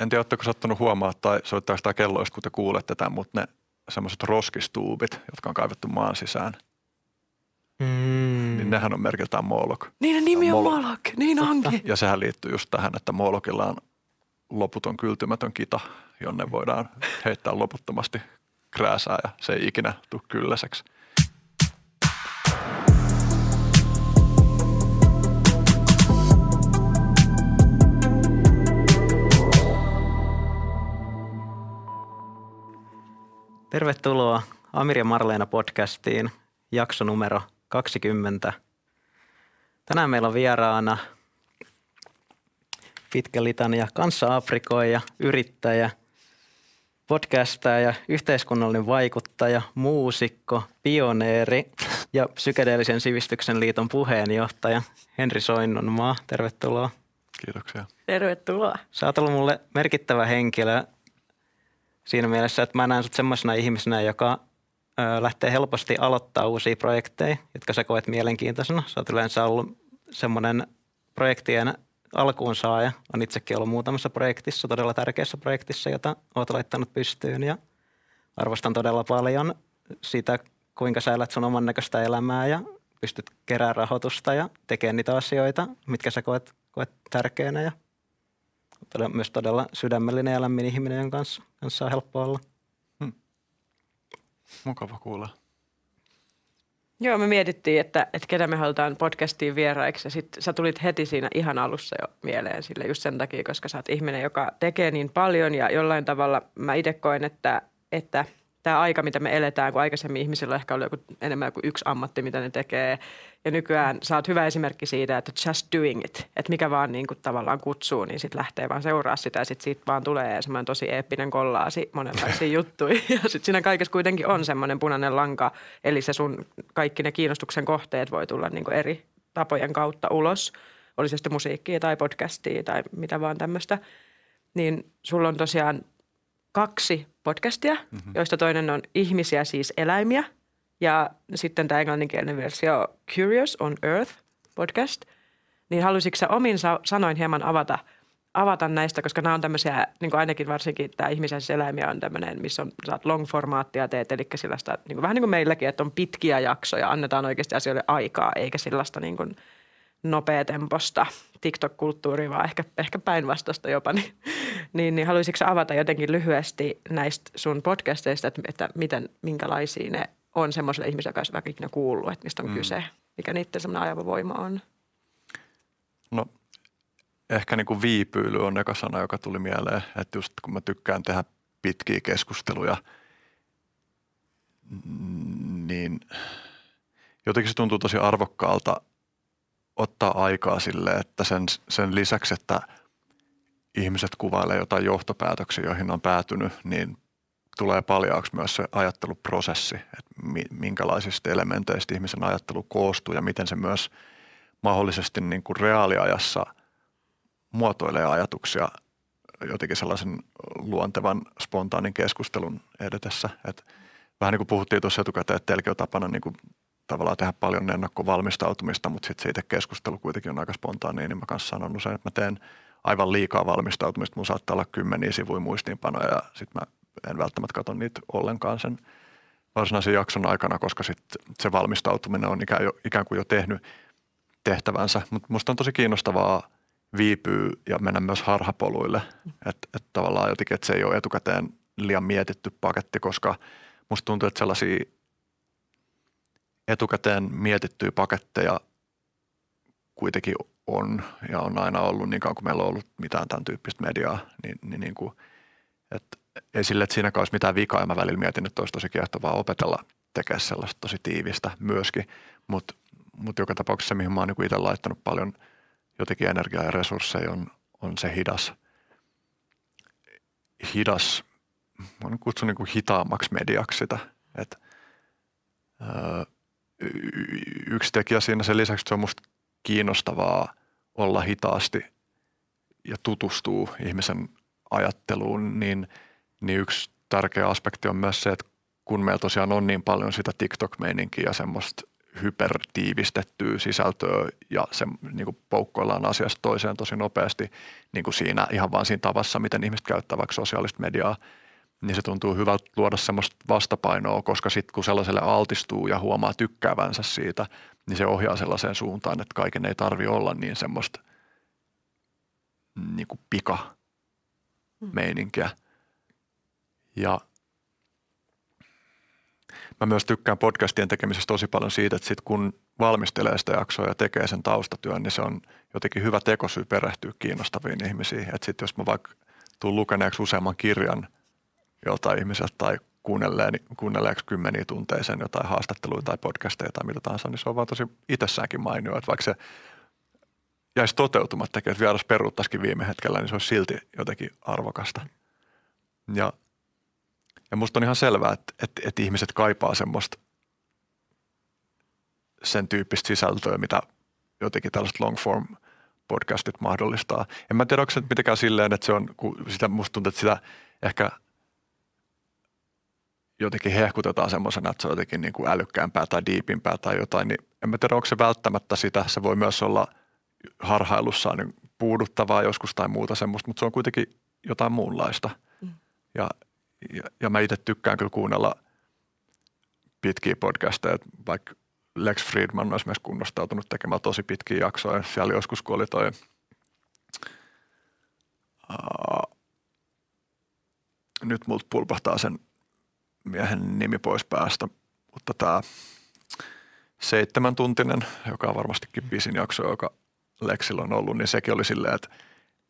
en tiedä, oletteko sattunut huomaa tai soittaako tämä kelloista, kun te kuulette tämän, mutta ne semmoiset roskistuubit, jotka on kaivettu maan sisään, Mm. niin nehän on merkiltään Moloch. Niiden nimi on. Malak, niin onkin. Ja sehän liittyy just tähän, että Molokilla on loputon kyltymätön kita, jonne voidaan heittää loputtomasti krääsää ja se ei ikinä tule kylläiseksi. Tervetuloa Amir ja Marleena podcastiin, jakso numero 20. Tänään meillä on vieraana pitkä litania kanssa Afrikoija, yrittäjä, podcastaja, yhteiskunnallinen vaikuttaja, muusikko, pioneeri ja psykedeellisen sivistyksen liiton puheenjohtaja Henri Soinnonmaa. Tervetuloa. Kiitoksia. Tervetuloa. Sä oot ollut mulle merkittävä henkilö siinä mielessä, että mä näen sut semmoisena ihmisenä, joka ö, lähtee helposti aloittaa uusia projekteja, jotka sä koet mielenkiintoisena. Sä oot yleensä ollut semmoinen projektien alkuun saaja. On itsekin ollut muutamassa projektissa, todella tärkeässä projektissa, jota oot laittanut pystyyn ja arvostan todella paljon sitä, kuinka sä elät sun oman näköistä elämää ja pystyt keräämään rahoitusta ja tekemään niitä asioita, mitkä sä koet, koet tärkeänä ja todella, myös todella sydämellinen ja lämmin ihminen, jonka kanssa, kanssa on helppo olla. Mukava kuulla. Joo, me mietittiin, että, että ketä me halutaan podcastiin vieraiksi ja sitten sä tulit heti siinä ihan alussa jo mieleen sille just sen takia, koska sä oot ihminen, joka tekee niin paljon ja jollain tavalla mä itse koen, että, että tämä aika, mitä me eletään, kun aikaisemmin ihmisillä ehkä ollut joku, enemmän kuin yksi ammatti, mitä ne tekee. Ja nykyään sä oot hyvä esimerkki siitä, että just doing it, että mikä vaan niin kuin tavallaan kutsuu, niin sitten lähtee vaan seuraa sitä ja sitten siitä vaan tulee semmoinen tosi eeppinen kollaasi monenlaisia juttuja. Ja sitten siinä kaikessa kuitenkin on semmoinen punainen lanka, eli se sun kaikki ne kiinnostuksen kohteet voi tulla niin kuin eri tapojen kautta ulos. Oli se sitten musiikkia tai podcastia tai mitä vaan tämmöistä. Niin sulla on tosiaan kaksi podcastia, mm-hmm. joista toinen on ihmisiä, siis eläimiä. Ja sitten tämä englanninkielinen versio Curious on Earth podcast. Niin haluaisitko sä omin sa- sanoin hieman avata, avata näistä, koska nämä on tämmöisiä, niin kuin ainakin varsinkin tämä ihmisiä, siis eläimiä on tämmöinen, missä on, saat long-formaattia teet, eli sellaista, niin kuin, vähän niin kuin meilläkin, että on pitkiä jaksoja, annetaan oikeasti asioille aikaa, eikä sellaista niin kuin nopeatemposta TikTok-kulttuuria, vaan ehkä, ehkä päinvastaista jopa, niin, niin, niin haluaisitko avata jotenkin lyhyesti näistä sun podcasteista, että, että miten, minkälaisia ne on semmoiselle ihmiselle, joka ei vaikka ikinä kuullut, että mistä on mm. kyse, mikä niiden semmoinen ajava voima on? No ehkä niin kuin viipyily on eka sana, joka tuli mieleen, että just kun mä tykkään tehdä pitkiä keskusteluja, niin jotenkin se tuntuu tosi arvokkaalta ottaa aikaa sille, että sen, sen lisäksi, että ihmiset kuvailee jotain johtopäätöksiä, joihin on päätynyt, niin tulee paljaaksi myös se ajatteluprosessi, että minkälaisista elementeistä ihmisen ajattelu koostuu ja miten se myös mahdollisesti niin kuin reaaliajassa muotoilee ajatuksia jotenkin sellaisen luontevan spontaanin keskustelun edetessä. Että vähän niin kuin puhuttiin tuossa etukäteen, että teilläkin on tapana niin kuin tavallaan tehdä paljon ennakkovalmistautumista, mutta sitten se itse keskustelu kuitenkin on aika spontaania, niin mä kanssa sanon usein, että mä teen aivan liikaa valmistautumista. Mun saattaa olla kymmeniä sivuja muistiinpanoja ja sitten mä en välttämättä katso niitä ollenkaan sen varsinaisen jakson aikana, koska sit se valmistautuminen on ikään, jo, ikään kuin jo tehnyt tehtävänsä. Mutta musta on tosi kiinnostavaa viipyä ja mennä myös harhapoluille. Että et tavallaan jotenkin, että se ei ole etukäteen liian mietitty paketti, koska musta tuntuu, että sellaisia etukäteen mietittyjä paketteja kuitenkin on ja on aina ollut niin kauan kuin meillä on ollut mitään tämän tyyppistä mediaa, niin, niin, niin kuin, että ei sille, että siinä olisi mitään vikaa. Ja mä välillä mietin, että olisi tosi kiehtovaa opetella tekemään sellaista tosi tiivistä myöskin, mutta mut joka tapauksessa mihin mä oon niin itse laittanut paljon jotenkin energiaa ja resursseja on, on se hidas, hidas, mä kutsun niin kuin hitaammaksi mediaksi sitä, että öö, yksi tekijä siinä sen lisäksi, että se on musta kiinnostavaa olla hitaasti ja tutustuu ihmisen ajatteluun, niin, niin yksi tärkeä aspekti on myös se, että kun meillä tosiaan on niin paljon sitä TikTok-meininkiä ja semmoista hypertiivistettyä sisältöä ja se niin kuin poukkoillaan asiasta toiseen tosi nopeasti niin kuin siinä ihan vaan siinä tavassa, miten ihmiset käyttää vaikka sosiaalista mediaa, niin se tuntuu hyvältä luoda semmoista vastapainoa, koska sitten kun sellaiselle altistuu ja huomaa tykkäävänsä siitä, niin se ohjaa sellaiseen suuntaan, että kaiken ei tarvi olla niin semmoista niin kuin pika meininkiä. Ja mä myös tykkään podcastien tekemisestä tosi paljon siitä, että sit kun valmistelee sitä jaksoa ja tekee sen taustatyön, niin se on jotenkin hyvä tekosyy perehtyä kiinnostaviin ihmisiin. Että sitten jos mä vaikka tuun lukeneeksi useamman kirjan joltain ihmiseltä tai kuunnelleeksi kymmeniä tunteja sen jotain haastatteluja tai podcasteja tai mitä tahansa, niin se on vaan tosi itsessäänkin mainio, että vaikka se jäisi toteutumatta, että vieras peruuttaisikin viime hetkellä, niin se olisi silti jotenkin arvokasta. Ja ja musta on ihan selvää, että, että, että ihmiset kaipaa semmoista sen tyyppistä sisältöä, mitä jotenkin tällaiset long form podcastit mahdollistaa. En mä tiedä, onko se mitenkään silleen, että se on, kun sitä, musta tuntuu, että sitä ehkä jotenkin hehkutetaan semmoisena, että se on jotenkin niin kuin älykkäämpää tai diipimpää tai jotain, niin en mä tiedä, onko se välttämättä sitä. Se voi myös olla harhailussaan niin puuduttavaa joskus tai muuta semmoista, mutta se on kuitenkin jotain muunlaista. Mm. Ja ja, ja mä itse tykkään kyllä kuunnella pitkiä podcasteja, vaikka Lex Friedman olisi myös kunnostautunut tekemään tosi pitkiä jaksoja. Siellä joskus, kun oli toi uh, nyt multa pulpahtaa sen miehen nimi pois päästä, mutta tämä seitsemän tuntinen, joka on varmastikin pisin jakso, joka Lexillä on ollut, niin sekin oli silleen, että,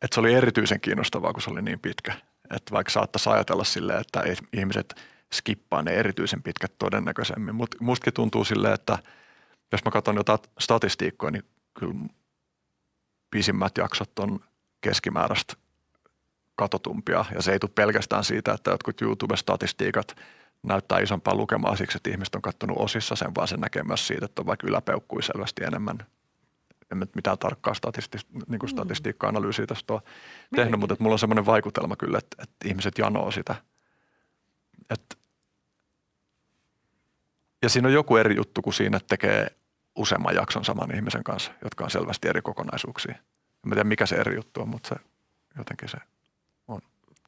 että se oli erityisen kiinnostavaa, kun se oli niin pitkä. Että vaikka saattaisi ajatella silleen, että ihmiset skippaa ne erityisen pitkät todennäköisemmin. Mutta mustakin tuntuu silleen, että jos mä katson jotain statistiikkoja, niin kyllä pisimmät jaksot on keskimääräistä katotumpia. Ja se ei tule pelkästään siitä, että jotkut YouTube-statistiikat näyttää isompaa lukemaa siksi, että ihmiset on katsonut osissa sen, vaan se näkee myös siitä, että on vaikka yläpeukkui selvästi enemmän en nyt mitään tarkkaa statisti, niin kuin mm. statistiikka-analyysiä tästä ole tehnyt, mutta että mulla on semmoinen vaikutelma kyllä, että, että ihmiset janoo sitä. Että ja siinä on joku eri juttu kuin siinä, että tekee useamman jakson saman ihmisen kanssa, jotka on selvästi eri kokonaisuuksia. En tiedä, mikä se eri juttu on, mutta se jotenkin se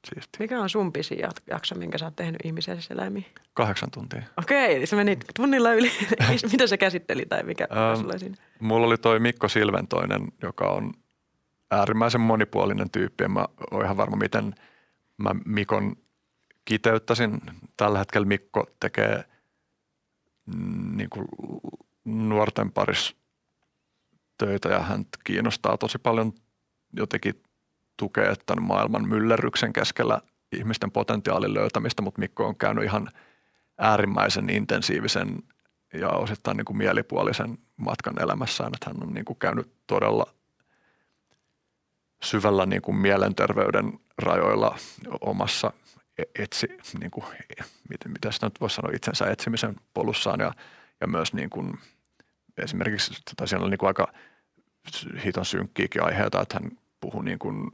siisti. Mikä on sun pisin jakso, minkä sä oot tehnyt ihmisiä eläimiä? Kahdeksan tuntia. Okei, eli se meni tunnilla yli. Mitä se käsitteli tai mikä ähm, sulla siinä? Mulla oli toi Mikko Silventoinen, joka on äärimmäisen monipuolinen tyyppi. En mä ole ihan varma, miten mä Mikon kiteyttäisin. Tällä hetkellä Mikko tekee mm, niin kuin nuorten parissa töitä ja hän kiinnostaa tosi paljon jotenkin tukea tämän maailman myllerryksen keskellä ihmisten potentiaalin löytämistä, mutta Mikko on käynyt ihan äärimmäisen intensiivisen ja osittain niin kuin mielipuolisen matkan elämässään, että hän on niin kuin käynyt todella syvällä niin kuin mielenterveyden rajoilla omassa e-, etsi, niin kuin, miten, miten sitä nyt voisi sanoa, itsensä etsimisen polussaan ja, ja myös niin kuin, esimerkiksi, tai siellä on niin kuin aika hiton synkkiäkin aiheita, että hän puhuu niin kuin,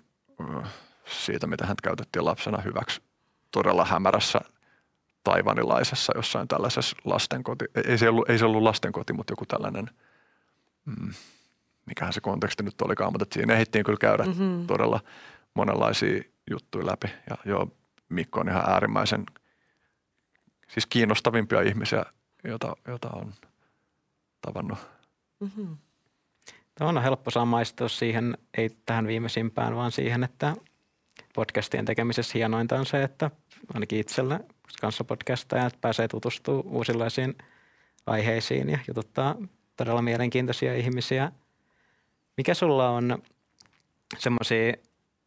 siitä, mitä hän käytettiin lapsena hyväksi todella hämärässä taivanilaisessa jossain tällaisessa lastenkoti, ei se ollut, ei se ollut lastenkoti, mutta joku tällainen, mm, mikähän se konteksti nyt olikaan, mutta siinä ehdittiin kyllä käydä mm-hmm. todella monenlaisia juttuja läpi. Ja joo, Mikko on ihan äärimmäisen, siis kiinnostavimpia ihmisiä, jota, jota on tavannut. Mm-hmm. On helppo samaistua siihen, ei tähän viimeisimpään, vaan siihen, että podcastien tekemisessä hienointa on se, että ainakin itsellä kanssa podcastajat pääsee tutustumaan uusilaisiin aiheisiin ja jututtaa todella mielenkiintoisia ihmisiä. Mikä sulla on semmoisia,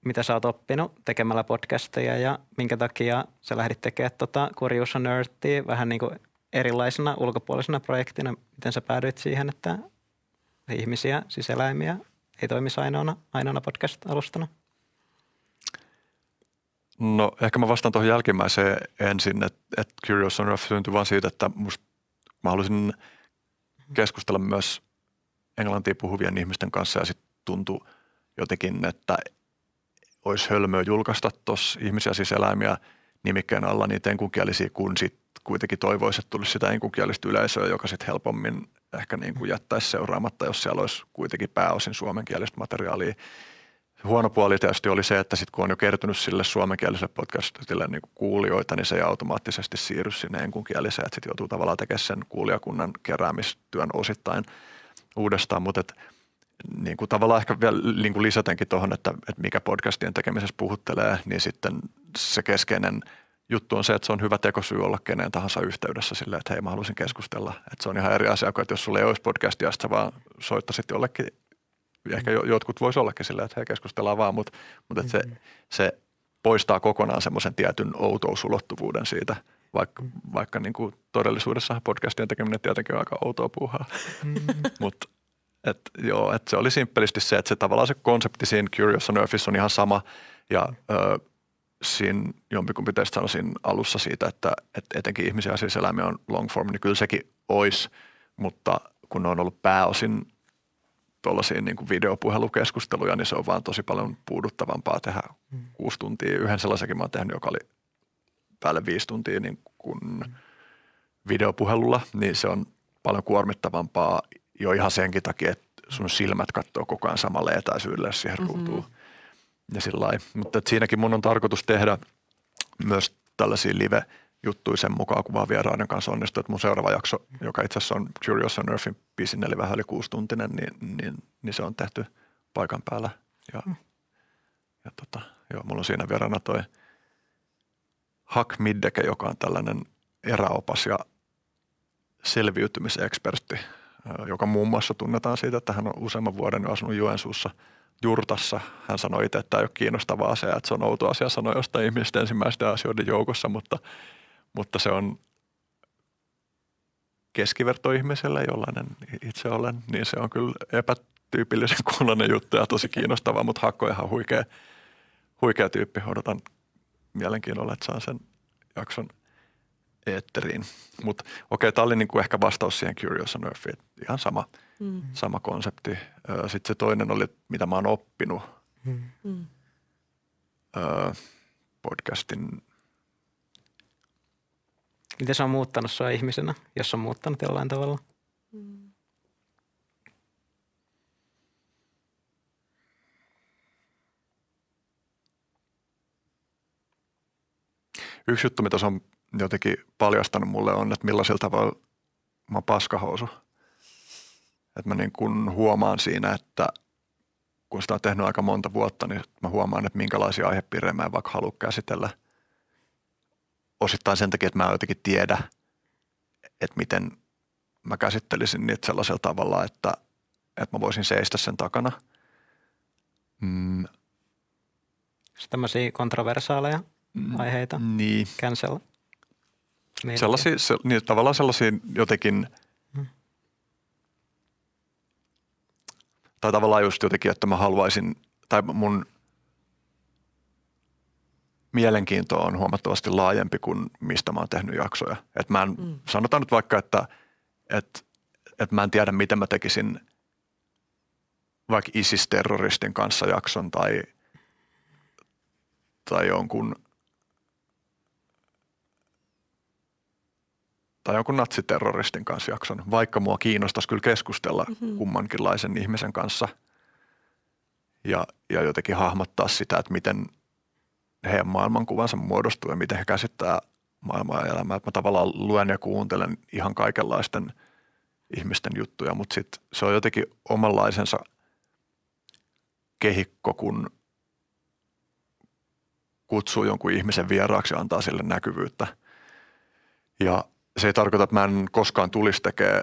mitä sä oot oppinut tekemällä podcasteja ja minkä takia sä lähdit tekemään tota Curious on Earthia vähän niin kuin erilaisena ulkopuolisena projektina? Miten sä päädyit siihen, että ihmisiä, siis eläimiä, ei toimisi ainoana, ainoana podcast-alustana? No ehkä mä vastaan tuohon jälkimmäiseen ensin, että, että Curious on Rough syntyi vaan siitä, että musta, mä haluaisin keskustella myös englantia puhuvien ihmisten kanssa ja sitten tuntui jotenkin, että olisi hölmöä julkaista tuossa ihmisiä, siis eläimiä nimikkeen alla niitä enkunkielisiä, kun sit kuitenkin toivoisi, että tulisi sitä enkunkielistä yleisöä, joka sitten helpommin ehkä niin kuin jättäisi seuraamatta, jos siellä olisi kuitenkin pääosin suomenkielistä materiaalia. Huono puoli tietysti oli se, että sitten kun on jo kertynyt sille suomenkieliselle podcastille niin kuin kuulijoita, niin se ei automaattisesti siirry sinne enkunkieliseen, että sitten joutuu tavallaan tekemään sen kuulijakunnan keräämistyön osittain uudestaan, mutta niin kuin tavallaan ehkä vielä niin kuin lisätenkin tuohon, että, että mikä podcastien tekemisessä puhuttelee, niin sitten se keskeinen juttu on se, että se on hyvä tekosyy olla keneen tahansa yhteydessä silleen, että hei mä haluaisin keskustella. Että se on ihan eri asia kuin, että jos sulla ei olisi podcastia, sä vaan soittaisit jollekin, ehkä jotkut voisi ollakin silleen, että hei keskustellaan vaan, mutta, mutta että se, mm-hmm. se poistaa kokonaan semmoisen tietyn outousulottuvuuden siitä, vaikka, vaikka niin kuin todellisuudessa podcastien tekeminen tietenkin on aika outoa puuhaa. Mm-hmm. mutta et, joo, et se oli simppelisti se, että se tavallaan se konsepti siinä Curious on Earthissa on ihan sama ja ö, siinä jompikumpi teistä sanoi siinä alussa siitä, että, että etenkin ihmisiä siis eläimiä on long form, niin kyllä sekin olisi, mutta kun ne on ollut pääosin tuollaisia niin videopuhelukeskusteluja, niin se on vaan tosi paljon puuduttavampaa tehdä mm. kuusi tuntia. Yhden sellaisenkin mä oon tehnyt, joka oli päälle viisi tuntia niin kuin mm. videopuhelulla, niin se on paljon kuormittavampaa jo ihan senkin takia, että sun silmät katsoo koko ajan samalle etäisyydelle siihen mm-hmm. ruutuun. Ja sillä Mutta siinäkin mun on tarkoitus tehdä myös tällaisia live juttuja sen mukaan, kun vaan vieraiden kanssa onnistuu. Että mun seuraava jakso, joka itse asiassa on Curious on Earthin pisin, eli vähän yli kuusituntinen, niin, niin, niin se on tehty paikan päällä. Ja, mm. ja tota, joo, mulla on siinä vieraana toi Hak Middeke, joka on tällainen eräopas ja selviytymisekspertti – joka muun muassa tunnetaan siitä, että hän on useamman vuoden jo asunut Joensuussa jurtassa. Hän sanoi itse, että tämä ei ole kiinnostava asia, että se on outo asia sanoa jostain ihmisten ensimmäisten asioiden joukossa, mutta, mutta se on keskivertoihmiselle, jollainen itse olen, niin se on kyllä epätyypillisen kuulonen juttu ja tosi kiinnostava, mutta Hakko on ihan huikea, huikea tyyppi. Odotan mielenkiinnolla, että saan sen jakson eetteriin. Mutta okei, tämä oli niinku ehkä vastaus siihen Curious on Earthiin. Ihan sama, mm. sama konsepti. Sitten se toinen oli, mitä mä oon oppinut mm. podcastin. Miten se on muuttanut sua ihmisenä, jos on muuttanut jollain tavalla? Mm. Yksi juttu, mitä se on jotenkin paljastanut mulle on, että millaisilla tavalla mä oon paskahousu. Että mä niin kun huomaan siinä, että kun sitä on tehnyt aika monta vuotta, niin mä huomaan, että minkälaisia aihepiirejä mä en vaikka halua käsitellä. Osittain sen takia, että mä en jotenkin tiedä, että miten mä käsittelisin niitä sellaisella tavalla, että, että mä voisin seistä sen takana. Mm. Tämmöisiä kontroversaaleja mm, aiheita. Niin. Cancel niin. Sellaisia, se, niin, tavallaan sellaisia jotenkin, hmm. Tai tavallaan just jotenkin, että mä haluaisin, tai mun mielenkiinto on huomattavasti laajempi kuin mistä mä oon tehnyt jaksoja. Et mä en, hmm. Sanotaan nyt vaikka, että et, et mä en tiedä, miten mä tekisin vaikka ISIS-terroristin kanssa jakson tai, tai jonkun – tai jonkun natsiterroristin kanssa jakson, vaikka mua kiinnostaisi kyllä keskustella mm-hmm. kummankinlaisen ihmisen kanssa ja, ja jotenkin hahmottaa sitä, että miten heidän maailmankuvansa muodostuu ja miten he käsittää maailmaa ja elämää. Että mä tavallaan luen ja kuuntelen ihan kaikenlaisten ihmisten juttuja, mutta sit se on jotenkin omanlaisensa kehikko, kun kutsuu jonkun ihmisen vieraaksi ja antaa sille näkyvyyttä. Ja se ei tarkoita, että mä en koskaan tulisi tekemään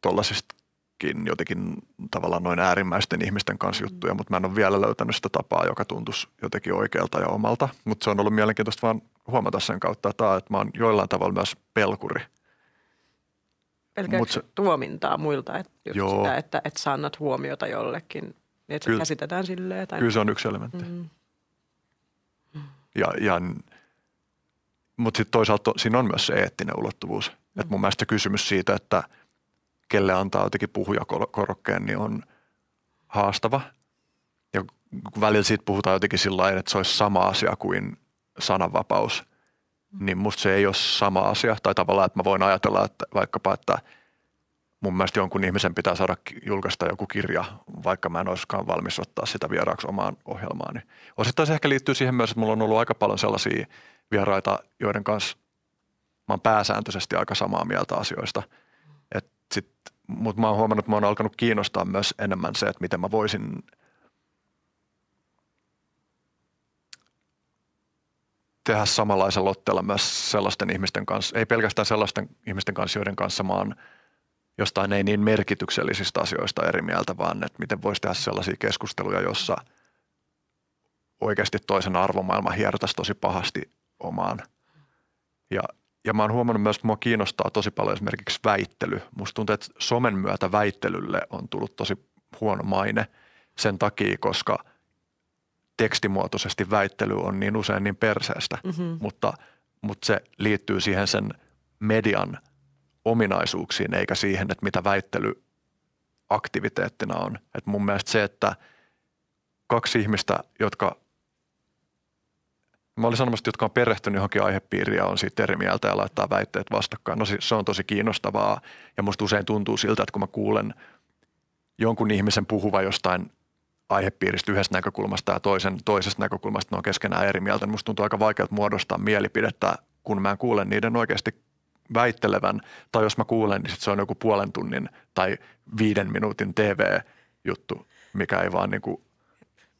tuollaisistakin jotenkin tavallaan noin äärimmäisten ihmisten kanssa mm. juttuja, mutta mä en ole vielä löytänyt sitä tapaa, joka tuntuisi jotenkin oikealta ja omalta. Mutta se on ollut mielenkiintoista vaan huomata sen kautta, että, että mä oon joillain tavalla myös pelkuri. Pelkääkö se, tuomintaa muilta, että, just joo. sitä, että, että sä annat huomiota jollekin, niin että se käsitetään silleen? Tai... Kyllä se on yksi elementti. Mm-hmm. Ja, ja mutta sitten toisaalta siinä on myös se eettinen ulottuvuus. Mm. Et mun mielestä kysymys siitä, että kelle antaa jotenkin puhujakorokkeen, niin on haastava. Ja välillä siitä puhutaan jotenkin sillä lailla, että se olisi sama asia kuin sananvapaus, niin musta se ei ole sama asia. Tai tavallaan, että mä voin ajatella, että vaikkapa, että mun mielestä jonkun ihmisen pitää saada julkaista joku kirja, vaikka mä en olisikaan valmis ottaa sitä vieraaksi omaan ohjelmaani. Osittain se ehkä liittyy siihen myös, että mulla on ollut aika paljon sellaisia vieraita, joiden kanssa mä oon pääsääntöisesti aika samaa mieltä asioista. Mutta mä oon huomannut, että mä oon alkanut kiinnostaa myös enemmän se, että miten mä voisin tehdä samanlaisen lotteella myös sellaisten ihmisten kanssa, ei pelkästään sellaisten ihmisten kanssa, joiden kanssa mä oon jostain ei niin merkityksellisistä asioista eri mieltä, vaan että miten voisi tehdä sellaisia keskusteluja, jossa oikeasti toisen arvomaailma hiertäisi tosi pahasti omaan. Ja ja mä oon huomannut myös, että mua kiinnostaa tosi paljon esimerkiksi väittely. Musta tuntuu, että somen myötä väittelylle on tullut tosi huono maine sen takia, koska tekstimuotoisesti väittely on niin usein niin perseestä, mm-hmm. mutta, mutta se liittyy siihen sen median ominaisuuksiin eikä siihen, että mitä väittely aktiviteettina on. Et mun mielestä se, että kaksi ihmistä, jotka Mä olin sanomassa, että jotka on perehtynyt johonkin aihepiiriin ja on siitä eri mieltä ja laittaa väitteet vastakkain. No se on tosi kiinnostavaa ja musta usein tuntuu siltä, että kun mä kuulen jonkun ihmisen puhuva jostain aihepiiristä yhdestä näkökulmasta ja toisen toisesta näkökulmasta ne on keskenään eri mieltä, niin musta tuntuu aika vaikealta muodostaa mielipidettä, kun mä en kuule niiden oikeasti väittelevän. Tai jos mä kuulen, niin sit se on joku puolen tunnin tai viiden minuutin TV-juttu, mikä ei vaan niin kuin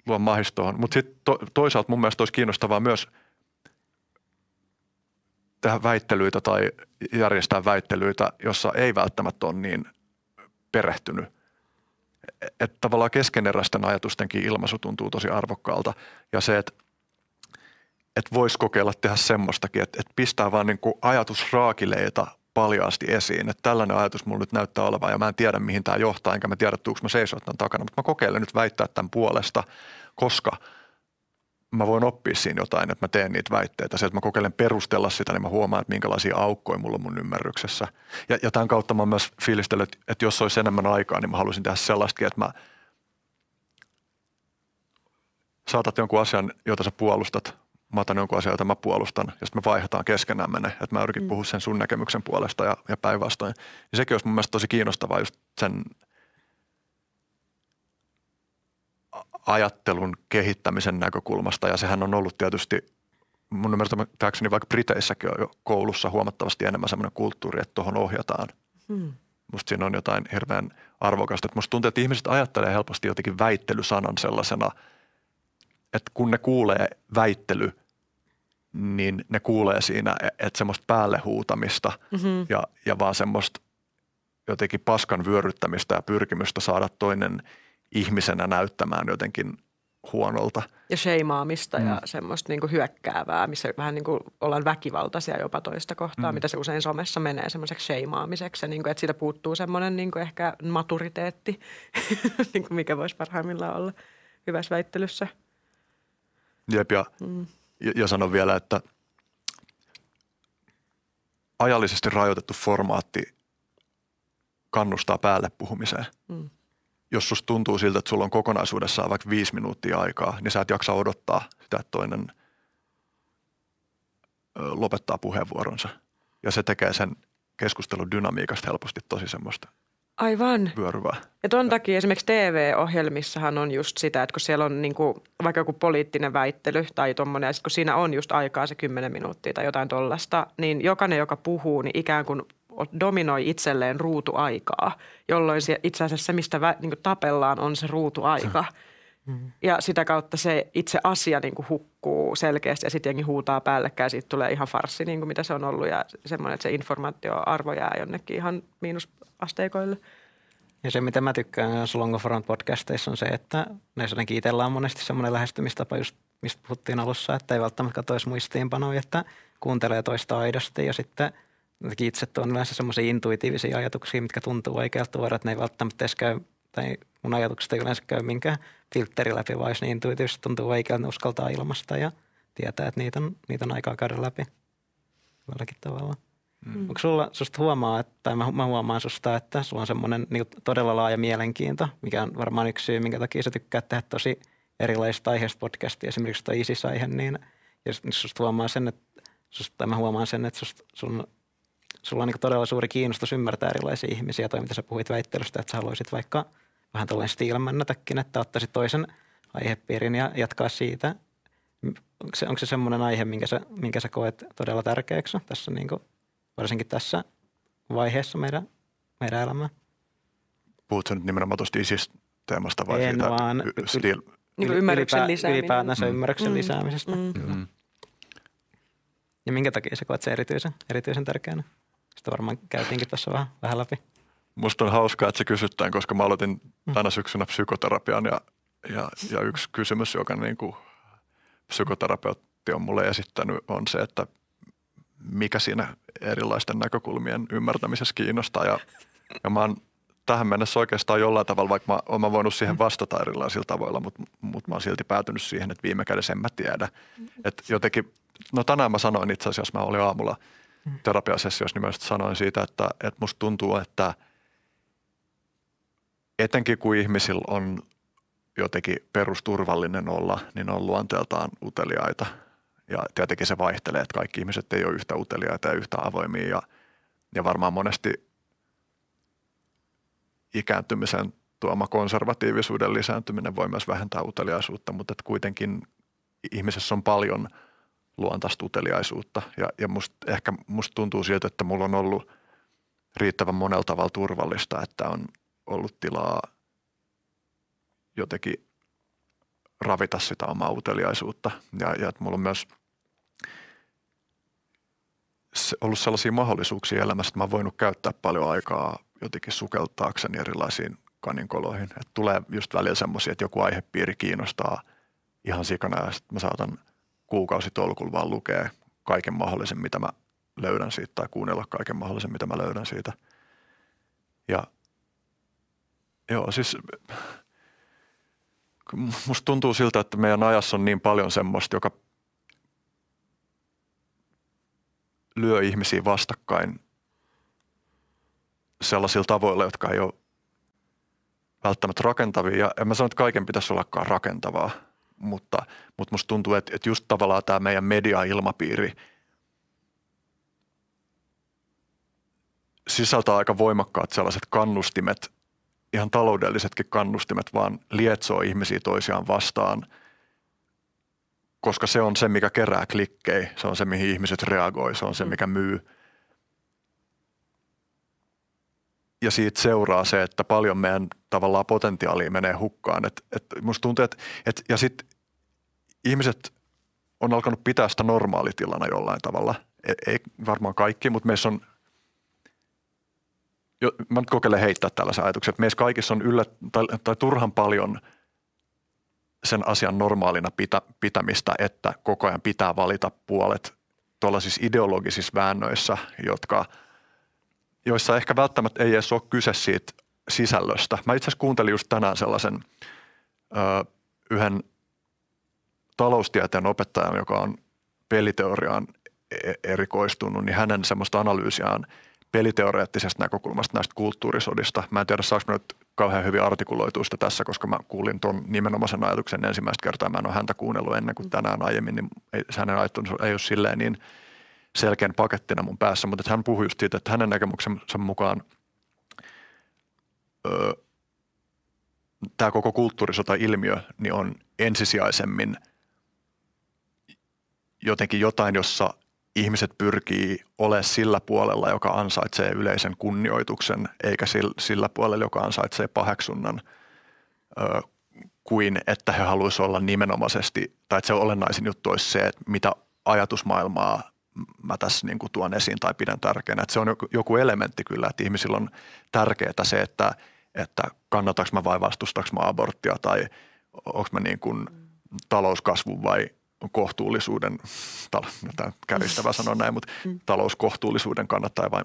luo mahistoon. Mutta sitten to, toisaalta mun mielestä olisi kiinnostavaa myös tehdä väittelyitä tai järjestää väittelyitä, jossa ei välttämättä ole niin perehtynyt. Että tavallaan keskeneräisten ajatustenkin ilmaisu tuntuu tosi arvokkaalta. Ja se, että että voisi kokeilla tehdä semmoistakin, että, että pistää vaan niin kuin ajatusraakileita paljaasti esiin, että tällainen ajatus mulla nyt näyttää olevan ja mä en tiedä mihin tämä johtaa, enkä mä tiedä tuuks mä seisoo tämän takana, mutta mä kokeilen nyt väittää tämän puolesta, koska mä voin oppia siinä jotain, että mä teen niitä väitteitä. Se, että mä kokeilen perustella sitä, niin mä huomaan, että minkälaisia aukkoja mulla on mun ymmärryksessä. Ja, ja tämän kautta mä oon myös fiilistellyt, että jos olisi enemmän aikaa, niin mä haluaisin tehdä sellaistakin, että mä saatat jonkun asian, jota sä puolustat, mä otan jonkun asian, jota mä puolustan, ja sitten me vaihdetaan keskenään mene, että mä yritin mm. puhua sen sun näkemyksen puolesta ja, ja päinvastoin. Niin sekin olisi mun mielestä tosi kiinnostavaa just sen ajattelun kehittämisen näkökulmasta, ja sehän on ollut tietysti mun ymmärtääkseni vaikka Briteissäkin on jo koulussa huomattavasti enemmän semmoinen kulttuuri, että tuohon ohjataan. Hmm. Musta siinä on jotain hirveän arvokasta. Musta tuntuu, että ihmiset ajattelee helposti jotenkin väittelysanan sellaisena, että kun ne kuulee väittely – niin ne kuulee siinä, että semmoista päälle huutamista mm-hmm. ja, ja vaan semmoista jotenkin paskan vyöryttämistä ja pyrkimystä saada toinen ihmisenä näyttämään jotenkin huonolta. Ja sheimaamista mm. ja semmoista niin hyökkäävää, missä vähän niin kuin ollaan väkivaltaisia jopa toista kohtaa, mm. mitä se usein somessa menee semmoiseksi sheimaamiseksi. Niin kuin, että siitä puuttuu semmoinen niin kuin ehkä maturiteetti, niin kuin mikä voisi parhaimmillaan olla hyvässä väittelyssä. Jep, ja mm ja, ja sanon vielä, että ajallisesti rajoitettu formaatti kannustaa päälle puhumiseen. Mm. Jos susta tuntuu siltä, että sulla on kokonaisuudessaan vaikka viisi minuuttia aikaa, niin sä et jaksa odottaa sitä, että toinen lopettaa puheenvuoronsa. Ja se tekee sen keskustelun dynamiikasta helposti tosi semmoista Aivan. Vyöryvää. Ja ton takia esimerkiksi TV-ohjelmissahan on just sitä, että kun siellä on niinku, vaikka joku poliittinen väittely tai tuommoinen, ja sit kun siinä on just aikaa se 10 minuuttia tai jotain tollasta, niin jokainen, joka puhuu, niin ikään kuin dominoi itselleen ruutuaikaa, jolloin se, itse asiassa se, mistä vä, niin tapellaan, on se ruutuaika. Ja sitä kautta se itse asia niin kuin hukkuu selkeästi ja sitten jengi huutaa päällekkäin. Siitä tulee ihan farssi, niin kuin mitä se on ollut ja semmoinen, että se informaatioarvo jää jonnekin ihan miinusasteikoille. Ja se, mitä mä tykkään Longo Front podcasteissa on se, että näissä jotenkin itsellä on monesti semmoinen lähestymistapa just mistä puhuttiin alussa, että ei välttämättä katsoisi muistiinpanoja, että kuuntelee toista aidosti ja sitten itse on yleensä semmoisia intuitiivisia ajatuksia, mitkä tuntuu oikealta tuoda, että ne ei välttämättä edes käy, tai mun ajatukset ei yleensä käy minkään filtteri läpi, vaan jos niin intuitiivisesti tuntuu oikealta, ne uskaltaa ilmasta ja tietää, että niitä on, niitä on aikaa käydä läpi jollakin tavalla. Mm. Onko sulla, susta huomaa, että, tai mä, mä huomaan susta, että sulla on semmoinen niin todella laaja mielenkiinto, mikä on varmaan yksi syy, minkä takia sä tykkää tehdä tosi erilaisista aiheista podcastia, esimerkiksi tuo ISIS-aihe, niin jos susta huomaa sen, että susta, tai mä huomaan sen, että susta, sun, sulla on niin todella suuri kiinnostus ymmärtää erilaisia ihmisiä. Toi, mitä sä puhuit väittelystä, että sä haluaisit vaikka vähän tällainen stiilmännätäkin, että ottaisit toisen aihepiirin ja jatkaa siitä. Onko se, onko se semmoinen aihe, minkä sä, minkä sä koet todella tärkeäksi tässä, niin kuin, varsinkin tässä vaiheessa meidän, meidän elämää? Puhutko nyt nimenomaan tuosta ISIS-teemasta vai en siitä vaan, y- stil, Niin kuin ymmärryksen ylipä, lisääminen. Ylipäätänsä Mm. ymmärryksen Mm. lisäämisestä. Mm. mm. Ja minkä takia sä koet se erityisen, erityisen tärkeänä? Sitä varmaan käytiinkin tässä vähän, vähän läpi. Musta on hauskaa, että se kysytään, koska mä aloitin tänä syksynä psykoterapian ja, ja, ja yksi kysymys, joka niin kuin psykoterapeutti on mulle esittänyt, on se, että mikä siinä erilaisten näkökulmien ymmärtämisessä kiinnostaa. Ja, ja mä oon tähän mennessä oikeastaan jollain tavalla, vaikka mä oon mä voinut siihen vastata erilaisilla tavoilla, mutta, mutta mä oon silti päätynyt siihen, että viime kädessä en mä tiedä. Että jotenkin, no tänään mä sanoin itse asiassa, mä olin aamulla terapiasessiossa, niin mä sanoin siitä, että, että musta tuntuu, että etenkin kun ihmisillä on jotenkin perusturvallinen olla, niin on luonteeltaan uteliaita. Ja tietenkin se vaihtelee, että kaikki ihmiset ei ole yhtä uteliaita ja yhtä avoimia. Ja, ja varmaan monesti ikääntymisen tuoma konservatiivisuuden lisääntyminen voi myös vähentää uteliaisuutta, mutta että kuitenkin ihmisessä on paljon luontaista uteliaisuutta. Ja, ja musta, ehkä musta tuntuu siltä, että mulla on ollut riittävän monella tavalla turvallista, että on ollut tilaa jotenkin ravita sitä omaa uteliaisuutta. Ja, ja että mulla on myös ollut sellaisia mahdollisuuksia elämässä, että mä oon voinut käyttää paljon aikaa jotenkin sukeltaakseni erilaisiin kaninkoloihin. Että tulee just välillä semmoisia, että joku aihepiiri kiinnostaa ihan sikana ja sitten mä saatan kuukausitolkulla vaan lukea kaiken mahdollisen, mitä mä löydän siitä tai kuunnella kaiken mahdollisen, mitä mä löydän siitä. Ja joo, siis musta tuntuu siltä, että meidän ajassa on niin paljon semmoista, joka lyö ihmisiä vastakkain sellaisilla tavoilla, jotka ei ole välttämättä rakentavia. Ja en mä sano, että kaiken pitäisi ollakaan rakentavaa, mutta, mutta musta tuntuu, että, että just tavallaan tämä meidän media-ilmapiiri sisältää aika voimakkaat sellaiset kannustimet, ihan taloudellisetkin kannustimet, vaan lietsoo ihmisiä toisiaan vastaan, koska se on se, mikä kerää klikkejä, se on se, mihin ihmiset reagoi, se on se, mikä myy. Ja siitä seuraa se, että paljon meidän tavallaan potentiaalia menee hukkaan. Et, et musta tuntuu, että et, ja sitten ihmiset on alkanut pitää sitä normaalitilana jollain tavalla. Ei, ei varmaan kaikki, mutta meissä on mä nyt kokeilen heittää tällaisen ajatuksen, että meissä kaikissa on yllä, tai, tai turhan paljon sen asian normaalina pitä, pitämistä, että koko ajan pitää valita puolet tuollaisissa ideologisissa väännöissä, jotka, joissa ehkä välttämättä ei edes ole kyse siitä sisällöstä. Mä itse asiassa kuuntelin just tänään sellaisen ö, yhden taloustieteen opettajan, joka on peliteoriaan e- erikoistunut, niin hänen semmoista analyysiaan peliteoreettisesta näkökulmasta näistä kulttuurisodista. Mä en tiedä, saanko nyt kauhean hyvin artikuloituista tässä, koska mä kuulin tuon nimenomaisen ajatuksen ensimmäistä kertaa. Mä en ole häntä kuunnellut ennen kuin tänään aiemmin, niin ei, hänen ajatuksensa ei ole silleen niin selkeän pakettina mun päässä, mutta hän puhui just siitä, että hänen näkemyksen mukaan öö, tämä koko kulttuurisota-ilmiö niin on ensisijaisemmin jotenkin jotain, jossa ihmiset pyrkii olemaan sillä puolella, joka ansaitsee yleisen kunnioituksen, eikä sillä puolella, joka ansaitsee paheksunnan, kuin että he haluaisivat olla nimenomaisesti, tai että se olennaisin juttu olisi se, että mitä ajatusmaailmaa mä tässä niin kuin tuon esiin tai pidän tärkeänä. Että se on joku elementti kyllä, että ihmisillä on tärkeää se, että, että kannataanko mä vai vastustaanko mä aborttia tai onko mä niin kuin talouskasvun vai kohtuullisuuden, no tämä kärjistävä sanoa näin, mutta talouskohtuullisuuden kannattaa vai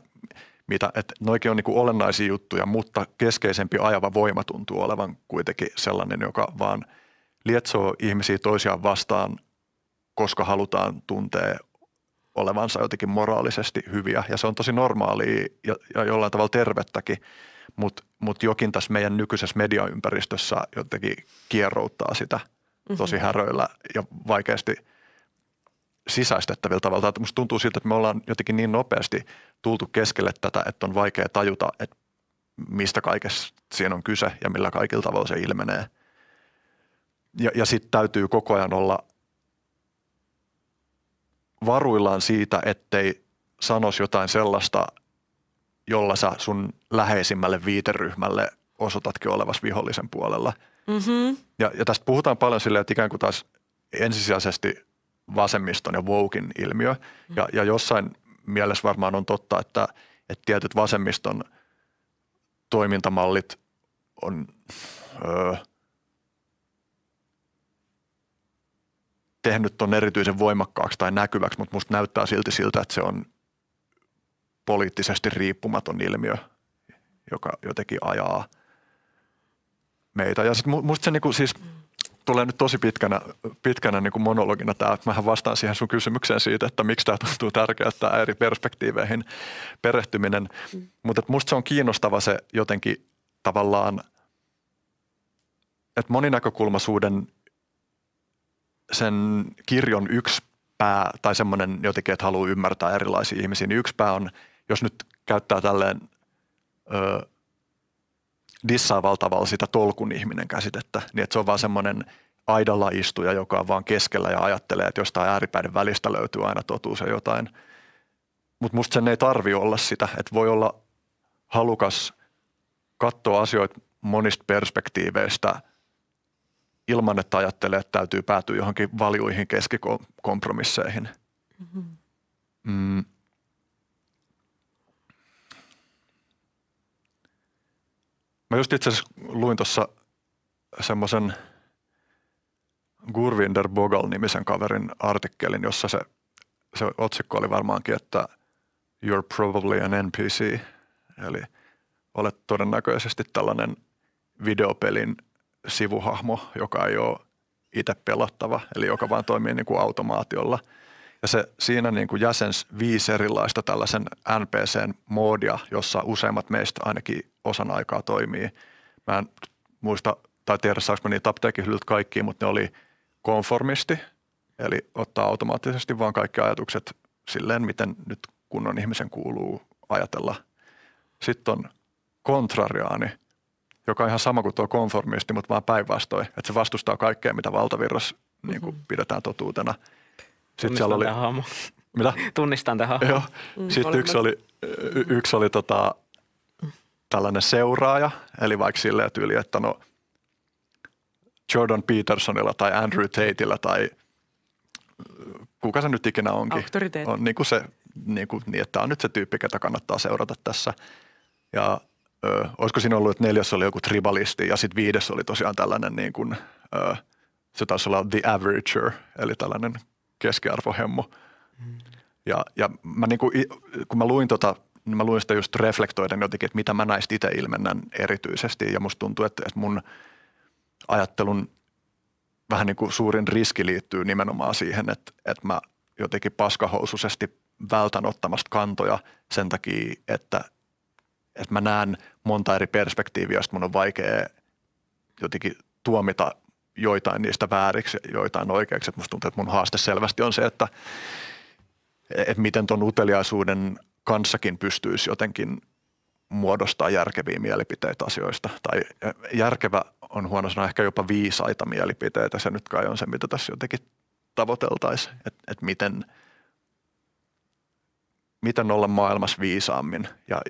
mitä, että noikin on niin olennaisia juttuja, mutta keskeisempi ajava voima tuntuu olevan kuitenkin sellainen, joka vaan lietsoo ihmisiä toisiaan vastaan, koska halutaan tuntea olevansa jotenkin moraalisesti hyviä. Ja se on tosi normaalia ja, ja jollain tavalla tervettäkin, mutta mut jokin tässä meidän nykyisessä mediaympäristössä jotenkin kierrouttaa sitä tosi häröillä ja vaikeasti sisäistettävillä tavalla. Musta tuntuu siltä, että me ollaan jotenkin niin nopeasti tultu keskelle tätä, että on vaikea tajuta, että mistä kaikessa siinä on kyse ja millä kaikilla tavalla se ilmenee. Ja, ja sitten täytyy koko ajan olla varuillaan siitä, ettei sanoisi jotain sellaista, jolla sä sun läheisimmälle viiteryhmälle osoitatkin olevas vihollisen puolella. Mm-hmm. Ja, ja tästä puhutaan paljon silleen, että ikään kuin taas ensisijaisesti vasemmiston ja wokin ilmiö. Mm. Ja, ja jossain mielessä varmaan on totta, että, että tietyt vasemmiston toimintamallit on öö, tehnyt tuon erityisen voimakkaaksi tai näkyväksi, mutta musta näyttää silti siltä, että se on poliittisesti riippumaton ilmiö, joka jotenkin ajaa meitä. Ja sitten musta se niinku siis tulee nyt tosi pitkänä, pitkänä niinku monologina tämä, että mähän vastaan siihen sun kysymykseen siitä, että miksi tämä tuntuu tärkeää, tämä eri perspektiiveihin perehtyminen. Mm. Mutta musta se on kiinnostava se jotenkin tavallaan, että moninäkökulmaisuuden sen kirjon yksi pää tai semmoinen jotenkin, että haluaa ymmärtää erilaisia ihmisiä, niin yksi pää on, jos nyt käyttää tälleen ö, dissaavalla tavalla sitä tolkun ihminen käsitettä, niin että se on vaan semmoinen aidalla istuja, joka on vaan keskellä ja ajattelee, että jostain ääripäiden välistä löytyy aina totuus ja jotain. Mutta musta sen ei tarvi olla sitä, että voi olla halukas katsoa asioita monista perspektiiveistä ilman, että ajattelee, että täytyy päätyä johonkin valjuihin keskikompromisseihin. Mm-hmm. Mm. Mä just itse asiassa luin tuossa semmoisen Gurvinder Bogal-nimisen kaverin artikkelin, jossa se, se otsikko oli varmaankin, että You're probably an NPC, eli olet todennäköisesti tällainen videopelin sivuhahmo, joka ei ole itse pelattava, eli joka vaan toimii niin kuin automaatiolla. Ja se siinä niin kuin jäsens viisi erilaista tällaisen NPCn-moodia, jossa useimmat meistä ainakin osan aikaa toimii. Mä en muista tai tiedä saanko mä niitä apteekin hyllyt kaikkiin, mutta ne oli konformisti, eli ottaa automaattisesti vaan kaikki ajatukset silleen, miten nyt kunnon ihmisen kuuluu ajatella. Sitten on kontrariaani, joka on ihan sama kuin tuo konformisti, mutta vaan päinvastoin. Että se vastustaa kaikkea, mitä valtavirras niin kuin mm-hmm. pidetään totuutena. Sitten siellä oli, hahmo. Mitä? Tunnistan tähän Joo. Mm, Sitten yksi oli, y- yksi oli tota, tällainen seuraaja, eli vaikka silleen tyyli, että no Jordan Petersonilla tai Andrew Tateilla tai kuka se nyt ikinä onkin. On niin kuin se, niin, kuin, niin että tämä on nyt se tyyppi, ketä kannattaa seurata tässä. Ja ö, olisiko siinä ollut, että neljäs oli joku tribalisti ja sitten viides oli tosiaan tällainen niin kuin, ö, se taisi olla the averager, eli tällainen keskiarvohemmo. Mm. Ja, ja mä niin kuin, kun mä luin tota, niin mä luin sitä just reflektoiden jotenkin, että mitä mä näistä itse ilmennän erityisesti ja musta tuntuu, että, että mun ajattelun vähän niin kuin suurin riski liittyy nimenomaan siihen, että, että mä jotenkin paskahousuisesti vältän ottamasta kantoja sen takia, että että mä näen monta eri perspektiiviä, joista mun on vaikea jotenkin tuomita joitain niistä vääriksi, joitain oikeiksi. Että musta tuntuu, että mun haaste selvästi on se, että, että miten tuon uteliaisuuden kanssakin pystyisi jotenkin muodostaa järkeviä mielipiteitä asioista. Tai järkevä on huono sanoa ehkä jopa viisaita mielipiteitä. Se nyt kai on se, mitä tässä jotenkin tavoiteltaisiin, että, että miten, miten olla maailmassa viisaammin. Ja,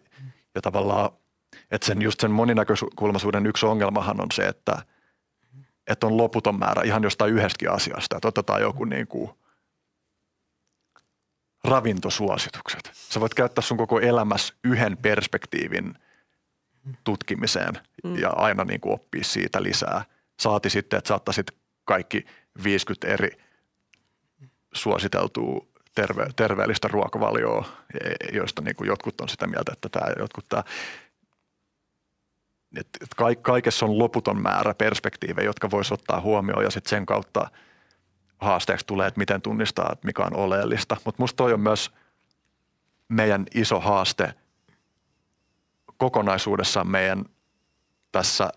ja tavallaan, että sen just sen moninäkökulmaisuuden yksi ongelmahan on se, että, että on loputon määrä ihan jostain yhdestäkin asiasta. Että otetaan joku niin kuin ravintosuositukset. Sä voit käyttää sun koko elämässä yhden perspektiivin tutkimiseen mm. ja aina niin kuin oppia siitä lisää. Saati sitten, että saattaisit kaikki 50 eri suositeltua terve, terveellistä ruokavalioa, e, joista niin kuin jotkut on sitä mieltä, että tämä jotkut tämä et, et kaikessa on loputon määrä perspektiivejä, jotka voisi ottaa huomioon ja sitten sen kautta haasteeksi tulee, että miten tunnistaa, että mikä on oleellista. Mutta musta toi on myös meidän iso haaste kokonaisuudessaan meidän tässä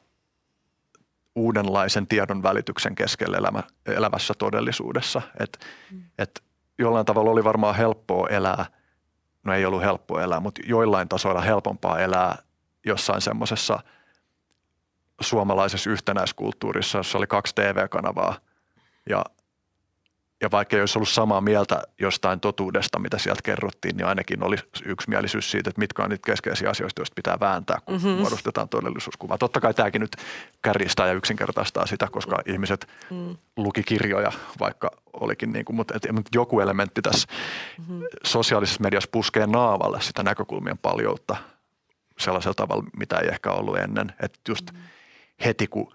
uudenlaisen tiedon välityksen keskellä elämä, elävässä todellisuudessa. Että mm. et jollain tavalla oli varmaan helppoa elää, no ei ollut helppoa elää, mutta joillain tasoilla helpompaa elää jossain semmoisessa suomalaisessa yhtenäiskulttuurissa, jossa oli kaksi TV-kanavaa ja ja vaikka ei olisi ollut samaa mieltä jostain totuudesta, mitä sieltä kerrottiin, niin ainakin oli yksimielisyys siitä, että mitkä on niitä keskeisiä asioita, joista pitää vääntää, kun mm-hmm. muodostetaan todellisuuskuvaa. Totta kai tämäkin nyt kärjistää ja yksinkertaistaa sitä, koska mm. ihmiset mm. luki kirjoja, vaikka olikin niin kuin, mutta, et, mutta joku elementti tässä mm-hmm. sosiaalisessa mediassa puskee naavalle sitä näkökulmien paljoutta sellaisella tavalla, mitä ei ehkä ollut ennen. Että just mm-hmm. Heti, kun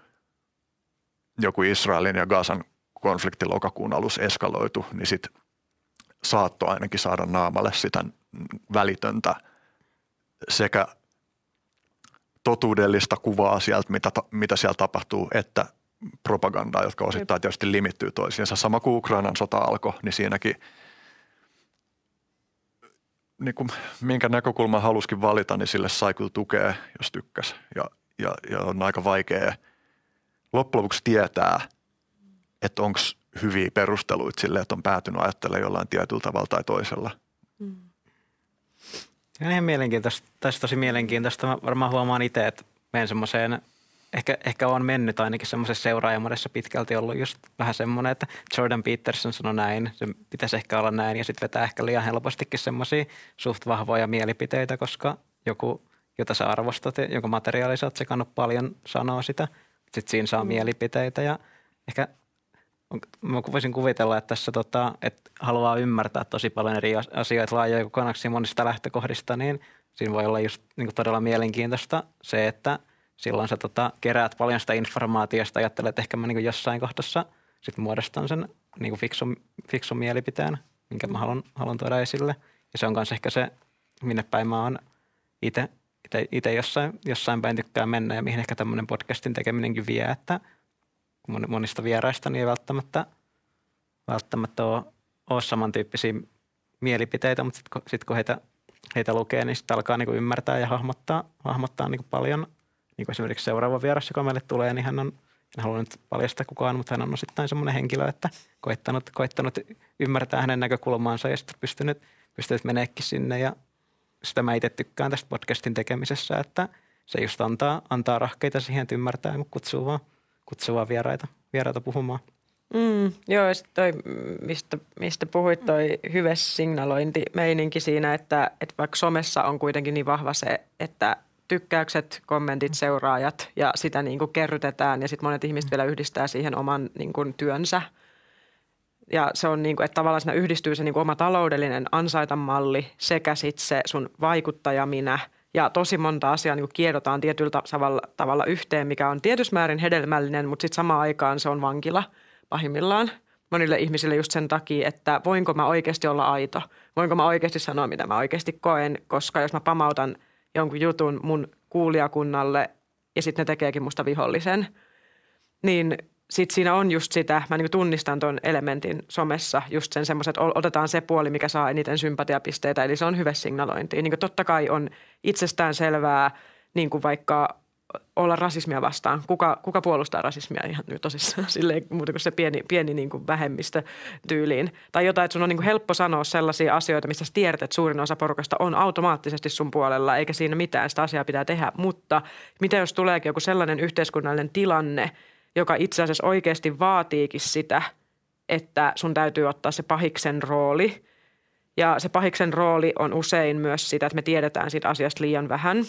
joku Israelin ja Gazan konflikti lokakuun alussa eskaloitu, niin sitten saatto ainakin saada naamalle sitä välitöntä sekä totuudellista kuvaa sieltä, mitä, mitä siellä tapahtuu, että propagandaa, jotka osittain tietysti limittyy toisiinsa. Sama kuin Ukrainan sota alkoi, niin siinäkin niin kuin, minkä näkökulman haluskin valita, niin sille sai kyllä tukea, jos tykkäs. Ja, ja, ja on aika vaikea loppujen lopuksi tietää – että onko hyviä perusteluita sille, että on päätynyt ajattelemaan jollain tietyllä tavalla tai toisella. Mm. Ja ihan mielenkiintoista, tässä tosi mielenkiintoista. Mä varmaan huomaan itse, että menen semmoiseen, ehkä, ehkä on mennyt ainakin semmoisessa seuraajamodessa pitkälti ollut just vähän semmoinen, että Jordan Peterson sanoi näin, se pitäisi ehkä olla näin ja sitten vetää ehkä liian helpostikin semmoisia suht vahvoja mielipiteitä, koska joku, jota sä arvostat ja jonka materiaali sä oot sekannut paljon, sanoo sitä. Sitten siinä saa mm. mielipiteitä ja ehkä mä voisin kuvitella, että tässä tota, että haluaa ymmärtää tosi paljon eri asioita laajoja kokonaisuuksia monista lähtökohdista, niin siinä voi olla just niin todella mielenkiintoista se, että silloin sä tota, keräät paljon sitä informaatiosta ja ajattelet, että ehkä mä niin jossain kohdassa sit muodostan sen niin fiksun, fiksun mielipiteen, minkä mä haluan, haluan tuoda esille. Ja se on myös ehkä se, minne päin mä oon itse jossain, jossain päin tykkää mennä ja mihin ehkä tämmöinen podcastin tekeminenkin vie, että – monista vieraista, niin ei välttämättä, välttämättä ole, ole samantyyppisiä mielipiteitä, mutta sitten kun, sit kun heitä, heitä lukee, niin sitten alkaa niin ymmärtää ja hahmottaa, hahmottaa niin paljon. Niin kuin esimerkiksi seuraava vieras, joka meille tulee, niin hän on, en halua nyt paljastaa kukaan, mutta hän on osittain semmoinen henkilö, että koittanut, koittanut ymmärtää hänen näkökulmaansa ja sitten pystynyt, pystynyt meneekin sinne ja sitä mä itse tykkään tästä podcastin tekemisessä, että se just antaa, antaa rahkeita siihen, että ymmärtää ja kutsuu vaan – kutsua vieraita, vieraita puhumaan. Mm, joo, toi, mistä, mistä puhuit, toi hyvä signalointi-meininki siinä, että, että vaikka somessa on kuitenkin niin vahva se, että tykkäykset, kommentit, seuraajat ja sitä niin kuin kerrytetään ja sitten monet ihmiset vielä yhdistää siihen oman niin kuin työnsä. Ja se on niin kuin, että tavallaan siinä yhdistyy se niin kuin oma taloudellinen ansaitamalli sekä sitten se sun vaikuttaja minä – ja tosi monta asiaa niin kiedotaan tietyllä tavalla, tavalla yhteen, mikä on tietyssä määrin hedelmällinen, mutta sitten samaan aikaan se on vankila pahimmillaan monille ihmisille just sen takia, että voinko mä oikeasti olla aito, voinko mä oikeasti sanoa, mitä mä oikeasti koen, koska jos mä pamautan jonkun jutun mun kuulijakunnalle ja sitten ne tekeekin musta vihollisen, niin sitten siinä on just sitä, mä niin tunnistan tuon elementin somessa, just sen semmoisen, että otetaan se puoli, mikä saa eniten sympatiapisteitä, eli se on hyvä signalointi. Niin totta kai on itsestään selvää, niin kuin vaikka olla rasismia vastaan. Kuka, kuka puolustaa rasismia ihan nyt tosissaan silleen, muuta kuin se pieni, pieni niin kuin vähemmistö tyyliin. Tai jotain, että sun on niin kuin helppo sanoa sellaisia asioita, mistä sä tiedät, että suurin osa porukasta on automaattisesti sun puolella, eikä siinä mitään, sitä asiaa pitää tehdä. Mutta mitä jos tuleekin joku sellainen yhteiskunnallinen tilanne – joka itse asiassa oikeasti vaatiikin sitä, että sun täytyy ottaa se pahiksen rooli. Ja se pahiksen rooli on usein myös sitä, että me tiedetään siitä asiasta liian vähän.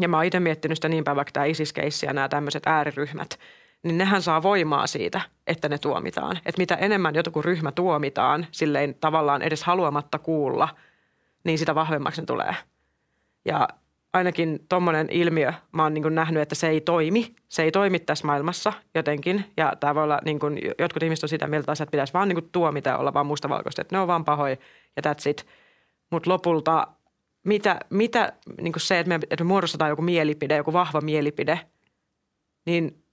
Ja mä oon itse miettinyt sitä niin vaikka tämä isis ja nämä tämmöiset ääriryhmät, niin nehän saa voimaa siitä, että ne tuomitaan. Että mitä enemmän joku ryhmä tuomitaan, silleen tavallaan edes haluamatta kuulla, niin sitä vahvemmaksi ne tulee. Ja ainakin tuommoinen ilmiö, mä oon niin nähnyt, että se ei toimi. Se ei toimi tässä maailmassa jotenkin. Ja tämä voi olla, niin kuin, jotkut ihmiset on sitä mieltä, että pitäisi vaan niin tuomita ja olla vaan mustavalkoista, että ne on vaan pahoja ja that's it. Mutta lopulta mitä, mitä niin se, että me, että me muodostetaan joku mielipide, joku vahva mielipide, niin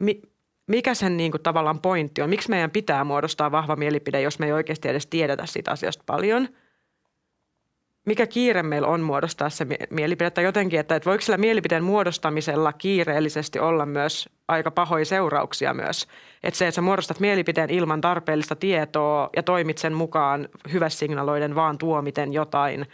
mi, mikä sen niin kuin tavallaan pointti on? Miksi meidän pitää muodostaa vahva mielipide, jos me ei oikeasti edes tiedetä siitä asiasta paljon – mikä kiire meillä on muodostaa se mielipide tai jotenkin, että, että voiko sillä mielipiteen muodostamisella kiireellisesti olla myös aika pahoja seurauksia myös. Että se, että sä muodostat mielipiteen ilman tarpeellista tietoa ja toimit sen mukaan signaloiden vaan tuomiten jotain,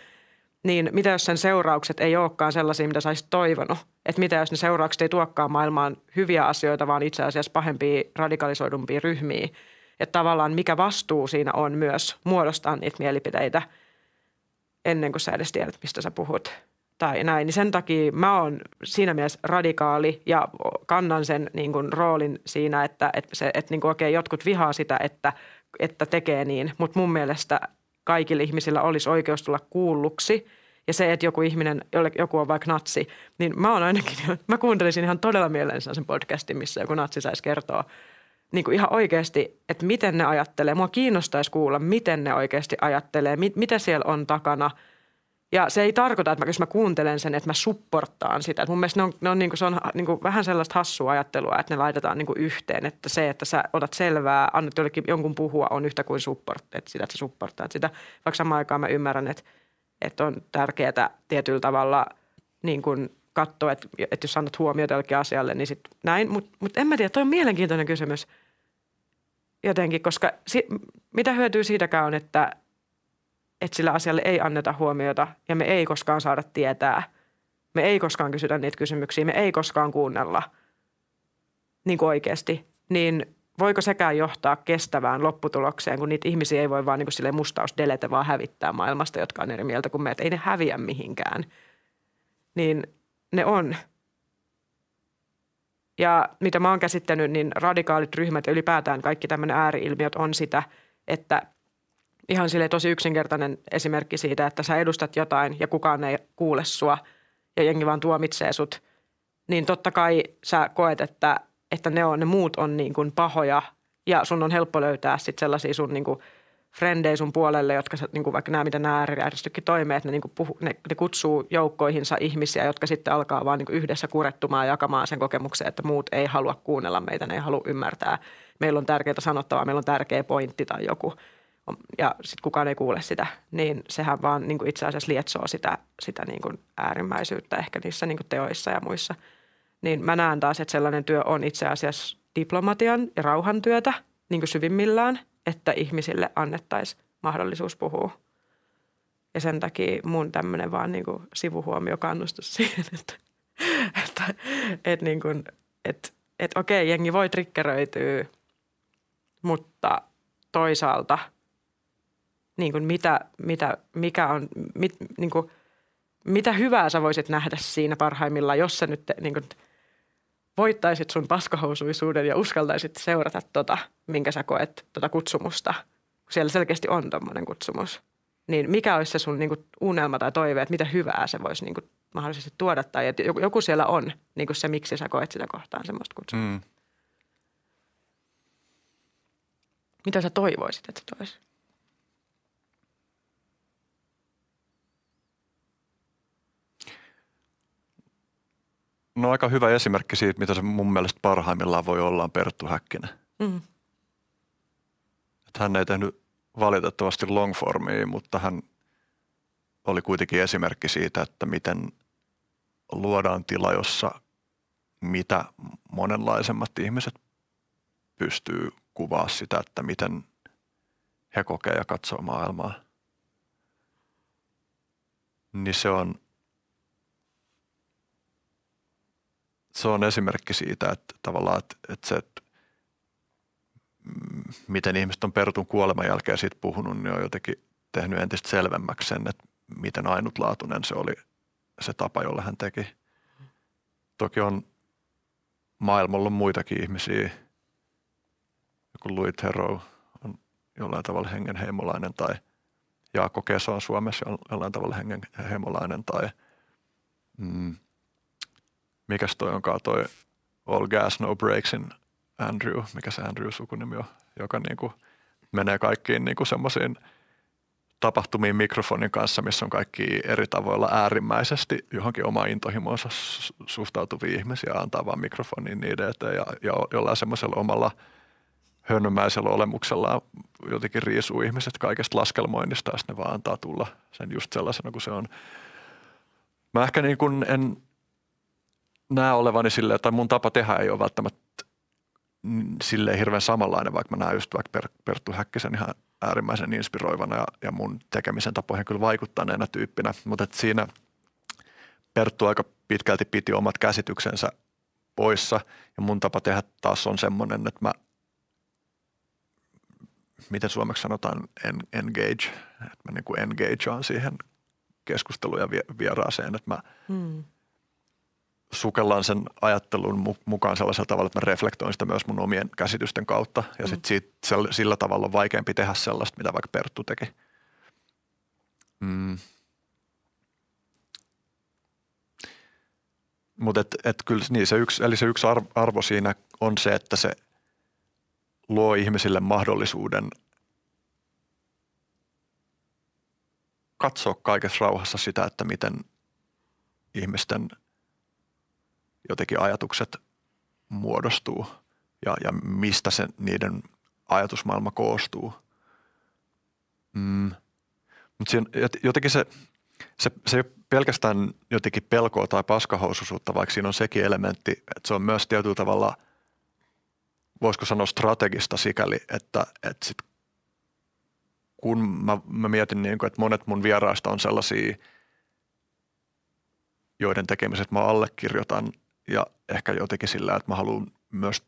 niin mitä jos sen seuraukset ei olekaan sellaisia, mitä sä olisit toivonut? Että mitä jos ne seuraukset ei tuokkaan maailmaan hyviä asioita, vaan itse asiassa pahempia, radikalisoidumpia ryhmiä. Että tavallaan mikä vastuu siinä on myös muodostaa niitä mielipiteitä – ennen kuin sä edes tiedät, mistä sä puhut tai näin. Niin sen takia mä oon siinä mielessä radikaali ja kannan sen niin kuin roolin siinä, että, että, se, että niin kuin, okei, jotkut vihaa sitä, että, että tekee niin, mutta mun mielestä kaikilla ihmisillä olisi oikeus tulla kuulluksi. Ja se, että joku ihminen, jolle joku on vaikka natsi, niin mä oon ainakin, mä kuuntelisin ihan todella mielensä sen podcastin, missä joku natsi saisi kertoa niin kuin ihan oikeasti, että miten ne ajattelee. Mua kiinnostaisi kuulla, miten ne oikeasti ajattelee, mit, mitä siellä on takana. Ja se ei tarkoita, että mä, jos mä kuuntelen sen, että mä supportaan sitä. Et mun mielestä ne on, ne on, niin kuin, se on niin kuin vähän sellaista hassua ajattelua, että ne laitetaan niin kuin yhteen. Että se, että sä otat selvää, annat jollekin jonkun puhua, on yhtä kuin support, että sitä, että sä supportaat sitä. Vaikka samaan aikaan mä ymmärrän, että, että on tärkeää tietyllä tavalla niin kuin katsoa, että, että jos annat huomiota jollekin asialle, niin sitten näin. Mutta mut en mä tiedä, toi on mielenkiintoinen kysymys jotenkin, koska si, mitä hyötyä siitäkään on, että, että sillä asialle ei anneta huomiota ja me ei koskaan saada tietää. Me ei koskaan kysytä niitä kysymyksiä, me ei koskaan kuunnella niin kuin oikeasti. Niin voiko sekään johtaa kestävään lopputulokseen, kun niitä ihmisiä ei voi vaan niin sille mustaus delete, vaan hävittää maailmasta, jotka on eri mieltä kuin me, että ei ne häviä mihinkään. Niin ne on. Ja mitä mä oon käsittänyt, niin radikaalit ryhmät ja ylipäätään kaikki tämmöinen ääriilmiöt on sitä, että ihan sille tosi yksinkertainen esimerkki siitä, että sä edustat jotain ja kukaan ei kuule sua ja jengi vaan tuomitsee sut, niin totta kai sä koet, että, että ne, on, ne muut on niin kuin pahoja ja sun on helppo löytää sitten sellaisia sun niin kuin – frendejä sun puolelle, jotka niin kuin vaikka nämä, mitä nämä äärijärjestötkin toimii, että ne, niin kuin puhu, ne, ne kutsuu joukkoihinsa ihmisiä, jotka sitten alkaa vaan niin kuin yhdessä kurettumaan ja jakamaan sen kokemuksen, että muut ei halua kuunnella meitä, ne ei halua ymmärtää. Meillä on tärkeää sanottavaa, meillä on tärkeä pointti tai joku ja sitten kukaan ei kuule sitä, niin sehän vaan niin kuin itse asiassa lietsoo sitä, sitä niin kuin äärimmäisyyttä ehkä niissä niin kuin teoissa ja muissa. Niin mä näen taas, että sellainen työ on itse asiassa diplomatian ja rauhantyötä niin kuin syvimmillään – että ihmisille annettaisiin mahdollisuus puhua. Ja sen takia mun tämmöinen vaan niin kuin sivuhuomio kannustus siihen, että, että, että, niin kuin, että, että okei, jengi voi trikkeröityä, mutta toisaalta niin kuin mitä, mitä, mikä on, mit, niin kuin, mitä hyvää sä voisit nähdä siinä parhaimmillaan, jos sä nyt niin kuin, voittaisit sun paskahousuisuuden ja uskaltaisit seurata tota, minkä sä koet, tota kutsumusta, kun siellä selkeästi on tommonen kutsumus, niin mikä olisi se sun niinku unelma tai toive, että mitä hyvää se voisi niinku mahdollisesti tuoda tai että joku, joku siellä on niinku se, miksi sä koet sitä kohtaan semmoista kutsumusta. Mm. Mitä sä toivoisit, että se toisi? No aika hyvä esimerkki siitä, mitä se mun mielestä parhaimmillaan voi olla, on Perttu Häkkinen. Mm. Että hän ei tehnyt valitettavasti longformia, mutta hän oli kuitenkin esimerkki siitä, että miten luodaan tila, jossa mitä monenlaisemmat ihmiset pystyy kuvaa sitä, että miten he kokee ja katsoo maailmaa. Niin se on – se on esimerkki siitä, että tavallaan, että, että se, että miten ihmiset on Pertun kuoleman jälkeen siitä puhunut, niin on jotenkin tehnyt entistä selvemmäksi sen, että miten ainutlaatuinen se oli se tapa, jolla hän teki. Toki on maailmalla muitakin ihmisiä. Joku Louis Theroux on jollain tavalla hengenheimolainen tai Jaakko Keso on Suomessa jollain tavalla hengenheimolainen tai mm, mikäs toi onkaan toi All Gas No Breaksin Andrew, mikä se Andrew sukunimi on, joka niinku menee kaikkiin niinku semmoisiin tapahtumiin mikrofonin kanssa, missä on kaikki eri tavoilla äärimmäisesti johonkin oma intohimoonsa suhtautuvia ihmisiä, antaa vaan mikrofonin niiden eteen ja, ja jollain semmoisella omalla hönömäisellä olemuksellaan jotenkin riisuu ihmiset kaikesta laskelmoinnista ja sitten ne vaan antaa tulla sen just sellaisena kuin se on. Mä ehkä niin kuin en näe olevani silleen, tai mun tapa tehdä ei ole välttämättä sille hirveän samanlainen, vaikka mä näen just vaikka Perttu Häkkisen ihan äärimmäisen inspiroivana ja, ja mun tekemisen tapoihin kyllä vaikuttaneena tyyppinä. Mutta siinä Perttu aika pitkälti piti omat käsityksensä poissa ja mun tapa tehdä taas on semmoinen, että mä miten suomeksi sanotaan en, engage, että mä niin kuin engageaan siihen keskusteluun ja vieraaseen, että mä hmm. Sukellaan sen ajattelun mukaan sellaisella tavalla, että mä reflektoin sitä myös mun omien käsitysten kautta ja hmm. sitten sillä tavalla on vaikeampi tehdä sellaista, mitä vaikka Perttu teki. Mm. Mutta et, et kyllä niin se yksi, eli se yksi arvo siinä on se, että se luo ihmisille mahdollisuuden katsoa kaikessa rauhassa sitä, että miten ihmisten jotenkin ajatukset muodostuu ja, ja mistä se niiden ajatusmaailma koostuu. Mm. Mutta jotenkin se, se, se ei ole pelkästään jotenkin pelkoa tai paskahousuisuutta, vaikka siinä on sekin elementti, että se on myös tietyllä tavalla, voisiko sanoa strategista sikäli, että, että sit kun mä, mä mietin, niin kuin, että monet mun vieraista on sellaisia, joiden tekemiset mä allekirjoitan ja ehkä jotenkin sillä, että mä haluan myös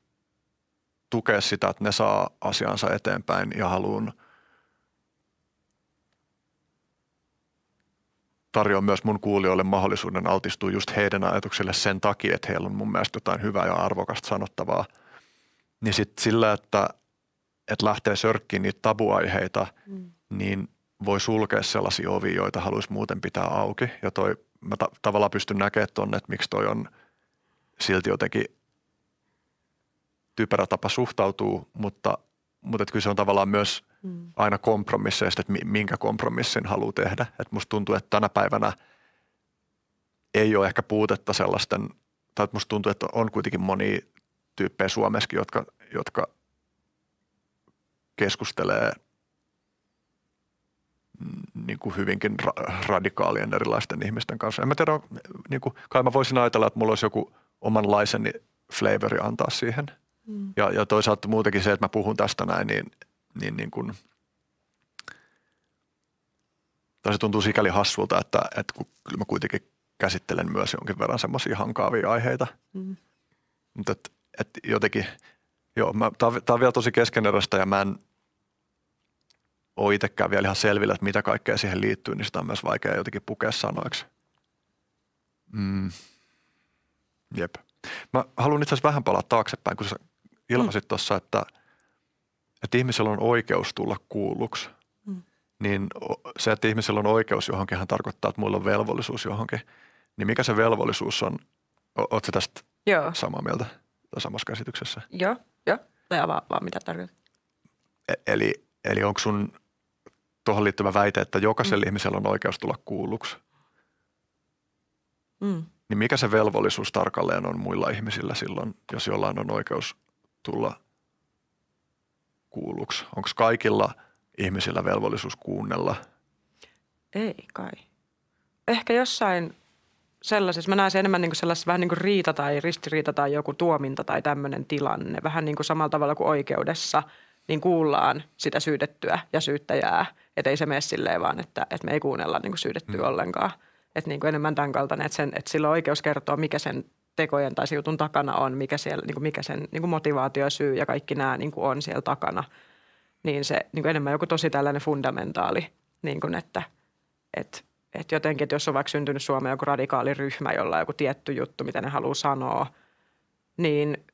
tukea sitä, että ne saa asiansa eteenpäin ja haluan – tarjoaa myös mun kuulijoille mahdollisuuden altistua just heidän ajatuksille sen takia, että heillä on mun mielestä jotain hyvää ja arvokasta sanottavaa. Niin sitten sillä, että, että lähtee sörkkiin niitä tabuaiheita, mm. niin voi sulkea sellaisia ovia, joita haluaisi muuten pitää auki. Ja toi, mä ta- tavallaan pystyn näkemään tuonne, että miksi toi on silti jotenkin typerä tapa suhtautuu, mutta, mutta että kyllä se on tavallaan myös – mm. aina kompromisseista, että minkä kompromissin haluaa tehdä. Et musta tuntuu, että tänä päivänä ei ole ehkä puutetta sellaisten, tai musta tuntuu, että on kuitenkin moni tyyppejä Suomessakin, jotka, jotka keskustelee niin kuin hyvinkin ra- radikaalien erilaisten ihmisten kanssa. En mä tiedä, niin kuin, kai mä voisin ajatella, että mulla olisi joku omanlaiseni flavori antaa siihen. Mm. Ja, ja toisaalta muutenkin se, että mä puhun tästä näin, niin niin, niin kuin, tai se tuntuu sikäli hassulta, että, että kun, kyllä mä kuitenkin käsittelen myös jonkin verran semmoisia hankaavia aiheita. Mm. Mutta et, et jotenkin, joo, tämä on vielä tosi keskeneräistä ja mä en ole itsekään vielä ihan selvillä, että mitä kaikkea siihen liittyy, niin sitä on myös vaikea jotenkin pukea sanoiksi. Mm. Jep. Mä haluan itse asiassa vähän palaa taaksepäin, kun sä ilmasit mm. tuossa, että – että ihmisellä on oikeus tulla kuulluksi, mm. niin se, että ihmisellä on oikeus johonkin, hän tarkoittaa, että mulla on velvollisuus johonkin. Niin mikä se velvollisuus on? Oletko tästä Joo. samaa mieltä tai samassa käsityksessä? Joo, joo. Tai avaa vaan mitä tarkoittaa. E- eli, eli onko sun tuohon liittyvä väite, että jokaisella mm. ihmisellä on oikeus tulla kuulluksi? Mm. Niin mikä se velvollisuus tarkalleen on muilla ihmisillä silloin, jos jollain on oikeus tulla – kuulluksi? Onko kaikilla ihmisillä velvollisuus kuunnella? Ei kai. Ehkä jossain sellaisessa, mä näen sen enemmän niin kuin sellaisessa vähän niin kuin riita tai ristiriita tai joku tuominta tai tämmöinen tilanne. Vähän niin kuin samalla tavalla kuin oikeudessa, niin kuullaan sitä syytettyä ja syyttäjää. Että ei se mene silleen vaan, että, että me ei kuunnella niin kuin syytettyä hmm. ollenkaan. Että niin kuin enemmän tämän kaltainen, että, sen, että sillä on oikeus kertoa, mikä sen tekojen tai jutun takana on, mikä, siellä, niin kuin mikä sen niin kuin motivaatio, syy ja kaikki nämä niin kuin on siellä takana. Niin se niin kuin enemmän joku tosi tällainen fundamentaali, niin kuin että, että, että jotenkin, että jos on vaikka syntynyt Suomeen joku radikaali ryhmä, jolla on joku tietty juttu, mitä ne haluaa sanoa, niin,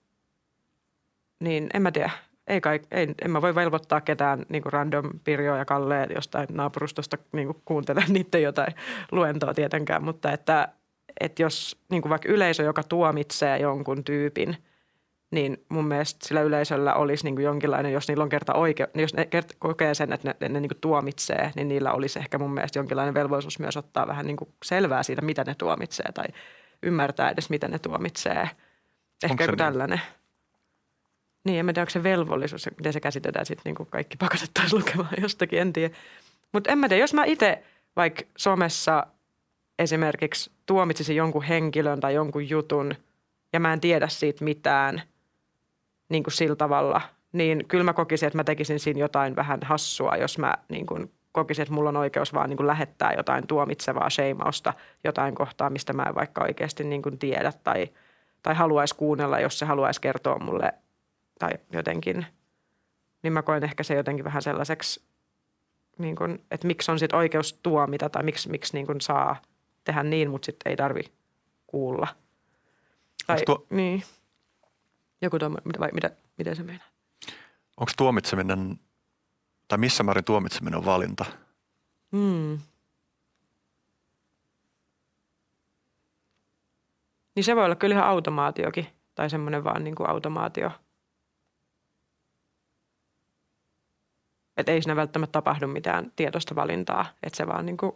niin en mä tiedä. Ei kai, ei, en mä voi velvoittaa ketään niin kuin random Pirjo ja Kalle jostain naapurustosta niin kuin kuuntele niiden jotain luentoa tietenkään, mutta että, että jos niin kuin vaikka yleisö, joka tuomitsee jonkun tyypin, niin mun mielestä sillä yleisöllä olisi niin kuin jonkinlainen, jos niillä on kerta oikeu, jos ne kert- kokee sen, että ne, ne niin kuin tuomitsee, niin niillä olisi ehkä mun mielestä jonkinlainen velvollisuus myös ottaa vähän niin kuin selvää siitä, mitä ne tuomitsee tai ymmärtää edes, mitä ne tuomitsee. Ehkä joku niin? tällainen. Niin, en mä tiedä, onko se velvollisuus, miten se käsitetään sitten, niin kuin kaikki pakotettaisiin lukemaan jostakin, en tiedä. Mutta en mä tiedä, jos mä itse vaikka somessa esimerkiksi tuomitsisin jonkun henkilön tai jonkun jutun ja mä en tiedä siitä mitään niin kuin sillä tavalla, niin kyllä mä kokisin, että mä tekisin siinä jotain vähän hassua, jos mä niin kuin kokisin, että mulla on oikeus vaan niin kuin lähettää jotain tuomitsevaa sheimausta jotain kohtaa, mistä mä en vaikka oikeasti niin kuin tiedä tai, tai haluaisi kuunnella, jos se haluaisi kertoa mulle tai jotenkin, niin mä koen ehkä se jotenkin vähän sellaiseksi, niin kuin, että miksi on sitten oikeus tuomita tai miksi, miksi niin kuin saa tehdä niin, mutta sitten ei tarvi kuulla. Tai, tuo... niin. Joku tuommoinen, vai mitä, miten se meinaa? Onko tuomitseminen tai missä määrin tuomitseminen on valinta? Hmm. Niin se voi olla kyllä ihan automaatiokin tai semmoinen vaan niin kuin automaatio. Että ei siinä välttämättä tapahdu mitään tietoista valintaa. Että se vaan niin kuin,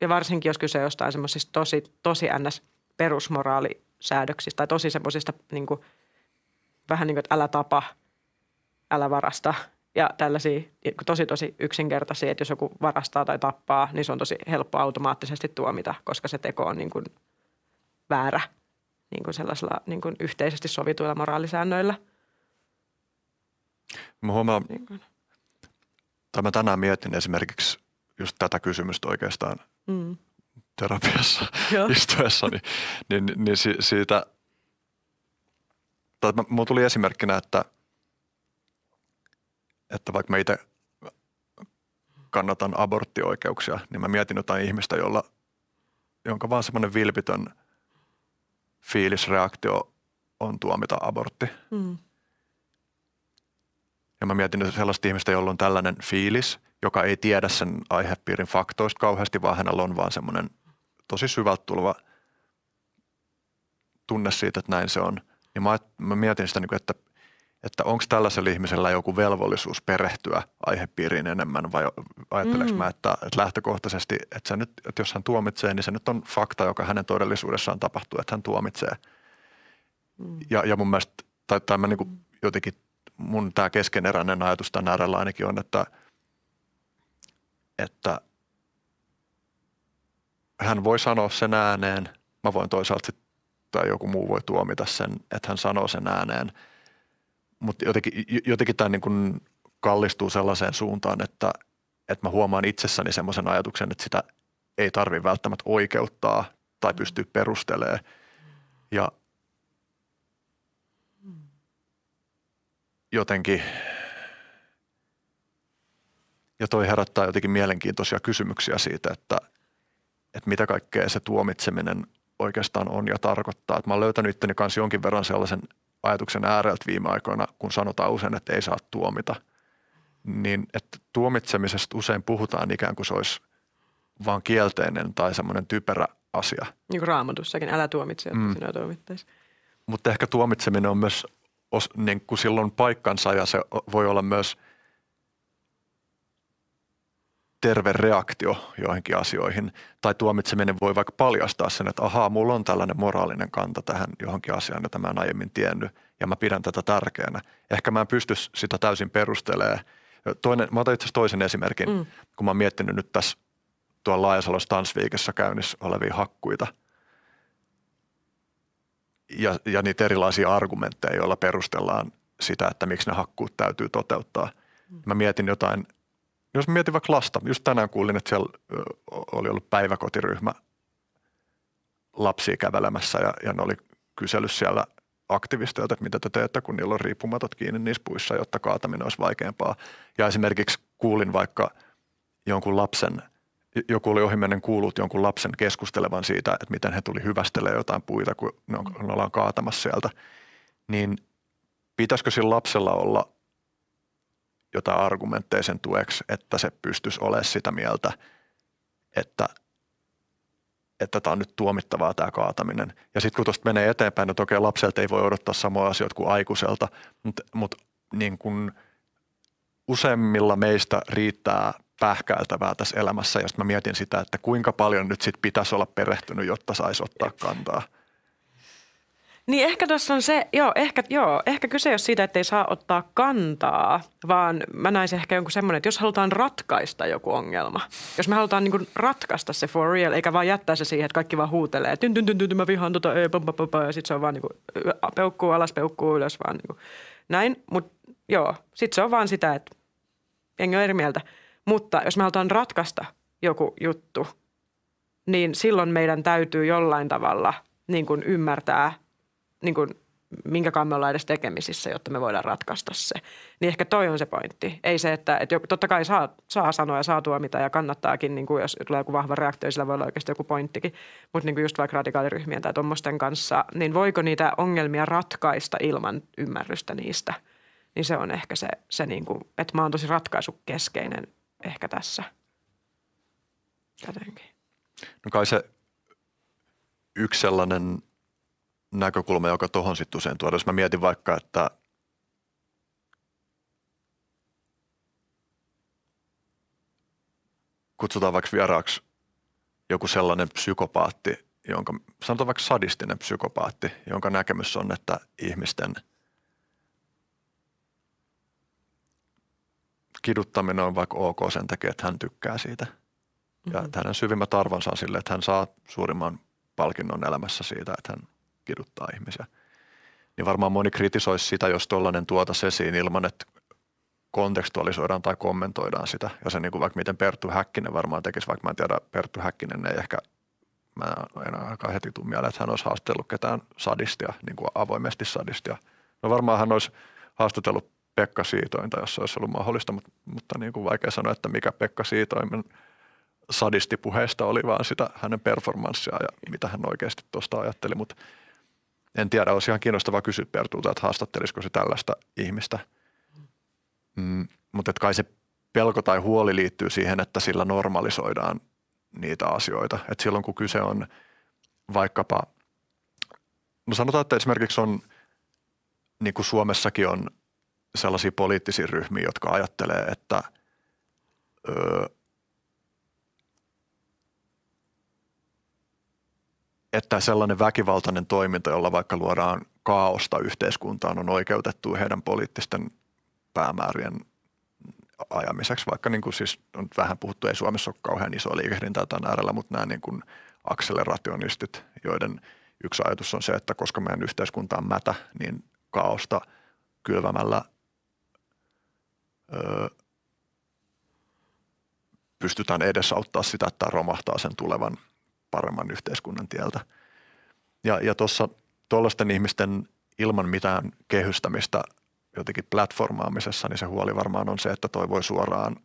ja varsinkin jos kyse jostain semmoisista tosi, tosi ns. perusmoraalisäädöksistä tai tosi semmoisista niin kuin, vähän niin kuin, että älä tapa, älä varasta – ja tällaisia tosi tosi yksinkertaisia, että jos joku varastaa tai tappaa, niin se on tosi helppo automaattisesti tuomita, koska se teko on niin kuin väärä niin kuin sellaisilla niin kuin yhteisesti sovituilla moraalisäännöillä. Mä huomaan, niin kuin. Tai mä tänään mietin esimerkiksi just tätä kysymystä oikeastaan mm. terapiassa istuessani, niin, niin, niin siitä, tai mulla tuli esimerkkinä, että – että vaikka mä itse kannatan aborttioikeuksia, niin mä mietin jotain ihmistä, jolla, jonka vaan semmoinen vilpitön fiilisreaktio on tuomita abortti. Mm. Ja mä mietin sellaista ihmistä, jolla on tällainen fiilis, joka ei tiedä sen aihepiirin faktoista kauheasti, vaan hänellä on vaan semmoinen tosi syvältä tuleva tunne siitä, että näin se on. Ja mä, mä mietin sitä, niin että että onko tällaisella ihmisellä joku velvollisuus perehtyä aihepiiriin enemmän vai ajatteleeko mm. mä, että, että lähtökohtaisesti, että, se nyt, että jos hän tuomitsee, niin se nyt on fakta, joka hänen todellisuudessaan tapahtuu, että hän tuomitsee. Mm. Ja, ja mun mielestä, tai, tai mä niin kuin jotenkin, mun tämä keskeneräinen ajatus tämän äärellä ainakin on, että, että hän voi sanoa sen ääneen, mä voin toisaalta sit, tai joku muu voi tuomita sen, että hän sanoo sen ääneen – mutta jotenkin, jotenkin tämä niin kallistuu sellaiseen suuntaan, että, että mä huomaan itsessäni semmoisen ajatuksen, että sitä ei tarvitse välttämättä oikeuttaa tai pystyy perustelemaan. Ja jotenkin, ja toi herättää jotenkin mielenkiintoisia kysymyksiä siitä, että, että mitä kaikkea se tuomitseminen oikeastaan on ja tarkoittaa. Että mä oon löytänyt itteni kanssa jonkin verran sellaisen ajatuksen ääreltä viime aikoina, kun sanotaan usein, että ei saa tuomita, niin että tuomitsemisesta usein puhutaan ikään kuin se olisi vaan kielteinen tai semmoinen typerä asia. Niin kuin raamatussakin, älä tuomitse, että mm. sinä tuomittaisi. Mutta ehkä tuomitseminen on myös, niin kuin silloin paikkansa ja se voi olla myös – terve reaktio joihinkin asioihin. Tai tuomitseminen voi vaikka paljastaa sen, että ahaa, mulla on tällainen moraalinen kanta tähän johonkin asiaan, jota mä en aiemmin tiennyt ja mä pidän tätä tärkeänä. Ehkä mä en pysty sitä täysin perustelemaan. Toinen, mä otan itse toisen esimerkin, mm. kun mä oon miettinyt nyt tässä tuolla Laajasalon Stansviikessa käynnissä olevia hakkuita ja, ja niitä erilaisia argumentteja, joilla perustellaan sitä, että miksi ne hakkuut täytyy toteuttaa. Mm. Mä mietin jotain jos mietin vaikka lasta, just tänään kuulin, että siellä oli ollut päiväkotiryhmä lapsia kävelemässä ja, ja ne oli kysellyt siellä aktivisteilta, että mitä te teette, kun niillä on riippumatot kiinni niissä puissa, jotta kaataminen olisi vaikeampaa. Ja esimerkiksi kuulin vaikka jonkun lapsen, joku oli ohimennen kuullut jonkun lapsen keskustelevan siitä, että miten he tuli hyvästelemään jotain puita, kun ne, on, ne ollaan kaatamassa sieltä. Niin pitäisikö sillä lapsella olla jotain argumentteja sen tueksi, että se pystyisi olemaan sitä mieltä, että että tämä on nyt tuomittavaa tämä kaataminen. Ja sitten kun tuosta menee eteenpäin, että okei lapselta ei voi odottaa samoja asioita kuin aikuiselta, mutta, mutta niin kuin useimmilla meistä riittää pähkäiltävää tässä elämässä, ja mä mietin sitä, että kuinka paljon nyt sit pitäisi olla perehtynyt, jotta saisi ottaa kantaa. Niin ehkä tuossa on se, joo ehkä, joo, ehkä kyse ei ole siitä, että ei saa ottaa kantaa, vaan mä näisin ehkä jonkun semmoinen, että jos halutaan ratkaista joku ongelma, jos me halutaan niin ratkaista se for real, eikä vaan jättää se siihen, että kaikki vaan huutelee, tyn, tyn, tyn, tyn, mä vihaan tota, ei, pam, pam, pam, ja sitten se on vaan niin kuin, peukkuu alas, peukkuu ylös, vaan niin kuin, näin. Mutta joo, sitten se on vaan sitä, että jengi on eri mieltä. Mutta jos me halutaan ratkaista joku juttu, niin silloin meidän täytyy jollain tavalla niin kuin ymmärtää, niin kuin, minkä me ollaan edes tekemisissä, jotta me voidaan ratkaista se. Niin ehkä toi on se pointti. Ei se, että, että totta kai saa, saa sanoa ja saa tuomita ja kannattaakin, niin kuin jos tulee joku vahva reaktio, sillä voi olla oikeasti joku pointtikin. Mutta niin kuin just vaikka radikaaliryhmien tai tuommoisten kanssa, niin voiko niitä ongelmia ratkaista ilman ymmärrystä niistä? Niin se on ehkä se, se niin kuin, että mä oon tosi ratkaisukeskeinen ehkä tässä jotenkin. No kai se yksi sellainen näkökulma, joka tuohon sitten usein tuodaan. Jos mä mietin vaikka, että kutsutaan vaikka vieraaksi joku sellainen psykopaatti, jonka, sanotaan vaikka sadistinen psykopaatti, jonka näkemys on, että ihmisten kiduttaminen on vaikka ok sen takia, että hän tykkää siitä. Ja mm-hmm. hänen syvimmät arvonsa on sille, että hän saa suurimman palkinnon elämässä siitä, että hän kiduttaa ihmisiä. Niin varmaan moni kritisoisi sitä, jos tuollainen tuota esiin ilman, että kontekstualisoidaan tai kommentoidaan sitä. Ja se niin kuin vaikka miten Perttu Häkkinen varmaan tekisi, vaikka mä en tiedä, Perttu Häkkinen ei ehkä, mä en ainakaan heti tule mieleen, että hän olisi haastellut ketään sadistia, niin kuin avoimesti sadistia. No varmaan hän olisi haastatellut Pekka Siitointa, jos se olisi ollut mahdollista, mutta, mutta niin kuin vaikea sanoa, että mikä Pekka Siitoimen – sadistipuheesta oli vaan sitä hänen performanssia ja mitä hän oikeasti tuosta ajatteli, mutta en tiedä, olisi ihan kiinnostavaa kysyä Pertulta, että haastattelisiko se tällaista ihmistä. Mm, mutta kai se pelko tai huoli liittyy siihen, että sillä normalisoidaan niitä asioita. Että silloin kun kyse on vaikkapa, no sanotaan, että esimerkiksi on, niin kuin Suomessakin on sellaisia poliittisia ryhmiä, jotka ajattelee, että öö, että sellainen väkivaltainen toiminta, jolla vaikka luodaan kaaosta yhteiskuntaan, on oikeutettu heidän poliittisten päämäärien ajamiseksi, vaikka niin kuin siis on vähän puhuttu, ei Suomessa ole kauhean iso liikehdintä tämän äärellä, mutta nämä niin kuin akselerationistit, joiden yksi ajatus on se, että koska meidän yhteiskunta on mätä, niin kaaosta kylvämällä pystytään edesauttaa sitä, että romahtaa sen tulevan paremman yhteiskunnan tieltä. Ja, ja tuossa tuollaisten ihmisten ilman mitään kehystämistä jotenkin platformaamisessa, niin se huoli varmaan on se, että toi voi suoraan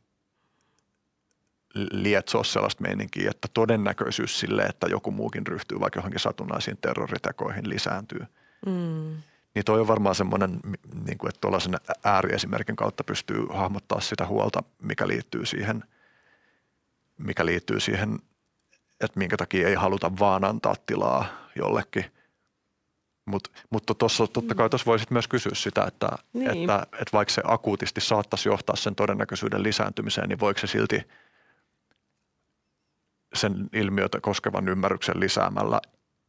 lietsoa sellaista meininkiä, että todennäköisyys sille, että joku muukin ryhtyy vaikka johonkin satunnaisiin terroritekoihin lisääntyy. Mm. Niin toi on varmaan semmoinen, niin kuin, että tuollaisen ääriesimerkin kautta pystyy hahmottaa sitä huolta, mikä liittyy siihen, mikä liittyy siihen että minkä takia ei haluta vaan antaa tilaa jollekin. Mut, mutta tuossa, totta kai tuossa voisit myös kysyä sitä, että, niin. että, että vaikka se akuutisti saattaisi johtaa sen todennäköisyyden lisääntymiseen, niin voiko se silti sen ilmiötä koskevan ymmärryksen lisäämällä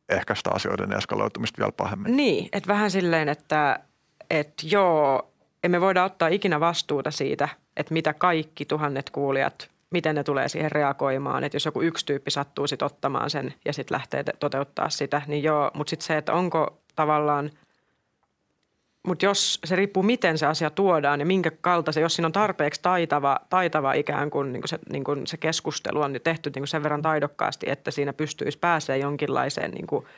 ehkäistä asioiden eskaloitumista vielä pahemmin? Niin, että vähän silleen, että, että joo, emme voida ottaa ikinä vastuuta siitä, että mitä kaikki tuhannet kuulijat miten ne tulee siihen reagoimaan. Että jos joku yksi tyyppi sattuu sitten ottamaan sen ja sitten lähtee toteuttaa sitä, niin joo. Mutta sitten se, että onko tavallaan, mutta jos se riippuu miten se asia tuodaan ja minkä kaltaisen, jos siinä on tarpeeksi taitava, taitava ikään kuin, niin kuin se, niin kuin se keskustelu on tehty niin kuin sen verran taidokkaasti, että siinä pystyisi pääsee jonkinlaiseen niin kuin –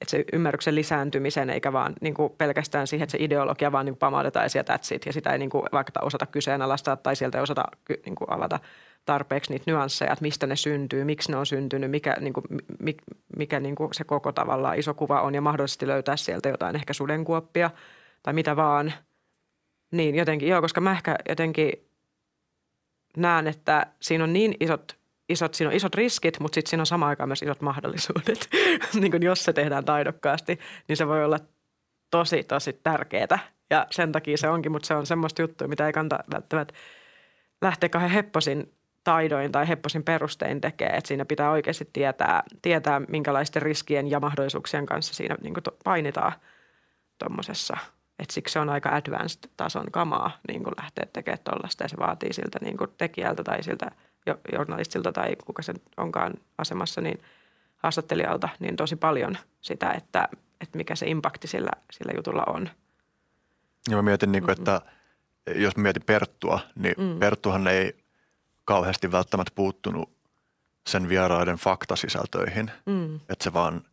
että se ymmärryksen lisääntymisen, eikä vaan niin kuin pelkästään siihen, että se ideologia vaan niin kuin pamautetaan ja sieltä it, ja sitä ei niin kuin vaikka osata kyseenalaistaa tai sieltä ei osata niin kuin avata tarpeeksi niitä nyansseja, että mistä ne syntyy, miksi ne on syntynyt, mikä, niin kuin, mikä niin kuin se koko tavallaan iso kuva on ja mahdollisesti löytää sieltä jotain ehkä sudenkuoppia tai mitä vaan. Niin jotenkin, joo, koska mä ehkä jotenkin näen, että siinä on niin isot isot, siinä on isot riskit, mutta sitten siinä on samaan aikaan myös isot mahdollisuudet. niin kuin jos se tehdään taidokkaasti, niin se voi olla tosi, tosi tärkeää. Ja sen takia se onkin, mutta se on semmoista juttua, mitä ei kannata välttämättä lähteä kahden hepposin taidoin tai hepposin perustein tekee. Että siinä pitää oikeasti tietää, tietää, minkälaisten riskien ja mahdollisuuksien kanssa siinä niin painitaan tuommoisessa. Että siksi se on aika advanced-tason kamaa niin kuin lähteä tekemään tuollaista ja se vaatii siltä niin kuin tekijältä tai siltä journalistilta tai kuka sen onkaan asemassa, niin haastattelijalta, niin tosi paljon sitä, että, että mikä se impakti sillä, sillä jutulla on. Ja mä mietin, niin kuin, että jos mä mietin Perttua, niin mm. Perttuhan ei kauheasti välttämättä puuttunut sen vieraiden faktasisältöihin. Mm. Että se vaan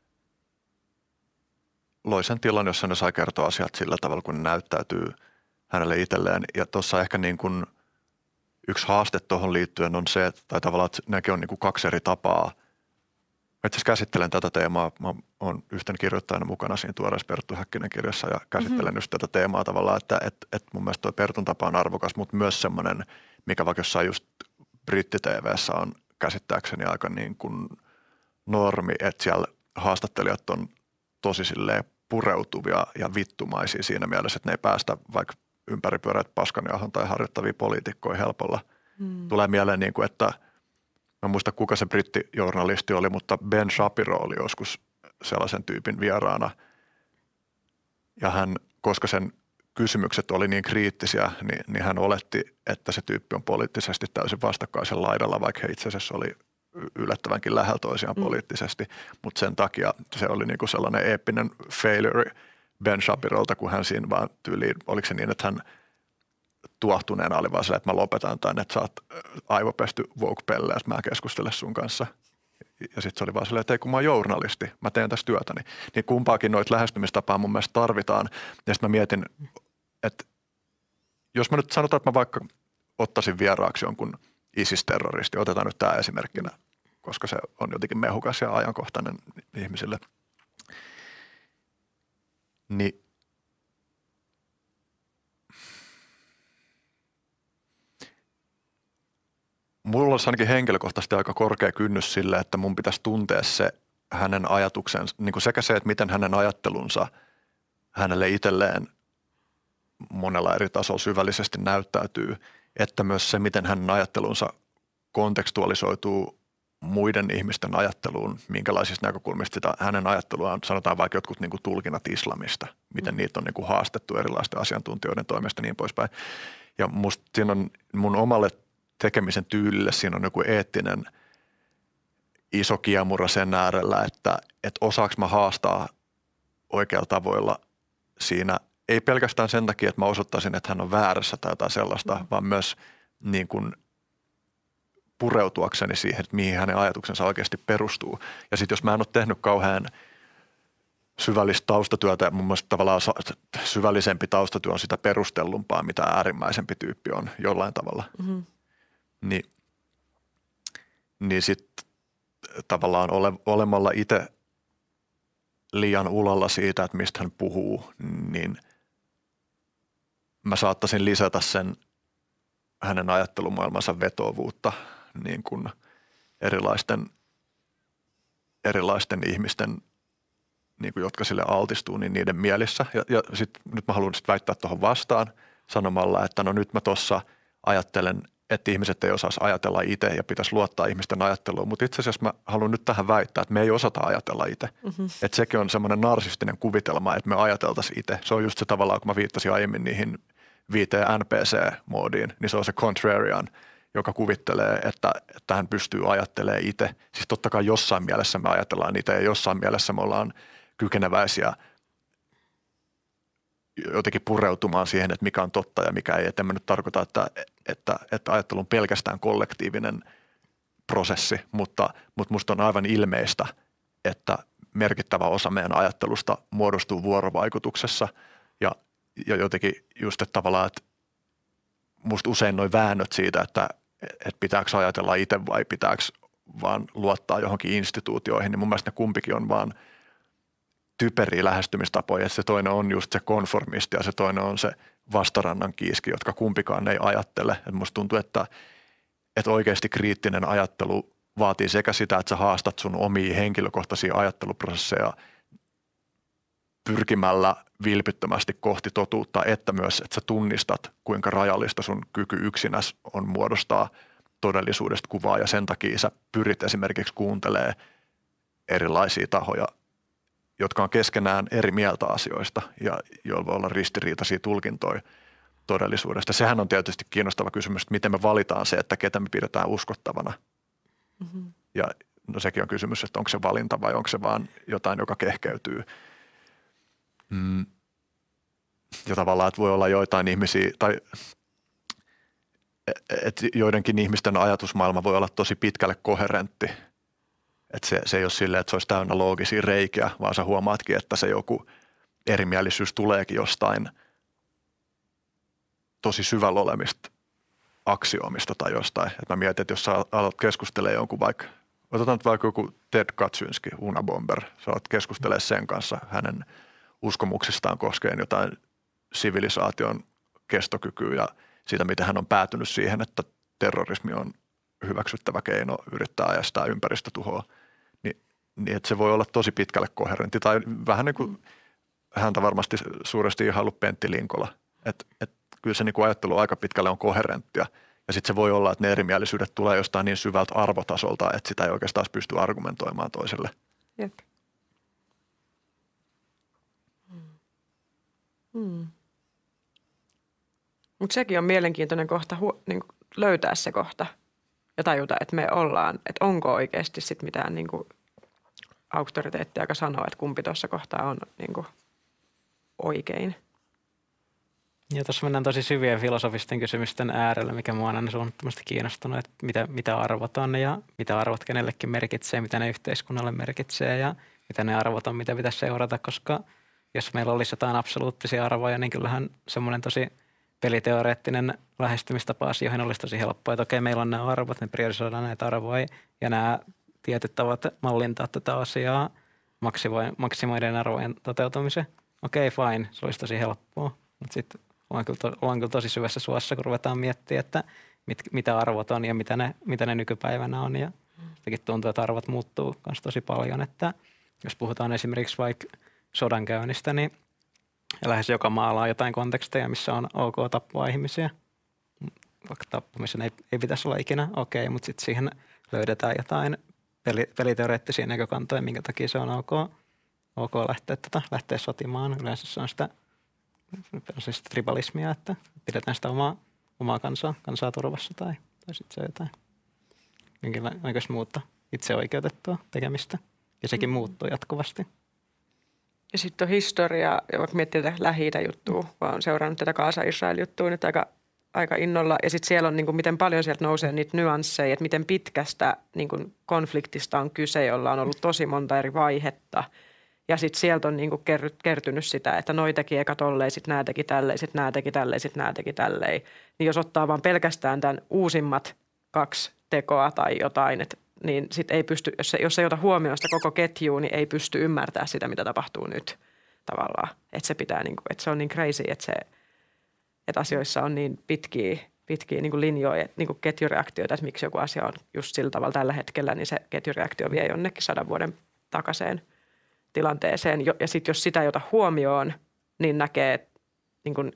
loi sen tilan, jossa ne sai kertoa asiat sillä tavalla, kun ne näyttäytyy hänelle itselleen. Ja tuossa ehkä niin kuin yksi haaste tuohon liittyen on se, että, tai tavallaan, että näkin on niin kuin kaksi eri tapaa. Mä itse käsittelen tätä teemaa, mä oon yhten kirjoittajana mukana siinä tuoreessa Perttu Häkkinen kirjassa ja käsittelen mm-hmm. just tätä teemaa tavallaan, että et, et mun mielestä tuo Pertun tapa on arvokas, mutta myös semmoinen, mikä vaikka jossain just britti on käsittääkseni aika niin kuin normi, että siellä haastattelijat on tosi silleen pureutuvia ja vittumaisia siinä mielessä, että ne ei päästä vaikka ympäripyöreät paskanjahon tai harjoittavia poliitikkoja helpolla. Hmm. Tulee mieleen, niin kuin, että mä muista kuka se brittijournalisti oli, mutta Ben Shapiro oli joskus sellaisen tyypin vieraana. Ja hän, koska sen kysymykset oli niin kriittisiä, niin, niin hän oletti, että se tyyppi on poliittisesti täysin vastakkaisen laidalla, vaikka he itse asiassa oli yllättävänkin lähellä toisiaan mm. poliittisesti, mutta sen takia se oli niinku sellainen eeppinen failure Ben Shapirolta, kun hän siinä vaan tyyliin, oliko se niin, että hän tuohtuneena oli vaan sillä, että mä lopetan tämän, että sä oot aivopesty woke pelle, että mä keskustele sun kanssa. Ja sitten se oli vaan silleen, että ei kun mä oon journalisti, mä teen tässä työtäni. Niin kumpaakin noita lähestymistapaa mun mielestä tarvitaan. Ja sitten mä mietin, että jos mä nyt sanotaan, että mä vaikka ottaisin vieraaksi jonkun ISIS-terroristi, otetaan nyt tämä esimerkkinä, koska se on jotenkin mehukas ja ajankohtainen ihmisille. Niin mulla olisi ainakin henkilökohtaisesti aika korkea kynnys sille, että mun pitäisi tuntea se hänen ajatuksensa, niin kuin sekä se, että miten hänen ajattelunsa hänelle itselleen monella eri tasolla syvällisesti näyttäytyy, että myös se, miten hänen ajattelunsa kontekstualisoituu muiden ihmisten ajatteluun, minkälaisista näkökulmista sitä hänen ajatteluaan, sanotaan vaikka jotkut niin kuin tulkinnat islamista, miten mm. niitä on niin kuin haastettu erilaisten asiantuntijoiden toimesta niin poispäin. Ja musta siinä on mun omalle tekemisen tyylille, siinä on joku eettinen iso kiemura sen äärellä, että, että osaako mä haastaa oikealla tavoilla siinä, ei pelkästään sen takia, että mä osoittaisin, että hän on väärässä tai jotain sellaista, mm. vaan myös niin kuin pureutuakseni siihen, että mihin hänen ajatuksensa oikeasti perustuu. Ja sitten jos mä en ole tehnyt kauhean syvällistä taustatyötä, ja mun mielestä tavallaan syvällisempi taustatyö on sitä perustellumpaa, mitä äärimmäisempi tyyppi on jollain tavalla. Mm-hmm. Niin, niin sitten tavallaan ole, olemalla itse liian ulalla siitä, että mistä hän puhuu, niin mä saattaisin lisätä sen hänen ajattelumaailmansa vetovuutta – niin kuin erilaisten, erilaisten ihmisten, niin kuin jotka sille altistuu, niin niiden mielissä. Ja, ja sit, nyt mä haluan sit väittää tuohon vastaan sanomalla, että no nyt mä tuossa ajattelen, että ihmiset ei osaisi ajatella itse ja pitäisi luottaa ihmisten ajatteluun. Mutta itse asiassa mä haluan nyt tähän väittää, että me ei osata ajatella itse. Mm-hmm. Että sekin on semmoinen narsistinen kuvitelma, että me ajateltaisiin itse. Se on just se tavallaan, kun mä viittasin aiemmin niihin viiteen NPC-moodiin, niin se on se contrarian – joka kuvittelee, että, että hän pystyy ajattelemaan itse. Siis totta kai jossain mielessä me ajatellaan itse ja jossain mielessä me ollaan kykeneväisiä jotenkin pureutumaan siihen, että mikä on totta ja mikä ei. Et en mä nyt tarkoita, että, että, että ajattelu on pelkästään kollektiivinen prosessi, mutta, mutta musta on aivan ilmeistä, että merkittävä osa meidän ajattelusta muodostuu vuorovaikutuksessa ja, ja jotenkin just, että tavallaan, että musta usein noin väännöt siitä, että, että pitääkö ajatella itse vai pitääkö vaan luottaa johonkin instituutioihin, niin mun mielestä ne kumpikin on vaan typeriä lähestymistapoja. Että se toinen on just se konformisti ja se toinen on se vastarannan kiiski, jotka kumpikaan ei ajattele. Että musta tuntuu, että, että oikeasti kriittinen ajattelu vaatii sekä sitä, että sä haastat sun omia henkilökohtaisia ajatteluprosesseja pyrkimällä vilpittömästi kohti totuutta, että myös, että sä tunnistat, kuinka rajallista sun kyky yksinäs on muodostaa todellisuudesta kuvaa ja sen takia sä pyrit esimerkiksi kuuntelee erilaisia tahoja, jotka on keskenään eri mieltä asioista ja joilla voi olla ristiriitaisia tulkintoja todellisuudesta. Sehän on tietysti kiinnostava kysymys, että miten me valitaan se, että ketä me pidetään uskottavana. Mm-hmm. Ja no sekin on kysymys, että onko se valinta vai onko se vaan jotain, joka kehkeytyy. Mm. Ja tavallaan, että voi olla joitain ihmisiä, tai että joidenkin ihmisten ajatusmaailma voi olla tosi pitkälle koherentti. Että se, se ei ole silleen, että se olisi täynnä loogisia reikiä, vaan sä huomaatkin, että se joku erimielisyys tuleekin jostain tosi syvällä olemista aksioomista tai jostain. Että mä mietin, että jos sä alat keskustelemaan jonkun vaikka, otetaan nyt vaikka joku Ted Kaczynski, Unabomber, sä alat keskustelemaan sen kanssa hänen uskomuksistaan koskeen jotain sivilisaation kestokykyä ja – siitä, miten hän on päätynyt siihen, että terrorismi on hyväksyttävä keino yrittää ajastaa ympäristötuhoa, niin, niin että se voi olla tosi pitkälle koherentti. Tai vähän niin kuin häntä varmasti suuresti ihailu Pentti Linkola. Että et, kyllä se niin kuin ajattelu aika pitkälle on koherenttia. Ja sitten se voi olla, että ne erimielisyydet tulee jostain niin syvältä arvotasolta, että sitä ei oikeastaan pysty argumentoimaan toiselle. Jep. Hmm. Mutta sekin on mielenkiintoinen kohta hu- niin löytää se kohta ja tajuta, että me ollaan, että onko oikeasti sit mitään niin kuin auktoriteettia, joka sanoo, että kumpi tuossa kohtaa on niin kuin oikein. Ja tuossa mennään tosi syvien filosofisten kysymysten äärellä, mikä mua on aina suunnattomasti kiinnostunut, että mitä, mitä arvot on ja mitä arvot kenellekin merkitsee, mitä ne yhteiskunnalle merkitsee ja mitä ne arvot on, mitä pitäisi seurata, koska jos meillä olisi jotain absoluuttisia arvoja, niin kyllähän semmoinen tosi – peliteoreettinen lähestymistapa asioihin olisi tosi helppoa, että okei, meillä on nämä arvot, me priorisoidaan näitä arvoja ja nämä tietyt tavat mallintaa tätä asiaa maksimoiden arvojen toteutumisen. Okei, fine, se olisi tosi helppoa, mutta sitten ollaan to, ollaan kyllä tosi syvässä suossa, kun ruvetaan miettimään, että mit, mitä arvot on ja mitä ne, mitä ne nykypäivänä on. Ja sitäkin tuntuu, että arvot muuttuu myös tosi paljon, että jos puhutaan esimerkiksi vaikka sodankäynnistä, niin – lähes joka maalla on jotain konteksteja, missä on ok tappaa ihmisiä. Vaikka tappamisen ei, ei pitäisi olla ikinä okei, okay, mutta sitten siihen löydetään jotain peli, peliteoreettisia näkökantoja, minkä takia se on ok, ok lähteä, tätä, lähteä sotimaan. Yleensä se on sitä, siis tribalismia, että pidetään sitä omaa, omaa kansaa, kansaa turvassa tai, tai sitten se on jotain jonkinlaista muuta itseoikeutettua tekemistä. Ja sekin mm. muuttuu jatkuvasti. Ja sitten on historia, ja vaikka miettii tätä lähi juttua, vaan on seurannut tätä Kaasa-Israel-juttua nyt aika, aika innolla. Ja sitten siellä on niin kuin, miten paljon sieltä nousee niitä nyansseja, että miten pitkästä niin kuin, konfliktista on kyse, jolla on ollut tosi monta eri vaihetta. Ja sitten sieltä on niin kuin, kertynyt sitä, että noi teki eka tolleen, sitten nämä teki tälleen, sitten nämä teki tälleen, sitten nämä teki tälleen. Niin jos ottaa vaan pelkästään tämän uusimmat kaksi tekoa tai jotain, että niin sit ei pysty, jos, se, jos ei ota huomioon sitä koko ketjua, niin ei pysty ymmärtämään sitä, mitä tapahtuu nyt tavallaan. Että se pitää, niin kuin, että se on niin crazy, että, se, että asioissa on niin pitkiä, pitkiä niin kuin linjoja, niin kuin ketjureaktioita, että miksi joku asia on just sillä tavalla tällä hetkellä, niin se ketjureaktio vie jonnekin sadan vuoden takaisin tilanteeseen. Ja sitten jos sitä ei ota huomioon, niin näkee niin kuin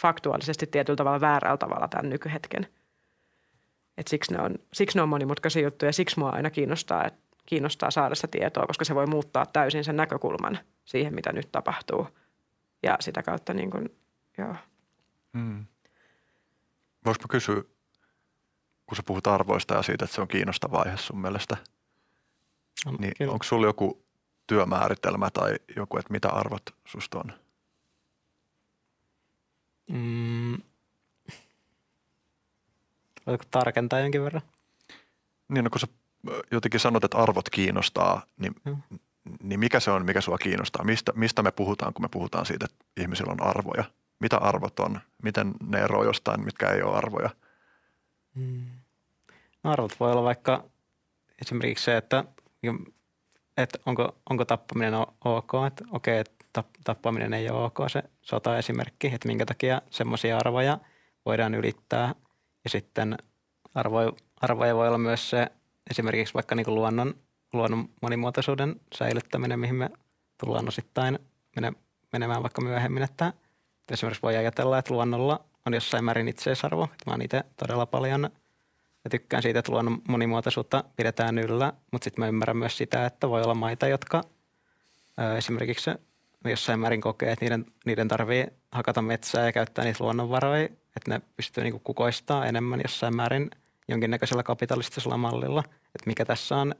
faktuaalisesti tietyllä tavalla väärällä tavalla tämän nykyhetken – et siksi, ne on, siksi ne on monimutkaisia juttuja ja siksi mua aina kiinnostaa, et, kiinnostaa saada sitä tietoa, koska se voi muuttaa täysin sen näkökulman siihen, mitä nyt tapahtuu. Ja sitä kautta niin kuin, joo. Hmm. Voisiko kysyä, kun sä puhut arvoista ja siitä, että se on kiinnostava aihe sun mielestä, on, niin onko sulla joku työmääritelmä tai joku, että mitä arvot susta on? Mm, Voitko tarkentaa jonkin verran? Niin, no kun sä jotenkin sanot, että arvot kiinnostaa, niin, hmm. niin mikä se on, mikä sua kiinnostaa? Mistä, mistä me puhutaan, kun me puhutaan siitä, että ihmisillä on arvoja? Mitä arvot on? Miten ne eroavat jostain, mitkä ei ole arvoja? Hmm. No arvot voi olla vaikka esimerkiksi se, että, että onko, onko tappaminen ok, että okei, että tappaminen ei ole ok, se sota-esimerkki, että minkä takia semmoisia arvoja voidaan ylittää – ja sitten arvoja, arvoja voi olla myös se esimerkiksi vaikka niin kuin luonnon, luonnon monimuotoisuuden säilyttäminen, mihin me tullaan osittain mene, menemään vaikka myöhemmin. Että esimerkiksi voi ajatella, että luonnolla on jossain määrin itseisarvo. Mä oon itse todella paljon mä tykkään siitä, että luonnon monimuotoisuutta pidetään yllä, mutta sitten mä ymmärrän myös sitä, että voi olla maita, jotka ö, esimerkiksi jossain määrin kokee, että niiden, niiden tarvii hakata metsää ja käyttää niitä luonnonvaroja, että ne pystyy niin kukoistaa enemmän jossain määrin jonkinnäköisellä kapitalistisella mallilla. Että mikä tässä on,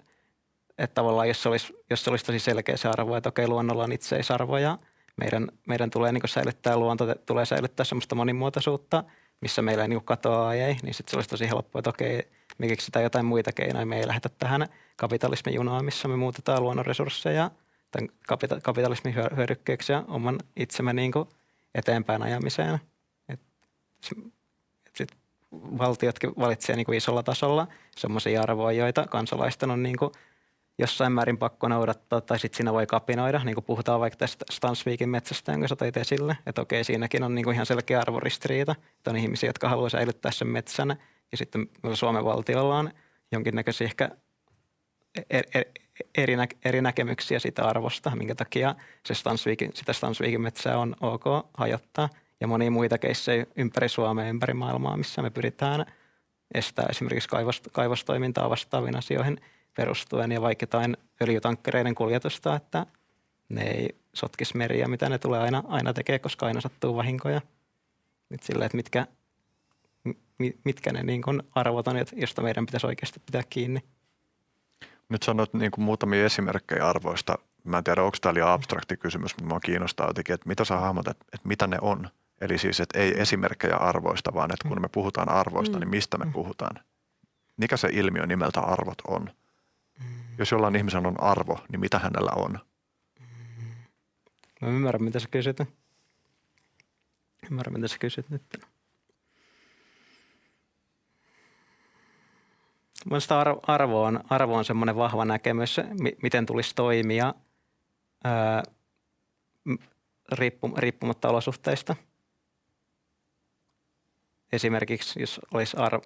että tavallaan jos se olisi, jos se olisi tosi selkeä se arvo, että okei luonnolla on itseisarvo ja meidän, meidän tulee niin säilyttää luonto, tulee säilyttää semmoista monimuotoisuutta, missä meillä ei niin katoa ei, niin sitten se olisi tosi helppoa, että okei, me keksitään jotain muita keinoja, me ei lähdetä tähän kapitalismin junaan, missä me muutetaan luonnonresursseja tämän kapita- kapitalismin hyödykkeeksi ja oman itsemme niin eteenpäin ajamiseen. Sit valtiotkin valitsee niin isolla tasolla sellaisia arvoja, joita kansalaisten on niin jossain määrin pakko noudattaa, tai sitten siinä voi kapinoida, niin kuin puhutaan vaikka tästä Stansvikin metsästä, jonka sä toit esille, että okei, siinäkin on niin kuin ihan selkeä arvoristiriita, että on ihmisiä, jotka haluaa säilyttää sen metsän, ja sitten Suomen valtiolla on jonkinnäköisiä ehkä eri, eri, eri, nä, eri näkemyksiä siitä arvosta, minkä takia se Stansvikin, sitä Stansvikin metsää on ok hajottaa, ja monia muita keissejä ympäri Suomea, ympäri maailmaa, missä me pyritään estää esimerkiksi kaivostoimintaa vastaaviin asioihin – perustuen ja vaikka jotain öljytankkereiden kuljetusta, että ne ei sotkisi meriä, mitä ne tulee aina, aina tekee, koska aina sattuu vahinkoja. Nyt sille, että mitkä, mitkä ne niin kuin arvot on, josta meidän pitäisi oikeasti pitää kiinni. Nyt sanoit niin kuin muutamia esimerkkejä arvoista. Mä en tiedä, onko tämä liian abstrakti kysymys, mutta minua kiinnostaa jotenkin, että mitä sä hahmotat, että mitä ne on. Eli siis, että ei esimerkkejä arvoista, vaan että kun me puhutaan arvoista, mm. niin mistä me mm. puhutaan? Mikä se ilmiö nimeltä arvot on? Jos jollain ihmisen on arvo, niin mitä hänellä on? Mä ymmärrän, mitä sä kysyt. Ymmärrän, mitä sä kysyt nyt. Mielestäni arvo on, arvo on semmoinen vahva näkemys, miten tulisi toimia ää, riippumatta olosuhteista. Esimerkiksi jos olisi arvo,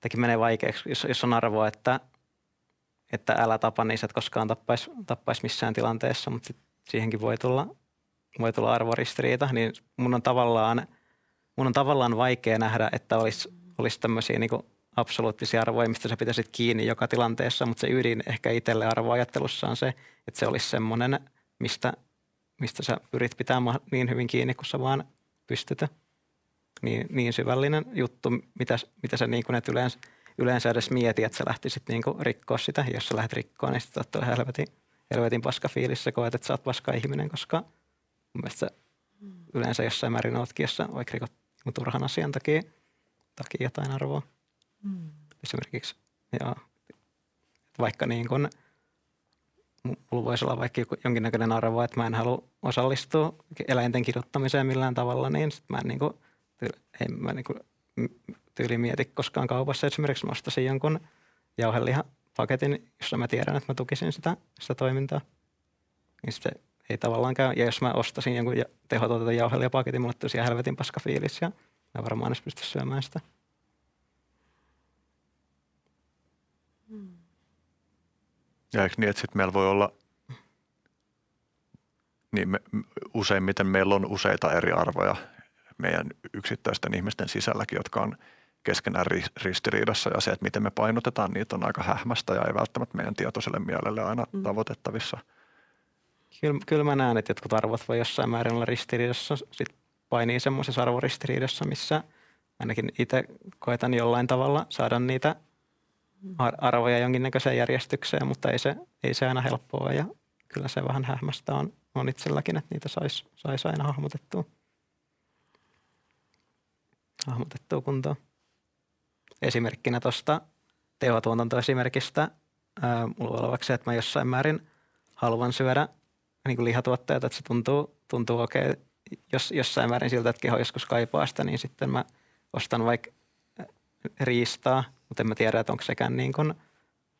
tekin menee vaikeaksi, jos, jos on arvo, että – että älä tapa, niin sä et koskaan tappaisi tappais missään tilanteessa, mutta siihenkin voi tulla, voi tulla arvoristiriita, niin mun on tavallaan, mun on tavallaan vaikea nähdä, että olisi, olisi tämmöisiä niin absoluuttisia arvoja, mistä sä pitäisit kiinni joka tilanteessa, mutta se ydin ehkä itselle arvoajattelussa on se, että se olisi semmoinen, mistä, mistä sä pyrit pitämään niin hyvin kiinni, kun sä vaan pystyt. Niin, niin syvällinen juttu, mitä, mitä sä niin kuin et yleensä – yleensä edes mieti, että sä lähtisit niinku rikkoa sitä. Jos sä lähdet rikkoa, niin sitten oot helvetin, helvetin paska fiilis. Sä koet, että sä oot paska ihminen, koska mun mielestä sä yleensä jossain määrin ootkin, jos sä vaikka rikot turhan asian takia, takia jotain arvoa. Mm. Esimerkiksi, joo, vaikka niin kun, mulla voisi olla vaikka jonkinnäköinen arvo, että mä en halua osallistua eläinten kiduttamiseen millään tavalla, niin sit mä en niin kuin, en mä niin kuin, tyyli mieti koskaan kaupassa. Esimerkiksi mä ostasin jonkun jauhelihapaketin, jossa mä tiedän, että mä tukisin sitä, sitä toimintaa. Niin se ei tavallaan käy. Ja jos mä ostasin jonkun tehotuotetun jauhelihapaketin, mulle tulisi helvetin paska fiilis ja mä varmaan edes pysty syömään sitä. Ja eikö niin, että sitten meillä voi olla, niin me, useimmiten meillä on useita eri arvoja meidän yksittäisten ihmisten sisälläkin, jotka on keskenään ristiriidassa ja se, että miten me painotetaan niitä on aika hähmästä ja ei välttämättä meidän tietoiselle mielelle aina mm. tavoitettavissa. Kyllä, kyllä mä näen, että jotkut arvot voi jossain määrin olla ristiriidassa. Sitten painii semmoisessa arvoristiriidassa, missä ainakin itse koetan jollain tavalla saada niitä arvoja jonkinnäköiseen järjestykseen, mutta ei se, ei se aina helppoa ja kyllä se vähän hähmästä on, on itselläkin, että niitä saisi sais aina hahmotettua. Hahmotettua kuntoon esimerkkinä tuosta tehotuotantoesimerkistä ää, mulla se, että mä jossain määrin haluan syödä niin kuin lihatuotteita, että se tuntuu, tuntuu okei. Okay. Jos jossain määrin siltä, että keho joskus kaipaa sitä, niin sitten mä ostan vaikka riistaa, mutta en mä tiedä, että onko sekään niin kuin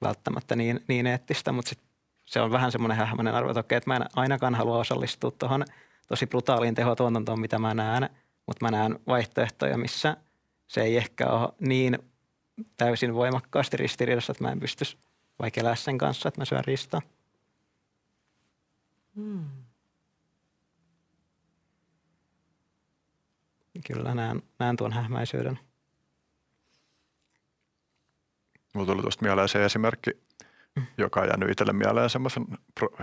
välttämättä niin, niin eettistä, mutta sit se on vähän semmoinen hähmäinen arvo, että okei, että mä en ainakaan halua osallistua tuohon tosi brutaaliin tehotuotantoon, mitä mä näen, mutta mä näen vaihtoehtoja, missä se ei ehkä ole niin täysin voimakkaasti ristiriidassa, että mä en pysty vaikka elää sen kanssa, että mä syön ristaa. Hmm. Kyllä näen, näen tuon hähmäisyyden. Mulla tuli tuosta mieleen se esimerkki, joka on jäänyt itselle mieleen semmoisen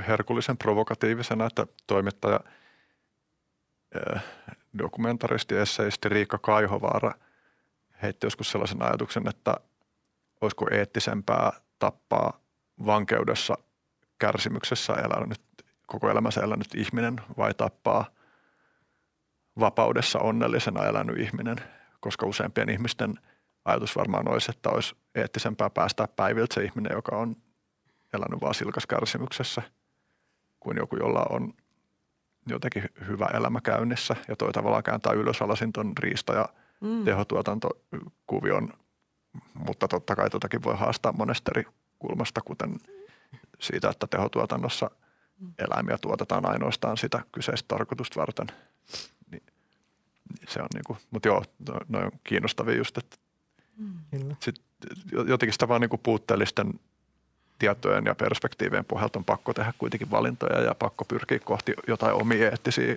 herkullisen provokatiivisena, että toimittaja, äh, dokumentaristi, esseisti Riikka Kaihovaara heitti joskus sellaisen ajatuksen, että olisiko eettisempää tappaa vankeudessa kärsimyksessä elänyt, koko elämänsä elänyt ihminen vai tappaa vapaudessa onnellisena elänyt ihminen, koska useimpien ihmisten ajatus varmaan olisi, että olisi eettisempää päästää päiviltä se ihminen, joka on elänyt vaan silkas kärsimyksessä, kuin joku, jolla on jotenkin hyvä elämä käynnissä ja toi tavallaan kääntää ylös alasin ton riista- ja mm. tehotuotantokuvion, mutta totta kai totakin voi haastaa monesta eri kulmasta, kuten siitä, että tehotuotannossa eläimiä tuotetaan ainoastaan sitä kyseistä tarkoitusta varten. Niin, niin se on niin kuin, mutta joo, no, no on kiinnostavia just, että mm. sit, jotenkin sitä vaan niin kuin puutteellisten tietojen ja perspektiivien pohjalta on pakko tehdä kuitenkin valintoja ja pakko pyrkiä kohti jotain omia eettisiä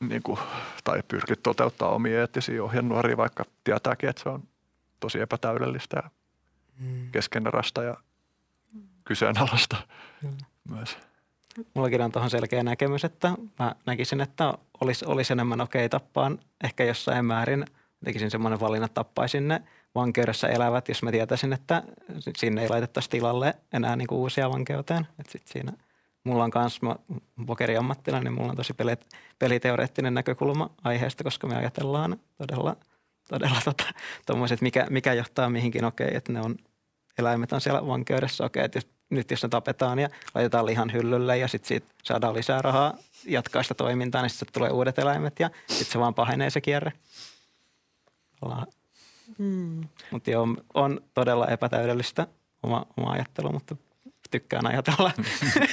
niin kuin, tai pyrkiä toteuttaa omia eettisiä ohjenuoria, vaikka tietääkin, että se on tosi epätäydellistä ja mm. keskeneräistä ja kyseenalaista mm. myös. Mullakin on tuohon selkeä näkemys, että mä näkisin, että olisi, olisi enemmän okei okay tappaan ehkä jossain määrin. Tekisin semmoinen valinnan, että tappaisin ne vankeudessa elävät, jos mä tietäisin, että sinne ei laitettaisi tilalle enää niin kuin uusia vankeuteen. Että sit siinä mulla on myös, pokeriammattilainen, niin mulla on tosi pelit, peliteoreettinen näkökulma aiheesta, koska me ajatellaan todella, todella tota, että mikä, mikä johtaa mihinkin okei, okay, että ne on, eläimet on siellä vankeudessa okei, okay, että nyt jos ne tapetaan ja laitetaan lihan hyllylle ja sitten siitä saadaan lisää rahaa jatkaa sitä toimintaa, niin sitten tulee uudet eläimet ja sitten se vaan pahenee se kierre. Ollaan Mm. Mutta joo, on todella epätäydellistä oma, oma ajattelu, mutta tykkään ajatella.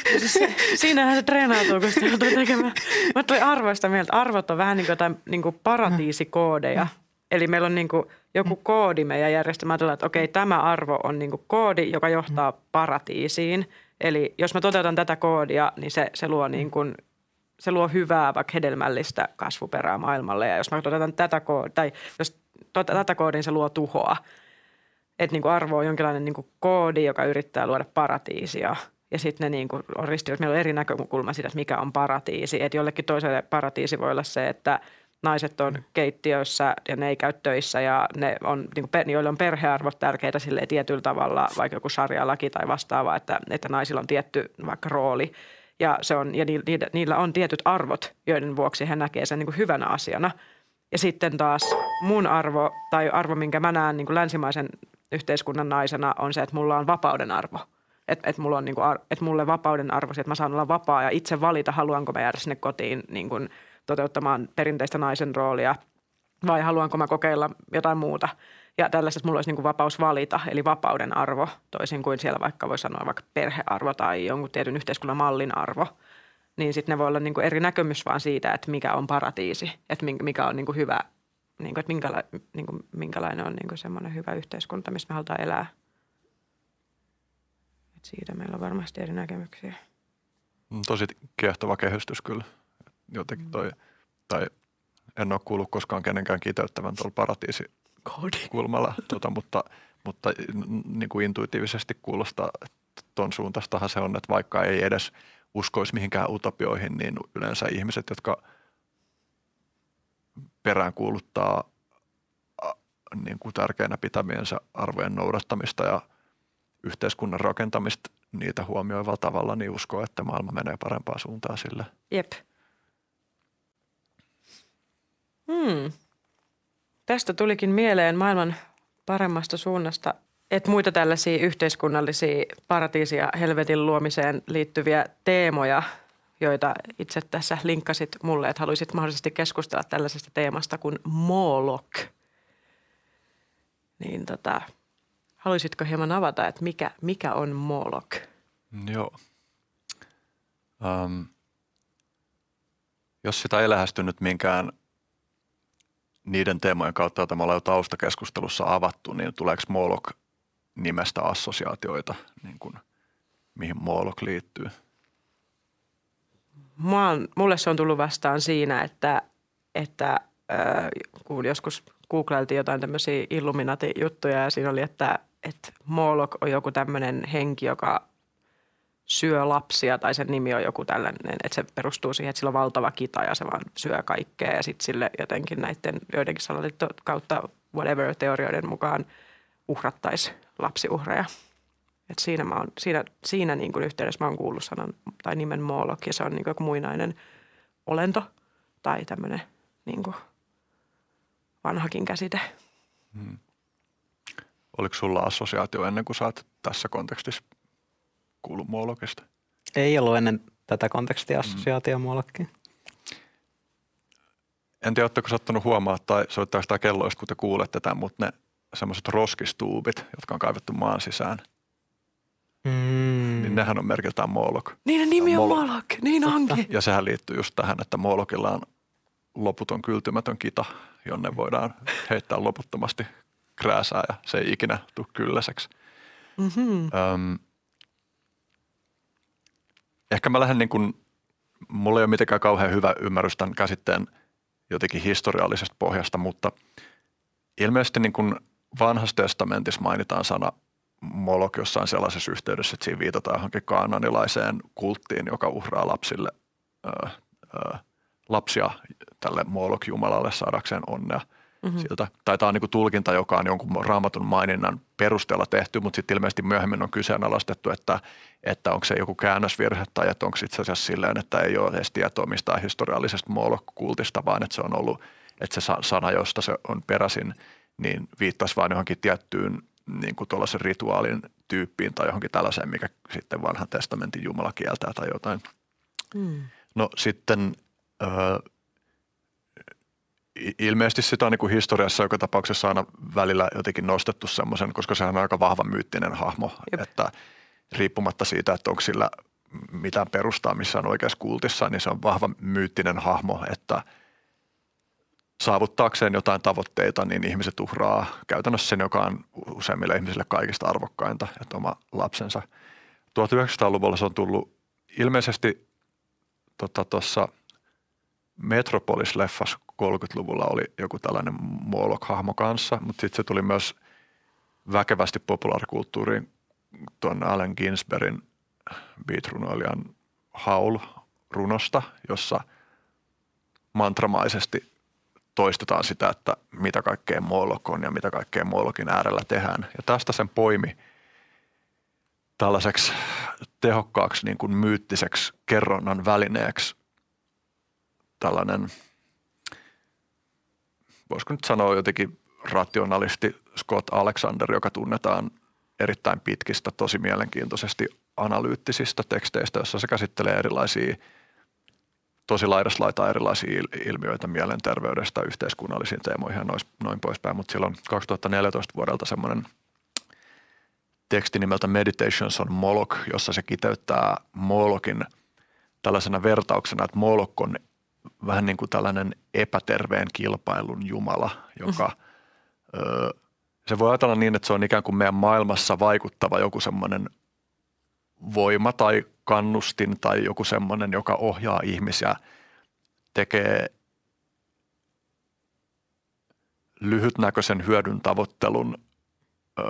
Siinähän se treenautuu, kun sitä joutuu tekemään. Mä tulin arvoista mieltä. Arvot on vähän niin kuin jotain niin kuin paratiisikoodeja. Eli meillä on niin kuin joku koodi meidän järjestelmällä, että okei, tämä arvo on niin kuin koodi, joka johtaa paratiisiin. Eli jos mä toteutan tätä koodia, niin se, se luo niin kuin se luo hyvää, vaikka hedelmällistä kasvuperää maailmalle. Ja jos mä toteutan tätä koodia, tai jos tätä koodin se luo tuhoa. Että niin kuin arvo on jonkinlainen niin kuin koodi, joka yrittää luoda paratiisia. Ja sitten ne niin kuin on ristiriidassa. Meillä on eri näkökulma siitä, että mikä on paratiisi. Että jollekin toiselle paratiisi voi olla se, että naiset on keittiöissä ja ne ei käy töissä ja ne on, niin kuin, joille on perhearvot tärkeitä sille tietyllä tavalla, vaikka joku sarjalaki tai vastaava, että, että naisilla on tietty vaikka rooli. Ja, se on, ja niillä, niillä on tietyt arvot, joiden vuoksi he näkevät sen niin kuin hyvänä asiana – ja sitten taas mun arvo tai arvo, minkä mä näen niin kuin länsimaisen yhteiskunnan naisena on se, että mulla on vapauden arvo. Että et mulla on niin kuin, et mulle vapauden arvo että mä saan olla vapaa ja itse valita, haluanko mä jäädä sinne kotiin niin kuin toteuttamaan perinteistä naisen roolia vai haluanko mä kokeilla jotain muuta. Ja tällaisessa mulla olisi niin kuin vapaus valita, eli vapauden arvo, toisin kuin siellä vaikka voi sanoa vaikka perhearvo tai jonkun tietyn yhteiskunnan mallin arvo – niin sitten ne voi olla niin kuin eri näkemys vaan siitä, että mikä on paratiisi, että mikä on niin kuin hyvä, niin kuin, että minkäla, niin kuin, minkälainen on niin kuin semmoinen hyvä yhteiskunta, missä me halutaan elää. Et siitä meillä on varmasti eri näkemyksiä. Mm, tosi kiehtova kehystys kyllä. Jotenkin toi, tai en ole kuullut koskaan kenenkään kiteyttävän tuolla paratiisi kulmalla, tuota, mutta, mutta niin kuin intuitiivisesti kuulostaa, että ton suuntaistahan se on, että vaikka ei edes – uskoisi mihinkään utopioihin, niin yleensä ihmiset, jotka perään kuuluttaa niin kuin tärkeänä pitämiensä arvojen noudattamista ja yhteiskunnan rakentamista niitä huomioivalla tavalla, niin uskoo, että maailma menee parempaa suuntaan sille. Jep. Hmm. Tästä tulikin mieleen maailman paremmasta suunnasta että muita tällaisia yhteiskunnallisia paratiisia helvetin luomiseen liittyviä teemoja, joita itse tässä linkkasit mulle, että haluaisit mahdollisesti keskustella tällaisesta teemasta kuin Moloch. Niin tota, haluaisitko hieman avata, että mikä, mikä on Moloch? Joo. Um, jos sitä ei lähestynyt minkään niiden teemojen kautta, joita me ollaan jo taustakeskustelussa avattu, niin tuleeko Moloch nimestä assosiaatioita, niin kuin, mihin Moloch liittyy? on, mulle se on tullut vastaan siinä, että, että kun joskus googlailtiin jotain tämmöisiä Illuminati-juttuja ja siinä oli, että, että Moloch on joku tämmöinen henki, joka syö lapsia tai sen nimi on joku tällainen, että se perustuu siihen, että sillä on valtava kita ja se vaan syö kaikkea ja sitten sille jotenkin näiden joidenkin salaliitto kautta whatever teorioiden mukaan uhrattaisi lapsiuhreja. Et siinä mä oon, siinä, siinä niin kuin yhteydessä mä oon kuullut sanan tai nimen Moloch ja se on niin kuin joku muinainen olento tai tämmöinen niin kuin vanhakin käsite. Hmm. Oliko sulla assosiaatio ennen kuin sä oot tässä kontekstissa kuullut Molokista? Ei ollut ennen tätä kontekstia mm. assosiaatio mm. En tiedä, oletteko sattunut huomaa tai soittaa sitä kelloista, kun te kuulette tämän, mutta ne semmoiset roskistuubit, jotka on kaivettu maan sisään, mm. niin nehän on merkiltään Molok. Niin nimi on Molok, niin onkin. Ja sehän liittyy just tähän, että Molokilla on loputon kyltymätön kita, jonne voidaan heittää loputtomasti krääsää ja se ei ikinä tule kylläiseksi. Mm-hmm. Öm, ehkä mä lähden niin kuin, mulla ei ole mitenkään kauhean hyvä ymmärrys tämän käsitteen jotenkin historiallisesta pohjasta, mutta ilmeisesti niin kuin vanhassa testamentissa mainitaan sana Molok jossain sellaisessa yhteydessä, että siinä viitataan johonkin kaananilaiseen kulttiin, joka uhraa lapsille ö, ö, lapsia tälle Molok-jumalalle saadakseen onnea – mm-hmm. siltä. Tai tämä on niin tulkinta, joka on jonkun raamatun maininnan perusteella tehty, mutta sitten ilmeisesti myöhemmin on kyseenalaistettu, että, että onko se joku käännösvirhe tai että onko itse asiassa silleen, että ei ole edes tietoa mistään historiallisesta moolokkultista, vaan että se on ollut, että se sana, josta se on peräisin, niin viittasi vain johonkin tiettyyn niin kuin tuollaisen rituaalin tyyppiin tai johonkin tällaiseen, mikä sitten vanhan testamentin Jumala kieltää tai jotain. Mm. No sitten ilmeisesti sitä on niin kuin historiassa joka tapauksessa aina välillä jotenkin nostettu semmoisen, koska sehän on aika vahva myyttinen hahmo, Jep. että riippumatta siitä, että onko sillä mitään perustaa missään oikeassa kultissa, niin se on vahva myyttinen hahmo, että saavuttaakseen jotain tavoitteita, niin ihmiset uhraa käytännössä sen, joka on useimmille ihmisille kaikista arvokkainta, että oma lapsensa. 1900-luvulla se on tullut ilmeisesti tuossa tota, Metropolis-leffas 30-luvulla oli joku tällainen Moloch-hahmo kanssa, mutta sitten se tuli myös väkevästi populaarikulttuuriin tuon Allen Ginsbergin beatrunoilijan Haul-runosta, jossa mantramaisesti toistetaan sitä, että mitä kaikkea Moloch on ja mitä kaikkea Molokin äärellä tehdään. Ja tästä sen poimi tällaiseksi tehokkaaksi niin kuin myyttiseksi kerronnan välineeksi tällainen – voisiko nyt sanoa jotenkin rationalisti Scott Alexander, joka tunnetaan erittäin pitkistä, tosi mielenkiintoisesti analyyttisistä teksteistä, jossa se käsittelee erilaisia, tosi laidasta erilaisia ilmiöitä mielenterveydestä, yhteiskunnallisiin teemoihin ja noin poispäin. Mutta silloin 2014 vuodelta semmoinen teksti nimeltä Meditations on Moloch, jossa se kiteyttää Molokin tällaisena vertauksena, että Moloch on vähän niin kuin tällainen epäterveen kilpailun jumala, joka ö, se voi ajatella niin, että se on ikään kuin meidän maailmassa vaikuttava joku semmoinen voima tai kannustin tai joku semmoinen, joka ohjaa ihmisiä, tekee lyhytnäköisen hyödyn tavoittelun ö,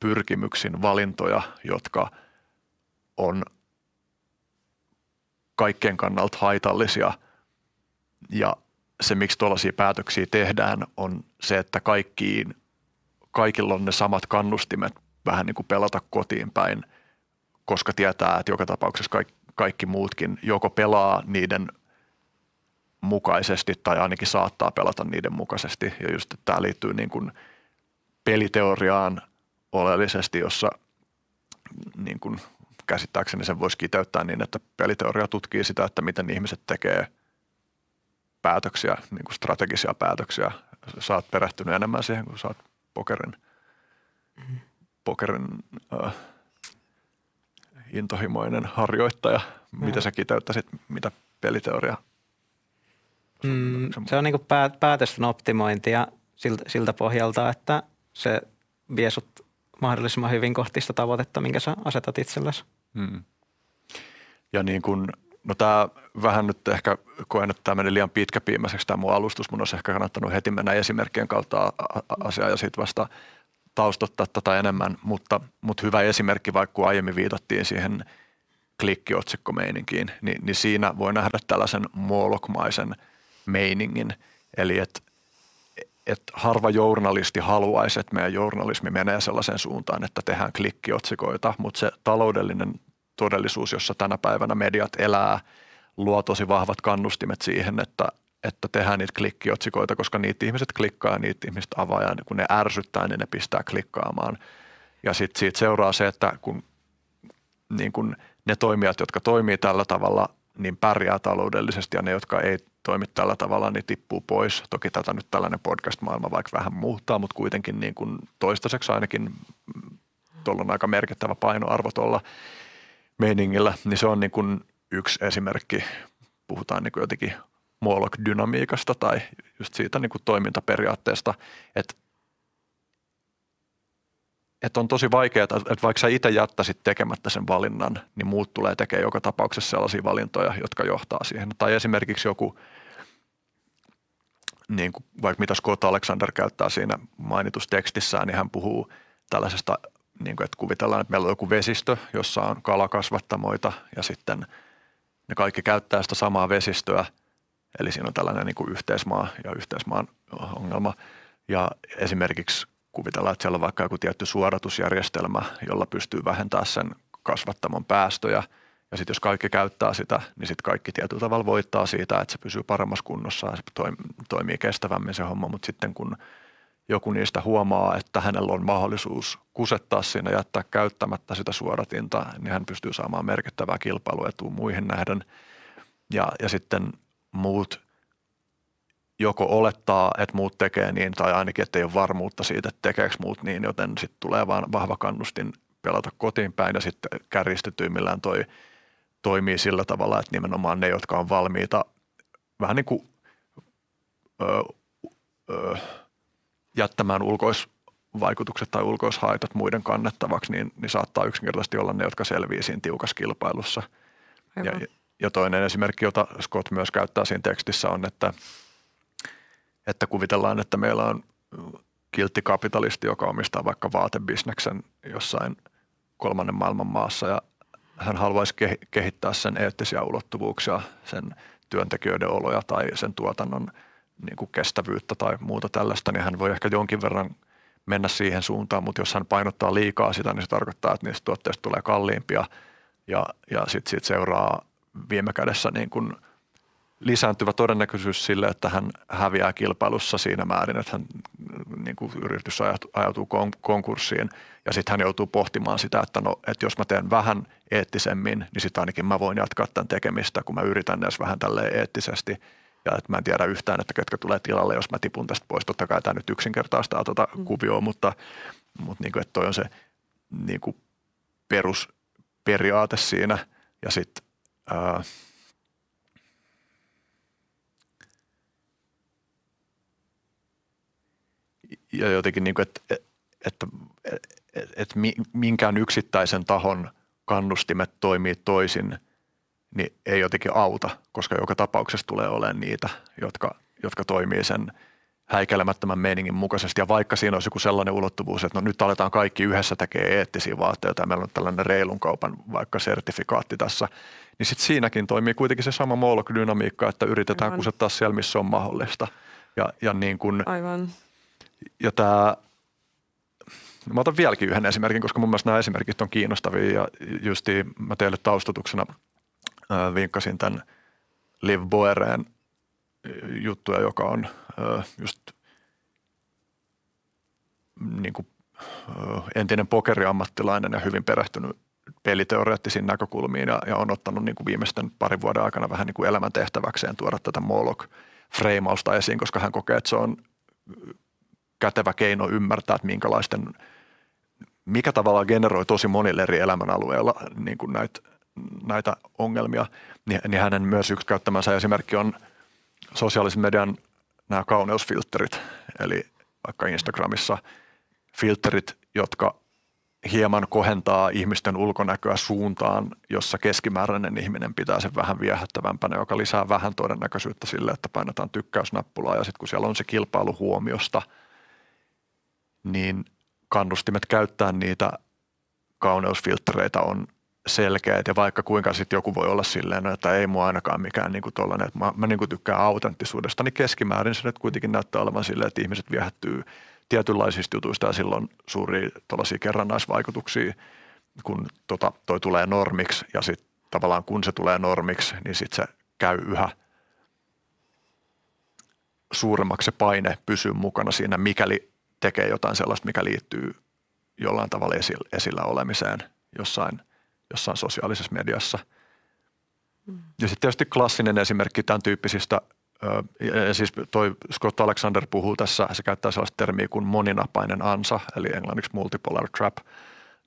pyrkimyksin valintoja, jotka on kaikkien kannalta haitallisia – ja se, miksi tuollaisia päätöksiä tehdään, on se, että kaikkiin, kaikilla on ne samat kannustimet vähän niin kuin pelata kotiin päin, koska tietää, että joka tapauksessa kaikki, kaikki muutkin joko pelaa niiden mukaisesti tai ainakin saattaa pelata niiden mukaisesti. Ja just että tämä liittyy niin kuin peliteoriaan oleellisesti, jossa niin kuin käsittääkseni sen voisi kiteyttää niin, että peliteoria tutkii sitä, että miten ihmiset tekee – päätöksiä, niin kuin strategisia päätöksiä. Sä oot perehtynyt enemmän siihen, kun sä oot pokerin, mm. pokerin äh, intohimoinen harjoittaja. Mitä sä kiteyttäisit, mitä peliteoria? Mm, se on niin kuin päätösten optimointia siltä, siltä pohjalta, että se vie sut mahdollisimman hyvin kohti sitä tavoitetta, minkä sä asetat itsellesi. Mm. Ja niin kuin – No tämä vähän nyt ehkä koen, että tämä meni liian pitkäpiimäiseksi tämä mun alustus. Mun olisi ehkä kannattanut heti mennä esimerkkien kautta asiaa ja sitten vasta taustottaa tätä enemmän, mutta, mutta hyvä esimerkki, vaikka kun aiemmin viitattiin siihen klikkiotsikkomeininkiin, niin, niin siinä voi nähdä tällaisen moolokmaisen meiningin. Eli että et harva journalisti haluaisi, että meidän journalismi menee sellaiseen suuntaan, että tehdään klikkiotsikoita, mutta se taloudellinen todellisuus, jossa tänä päivänä mediat elää, luo tosi vahvat kannustimet siihen, että, että tehdään niitä klikkiotsikoita, koska niitä ihmiset klikkaa ja niitä ihmiset avaa ja kun ne ärsyttää, niin ne pistää klikkaamaan. Ja sitten siitä seuraa se, että kun, niin kun ne toimijat, jotka toimii tällä tavalla, niin pärjää taloudellisesti ja ne, jotka ei toimi tällä tavalla, niin tippuu pois. Toki tätä nyt tällainen podcast-maailma vaikka vähän muuttaa, mutta kuitenkin niin kuin toistaiseksi ainakin tuolla on aika merkittävä painoarvo tuolla meiningillä, niin se on niin kuin yksi esimerkki. Puhutaan niin kuin jotenkin Moloch-dynamiikasta tai just siitä niin kuin toimintaperiaatteesta, että että on tosi vaikeaa, että vaikka sä itse jättäisit tekemättä sen valinnan, niin muut tulee tekemään joka tapauksessa sellaisia valintoja, jotka johtaa siihen. Tai esimerkiksi joku, niin kuin vaikka mitä Scott Alexander käyttää siinä mainitustekstissäään, niin hän puhuu tällaisesta, niin kuin, että kuvitellaan, että meillä on joku vesistö, jossa on kalakasvattamoita ja sitten ne kaikki käyttää sitä samaa vesistöä, eli siinä on tällainen niin kuin yhteismaa ja yhteismaan ongelma. Ja esimerkiksi kuvitellaan, että siellä on vaikka joku tietty suodatusjärjestelmä, jolla pystyy vähentämään sen kasvattamon päästöjä. Ja sitten jos kaikki käyttää sitä, niin sitten kaikki tietyllä tavalla voittaa siitä, että se pysyy paremmassa kunnossa ja se toimii kestävämmin se homma. Mutta sitten kun joku niistä huomaa, että hänellä on mahdollisuus kusettaa siinä ja jättää käyttämättä sitä suodatinta, niin hän pystyy saamaan merkittävää kilpailuetua muihin nähden. Ja, ja sitten muut joko olettaa, että muut tekee niin, tai ainakin, että ei ole varmuutta siitä, että tekeekö muut niin, joten sitten tulee vaan vahva kannustin pelata kotiin päin ja sitten kärjistetyimmillään toi toimii sillä tavalla, että nimenomaan ne, jotka on valmiita vähän niin kuin ö, ö, jättämään ulkoisvaikutukset tai ulkoishaitat muiden kannettavaksi, niin, niin saattaa yksinkertaisesti olla ne, jotka selviää siinä tiukassa kilpailussa. Ja, ja toinen esimerkki, jota Scott myös käyttää siinä tekstissä on, että – että kuvitellaan, että meillä on kiltti kapitalisti, joka omistaa vaikka vaatebisneksen jossain kolmannen maailman maassa ja hän haluaisi kehittää sen eettisiä ulottuvuuksia, sen työntekijöiden oloja tai sen tuotannon niin kuin kestävyyttä tai muuta tällaista, niin hän voi ehkä jonkin verran mennä siihen suuntaan, mutta jos hän painottaa liikaa sitä, niin se tarkoittaa, että niistä tuotteista tulee kalliimpia ja, ja sitten siitä seuraa viime kädessä niin kuin – lisääntyvä todennäköisyys sille, että hän häviää kilpailussa siinä määrin, että hän niin kuin yritys ajautuu konkurssiin ja sitten hän joutuu pohtimaan sitä, että no, että jos mä teen vähän eettisemmin, niin sitten ainakin mä voin jatkaa tämän tekemistä, kun mä yritän edes vähän tälleen eettisesti ja että mä en tiedä yhtään, että ketkä tulee tilalle, jos mä tipun tästä pois. Totta kai tämä nyt yksinkertaistaa tuota mm. kuvioa, mutta, mutta niin kuin, että toi on se niin kuin perusperiaate siinä ja sitten ja jotenkin, niin kuin, että, että, että, että minkään yksittäisen tahon kannustimet toimii toisin, niin ei jotenkin auta, koska joka tapauksessa tulee olemaan niitä, jotka, jotka toimii sen häikelemättömän meiningin mukaisesti. Ja vaikka siinä olisi joku sellainen ulottuvuus, että no nyt aletaan kaikki yhdessä tekemään eettisiä vaatteita ja meillä on tällainen reilun kaupan vaikka sertifikaatti tässä, niin sitten siinäkin toimii kuitenkin se sama moolok-dynamiikka, että yritetään Aivan. kusettaa siellä, missä on mahdollista. Ja, ja niin kuin, Aivan ja tämä, mä otan vieläkin yhden esimerkin, koska mun mielestä nämä esimerkit on kiinnostavia ja justi mä teille taustutuksena vinkkasin tämän Liv Boereen juttuja, joka on just niin kuin, entinen pokeriammattilainen ja hyvin perehtynyt peliteoreettisiin näkökulmiin ja, ja on ottanut niin kuin viimeisten parin vuoden aikana vähän niin kuin elämäntehtäväkseen tuoda tätä Moloch-freimausta esiin, koska hän kokee, että se on kätevä keino ymmärtää, että minkälaisten, mikä tavallaan generoi tosi monille eri elämänalueilla niin kuin näitä, näitä ongelmia, niin, niin hänen myös yksi käyttämänsä esimerkki on sosiaalisen median nämä kauneusfilterit, eli vaikka Instagramissa filterit, jotka hieman kohentaa ihmisten ulkonäköä suuntaan, jossa keskimääräinen ihminen pitää sen vähän viehättävämpänä, joka lisää vähän todennäköisyyttä sille, että painetaan tykkäysnappulaa. Ja sitten kun siellä on se kilpailu huomiosta – niin kannustimet käyttää niitä kauneusfiltreitä on selkeät ja vaikka kuinka sitten joku voi olla silleen, no, että ei mua ainakaan mikään niin kuin tollainen, että mä, mä niin kuin tykkään autenttisuudesta, niin keskimäärin se nyt kuitenkin näyttää olevan silleen, että ihmiset viehättyy tietynlaisista jutuista ja silloin suuria tuollaisia kerrannaisvaikutuksia, kun tota, toi tulee normiksi ja sitten tavallaan kun se tulee normiksi, niin sitten se käy yhä suuremmaksi se paine pysyä mukana siinä, mikäli tekee jotain sellaista, mikä liittyy jollain tavalla esillä olemiseen jossain, jossain sosiaalisessa mediassa. Mm. Ja sitten tietysti klassinen esimerkki tämän tyyppisistä, ja siis toi Scott Alexander puhuu tässä, se käyttää sellaista termiä kuin moninapainen ansa, eli englanniksi multipolar trap,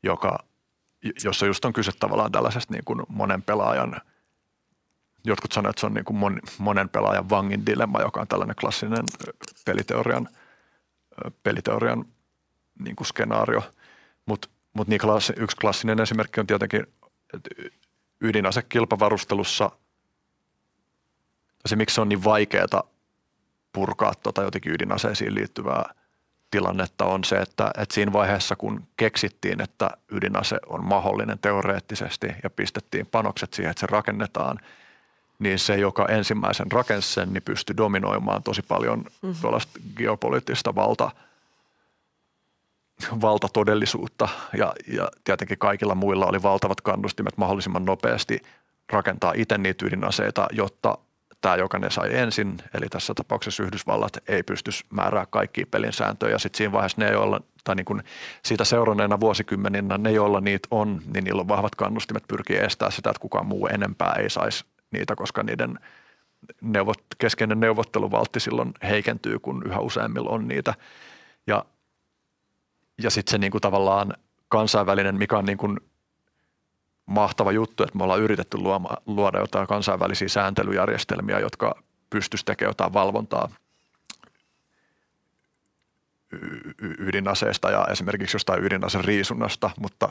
joka, jossa just on kyse tavallaan tällaisesta niin kuin monen pelaajan, jotkut sanoo, että se on niin kuin mon, monen pelaajan vangin dilemma, joka on tällainen klassinen peliteorian, peliteorian niin kuin skenaario – mutta mut niin klassi, yksi klassinen esimerkki on tietenkin ydinasekilpavarustelussa se, miksi se on niin vaikeaa purkaa tota jotenkin ydinaseisiin liittyvää tilannetta on se, että, että siinä vaiheessa kun keksittiin, että ydinase on mahdollinen teoreettisesti ja pistettiin panokset siihen, että se rakennetaan, niin se, joka ensimmäisen rakensi sen, niin pystyi dominoimaan tosi paljon mm-hmm. tuollaista geopoliittista valta – valtatodellisuutta ja, ja tietenkin kaikilla muilla oli valtavat kannustimet mahdollisimman nopeasti rakentaa itse niitä ydinaseita, jotta tämä, joka ne sai ensin, eli tässä tapauksessa Yhdysvallat, ei pysty määrää kaikkia pelin sääntöjä. Ja sitten siinä vaiheessa ne, joilla, tai niin kuin siitä seuranneena vuosikymmeninä, ne, joilla niitä on, niin niillä on vahvat kannustimet pyrkiä estää sitä, että kukaan muu enempää ei saisi niitä, koska niiden neuvot, keskeinen neuvotteluvaltti silloin heikentyy, kun yhä useammilla on niitä. Ja ja sitten se niin kuin tavallaan kansainvälinen, mikä on niin kuin mahtava juttu, että me ollaan yritetty luoma, luoda jotain kansainvälisiä sääntelyjärjestelmiä, jotka pystyisi tekemään jotain valvontaa ydinaseesta ja esimerkiksi jostain ydinaseriisunnasta, mutta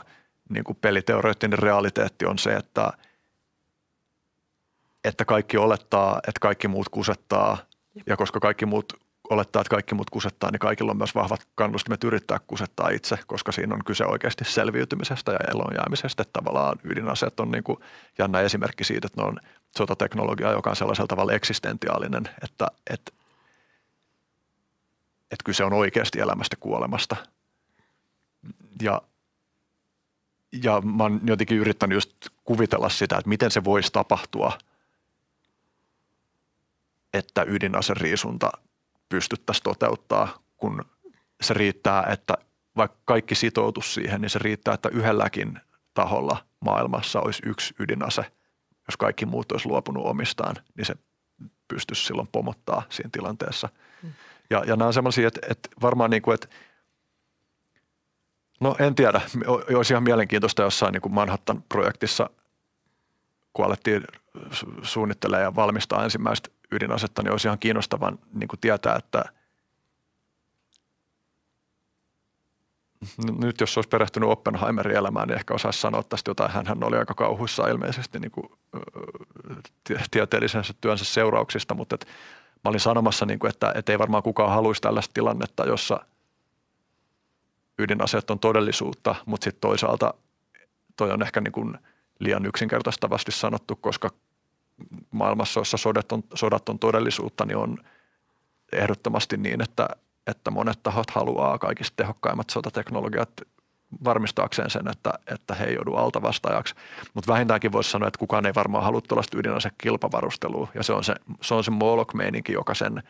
niin kuin peliteoreettinen realiteetti on se, että, että kaikki olettaa, että kaikki muut kusettaa ja koska kaikki muut olettaa, että kaikki muut kusettaa, niin kaikilla on myös vahvat kannustimet yrittää kusettaa itse, koska siinä on kyse oikeasti selviytymisestä ja elonjäämisestä. Että tavallaan ydinaseet on niin kuin jännä esimerkki siitä, että ne on sotateknologiaa, joka on sellaisella tavalla eksistentiaalinen, että, että, että kyse on oikeasti elämästä kuolemasta. Ja, ja mä oon jotenkin yrittänyt just kuvitella sitä, että miten se voisi tapahtua, että ydinaseriisunta – pystyttäisiin toteuttaa, kun se riittää, että vaikka kaikki sitoutus siihen, niin se riittää, että yhdelläkin taholla maailmassa olisi yksi ydinase. Jos kaikki muut olisi luopunut omistaan, niin se pystyisi silloin pomottaa siinä tilanteessa. Mm. Ja, ja nämä on semmoisia, että, että varmaan niin kuin, että no en tiedä, olisi ihan mielenkiintoista jossain niin kuin Manhattan-projektissa, kun alettiin suunnittelemaan ja valmistaa ensimmäistä ydinasetta, niin olisi ihan kiinnostavan niin kuin tietää, että nyt jos olisi perehtynyt Oppenheimerin elämään, niin ehkä osaisi sanoa tästä jotain. Hän oli aika kauhuissa ilmeisesti niin kuin, tieteellisensä työnsä seurauksista, mutta et, mä olin sanomassa, niin kuin, että, että ei varmaan kukaan haluaisi tällaista tilannetta, jossa ydinaseet on todellisuutta, mutta sitten toisaalta toi on ehkä niin kuin liian yksinkertaistavasti sanottu, koska maailmassa, jossa sodat on, sodat on todellisuutta, niin on ehdottomasti niin, että, että monet tahot haluaa kaikista tehokkaimmat sotateknologiat varmistaakseen sen, että, että he ei joudu altavastaajaksi. Mutta vähintäänkin voisi sanoa, että kukaan ei varmaan halua tuollaista ydinase kilpavarustelua. Ja se on se, se, on se Moloch-meininki, joka sen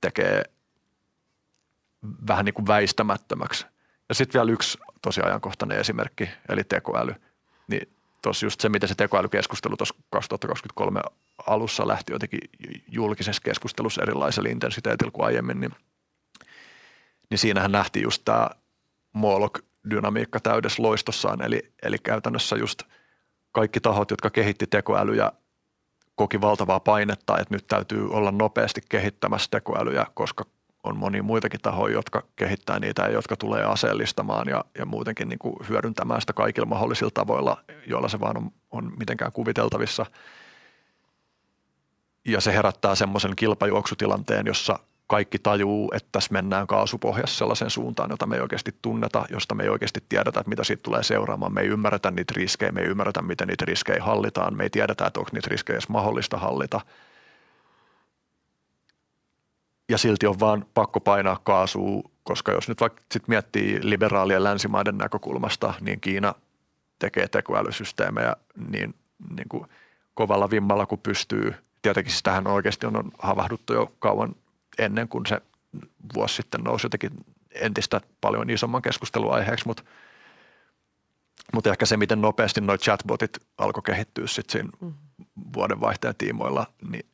tekee vähän niin kuin väistämättömäksi. Ja sitten vielä yksi tosi ajankohtainen esimerkki, eli tekoäly. Niin tuossa just se, miten se tekoälykeskustelu tuossa 2023 alussa lähti jotenkin julkisessa keskustelussa erilaisella intensiteetillä kuin aiemmin, niin, niin siinähän nähtiin just tämä Moolok-dynamiikka täydessä loistossaan, eli, eli käytännössä just kaikki tahot, jotka kehitti tekoälyjä, koki valtavaa painetta, että nyt täytyy olla nopeasti kehittämässä tekoälyjä, koska on monia muitakin tahoja, jotka kehittää niitä ja jotka tulee aseellistamaan ja, ja muutenkin niin kuin hyödyntämään sitä kaikilla mahdollisilla tavoilla, joilla se vaan on, on mitenkään kuviteltavissa. Ja se herättää semmoisen kilpajuoksutilanteen, jossa kaikki tajuu, että tässä mennään kaasupohjassa sellaisen suuntaan, jota me ei oikeasti tunneta, josta me ei oikeasti tiedetä, että mitä siitä tulee seuraamaan. Me ei ymmärretä niitä riskejä, me ei ymmärretä, miten niitä riskejä hallitaan, me ei tiedetä, että onko niitä riskejä edes mahdollista hallita. Ja silti on vaan pakko painaa kaasua, koska jos nyt vaikka sit miettii liberaalien länsimaiden näkökulmasta, niin Kiina tekee tekoälysysteemejä niin, niin kuin kovalla vimmalla kuin pystyy. Tietenkin siis tähän oikeasti on havahduttu jo kauan ennen kuin se vuosi sitten nousi jotenkin entistä paljon isomman keskusteluaiheeksi, mutta mutta ehkä se, miten nopeasti nuo chatbotit alkoi kehittyä sitten siinä mm. vuodenvaihteen tiimoilla, niin,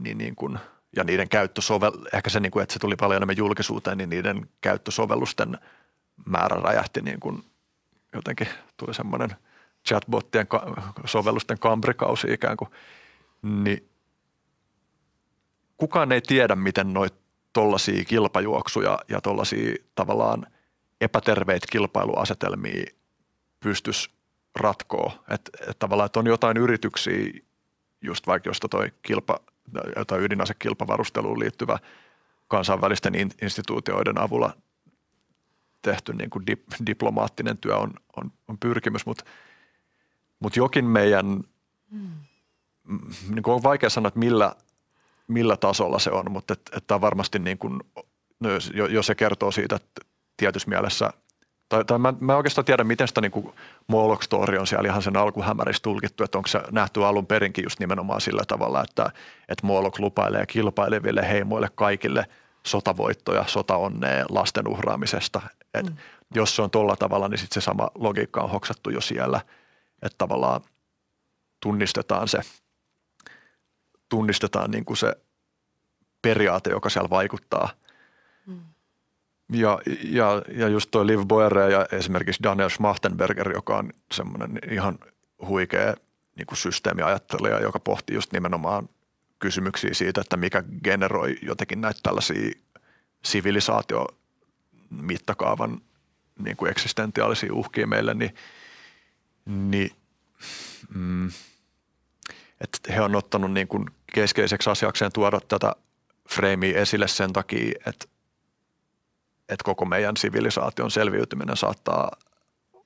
niin, niin kun, ja niiden käyttösovel, ehkä se, niin kun, että se tuli paljon enemmän julkisuuteen, niin niiden käyttösovellusten määrä räjähti niin kun jotenkin tuli semmoinen chatbottien ka- sovellusten kambrikausi ikään kuin, niin kukaan ei tiedä, miten noita tollaisia kilpajuoksuja ja tollaisia tavallaan epäterveitä kilpailuasetelmia pystyisi ratkoa. Että et tavallaan, että on jotain yrityksiä, just vaikka josta toi kilpa, tai ydinasekilpavarusteluun liittyvä kansainvälisten instituutioiden avulla tehty niin kuin dip, diplomaattinen työ on, on, on pyrkimys, mutta mut jokin meidän, mm. niin kuin on vaikea sanoa, että millä millä tasolla se on, mutta että et tämä varmasti niin kuin, no jos, jos se kertoo siitä, että tietyssä mielessä, tai, tai mä, mä oikeastaan tiedän, miten sitä niin Moloch Story on siellä ihan sen alkuhämärissä tulkittu, että onko se nähty alun perinkin just nimenomaan sillä tavalla, että, että Moloch lupailee kilpaileville heimoille kaikille sotavoittoja, sotaonnea lasten uhraamisesta. Et mm. Jos se on tuolla tavalla, niin sitten se sama logiikka on hoksattu jo siellä, että tavallaan tunnistetaan se – tunnistetaan niin kuin se periaate, joka siellä vaikuttaa. Ja, ja, ja just toi Liv Boere ja esimerkiksi Daniel Schmachtenberger, joka on semmoinen ihan huikea niin kuin systeemiajattelija, joka pohtii just nimenomaan kysymyksiä siitä, että mikä generoi jotenkin näitä tällaisia sivilisaatio mittakaavan niin kuin eksistentiaalisia uhkia meille, niin, niin mm, että he on ottanut niin kuin keskeiseksi asiakseen tuoda tätä freimiä esille sen takia, että, että koko meidän sivilisaation selviytyminen saattaa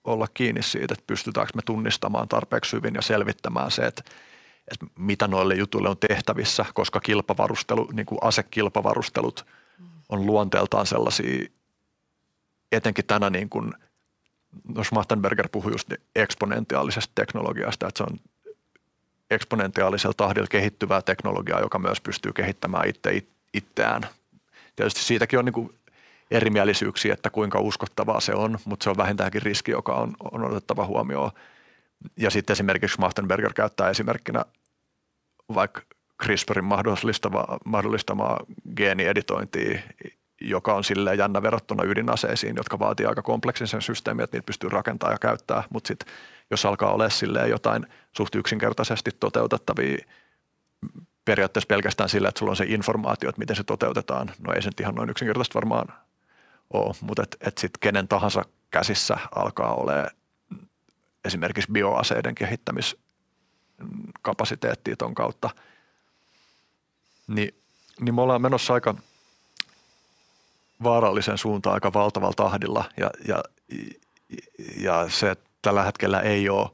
olla kiinni siitä, että pystytäänkö me tunnistamaan tarpeeksi hyvin ja selvittämään se, että, että mitä noille jutuille on tehtävissä, koska kilpavarustelu, niin kuin asekilpavarustelut on luonteeltaan sellaisia, etenkin tänä niin kuin, no Schmachtenberger puhui just eksponentiaalisesta teknologiasta, että se on eksponentiaalisella tahdilla kehittyvää teknologiaa, joka myös pystyy kehittämään itse itseään. Tietysti siitäkin on niin kuin erimielisyyksiä, että kuinka uskottavaa se on, mutta se on vähintäänkin riski, joka on, on otettava huomioon. Ja sitten esimerkiksi Schmachtenberger käyttää esimerkkinä vaikka CRISPRin mahdollistamaa, mahdollistamaa geenieditointia, joka on sille jännä verrattuna ydinaseisiin, jotka vaatii aika kompleksisen systeemin, että niitä pystyy rakentamaan ja käyttää, mutta sitten jos alkaa olla silleen jotain suht yksinkertaisesti toteutettavia periaatteessa pelkästään sillä, että sulla on se informaatio, että miten se toteutetaan. No ei se nyt ihan noin yksinkertaisesti varmaan ole, mutta että et sitten kenen tahansa käsissä alkaa olla esimerkiksi bioaseiden kehittämiskapasiteettia ton kautta, niin, niin me ollaan menossa aika vaarallisen suuntaan aika valtavalla tahdilla ja, ja, ja se, että tällä hetkellä ei ole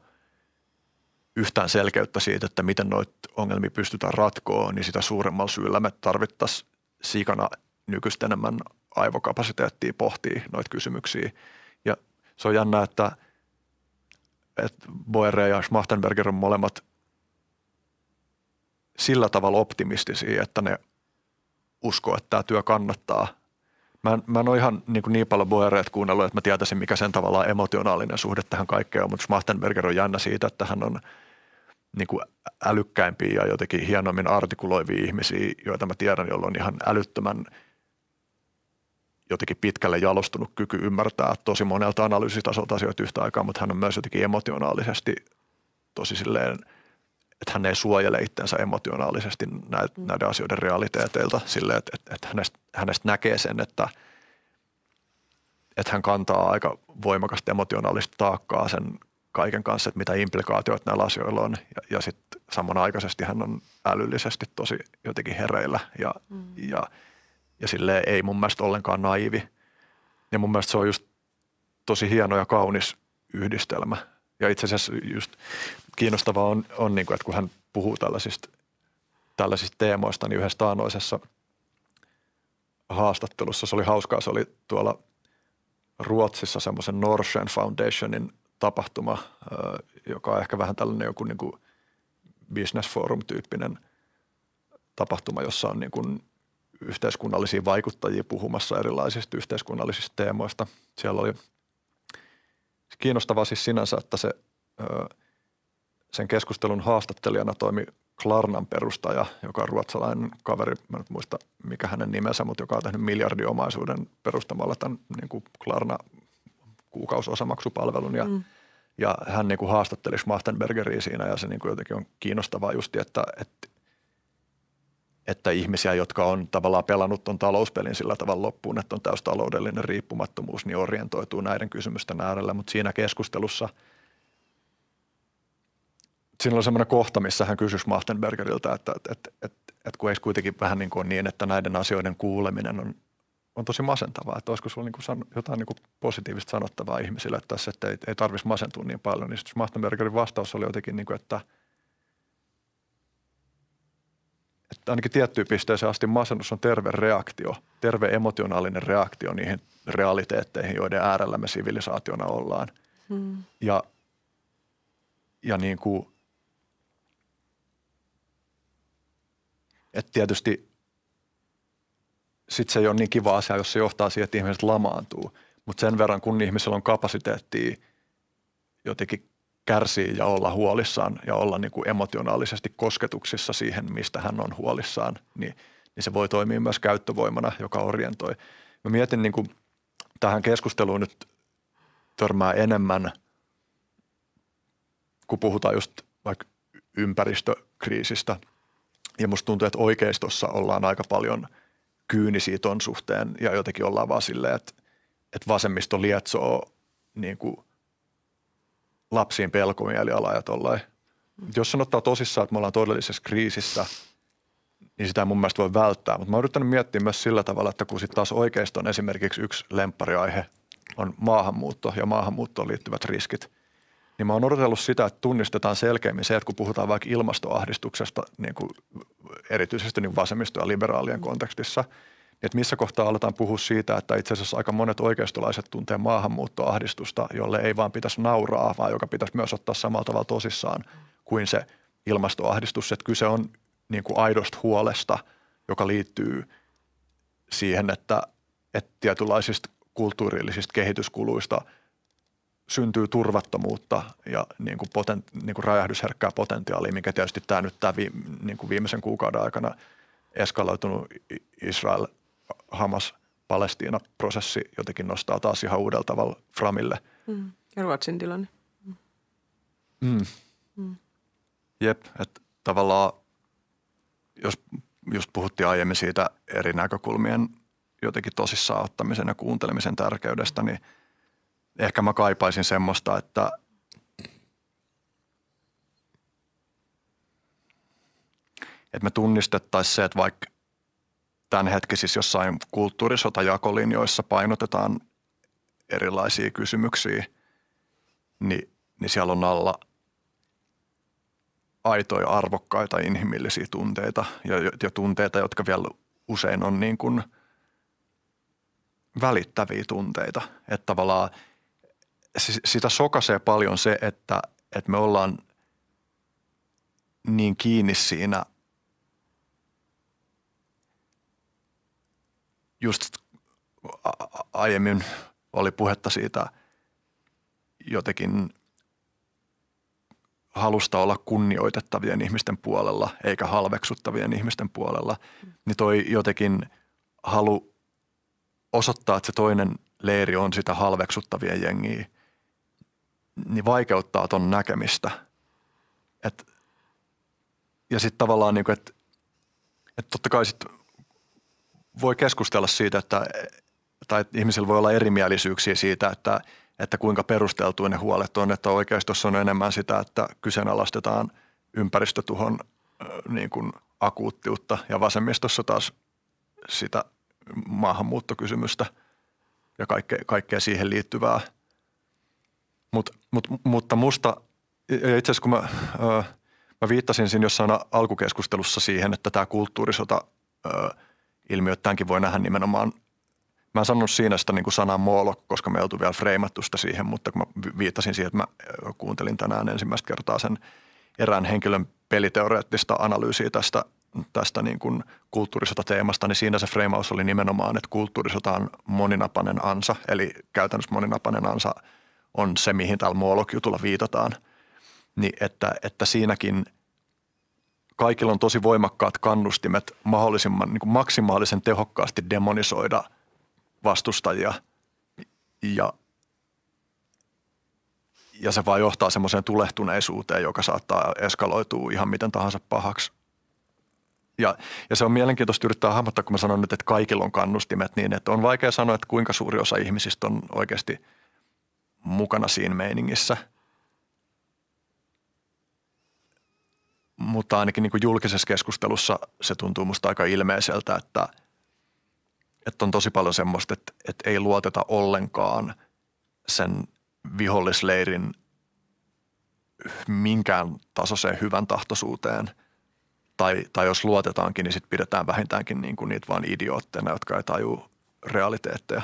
yhtään selkeyttä siitä, että miten noita ongelmia pystytään ratkoa, niin sitä suuremmalla syyllä me tarvittaisiin sikana nykyistä enemmän aivokapasiteettia pohtii noita kysymyksiä. Ja se on jännä, että, että Boere ja Schmachtenberger on molemmat sillä tavalla optimistisia, että ne uskoo, että tämä työ kannattaa – Mä en, mä en ole ihan niin, kuin niin paljon Boereet kuunnellut, että mä tietäisin, mikä sen tavallaan emotionaalinen suhde tähän kaikkeen on, mutta Schmachtenberger on jännä siitä, että hän on niin kuin älykkäimpiä ja jotenkin hienommin artikuloivia ihmisiä, joita mä tiedän, joilla on ihan älyttömän jotenkin pitkälle jalostunut kyky ymmärtää tosi monelta analyysitasolta asioita yhtä aikaa, mutta hän on myös jotenkin emotionaalisesti tosi silleen, että hän ei suojele itsensä emotionaalisesti näiden asioiden realiteeteilta silleen, että, että, että hänestä, hänestä näkee sen, että, että hän kantaa aika voimakasta emotionaalista taakkaa sen kaiken kanssa, että mitä implikaatioita näillä asioilla on. Ja, ja sitten samanaikaisesti hän on älyllisesti tosi jotenkin hereillä ja, mm. ja, ja sille ei mun mielestä ollenkaan naivi. Ja mun mielestä se on just tosi hieno ja kaunis yhdistelmä. Ja itse asiassa just kiinnostavaa on, on niin kuin, että kun hän puhuu tällaisista, tällaisista teemoista, niin yhdessä taanoisessa haastattelussa, se oli hauskaa, se oli tuolla Ruotsissa semmoisen Norsen Foundationin tapahtuma, joka on ehkä vähän tällainen joku niin kuin business forum-tyyppinen tapahtuma, jossa on niin kuin yhteiskunnallisia vaikuttajia puhumassa erilaisista yhteiskunnallisista teemoista. Siellä oli kiinnostavaa siis sinänsä, että se, sen keskustelun haastattelijana toimi Klarnan perustaja, joka on ruotsalainen kaveri, mä en muista mikä hänen nimensä, mutta joka on tehnyt miljardiomaisuuden perustamalla tämän niin kuin Klarna kuukausiosamaksupalvelun ja, mm. ja hän niin kuin haastatteli Schmachtenbergeria siinä ja se niin kuin jotenkin on kiinnostavaa just, että, että, että ihmisiä, jotka on tavallaan pelannut tuon talouspelin sillä tavalla loppuun, että on täys taloudellinen riippumattomuus, niin orientoituu näiden kysymysten äärellä, mutta siinä keskustelussa – siinä oli semmoinen kohta, missä hän kysyi Schmachtenbergeriltä, että, että, että, että, että kun ei kuitenkin vähän niin kuin niin, että näiden asioiden kuuleminen on on tosi masentavaa, että olisiko sulla niin kuin jotain niin kuin positiivista sanottavaa ihmisille tässä, että ei, ei tarvitsisi masentua niin paljon. Niin sitten Schmachtenbergerin vastaus oli jotenkin, niin kuin, että, että ainakin tiettyyn pisteeseen asti masennus on terve reaktio, terve emotionaalinen reaktio niihin realiteetteihin, joiden äärellä me sivilisaationa ollaan. Hmm. Ja, ja niin kuin, että tietysti sitten se ei ole niin kiva asia, jos se johtaa siihen, että ihmiset lamaantuu. Mutta sen verran, kun ihmisellä on kapasiteettia jotenkin kärsii ja olla huolissaan ja olla niin kuin emotionaalisesti kosketuksissa siihen, mistä hän on huolissaan, niin, niin se voi toimia myös käyttövoimana, joka orientoi. Mä mietin niin kuin tähän keskusteluun nyt törmää enemmän, kun puhutaan just vaikka ympäristökriisistä. Ja musta tuntuu, että oikeistossa ollaan aika paljon – kyynisiä ton suhteen ja jotenkin ollaan vaan silleen, että, että vasemmisto lietsoo niin kuin lapsiin pelkomieliala ja tollain. Jos sanottaa tosissaan, että me ollaan todellisessa kriisissä, niin sitä ei mun mielestä voi välttää. Mutta mä oon yrittänyt miettiä myös sillä tavalla, että kun sitten taas oikeiston esimerkiksi yksi lemppariaihe on maahanmuutto ja maahanmuuttoon liittyvät riskit – niin mä oon odotellut sitä, että tunnistetaan selkeämmin se, että kun puhutaan vaikka ilmastoahdistuksesta niin kuin erityisesti niin vasemmisto- ja liberaalien kontekstissa, että missä kohtaa aletaan puhua siitä, että itse asiassa aika monet oikeistolaiset tuntee maahanmuuttoahdistusta, jolle ei vaan pitäisi nauraa, vaan joka pitäisi myös ottaa samalla tavalla tosissaan kuin se ilmastoahdistus. Että kyse on niin kuin aidosta huolesta, joka liittyy siihen, että, että tietynlaisista kulttuurillisista kehityskuluista – syntyy turvattomuutta ja niin kuin poten, niin kuin räjähdysherkkää potentiaalia, mikä tietysti tämä nyt tämä vi, niin kuin viimeisen kuukauden aikana eskaloitunut Israel, Hamas, Palestiina-prosessi jotenkin nostaa taas ihan uudella tavalla framille. Mm. Ja Ruotsin tilanne. Mm. Mm. Jep, että tavallaan jos just puhuttiin aiemmin siitä eri näkökulmien jotenkin tosissaan ottamisen ja kuuntelemisen tärkeydestä, niin – ehkä mä kaipaisin semmoista, että että me tunnistettaisiin se, että vaikka tämänhetkisissä jossain kulttuurisotajakolinjoissa painotetaan erilaisia kysymyksiä, niin, niin siellä on alla aitoja, arvokkaita, inhimillisiä tunteita ja, ja tunteita, jotka vielä usein on niin kuin välittäviä tunteita. Että tavallaan – sitä sokasee paljon se, että, että me ollaan niin kiinni siinä just aiemmin oli puhetta siitä jotenkin halusta olla kunnioitettavien ihmisten puolella eikä halveksuttavien ihmisten puolella, niin toi jotenkin halu osoittaa, että se toinen leiri on sitä halveksuttavien jengiä – niin vaikeuttaa ton näkemistä. Et, ja sitten tavallaan, niin että et totta kai sit voi keskustella siitä, että tai ihmisillä voi olla erimielisyyksiä siitä, että, että kuinka perusteltuja ne huolet on, että oikeistossa on enemmän sitä, että kyseenalaistetaan ympäristötuhon niin kuin akuuttiutta ja vasemmistossa taas sitä maahanmuuttokysymystä ja kaikkea, kaikkea siihen liittyvää. Mut, mut, mutta musta, itse asiassa kun mä, mä viittasin siinä jossain alkukeskustelussa siihen, että tämä kulttuurisota ilmiö, tämänkin voi nähdä nimenomaan. Mä en sanonut siinä sitä niin kuin sanaa moolo, koska me oltu vielä freimattu sitä siihen, mutta kun mä viittasin siihen, että mä kuuntelin tänään ensimmäistä kertaa sen erään henkilön peliteoreettista analyysiä tästä, tästä niin kuin kulttuurisota teemasta, niin siinä se freimaus oli nimenomaan, että kulttuurisota on moninapainen ansa, eli käytännössä moninapainen ansa on se, mihin täällä Moolok-jutulla viitataan, niin että, että siinäkin kaikilla on tosi voimakkaat kannustimet mahdollisimman niin kuin maksimaalisen tehokkaasti demonisoida – vastustajia ja, ja se vaan johtaa semmoiseen tulehtuneisuuteen, joka saattaa eskaloitua ihan miten tahansa pahaksi. Ja, ja se on mielenkiintoista yrittää hahmottaa, kun mä sanon nyt, että kaikilla on kannustimet, niin että on vaikea sanoa, että kuinka suuri osa ihmisistä on oikeasti mukana siinä meiningissä. Mutta ainakin niin kuin julkisessa keskustelussa se tuntuu musta aika ilmeiseltä, että – että on tosi paljon semmoista, että, että ei luoteta ollenkaan sen vihollisleirin minkään tasoiseen hyvän tahtoisuuteen. Tai, tai jos luotetaankin, niin sitten pidetään vähintäänkin niin kuin niitä vain idiootteina, jotka ei taju realiteetteja.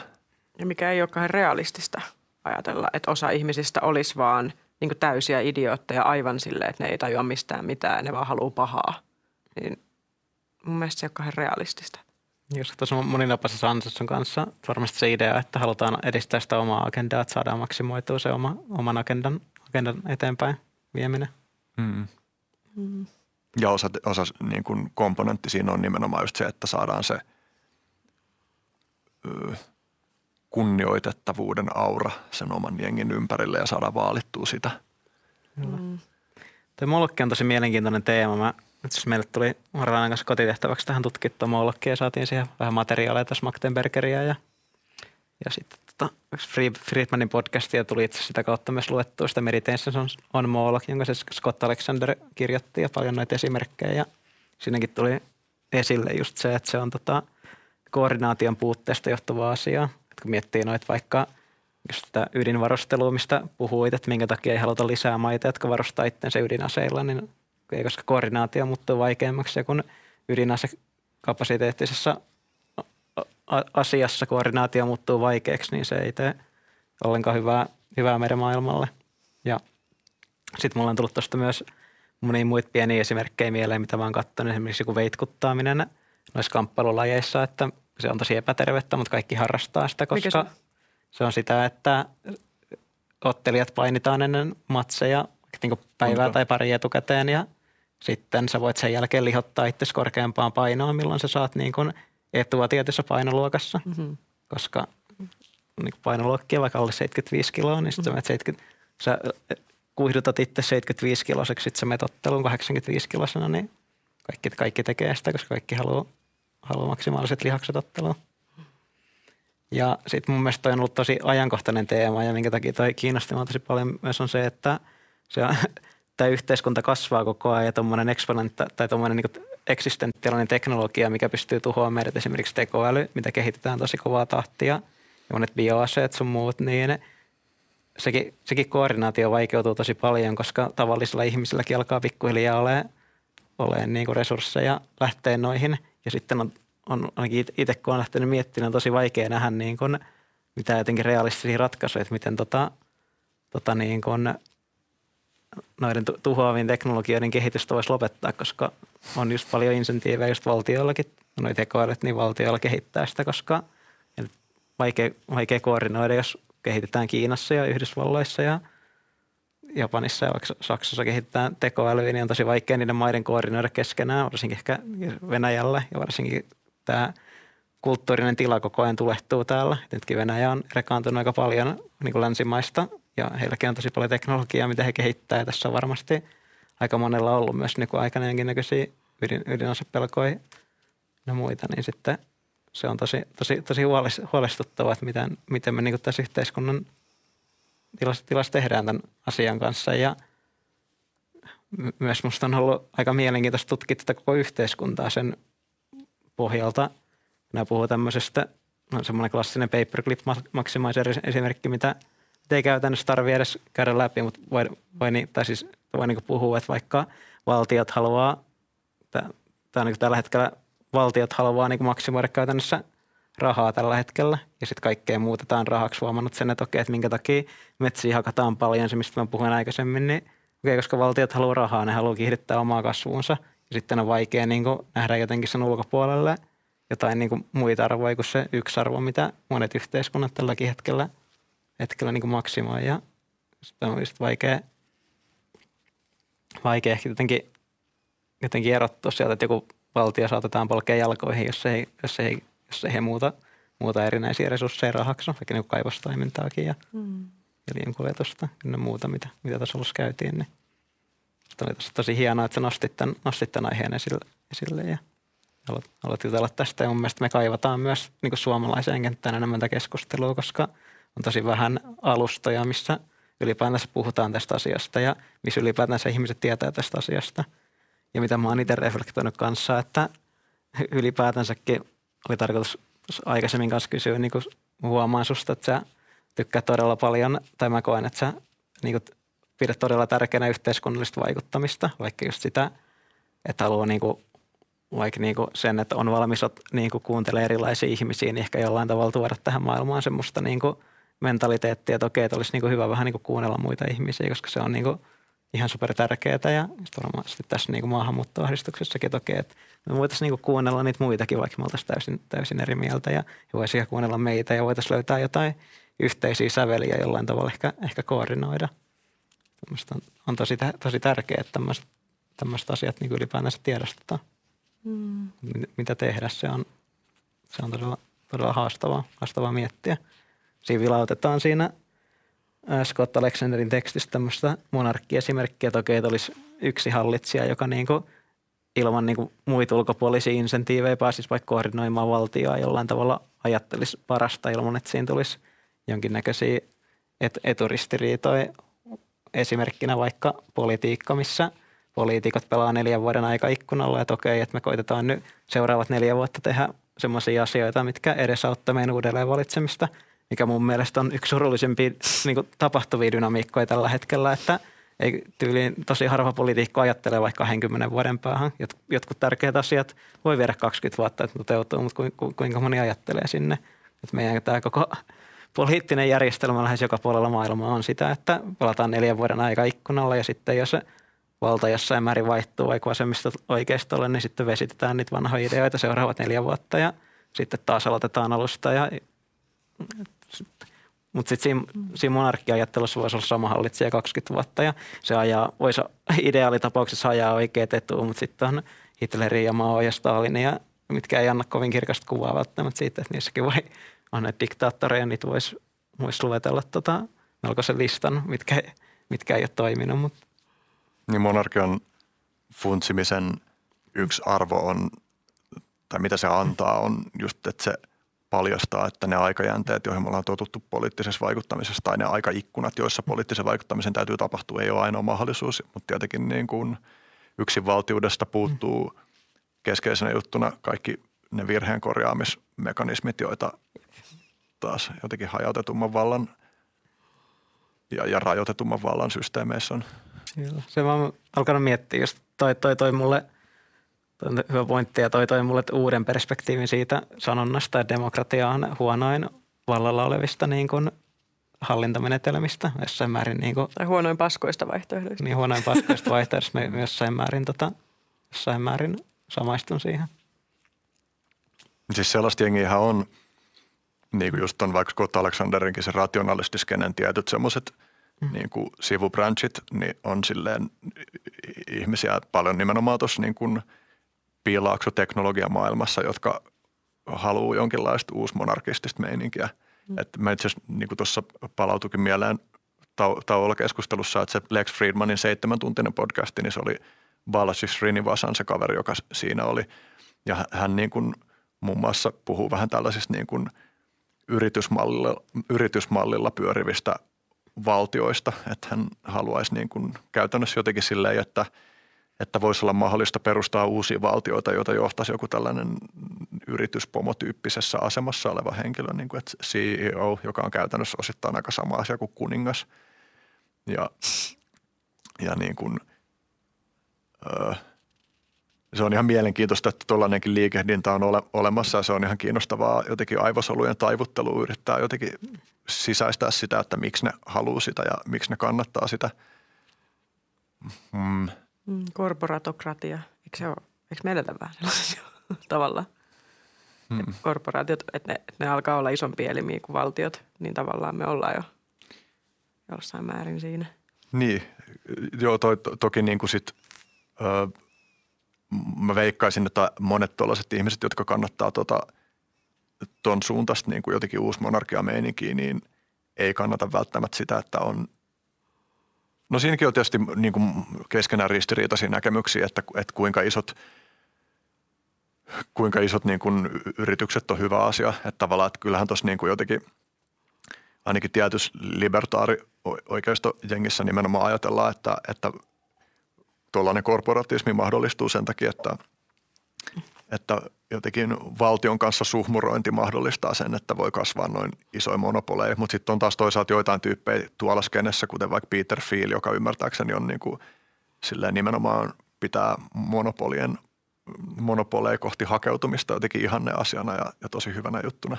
Ja mikä ei olekaan realistista ajatella, että osa ihmisistä olisi vaan niin kuin täysiä idiootteja aivan silleen, että ne ei tajua mistään mitään, ne vaan haluaa pahaa. Niin mun mielestä se ei ole realistista. Just tuossa moninapaisessa ansatsun kanssa varmasti se idea, että halutaan edistää sitä omaa agendaa, että saadaan maksimoitua se oma, oman agendan, agendan eteenpäin vieminen. Mm. Mm. Ja osa, osa niin kuin komponentti siinä on nimenomaan just se, että saadaan se ö, kunnioitettavuuden aura sen oman jengin ympärille ja saadaan vaalittua sitä. Mm. Tuo Molokki on tosi mielenkiintoinen teema. Mä itse meille tuli Marlanan kanssa kotitehtäväksi tähän tutkittua Mollokkia ja saatiin siihen vähän materiaaleja tässä Magdenbergeria ja, ja sitten tota, Friedmanin podcastia tuli itse sitä kautta myös luettua sitä Meditations on, on Moloch, jonka se Scott Alexander kirjoitti ja paljon näitä esimerkkejä ja siinäkin tuli esille just se, että se on tota, koordinaation puutteesta johtuvaa asiaa. Kun miettii noita vaikka just sitä ydinvarustelua, mistä puhuit, että minkä takia ei haluta lisää maita, jotka varustaa itsensä ydinaseilla, niin koska koordinaatio muuttuu vaikeammaksi ja kun ydinasekapasiteettisessa asiassa koordinaatio muuttuu vaikeaksi, niin se ei tee ollenkaan hyvää, hyvää meidän maailmalle. Ja sitten mulla on tullut tuosta myös monia muita pieniä esimerkkejä mieleen, mitä mä oon katsonut. Esimerkiksi joku veitkuttaaminen noissa kamppailulajeissa, että se on tosi epätervettä, mutta kaikki harrastaa sitä, koska se? se on sitä, että ottelijat painitaan ennen matseja niin päivää tai pari etukäteen ja sitten sä voit sen jälkeen lihottaa itse korkeampaan painoon, milloin sä saat niin kuin etua tietyssä painoluokassa, mm-hmm. koska niin painoluokkia vaikka alle 75 kiloa, niin sitten mm-hmm. sä, 70, sä kuihdutat itse 75 kiloseksi, sitten sä menet otteluun 85 kilosena, niin kaikki, kaikki tekee sitä, koska kaikki haluaa, haluaa maksimaaliset lihakset otteluun. Ja sitten mun mielestä toi on ollut tosi ajankohtainen teema ja minkä takia toi kiinnosti tosi paljon myös on se, että se on, tämä yhteiskunta kasvaa koko ajan ja tuommoinen eksponentti tai tuommoinen niin eksistentiaalinen teknologia, mikä pystyy tuhoamaan meidät esimerkiksi tekoäly, mitä kehitetään tosi kovaa tahtia ja monet bioaseet sun muut, niin sekin, sekin koordinaatio vaikeutuu tosi paljon, koska tavallisilla ihmisilläkin alkaa pikkuhiljaa olemaan, olemaan niin resursseja lähteä noihin ja sitten on, on ainakin itse kun on lähtenyt miettimään, on tosi vaikea nähdä niin kuin, mitä jotenkin realistisia ratkaisuja, että miten tota, tota niin kuin, noiden tuhoavien teknologioiden kehitystä voisi lopettaa, koska on just paljon insentiivejä just valtioillakin, noin tekoälyt, niin valtioilla kehittää sitä, koska vaikea, vaikea koordinoida, jos kehitetään Kiinassa ja Yhdysvalloissa ja Japanissa ja vaikka Saksassa kehitetään tekoälyä, niin on tosi vaikea niiden maiden koordinoida keskenään, varsinkin ehkä Venäjällä ja varsinkin tämä kulttuurinen tila koko ajan tulehtuu täällä. Nytkin Venäjä on rekaantunut aika paljon niin kuin länsimaista ja heilläkin on tosi paljon teknologiaa, mitä he kehittää. Ja tässä on varmasti aika monella ollut myös nykyaikana jonkinnäköisiä ydin, ydinasepelkoja ja muita, niin sitten se on tosi, tosi, tosi huolestuttavaa, että miten, miten me niin tässä yhteiskunnan tilas, tilas tehdään tämän asian kanssa ja myös minusta on ollut aika mielenkiintoista tutkia tätä koko yhteiskuntaa sen pohjalta. Minä puhun tämmöisestä, no semmoinen klassinen paperclip maximizer esimerkki, mitä ei käytännössä tarvitse edes käydä läpi, mutta voi, voi, tai siis voi niin puhua, että vaikka valtiot haluaa, tai niin tällä hetkellä valtiot haluaa niin maksimoida käytännössä rahaa tällä hetkellä. Ja sitten kaikkea muutetaan rahaksi. Huomannut sen, että okei, että minkä takia metsiä hakataan paljon, se mistä mä puhuin aikaisemmin, niin okei, koska valtiot haluaa rahaa, ne haluaa kiihdyttää omaa kasvuunsa. Ja sitten on vaikea niin kuin, nähdä jotenkin sen ulkopuolelle jotain niin kuin, muita arvoja kuin se yksi arvo, mitä monet yhteiskunnat tälläkin hetkellä, hetkellä niin kuin maksimoi. Ja sitten on just vaikea, vaikea ehkä jotenkin, jotenkin erottua sieltä, että joku valtio saatetaan polkea jalkoihin, jos ei, jos ei, jos ei he muuta, muuta erinäisiä resursseja rahaksi, vaikka niin kaivostoimintaakin ja mm. kuljetusta ja muuta, mitä, mitä tuossa alussa käytiin. Niin. Oli tosi, tosi hienoa, että sä nostit tämän, nostit tämän aiheen esille, esille ja haluat, haluat jutella tästä. Ja mun mielestä me kaivataan myös niin kuin suomalaiseen kenttään enemmän tätä keskustelua, koska on tosi vähän alustoja, missä ylipäätänsä puhutaan tästä asiasta ja missä ylipäätänsä ihmiset tietää tästä asiasta – ja mitä mä oon itse reflektoinut kanssa, että ylipäätänsäkin oli tarkoitus aikaisemmin kanssa kysyä, niin kuin huomaan susta, että sä tykkää todella paljon, tai mä koen, että sä niin kuin pidät todella tärkeänä yhteiskunnallista vaikuttamista, vaikka just sitä, että haluaa niin kuin, vaikka niin kuin sen, että on valmis niin kuin kuuntelemaan erilaisia ihmisiä, niin ehkä jollain tavalla tuoda tähän maailmaan semmoista niin kuin mentaliteettia, että okei, että olisi niin kuin hyvä vähän niin kuin kuunnella muita ihmisiä, koska se on niin kuin – ihan super tärkeää ja varmasti tässä niin maahanmuuttoahdistuksessakin toki, että me voitaisiin niin kuunnella niitä muitakin, vaikka me oltaisiin täysin, täysin eri mieltä ja voisi kuunnella meitä ja voitaisiin löytää jotain yhteisiä säveliä jollain tavalla ehkä, ehkä koordinoida. on, on tosi, tosi tärkeää, että tämmöiset, tämmöiset asiat niin ylipäänsä tiedostetaan. Mm. Mitä tehdä, se on, se on todella, todella haastavaa, haastavaa miettiä. Siinä vilautetaan siinä – Scott Alexanderin tekstistä tämmöistä monarkkiesimerkkiä, että okei, että olisi yksi hallitsija, joka niin kuin ilman niin kuin muita ulkopuolisia insentiivejä pääsisi vaikka koordinoimaan valtioa jollain tavalla ajattelisi parasta ilman, että siinä tulisi jonkinnäköisiä et- eturistiriitoja. Esimerkkinä vaikka politiikka, missä poliitikot pelaa neljän vuoden aika ikkunalla, että okei, että me koitetaan nyt seuraavat neljä vuotta tehdä semmoisia asioita, mitkä edesauttaa meidän uudelleen valitsemista – mikä mun mielestä on yksi surullisempia niin tapahtuvia dynamiikkoja tällä hetkellä, että ei tyyliin tosi harva poliitikko ajattelee vaikka 20 vuoden päähän. Jotkut tärkeät asiat voi viedä 20 vuotta, että toteutuu, mutta kuinka moni ajattelee sinne. Että meidän tämä koko poliittinen järjestelmä lähes joka puolella maailmaa on sitä, että palataan neljän vuoden aika ikkunalla ja sitten jos valta jossain määrin vaihtuu vaikka vasemmista oikeistolle, niin sitten vesitetään niitä vanhoja ideoita seuraavat neljä vuotta ja sitten taas aloitetaan alusta ja mutta sitten siinä, siinä monarkkiajattelussa voisi olla sama hallitsija 20 vuotta ja se ajaa, voisi ideaalitapauksessa ajaa oikeat etua, mutta sitten on Hitlerin ja Mao ja Stalin ja mitkä ei anna kovin kirkasta kuvaa välttämättä siitä, että niissäkin voi on ne diktaattoreja, niitä voisi vois luetella tota, melkoisen listan, mitkä, mitkä ei ole toiminut. Mutta. Niin monarkian funtsimisen yksi arvo on, tai mitä se antaa, on just, että se – paljastaa, että ne aikajänteet, joihin me ollaan totuttu poliittisessa vaikuttamisessa tai ne aikaikkunat, joissa poliittisen vaikuttamisen täytyy tapahtua, ei ole ainoa mahdollisuus, mutta tietenkin niin kuin yksinvaltiudesta puuttuu keskeisenä juttuna kaikki ne virheen korjaamismekanismit, joita taas jotenkin hajautetumman vallan ja, ja rajoitetumman vallan systeemeissä on. Se vaan alkanut miettiä, jos toi, toi, toi mulle – hyvä pointti ja toi toi mulle uuden perspektiivin siitä sanonnasta, että demokratia on huonoin vallalla olevista niin kuin hallintamenetelmistä jossain määrin. Niin kuin, tai huonoin paskoista vaihtoehdoista. Niin huonoin paskoista vaihtoehdoista me jossain määrin, tota, jossain määrin samaistun siihen. Siis sellaista jengiä on, niin kuin just on vaikka Scott Alexanderinkin se rationalistiskenen tietyt semmoiset mm. niin kuin sivubranchit, niin on silleen ihmisiä paljon nimenomaan tuossa niin kuin – piilaakso teknologiamaailmassa, jotka haluaa jonkinlaista uusmonarkistista meininkiä. Mm. Et mä itse asiassa niin tuossa palautukin mieleen tau- tauolla keskustelussa, että se Lex Friedmanin seitsemän tuntinen podcasti, niin se oli Balaji Srinivasan se kaveri, joka siinä oli. Ja hän niin kuin muun muassa puhuu vähän tällaisista niin kuin yritysmallilla, yritysmallilla pyörivistä valtioista, että hän haluaisi niin kuin käytännössä jotenkin silleen, että, että voisi olla mahdollista perustaa uusia valtioita, joita johtaisi joku tällainen yrityspomotyyppisessä asemassa oleva henkilö, niin kuin että CEO, joka on käytännössä osittain aika sama asia kuin kuningas. Ja, ja niin kuin, öö, se on ihan mielenkiintoista, että tuollainenkin liikehdintä on ole, olemassa ja se on ihan kiinnostavaa jotenkin aivosolujen taivuttelua yrittää jotenkin sisäistää sitä, että miksi ne haluaa sitä ja miksi ne kannattaa sitä. Mm. Mm, korporatokratia, eikö se ole, eikö me eletä vähän sellaisia tavalla? Mm. Korporaatiot, että ne, että ne alkaa olla isompi elimiä kuin valtiot, niin tavallaan me ollaan jo jossain määrin siinä. Niin, joo, to, to, toki niin kuin sit, ö, mä veikkaisin, että monet tuollaiset ihmiset, jotka kannattaa tota, ton suuntaista niin kuin jotenkin uusi monarkia niin ei kannata välttämättä sitä, että on No siinäkin on tietysti niin kuin keskenään ristiriitaisia näkemyksiä, että, että kuinka isot, kuinka isot niin kuin yritykset on hyvä asia. Että tavallaan, että kyllähän tuossa niin kuin jotenkin ainakin tietyssä libertaari oikeistojengissä nimenomaan ajatellaan, että, että tuollainen korporatismi mahdollistuu sen takia, että, että jotenkin valtion kanssa suhmurointi mahdollistaa sen, että voi kasvaa noin isoja monopoleja. Mutta sitten on taas toisaalta joitain tyyppejä tuolla skenessä, kuten vaikka Peter Thiel, joka ymmärtääkseni on niin kuin, silleen nimenomaan pitää monopolien, monopoleja kohti hakeutumista jotenkin ihanne asiana ja, ja tosi hyvänä juttuna.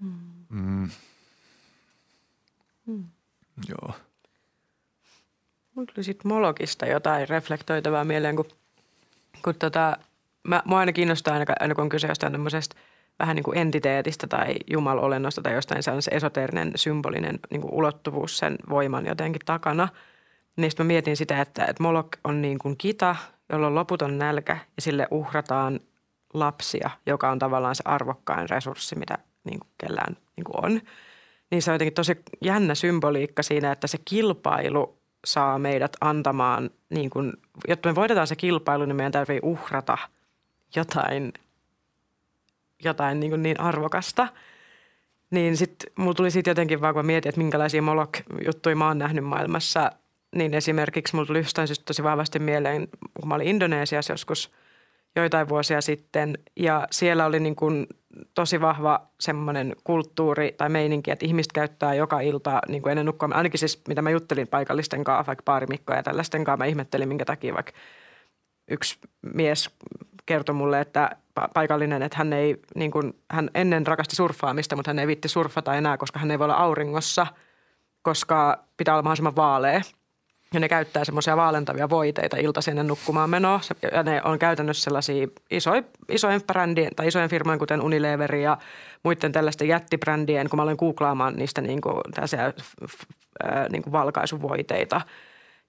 Mm. Mm. Mm. Joo. Mulla tuli sitten Molokista jotain reflektoitavaa mieleen, kun, kun tota, mä, mua aina kiinnostaa aina, aina kun on kyse jostain tämmöisestä vähän niin kuin entiteetistä tai jumalolennosta tai jostain sellainen esoteerinen symbolinen niin kuin ulottuvuus sen voiman jotenkin takana. Niin mä mietin sitä, että, että Molok on niin kuin kita, jolla on loputon nälkä ja sille uhrataan lapsia, joka on tavallaan se arvokkain resurssi, mitä niin kuin kellään niin kuin on. Niin se on jotenkin tosi jännä symboliikka siinä, että se kilpailu saa meidät antamaan, niin kuin, jotta me voitetaan se kilpailu, niin meidän täytyy uhrata jotain, jotain niin, niin arvokasta. Niin sitten mulla tuli sitten jotenkin vaan, kun mietin, että minkälaisia Molok-juttuja mä oon nähnyt maailmassa, niin esimerkiksi mulla tuli jostain tosi vahvasti mieleen, kun mä olin Indonesiassa joskus – joitain vuosia sitten ja siellä oli niin kuin tosi vahva semmoinen kulttuuri tai meininki, että ihmiset käyttää joka ilta niin kuin ennen nukkumaan. Ainakin siis mitä mä juttelin paikallisten kanssa, vaikka paarimikkoja ja tällaisten kanssa, mä ihmettelin minkä takia vaikka yksi mies kertoi mulle, että paikallinen, että hän ei, niin kuin, hän ennen rakasti surffaamista, mutta hän ei vitti surfata enää, koska hän ei voi olla auringossa, koska pitää olla mahdollisimman vaalea – ja ne käyttää semmoisia vaalentavia voiteita iltaisin ennen nukkumaan menoa. Ja ne on käytännössä sellaisia isoja, isojen brändien tai isojen firmojen, kuten Unilever ja muiden tällaisten jättibrändien, kun mä olen googlaamaan niistä niin kuin, tällaisia, niin kuin valkaisuvoiteita –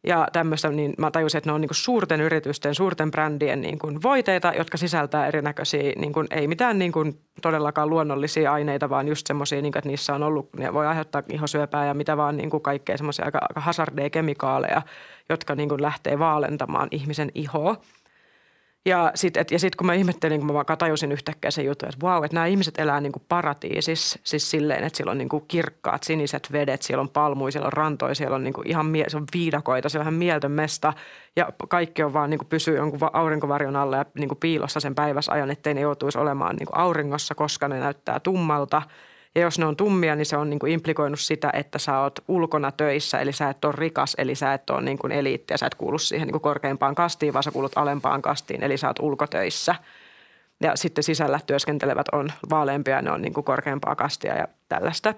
ja tämmöistä, niin mä tajusin, että ne on niin kuin suurten yritysten, suurten brändien niin kuin voiteita, jotka sisältää erinäköisiä, niin kuin, ei mitään niin kuin todellakaan luonnollisia aineita, vaan just semmoisia, niin että niissä on ollut, ne voi aiheuttaa ihosyöpää ja mitä vaan niin kuin kaikkea semmoisia aika, aika hazardeja kemikaaleja, jotka niin kuin lähtee vaalentamaan ihmisen ihoa. Ja sitten sit kun mä ihmettelin, kun mä vaan tajusin yhtäkkiä sen jutun, että vau, että nämä ihmiset elää niin kuin paratiisissa, siis silleen, että siellä on niin kuin kirkkaat siniset vedet, siellä on palmuja, siellä on rantoja, siellä on niin kuin ihan mie- se on viidakoita, siellä on ihan mieltön mesta. Ja kaikki on vaan niin kuin pysyy jonkun aurinkovarjon alla ja niin kuin piilossa sen päiväsajan, ettei ne joutuisi olemaan niin kuin auringossa, koska ne näyttää tummalta – ja jos ne on tummia, niin se on niin kuin implikoinut sitä, että sä oot ulkona töissä, eli sä et ole rikas, eli sä et ole niin kuin eliitti ja sä et kuulu siihen niin kuin korkeimpaan kastiin, vaan sä kuulut alempaan kastiin, eli sä oot ulkotöissä. Ja sitten sisällä työskentelevät on vaaleampia, ne on niin kuin korkeampaa kastia ja tällaista.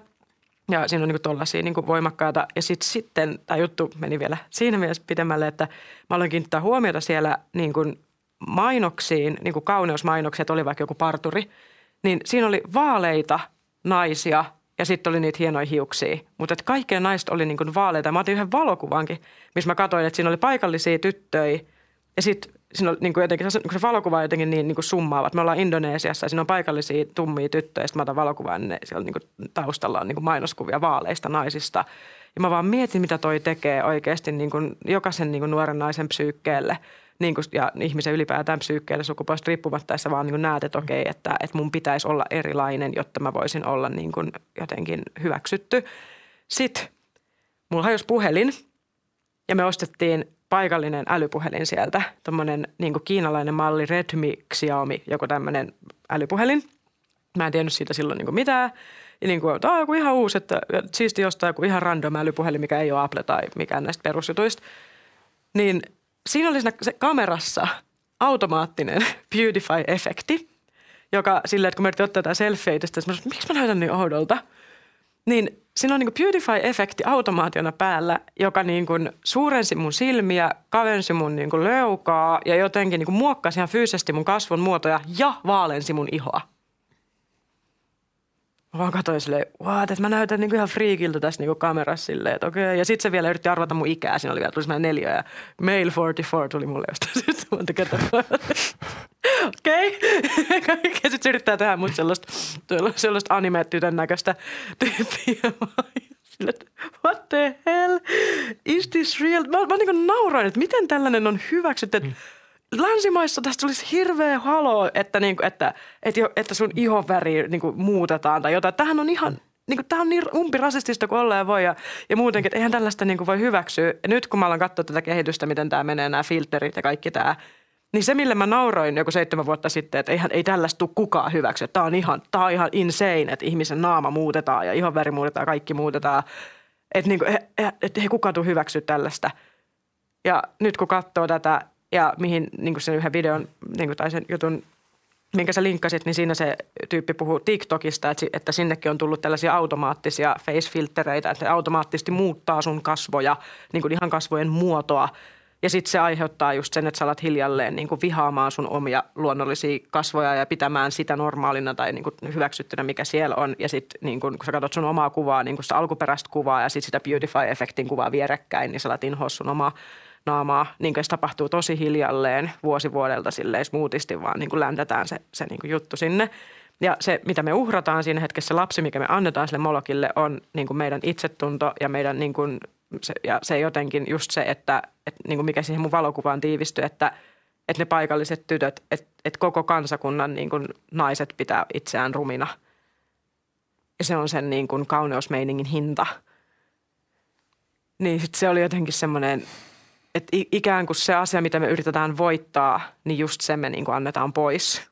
Ja siinä on niin tuollaisia niin voimakkaita. Ja sit, sitten tämä juttu meni vielä siinä mielessä pidemmälle, että mä aloin kiinnittää huomiota siellä niin kuin mainoksiin, niin kuin kauneusmainoksia, että oli vaikka joku parturi, niin siinä oli vaaleita – naisia ja sitten oli niitä hienoja hiuksia. Mutta kaikkien naiset oli niin vaaleita. Mä otin yhden valokuvankin, missä mä katsoin, että siinä oli paikallisia tyttöjä ja sitten siinä oli niin kuin jotenkin, se, se valokuva jotenkin niin, niin kuin summaavat. Me ollaan Indonesiassa ja siinä on paikallisia tummia tyttöjä. Sitten mä otan valokuvan, niin siellä niin taustalla on niin mainoskuvia vaaleista naisista. Ja mä vaan mietin, mitä toi tekee oikeasti niin jokaisen niin nuoren naisen psyykkeelle – niin kuin, ja ihmisen ylipäätään psyykkeelle sukupuolesta riippumatta, sä vaan niin näet, että okei, että, että mun pitäisi olla erilainen, jotta mä voisin olla niin kuin jotenkin hyväksytty. Sitten mulla hajosi puhelin ja me ostettiin paikallinen älypuhelin sieltä. Tuommoinen niin kiinalainen malli Redmi Xiaomi, joku tämmöinen älypuhelin. Mä en tiennyt siitä silloin niin mitään. Ja niin kuin, että joku ihan uusi, että siisti jostain joku ihan random älypuhelin, mikä ei ole Apple tai mikään näistä perusjutuista. Niin siinä oli siinä kamerassa automaattinen beautify-efekti, joka silleen, että kun me yritin ottaa jotain selfieitä, sitten miksi mä näytän niin oudolta? Niin siinä on niin beautify-efekti automaationa päällä, joka niin kuin suurensi mun silmiä, kavensi mun niin kuin leukaa ja jotenkin niin kuin muokkasi ihan fyysisesti mun kasvon muotoja ja vaalensi mun ihoa. Mä vaan katsoin silleen, what, että mä näytän niinku ihan friikiltä tässä niinku kamerassa silleen, että okei. Okay. Ja sitten se vielä yritti arvata mun ikää, siinä oli vielä, tuli semmoinen neljä ja male 44 tuli mulle jostain sitten monta kertaa. Okei. Ja sitten se yrittää tehdä mut sellaista, sellaista anime-tytön näköistä tyyppiä. What the hell? Is this real? Mä, mä niin nauroin, että miten tällainen on hyväksytty. Että mm länsimaissa tästä tulisi hirveä halo, että, niin että, että, että sun ihonväri niin kuin, muutetaan tai jotain. Tähän on ihan, niin kuin, tämä on niin umpirasistista kuin olleen voi ja, ja muutenkin, että eihän tällaista niin kuin, voi hyväksyä. Ja nyt kun mä alan katsoa tätä kehitystä, miten tämä menee, nämä filterit ja kaikki tämä, niin se, mille mä nauroin joku seitsemän vuotta sitten, että eihän, ei tällaista tule kukaan hyväksyä. Tämä on ihan, tämä on ihan insane, että ihmisen naama muutetaan ja ihonväri muutetaan, kaikki muutetaan. Että niin kuin, he, he, he, he kukaan tule hyväksyä tällaista. Ja nyt kun katsoo tätä ja mihin niin kuin sen yhden videon niin kuin, tai sen jutun, minkä sä linkkasit, niin siinä se tyyppi puhuu TikTokista, että, sinnekin on tullut tällaisia automaattisia face-filtereitä, että ne automaattisesti muuttaa sun kasvoja, niin kuin ihan kasvojen muotoa. Ja sitten se aiheuttaa just sen, että sä alat hiljalleen niin kuin vihaamaan sun omia luonnollisia kasvoja ja pitämään sitä normaalina tai niin kuin hyväksyttynä, mikä siellä on. Ja sitten niin kun sä katsot sun omaa kuvaa, niin kuin sitä alkuperäistä kuvaa ja sitten sitä beautify-efektin kuvaa vierekkäin, niin sä alat inhoa sun omaa naamaa, niin se tapahtuu tosi hiljalleen vuosi vuodelta silleen smoothisti, vaan niin kuin läntätään se, se niin kuin juttu sinne. Ja se, mitä me uhrataan siinä hetkessä, se lapsi, mikä me annetaan sille molokille, on niin kuin meidän itsetunto ja meidän niin kuin, se, ja se jotenkin just se, että, että niin kuin mikä siihen mun valokuvaan tiivistyi, että, että ne paikalliset tytöt, että, että koko kansakunnan niin kuin naiset pitää itseään rumina. Ja se on sen niin kuin kauneusmeiningin hinta. Niin sit se oli jotenkin semmoinen että ikään kuin se asia, mitä me yritetään voittaa, niin just se me niin kuin annetaan pois.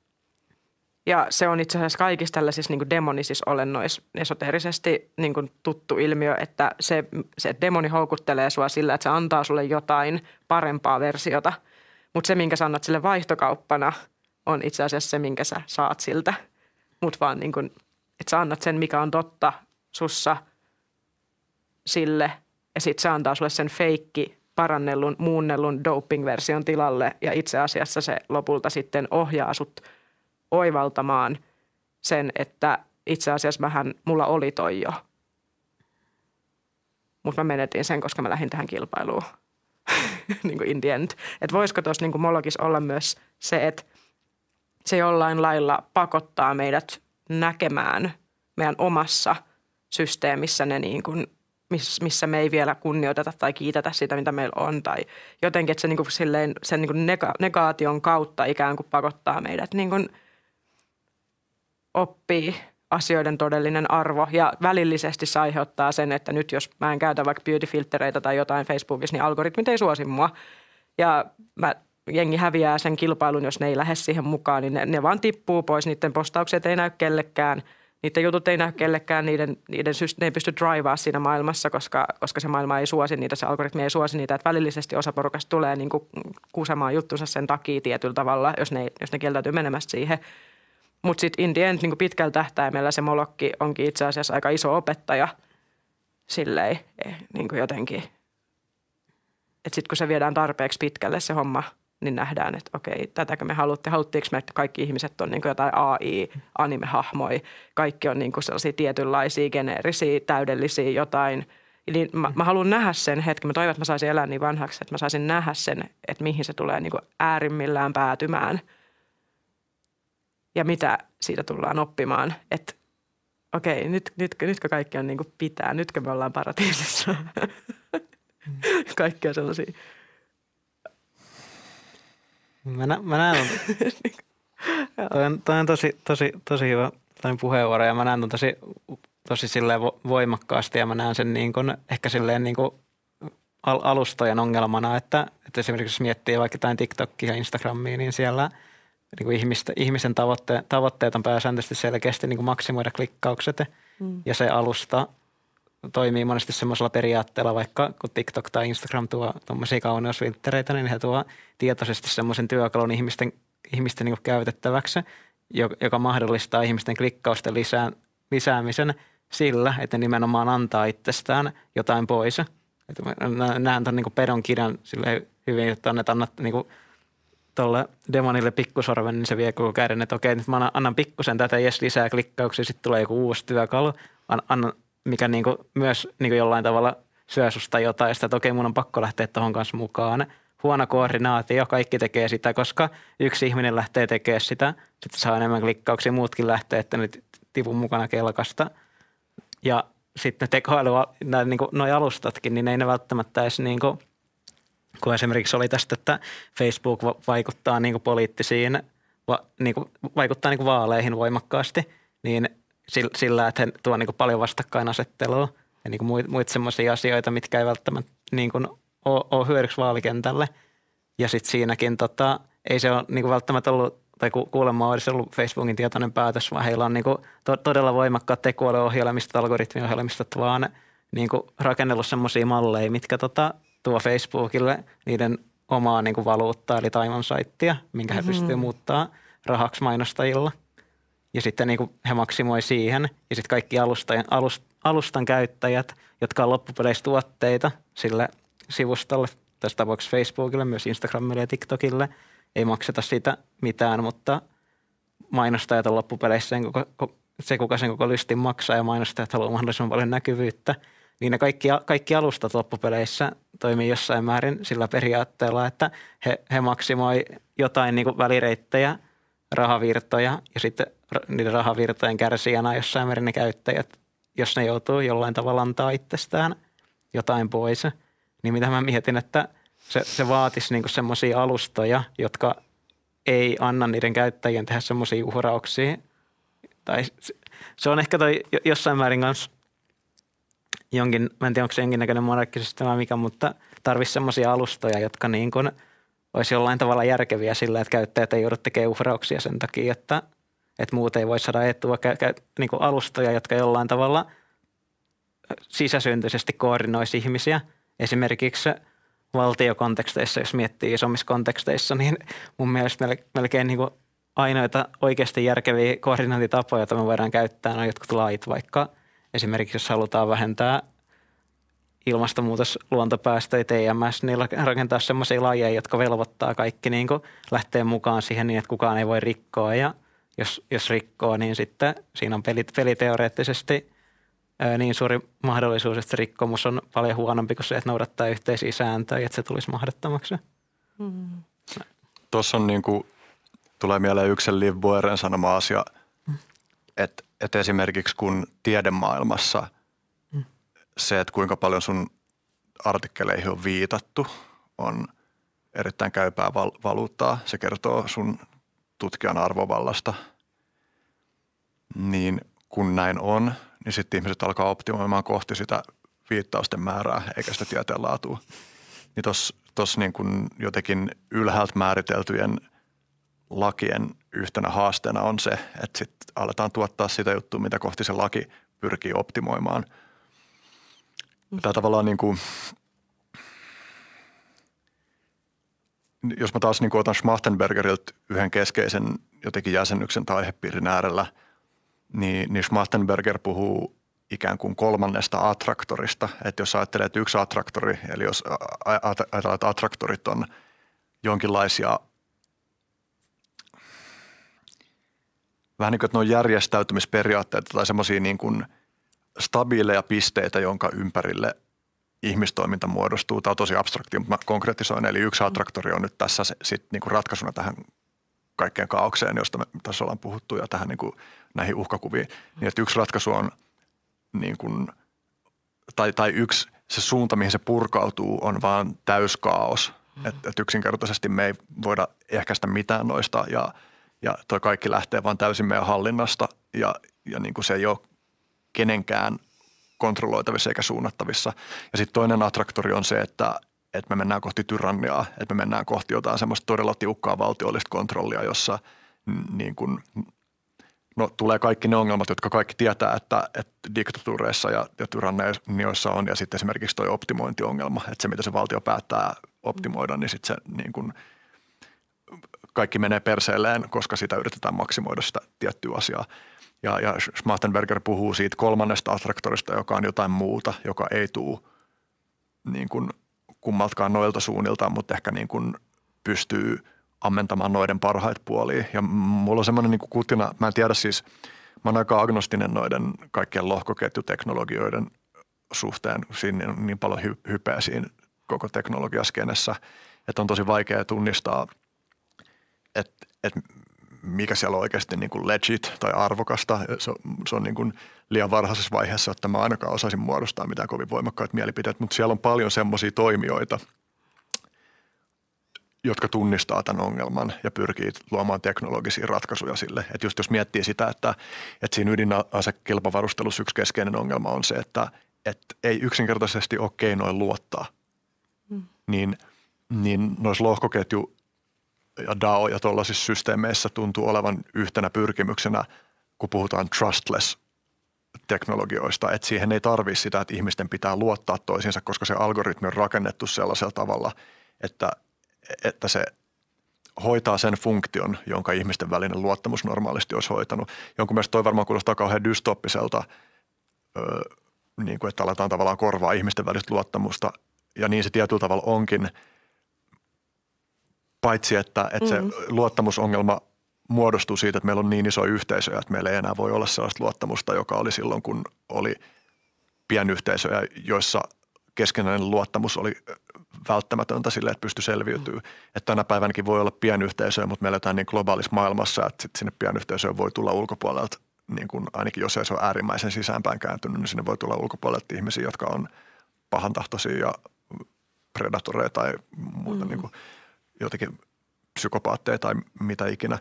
Ja se on itse asiassa kaikissa tällaisissa niin kuin demonisissa olennoissa esoterisesti niin kuin tuttu ilmiö, että se, se demoni houkuttelee sua sillä, että se antaa sulle jotain parempaa versiota. Mutta se, minkä sä annat sille vaihtokauppana, on itse asiassa se, minkä sä saat siltä. Mutta vaan niin kuin, että sä annat sen, mikä on totta sussa sille, ja sitten se antaa sulle sen feikki parannellun, muunnellun doping-version tilalle ja itse asiassa se lopulta sitten ohjaa sut oivaltamaan sen, että itse asiassa mähän, mulla oli toi jo. Mutta mä menetin sen, koska mä lähdin tähän kilpailuun niin kuin in the end. Että voisiko tuossa niin molokis olla myös se, että se jollain lailla pakottaa meidät näkemään meidän omassa systeemissä ne niin kuin missä me ei vielä kunnioiteta tai kiitetä sitä, mitä meillä on. Tai jotenkin, että se niin kuin silleen, sen niin kuin nega- negaation kautta ikään kuin pakottaa meidät niin kuin oppii asioiden todellinen arvo. Ja välillisesti se aiheuttaa sen, että nyt jos mä en käytä vaikka beauty-filtereitä tai jotain Facebookissa, niin algoritmit ei suosi mua. Ja mä, jengi häviää sen kilpailun, jos ne ei lähde siihen mukaan, niin ne, ne vaan tippuu pois. Niiden postaukset ei näy kellekään – niiden jutut ei näy kellekään, niiden, niiden ne ei pysty drivaa siinä maailmassa, koska, koska se maailma ei suosi niitä, se algoritmi ei suosi niitä, että välillisesti osa porukasta tulee niin kuin kusemaan juttunsa sen takia tietyllä tavalla, jos ne, jos ne kieltäytyy menemästä siihen. Mutta sitten in the end, niin pitkällä tähtäimellä se molokki onkin itse asiassa aika iso opettaja silleen eh, niin kuin jotenkin. Että sitten kun se viedään tarpeeksi pitkälle se homma – niin nähdään, että okei, tätäkö me haluttiin. Haluttiinko me, että kaikki ihmiset on niin jotain AI-anime-hahmoja. Kaikki on niin sellaisia tietynlaisia, geneerisiä, täydellisiä jotain. Eli mä, mä haluan nähdä sen hetken. Mä toivon, että mä saisin elää niin vanhaksi, että mä saisin nähdä sen, että mihin se tulee niin äärimmillään päätymään. Ja mitä siitä tullaan oppimaan. Että okei, nyt, nyt, nytkö kaikki on niin pitää. Nytkö me ollaan paratiisissa. Kaikkia sellaisia Mä, nä, mä näen, toi on, toi on tosi, tosi, tosi hyvä toi puheenvuoro ja mä näen on tosi tosi silleen voimakkaasti ja mä näen sen niin kuin, ehkä silleen niin kuin al- alustojen ongelmana, että, että esimerkiksi jos miettii vaikka jotain TikTokia ja Instagramia, niin siellä niin kuin ihmistä, ihmisen tavoitte, tavoitteet on pääsääntöisesti selkeästi niin kuin maksimoida klikkaukset mm. ja se alusta toimii monesti semmoisella periaatteella, vaikka kun TikTok tai Instagram tuo tuommoisia kauneusvinttereitä, niin he tuo tietoisesti semmoisen työkalun ihmisten, ihmisten niin käytettäväksi, joka mahdollistaa ihmisten klikkausten lisää, lisäämisen sillä, että nimenomaan antaa itsestään jotain pois. Että näen tuon niin pedon kirjan hyvin, että että annat niin tuolle demonille pikkusorven, niin se vie koko käden, että okei, nyt mä annan pikkusen tätä, jes lisää klikkauksia, sitten tulee joku uusi työkalu, annan mikä niin kuin myös niin kuin jollain tavalla syö susta jotain, että okei, mun on pakko lähteä tuohon kanssa mukaan. Huono koordinaatio, kaikki tekee sitä, koska yksi ihminen lähtee tekemään sitä, sitten saa enemmän klikkauksia, muutkin lähtee, että nyt tipun mukana kelkasta. Ja sitten tekoäly, niin nuo alustatkin, niin ei ne välttämättä edes niin kuin, kun esimerkiksi oli tästä, että Facebook vaikuttaa niin kuin poliittisiin, va, niin kuin, vaikuttaa niin kuin vaaleihin voimakkaasti, niin – sillä, että he tuo niin kuin paljon vastakkainasettelua ja niin kuin muita, muita semmoisia asioita, mitkä ei välttämättä niin kuin ole, ole hyödyksi vaalikentälle. Ja sitten siinäkin tota, ei se ole niin kuin välttämättä ollut, tai kuulemma olisi ollut Facebookin tietoinen päätös, vaan heillä on niin kuin to, todella voimakkaat tekoälyohjelmistot, algoritmiohjelmistot, vaan niin kuin rakennellut semmoisia malleja, mitkä tota, tuo Facebookille niiden omaa niin kuin valuuttaa, eli saittia, minkä he mm-hmm. pystyvät muuttaa rahaksi mainostajilla – ja sitten niin kuin he maksimoi siihen. Ja sitten kaikki alustan, alust, alustan käyttäjät, jotka on loppupeleissä tuotteita sille sivustolle, tässä tapauksessa Facebookille, myös Instagramille ja TikTokille, ei makseta sitä mitään, mutta mainostajat on loppupeleissä sen koko, se, kuka sen koko lystin maksaa ja mainostajat haluaa mahdollisimman paljon näkyvyyttä, niin ne kaikki, kaikki alustat loppupeleissä toimii jossain määrin sillä periaatteella, että he, he maksimoi jotain niin kuin välireittejä, rahavirtoja ja sitten niiden rahavirtojen kärsijänä jossain määrin ne käyttäjät, jos ne joutuu jollain tavalla antaa itsestään jotain pois, niin mitä mä mietin, että se, se vaatisi niinku semmoisia alustoja, jotka ei anna niiden käyttäjien tehdä semmoisia uhrauksia. Tai se on ehkä toi jossain määrin kanssa jonkin, mä en tiedä onko se jonkinnäköinen monarkkisysteemi mikä, mutta tarvitsisi semmoisia alustoja, jotka niin olisi jollain tavalla järkeviä sillä, että käyttäjät ei joudu tekemään uhrauksia sen takia, että – että muut ei voi saada etua kä- kä- niin kuin alustoja, jotka jollain tavalla sisäsyntyisesti koordinoisi ihmisiä. Esimerkiksi valtiokonteksteissa, jos miettii isommissa konteksteissa, niin mun mielestä melkein niin kuin ainoita oikeasti järkeviä koordinointitapoja, joita me voidaan käyttää, on jotkut lait, vaikka esimerkiksi jos halutaan vähentää ilmastonmuutos, luontopäästöjä, TMS, niin rakentaa sellaisia lajeja, jotka velvoittaa kaikki niin kuin lähteä mukaan siihen niin, että kukaan ei voi rikkoa ja – jos, jos rikkoo, niin sitten siinä on pelit, peliteoreettisesti ää, niin suuri mahdollisuus, että se rikkomus on paljon huonompi kuin se, että noudattaa yhteisiä sääntöjä, että se tulisi mahdottomaksi. Mm. Tuossa on niin kuin, tulee mieleen yksi Liv Boeren sanoma asia, mm. että, että esimerkiksi kun tiedemaailmassa mm. se, että kuinka paljon sun artikkeleihin on viitattu, on erittäin käypää val- valuuttaa. Se kertoo sun tutkijan arvovallasta, niin kun näin on, niin sitten ihmiset alkaa optimoimaan kohti sitä viittausten määrää eikä sitä tieteen laatua. Niin tuossa niin kun jotenkin ylhäältä määriteltyjen lakien yhtenä haasteena on se, että sitten aletaan tuottaa sitä juttua, mitä kohti se laki pyrkii optimoimaan. Tämä tavallaan niin kuin jos mä taas niin otan Schmachtenbergeriltä yhden keskeisen jotenkin jäsennyksen tai aihepiirin äärellä, niin, niin Schmachtenberger puhuu ikään kuin kolmannesta attraktorista. Että jos ajattelee, että yksi attraktori, eli jos ajatellaan, että attraktorit on jonkinlaisia vähän niin kuin, että ne on järjestäytymisperiaatteita tai semmoisia niin kuin stabiileja pisteitä, jonka ympärille – ihmistoiminta muodostuu. Tämä on tosi abstrakti, mutta mä konkretisoin. Eli yksi attraktori on nyt tässä sit niin kuin ratkaisuna tähän kaikkeen kaaukseen, josta me tässä ollaan puhuttu ja tähän niin kuin näihin uhkakuviin. Niin että yksi ratkaisu on niin kuin, tai, tai yksi se suunta, mihin se purkautuu, on vaan täyskaos. Mm. Että et yksinkertaisesti me ei voida ehkäistä mitään noista ja, ja toi kaikki lähtee vaan täysin meidän hallinnasta ja, ja niin kuin se ei ole kenenkään kontrolloitavissa eikä suunnattavissa. Ja sitten toinen attraktori on se, että, että me mennään kohti tyranniaa, että me mennään kohti jotain semmoista todella tiukkaa valtiollista kontrollia, jossa niin kuin, no, tulee kaikki ne ongelmat, jotka kaikki tietää, että, että diktatuureissa ja, ja tyrannioissa on, ja sitten esimerkiksi tuo optimointiongelma, että se mitä se valtio päättää optimoida, niin sitten se niin kuin, kaikki menee perseelleen, koska sitä yritetään maksimoida sitä tiettyä asiaa. Ja, ja Schmachtenberger puhuu siitä kolmannesta attraktorista, joka on jotain muuta, joka ei tule niin kuin kummaltakaan noilta suunnilta, mutta ehkä niin kuin pystyy ammentamaan noiden parhaita puolia. Ja mulla on semmoinen niin kutina, mä en tiedä siis, mä oon aika agnostinen noiden kaikkien lohkoketjuteknologioiden suhteen. Siinä on niin paljon hy- hypeä siinä koko teknologiaskenessä, että on tosi vaikea tunnistaa, että, että mikä siellä on oikeasti niin kuin legit tai arvokasta. Se on, se on niin kuin liian varhaisessa vaiheessa, että mä ainakaan osaisin muodostaa mitään kovin voimakkaita mielipiteitä, mutta siellä on paljon semmoisia toimijoita, jotka tunnistaa tämän ongelman ja pyrkii luomaan teknologisia ratkaisuja sille. Että just jos miettii sitä, että, että siinä ydinasekilpavarustelussa yksi keskeinen ongelma on se, että, että ei yksinkertaisesti ole keinoin luottaa, mm. niin, niin noissa lohkoketju ja DAO ja tuollaisissa systeemeissä tuntuu olevan yhtenä pyrkimyksenä, kun puhutaan trustless teknologioista, että siihen ei tarvitse sitä, että ihmisten pitää luottaa toisiinsa, koska se algoritmi on rakennettu sellaisella tavalla, että, että se hoitaa sen funktion, jonka ihmisten välinen luottamus normaalisti olisi hoitanut. Jonkun mielestä toi varmaan kuulostaa kauhean dystoppiselta, öö, niin kuin että aletaan tavallaan korvaa ihmisten välistä luottamusta, ja niin se tietyllä tavalla onkin – paitsi että, että se mm. luottamusongelma muodostuu siitä, että meillä on niin iso yhteisö, että meillä ei enää voi olla sellaista luottamusta, joka oli silloin, kun oli pienyhteisöjä, joissa keskenäinen luottamus oli välttämätöntä sille, että pysty selviytyä. Mm. Että tänä päivänäkin voi olla pienyhteisöjä, mutta meillä on niin globaalissa maailmassa, että sit sinne pienyhteisöön voi tulla ulkopuolelta, niin kuin ainakin jos ei se ole äärimmäisen sisäänpäin kääntynyt, niin sinne voi tulla ulkopuolelta ihmisiä, jotka on pahantahtoisia ja predatoreja tai muuta mm. niin kuin – jotenkin psykopaatteja tai mitä ikinä,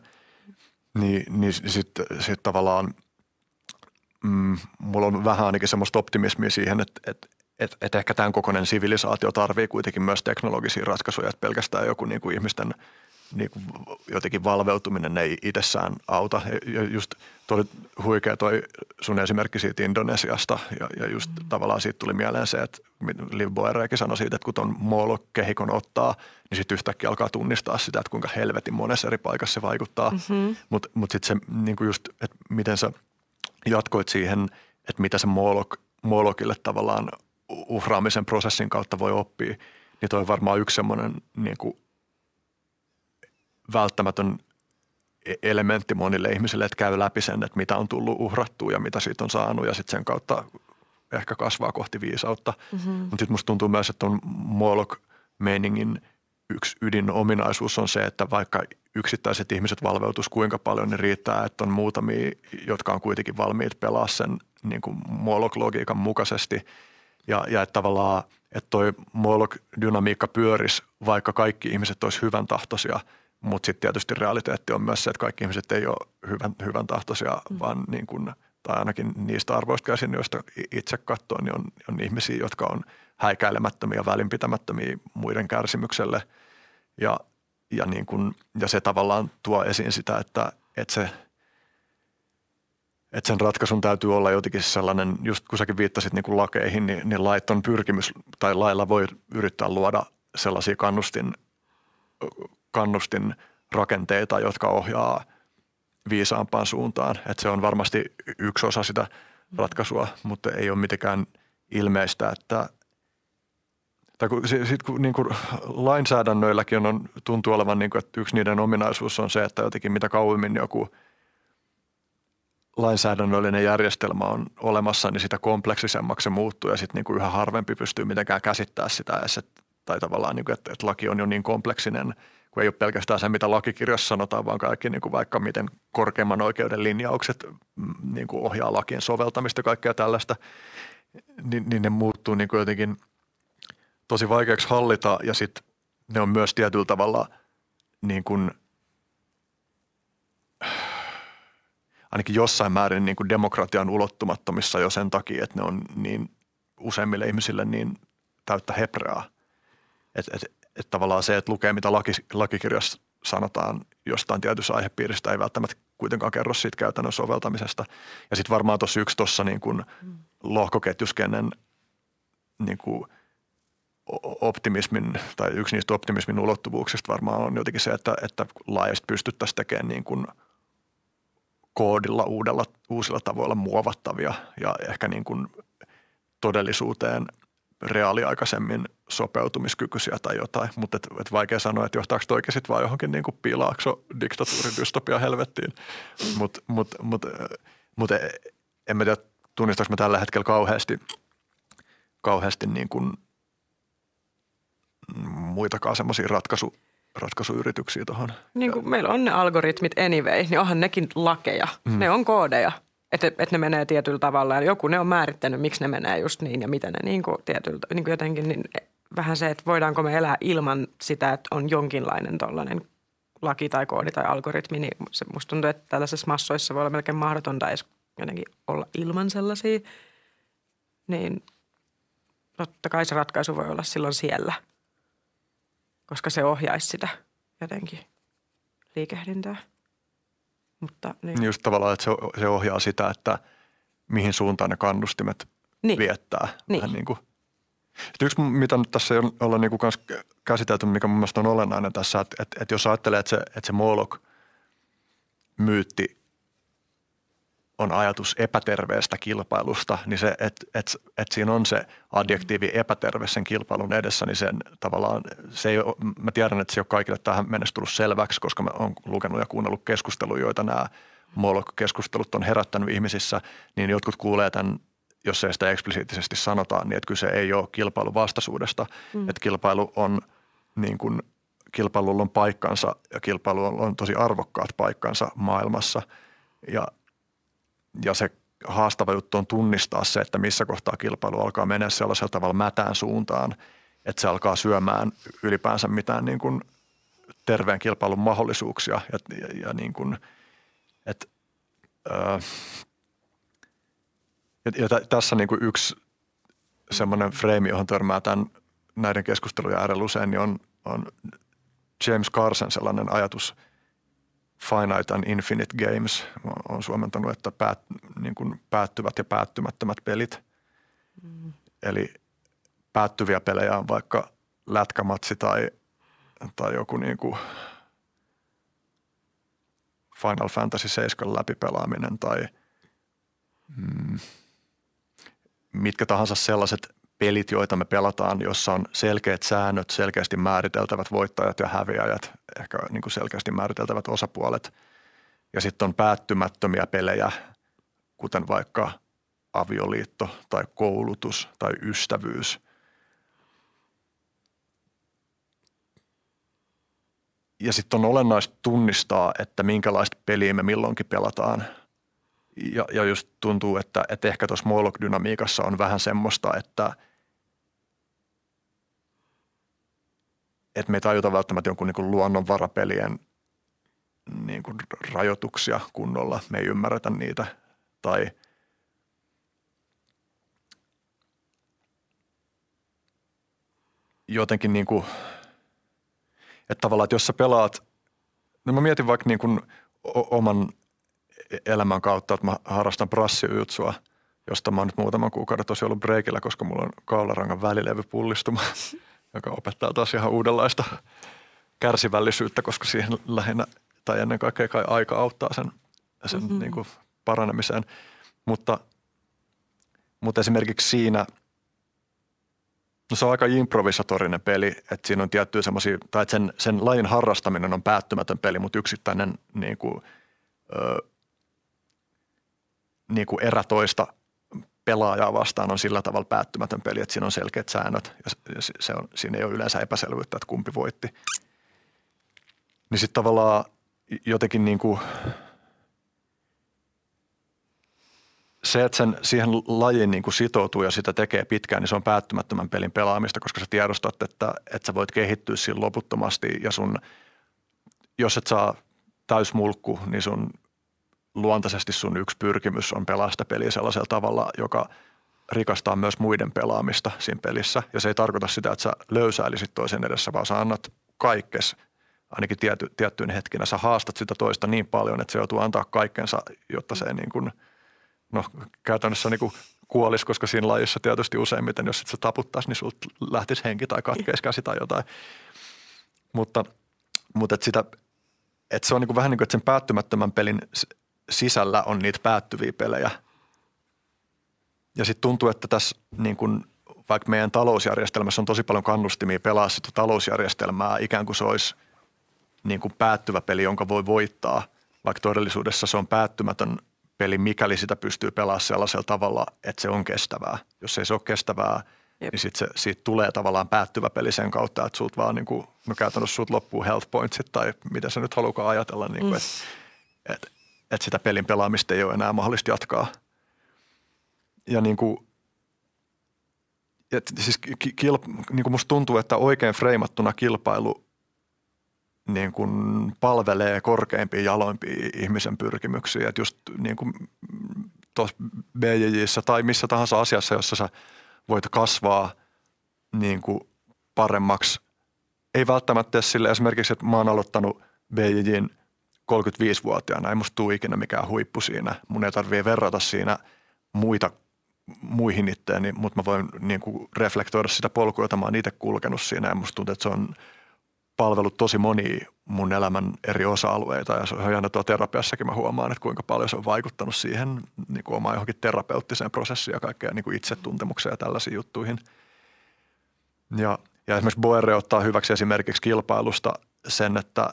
niin, niin sitten sit tavallaan mm, mulla on vähän ainakin semmoista optimismia siihen, että, että et, et ehkä tämän kokoinen sivilisaatio tarvii kuitenkin myös teknologisia ratkaisuja, että pelkästään joku niin kuin ihmisten – niin kuin jotenkin valveutuminen ei itsessään auta. Ja just toi huikea toi sun esimerkki siitä Indonesiasta ja, ja just mm. tavallaan siitä tuli mieleen se, että Liv Boerekin sanoi siitä, että kun tuon Molo-kehikon ottaa, niin sitten yhtäkkiä alkaa tunnistaa sitä, että kuinka helvetin monessa eri paikassa se vaikuttaa. Mm-hmm. Mutta mut sitten se niin kuin just, että miten sä jatkoit siihen, että mitä se Molok, Molokille tavallaan uhraamisen prosessin kautta voi oppia, niin toi on varmaan yksi semmoinen niin kuin välttämätön elementti monille ihmisille, että käy läpi sen, että mitä on tullut uhrattua ja mitä siitä on saanut ja sitten sen kautta ehkä kasvaa kohti viisautta. Mm-hmm. Mutta sitten musta tuntuu myös, että on Moloch-meiningin yksi ydinominaisuus on se, että vaikka yksittäiset ihmiset valveutus kuinka paljon, niin riittää, että on muutamia, jotka on kuitenkin valmiit pelaa sen niin kuin Moloch-logiikan mukaisesti. Ja, ja että tavallaan, että toi Moloch-dynamiikka pyörisi, vaikka kaikki ihmiset olisi hyvän tahtoisia – mutta sitten tietysti realiteetti on myös se, että kaikki ihmiset ei ole hyvän, hyvän tahtoisia, mm. vaan niin kuin, tai ainakin niistä arvoista käsin, joista itse katsoo, niin on, on ihmisiä, jotka on häikäilemättömiä, välinpitämättömiä muiden kärsimykselle. Ja, ja, niin kuin, ja se tavallaan tuo esiin sitä, että, että se – että sen ratkaisun täytyy olla jotenkin sellainen, just kun säkin viittasit niin kuin lakeihin, niin, niin lait on pyrkimys, tai lailla voi yrittää luoda sellaisia kannustin kannustin rakenteita, jotka ohjaa viisaampaan suuntaan. Että se on varmasti yksi osa sitä ratkaisua, mutta ei ole mitenkään ilmeistä, että tai kun, sit, kun niin kuin lainsäädännöilläkin on, tuntuu olevan, niin kuin, että yksi niiden ominaisuus on se, että jotenkin mitä kauemmin joku lainsäädännöllinen järjestelmä on olemassa, niin sitä kompleksisemmaksi se muuttuu ja sitten niin kuin yhä harvempi pystyy mitenkään käsittää sitä edes, että, tai tavallaan, niin kuin, että, että laki on jo niin kompleksinen – kun ei ole pelkästään se, mitä lakikirjassa sanotaan, vaan kaikki niin kuin vaikka miten korkeimman oikeuden linjaukset mm, niin kuin ohjaa lakien soveltamista ja kaikkea tällaista, niin, niin ne muuttuu niin kuin jotenkin tosi vaikeaksi hallita ja sitten ne on myös tietyllä tavalla niin kuin, ainakin jossain määrin niin kuin demokratian ulottumattomissa jo sen takia, että ne on niin useimmille ihmisille niin täyttä hepreaa. Että et, et tavallaan se, että lukee mitä laki, lakikirjassa sanotaan jostain tietystä aihepiiristä, ei välttämättä kuitenkaan kerro siitä käytännön soveltamisesta. Ja sitten varmaan tuossa yksi tuossa niin kuin lohkoketjuskennen niin kuin optimismin tai yksi niistä optimismin ulottuvuuksista varmaan on jotenkin se, että, että laajasti pystyttäisiin tekemään niin kuin koodilla uudella, uusilla tavoilla muovattavia ja ehkä niin kuin todellisuuteen reaaliaikaisemmin sopeutumiskykyisiä tai jotain, mutta et, et vaikea sanoa, että johtaako toikin sitten vaan johonkin niin kuin pilaakso diktatuuri dystopia helvettiin, mutta mut, mut, mut, e, en mä tiedä, tunnistaako mä tällä hetkellä kauheasti, kauheasti niin kuin muitakaan semmoisia ratkaisu, ratkaisuyrityksiä tuohon. Niin kuin meillä on ne algoritmit anyway, niin onhan nekin lakeja. Mm. Ne on koodeja, että et ne menee tietyllä tavalla. Ja joku ne on määrittänyt, miksi ne menee just niin ja miten ne niin kuin tietyllä, niin kuin jotenkin niin vähän se, että voidaanko me elää ilman sitä, että on jonkinlainen tollainen laki tai koodi tai algoritmi, niin se musta tuntuu, että tällaisessa massoissa voi olla melkein mahdotonta edes jotenkin olla ilman sellaisia. Niin totta kai se ratkaisu voi olla silloin siellä – koska se ohjaisi sitä jotenkin liikehdintää. Mutta, niin. Just tavallaan, että se, se ohjaa sitä, että mihin suuntaan ne kannustimet niin. viettää. Niin. Vähän niin kuin. Sitten yksi, mitä nyt tässä ollaan niin kuin käsitelty, mikä mun mielestä on olennainen tässä, että, että, että jos ajattelee, että se, että se Moloch-myytti on ajatus epäterveestä kilpailusta, niin se, että et, et siinä on se adjektiivi epäterve sen kilpailun edessä, niin sen tavallaan, se ei ole, mä tiedän, että se ei ole kaikille tähän mennessä tullut selväksi, koska mä oon lukenut ja kuunnellut keskusteluja, joita nämä Moloch-keskustelut on herättänyt ihmisissä, niin jotkut kuulee tämän jos ei sitä eksplisiittisesti sanotaan, niin että kyse ei ole kilpailun vastaisuudesta. Mm. Että kilpailu on niin kuin, kilpailulla on paikkansa ja kilpailu on tosi arvokkaat paikkansa maailmassa. Ja ja se haastava juttu on tunnistaa se, että missä kohtaa kilpailu alkaa mennä sellaisella tavalla mätään suuntaan, että se alkaa syömään ylipäänsä mitään niin kuin terveen kilpailun mahdollisuuksia ja, ja, ja niin kuin, että, ää, ja, ja tässä niin kuin yksi semmoinen freimi, johon törmää tämän, näiden keskustelujen äärellä usein, niin on, on James Carson sellainen ajatus – Finite and Infinite Games on suomentanut, että päät, niin kuin päättyvät ja päättymättömät pelit. Mm. Eli päättyviä pelejä on vaikka lätkämatsi tai, tai joku niin kuin Final Fantasy 7 läpipelaaminen tai mm, mitkä tahansa sellaiset pelit, joita me pelataan, jossa on selkeät säännöt, selkeästi määriteltävät voittajat ja häviäjät, ehkä niin kuin selkeästi määriteltävät osapuolet. Ja sitten on päättymättömiä pelejä, kuten vaikka avioliitto tai koulutus tai ystävyys. Ja sitten on olennaista tunnistaa, että minkälaista peliä me milloinkin pelataan. Ja, ja just tuntuu, että, että ehkä tuossa Moloch-dynamiikassa on vähän semmoista, että – että me ei tajuta välttämättä jonkun niin luonnonvarapelien niin kuin rajoituksia kunnolla. Me ei ymmärretä niitä tai jotenkin niin kuin, että tavallaan, että jos sä pelaat, no mä mietin vaikka niin kuin oman elämän kautta, että mä harrastan brassiyutsua, josta mä oon nyt muutaman kuukauden tosiaan ollut breikillä, koska mulla on kaularangan välilevy pullistuma. joka opettaa taas ihan uudenlaista kärsivällisyyttä, koska siihen lähinnä tai ennen kaikkea kai aika auttaa sen, sen mm-hmm. niin kuin paranemiseen. Mutta, mutta esimerkiksi siinä, no se on aika improvisatorinen peli, että siinä on tiettyjä semmoisia, tai että sen, sen lajin harrastaminen on päättymätön peli, mutta yksittäinen niin kuin, ö, niin kuin erätoista pelaajaa vastaan on sillä tavalla päättymätön peli, että siinä on selkeät säännöt ja se on, siinä ei ole yleensä epäselvyyttä, että kumpi voitti. Niin sitten tavallaan jotenkin niin kuin se, että sen, siihen lajiin niin kuin sitoutuu ja sitä tekee pitkään, niin se on päättymättömän pelin pelaamista, koska sä tiedostat, että, että sä voit kehittyä siinä loputtomasti ja sun, jos et saa täysmulkku, niin sun luontaisesti sun yksi pyrkimys on pelaa sitä peliä sellaisella tavalla, joka rikastaa myös muiden pelaamista siinä pelissä. Ja se ei tarkoita sitä, että sä löysäilisit toisen edessä, vaan sä annat kaikkes, ainakin tiety, tiettyyn hetkinä. Sä haastat sitä toista niin paljon, että se joutuu antaa kaikkensa, jotta se niin kuin, no käytännössä niin kuin kuolisi, koska siinä lajissa tietysti useimmiten, jos et sä taputtaisi, niin sulta lähtisi henki tai katkeisi käsi tai jotain. Mutta, mutta että sitä, että se on niin kuin vähän niin kuin, että sen päättymättömän pelin sisällä on niitä päättyviä pelejä. Ja sitten tuntuu, että tässä niin kuin, vaikka meidän talousjärjestelmässä on tosi paljon kannustimia pelaa sitä talousjärjestelmää ikään kuin se olisi niin kuin päättyvä peli, jonka voi voittaa, vaikka todellisuudessa se on päättymätön peli, mikäli sitä pystyy pelaamaan sellaisella tavalla, että se on kestävää. Jos ei se ole kestävää, Jep. niin sit se, siitä tulee tavallaan päättyvä peli sen kautta, että sulta vaan niin kuin, no käytännössä sulta loppuu health pointsit tai mitä se nyt haluaa ajatella, niin kuin, mm. että et, et sitä pelin pelaamista ei ole enää mahdollista jatkaa. Ja niin kuin, et siis kil, niin kuin musta tuntuu, että oikein freimattuna kilpailu niin kuin palvelee korkeimpia, jaloimpia ihmisen pyrkimyksiä. Että just niin kuin tuossa BJJissä tai missä tahansa asiassa, jossa sä voit kasvaa niin kuin paremmaksi. Ei välttämättä sille esimerkiksi, että mä oon aloittanut BJJin 35-vuotiaana. Ei musta tule ikinä mikään huippu siinä. Mun ei tarvitse verrata siinä muita muihin itteeni, mutta mä voin niin kuin reflektoida sitä polkua, jota mä oon itse kulkenut siinä. Ja musta tuntuu, että se on – palvellut tosi moni mun elämän eri osa-alueita ja se on ihan tuo terapiassakin mä huomaan, että kuinka paljon se on vaikuttanut siihen niin kuin omaan johonkin terapeuttiseen prosessiin ja kaikkea niin kuin itsetuntemukseen ja tällaisiin juttuihin. Ja, ja esimerkiksi Boere ottaa hyväksi esimerkiksi kilpailusta sen, että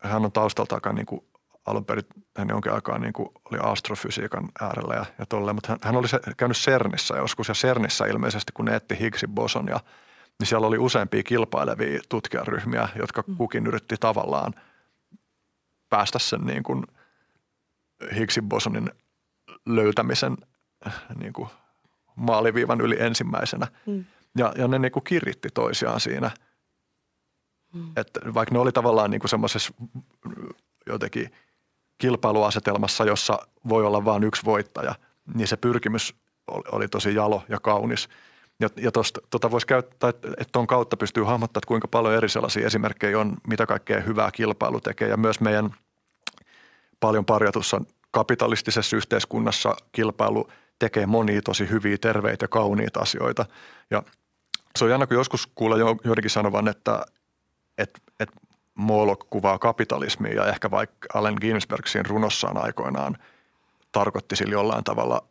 hän on taustalta niin kuin alun perin hän jonkin aikaa niin kuin oli astrofysiikan äärellä ja, ja tolleen, mutta hän, hän oli se, käynyt CERNissä joskus ja CERNissä ilmeisesti kun ne etti Higgsin boson ja – niin siellä oli useampia kilpailevia tutkijaryhmiä, jotka mm. kukin yritti tavallaan päästä sen niin kuin Higgsin bosonin löytämisen niin kuin maaliviivan yli ensimmäisenä. Mm. Ja, ja ne niin kuin kiritti toisiaan siinä. Mm. Että vaikka ne oli tavallaan niin kuin semmoisessa jotenkin kilpailuasetelmassa, jossa voi olla vain yksi voittaja, niin se pyrkimys oli, oli tosi jalo ja kaunis – ja, ja tosta, tota voisi käyttää, että tuon kautta pystyy hahmottamaan, kuinka paljon eri sellaisia esimerkkejä on, mitä kaikkea hyvää kilpailu tekee. Ja myös meidän paljon parjatussa kapitalistisessa yhteiskunnassa kilpailu tekee monia tosi hyviä, terveitä ja kauniita asioita. Ja se on jännä, kun joskus kuulee joidenkin sanovan, että, että, että Moloch kuvaa kapitalismia ja ehkä vaikka Allen Ginsberg siinä runossaan aikoinaan tarkoitti sillä jollain tavalla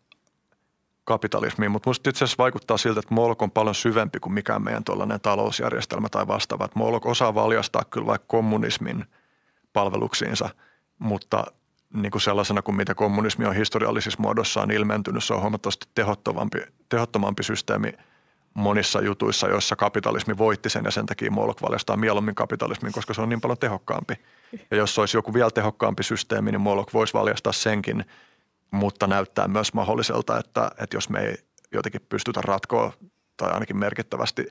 kapitalismiin, mutta minusta itse asiassa vaikuttaa siltä, että Molok on paljon syvempi kuin mikään meidän tuollainen talousjärjestelmä tai vastaava. Että Molok osaa valjastaa kyllä vaikka kommunismin palveluksiinsa, mutta niin kuin sellaisena kuin mitä kommunismi on historiallisissa muodossaan ilmentynyt, se on huomattavasti tehottomampi, tehottomampi systeemi monissa jutuissa, joissa kapitalismi voitti sen ja sen takia Molok valjastaa mieluummin kapitalismin, koska se on niin paljon tehokkaampi. Ja jos olisi joku vielä tehokkaampi systeemi, niin Molok voisi valjastaa senkin – mutta näyttää myös mahdolliselta, että, että jos me ei jotenkin pystytä ratkoa tai ainakin merkittävästi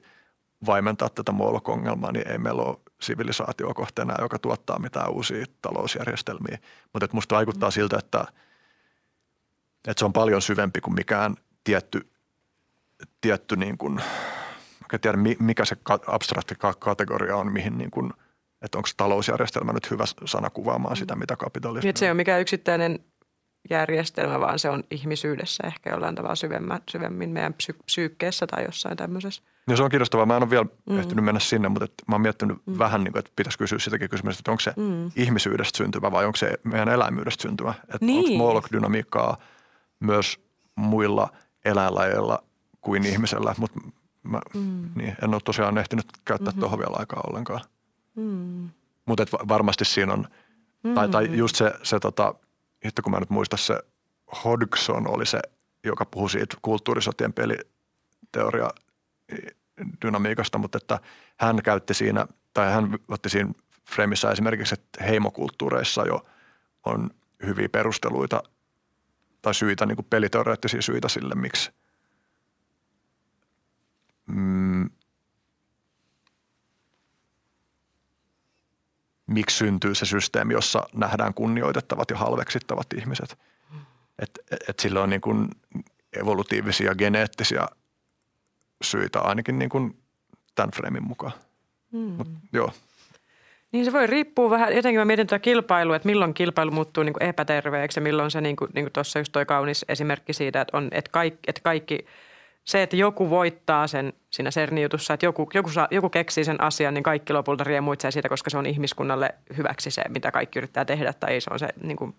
vaimentaa tätä moolok-ongelmaa, niin ei meillä ole sivilisaatio enää, joka tuottaa mitään uusia talousjärjestelmiä. Mutta musta vaikuttaa siltä, että, että se on paljon syvempi kuin mikään tietty, tietty niin kuin, en tiedä mikä se abstrakti kategoria on, mihin niin kuin, että onko talousjärjestelmä nyt hyvä sana kuvaamaan sitä, mitä kapitalismi niin. Se ei ole mikään yksittäinen järjestelmä, vaan se on ihmisyydessä ehkä jollain tavalla syvemmän, syvemmin meidän psy- psyykkeessä tai jossain tämmöisessä. Ja se on kiinnostavaa. Mä en ole vielä mm. ehtinyt mennä sinne, mutta mä oon miettinyt mm. vähän, niin kuin, että pitäisi kysyä sitäkin kysymystä, että onko se mm. ihmisyydestä syntyvä vai onko se meidän eläimyydestä syntyvä. Että niin. onko moolok-dynamiikkaa myös muilla eläinlajeilla kuin ihmisellä, mutta mä mm. niin, en ole tosiaan ehtinyt käyttää mm-hmm. tuohon vielä aikaa ollenkaan. Mm. Mutta varmasti siinä on, mm. tai, tai just se, se tota, hitto kun mä nyt muista se Hodgson oli se, joka puhui siitä kulttuurisotien peliteoria dynamiikasta, mutta että hän käytti siinä, tai hän otti siinä fremissä esimerkiksi, että heimokulttuureissa jo on hyviä perusteluita tai syitä, niin kuin peliteoreettisia syitä sille, miksi mm, miksi syntyy se systeemi, jossa nähdään kunnioitettavat ja halveksittavat ihmiset. Et, et sillä on niin kuin evolutiivisia geneettisiä syitä ainakin niin kuin tämän freimin mukaan. Mm. Mut, joo. Niin se voi riippua vähän, jotenkin mä mietin tätä kilpailua, että milloin kilpailu muuttuu niin kuin epäterveeksi ja milloin se, niin kuin, niin kuin tuossa just toi kaunis esimerkki siitä, että, on, että, kaikki, että kaikki, se, että joku voittaa sen siinä CERN-jutussa, että joku, joku, saa, joku keksii sen asian, niin kaikki lopulta riemuitsee siitä, koska se on ihmiskunnalle hyväksi se, mitä kaikki yrittää tehdä, tai se on se niin kuin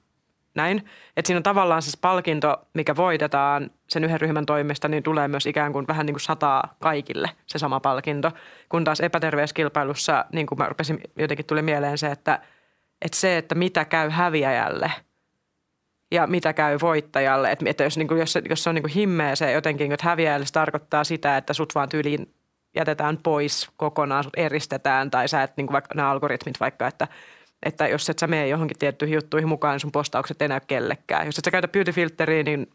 näin. Että siinä on tavallaan siis palkinto, mikä voitetaan sen yhden ryhmän toimesta, niin tulee myös ikään kuin vähän niin kuin sataa kaikille se sama palkinto. Kun taas epäterveyskilpailussa, niin kuin mä rupesin, jotenkin tuli mieleen se, että, että se, että mitä käy häviäjälle ja mitä käy voittajalle. Että, että jos, niin kuin, jos, se, jos se on niin kuin himmeä se jotenkin, että häviäjälle se tarkoittaa sitä, että sut vaan tyyliin jätetään pois kokonaan, sut eristetään tai sä et, niin kuin vaikka nämä algoritmit vaikka, että – että jos et sä mene johonkin tiettyihin juttuihin mukaan, niin sun postaukset ei näy kellekään. Jos et sä käytä beauty niin,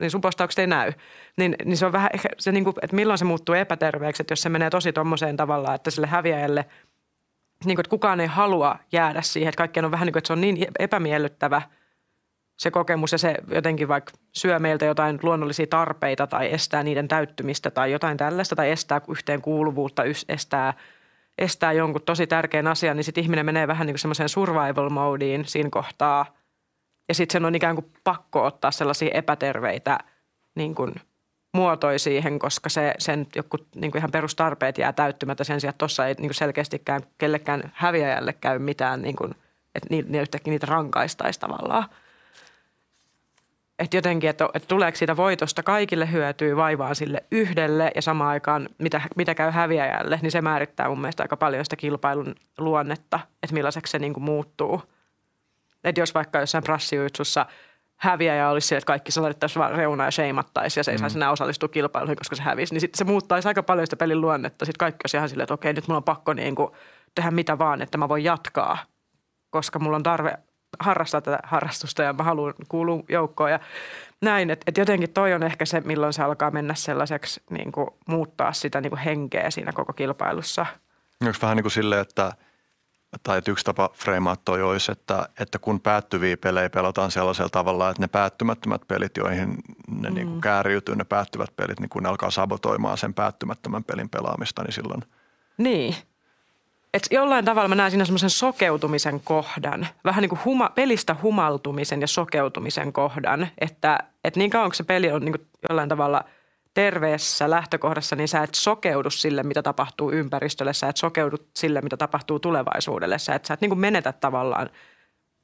niin sun postaukset ei näy. Niin, niin se on vähän ehkä se, niin kuin, että milloin se muuttuu epäterveeksi, että jos se menee tosi tommoseen tavallaan, että sille häviäjälle, niin kuin, että kukaan ei halua jäädä siihen, että kaikkien on vähän niin kuin, että se on niin epämiellyttävä se kokemus ja se jotenkin vaikka syö meiltä jotain luonnollisia tarpeita tai estää niiden täyttymistä tai jotain tällaista tai estää yhteenkuuluvuutta, estää – estää jonkun tosi tärkeän asian, niin sitten ihminen menee vähän niin kuin semmoiseen survival modeen siinä kohtaa. Ja sitten sen on ikään kuin pakko ottaa sellaisia epäterveitä niin kuin muotoja siihen, koska se, sen joku niin kuin ihan perustarpeet jää täyttymättä sen sijaan, että tuossa ei niin kuin selkeästikään kellekään häviäjälle käy mitään, niin kuin, että niitä, yhtäkkiä niitä rankaistaisi tavallaan – että jotenkin, että, että tuleeko siitä voitosta kaikille hyötyy vaivaan sille yhdelle ja samaan aikaan mitä, mitä käy häviäjälle, niin se määrittää mun mielestä aika paljon sitä kilpailun luonnetta, että millaiseksi se niin kuin muuttuu. Että jos vaikka jossain prassijutsussa häviäjä olisi se, että kaikki sallittaisiin vaan reunaa ja sheimattaisiin ja se ei mm. saisi enää osallistua kilpailuihin, koska se hävisi, niin sitten se muuttaisi aika paljon sitä pelin luonnetta. Sitten kaikki olisi ihan silleen, että okei, nyt mulla on pakko niin kuin tehdä mitä vaan, että mä voin jatkaa, koska mulla on tarve harrastaa tätä harrastusta ja mä haluan kuulua joukkoon ja näin. Että et jotenkin toi on ehkä se, milloin se alkaa mennä sellaiseksi niin kuin muuttaa sitä niin kuin henkeä siinä koko kilpailussa. Onko vähän niin kuin silleen, että tai että yksi tapa freimaa toi olisi, että, että kun päättyviä pelejä pelataan sellaisella tavalla, että ne päättymättömät pelit, joihin ne mm. niin kuin kääriytyy, ne päättyvät pelit, niin kun ne alkaa sabotoimaan sen päättymättömän pelin pelaamista, niin silloin – niin, et jollain tavalla mä näen siinä semmoisen sokeutumisen kohdan, vähän niin kuin huma, pelistä humaltumisen ja sokeutumisen kohdan, että et niin kauan kun se peli on niin kuin jollain tavalla terveessä lähtökohdassa, niin sä et sokeudu sille, mitä tapahtuu ympäristölle, sä et sokeudu sille, mitä tapahtuu tulevaisuudelle, sä et, sä et niin kuin menetä tavallaan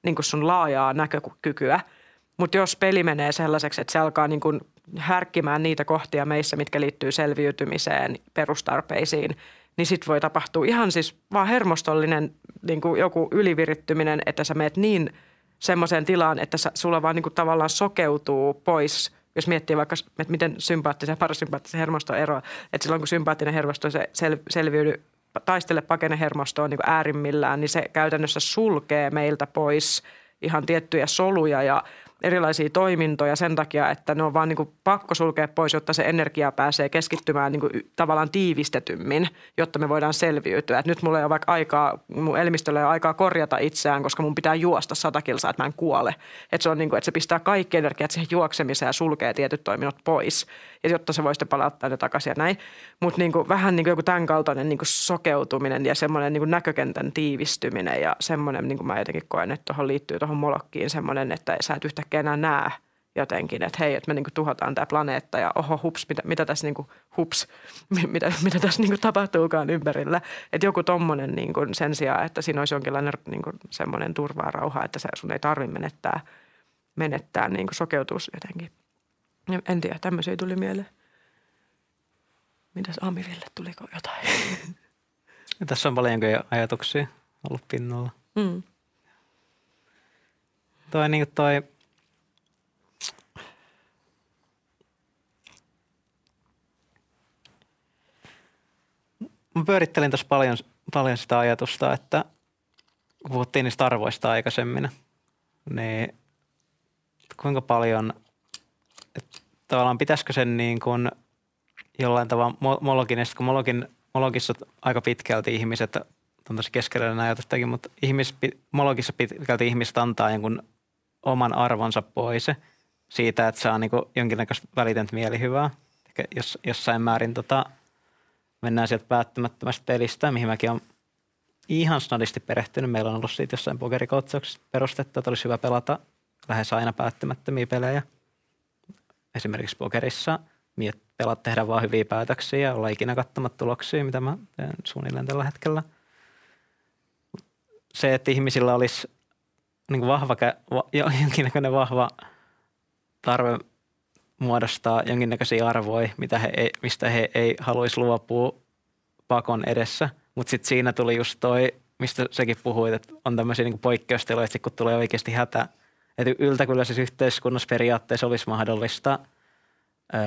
niin kuin sun laajaa näkökykyä. Mutta jos peli menee sellaiseksi, että se alkaa niin kuin härkkimään niitä kohtia meissä, mitkä liittyy selviytymiseen, perustarpeisiin – niin sitten voi tapahtua ihan siis vaan hermostollinen niin kuin joku ylivirittyminen, että sä meet niin semmoiseen tilaan, että sä, sulla vaan niin kuin tavallaan sokeutuu pois. Jos miettii vaikka, että miten sympaattisen ja parasympaattisen hermosto eroa, että silloin kun sympaattinen hermosto se sel, selviydy taistele pakene hermostoon niin äärimmillään, niin se käytännössä sulkee meiltä pois ihan tiettyjä soluja ja erilaisia toimintoja sen takia, että ne on vaan niin kuin pakko sulkea pois, jotta se energia pääsee keskittymään niin kuin tavallaan tiivistetymmin, jotta me voidaan selviytyä. Et nyt mulla ei ole vaikka aikaa, mun elimistöllä ei ole aikaa korjata itseään, koska mun pitää juosta sata kilsaa, että mä en kuole. Että se, on niin kuin, että se pistää kaikki energiat siihen juoksemiseen ja sulkee tietyt toiminnot pois, ja jotta se voi sitten palauttaa ne takaisin ja näin. Mutta niin vähän niin kuin joku tämän kaltainen niin kuin sokeutuminen ja semmoinen niin kuin näkökentän tiivistyminen ja semmoinen, niin kuin mä jotenkin koen, että tuohon liittyy tuohon molokkiin semmoinen, että sä et yhtä yhtäkkiä enää näe jotenkin, että hei, että me niinku tuhotaan tämä planeetta ja oho hups, mitä, mitä tässä niinku, hups, mitä, mitä tässä niinku tapahtuukaan ympärillä. Että joku tommonen niinku sen sijaan, että siinä olisi jonkinlainen niinku semmoinen turvaa rauha, että sun ei tarvitse menettää, menettää niinku sokeutus jotenkin. En tiedä, tämmöisiä tuli mieleen. Mitäs Amirille, tuliko jotain? Ja tässä on paljonko ajatuksia ollut pinnalla. Mm. Toi, niin toi mä pyörittelin tässä paljon, paljon sitä ajatusta, että kun puhuttiin niistä arvoista aikaisemmin, niin kuinka paljon, tavallaan pitäisikö sen niin kuin jollain tavalla mologin, kun mologin, mologissa aika pitkälti ihmiset on tosi keskeinen ajatustakin, mutta ihmis, mologissa pitkälti ihmiset antaa jonkun oman arvonsa pois siitä, että saa niin jonkinnäköistä välitöntä mielihyvää. Jos, jossain määrin tota, mennään sieltä päättämättömästä pelistä, mihin mäkin olen ihan snadisti perehtynyt. Meillä on ollut siitä jossain pokerikoutsauksessa perustettu, että olisi hyvä pelata lähes aina päättämättömiä pelejä. Esimerkiksi pokerissa pelaat tehdä vaan hyviä päätöksiä ja olla ikinä katsomat tuloksia, mitä mä teen suunnilleen tällä hetkellä. Se, että ihmisillä olisi niin kuin vahva, jonkinnäköinen vahva tarve muodostaa jonkinnäköisiä arvoja, mitä he ei, mistä he ei haluaisi luopua pakon edessä. Mutta sitten siinä tuli just toi, mistä sekin puhuit, että on tämmöisiä niin poikkeustiloja, että kun tulee oikeasti hätä. Että yltäkylläisessä yhteiskunnassa periaatteessa olisi mahdollista ö,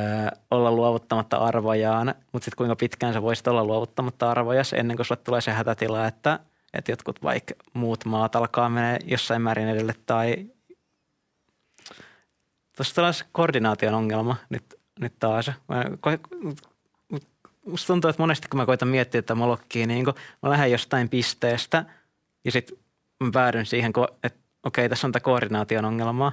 olla luovuttamatta arvojaan, mutta sitten kuinka pitkään sä voisit olla luovuttamatta arvojas ennen kuin sulle tulee se hätätila, että, että jotkut vaikka muut maat alkaa mennä jossain määrin edelle tai Tuossa tällaisen koordinaation ongelma nyt, nyt taas. Mä, musta tuntuu, että monesti kun mä koitan miettiä tätä molokkiin, niin kun mä lähden jostain pisteestä ja sitten mä päädyn siihen, että okei, tässä on tämä koordinaation ongelma.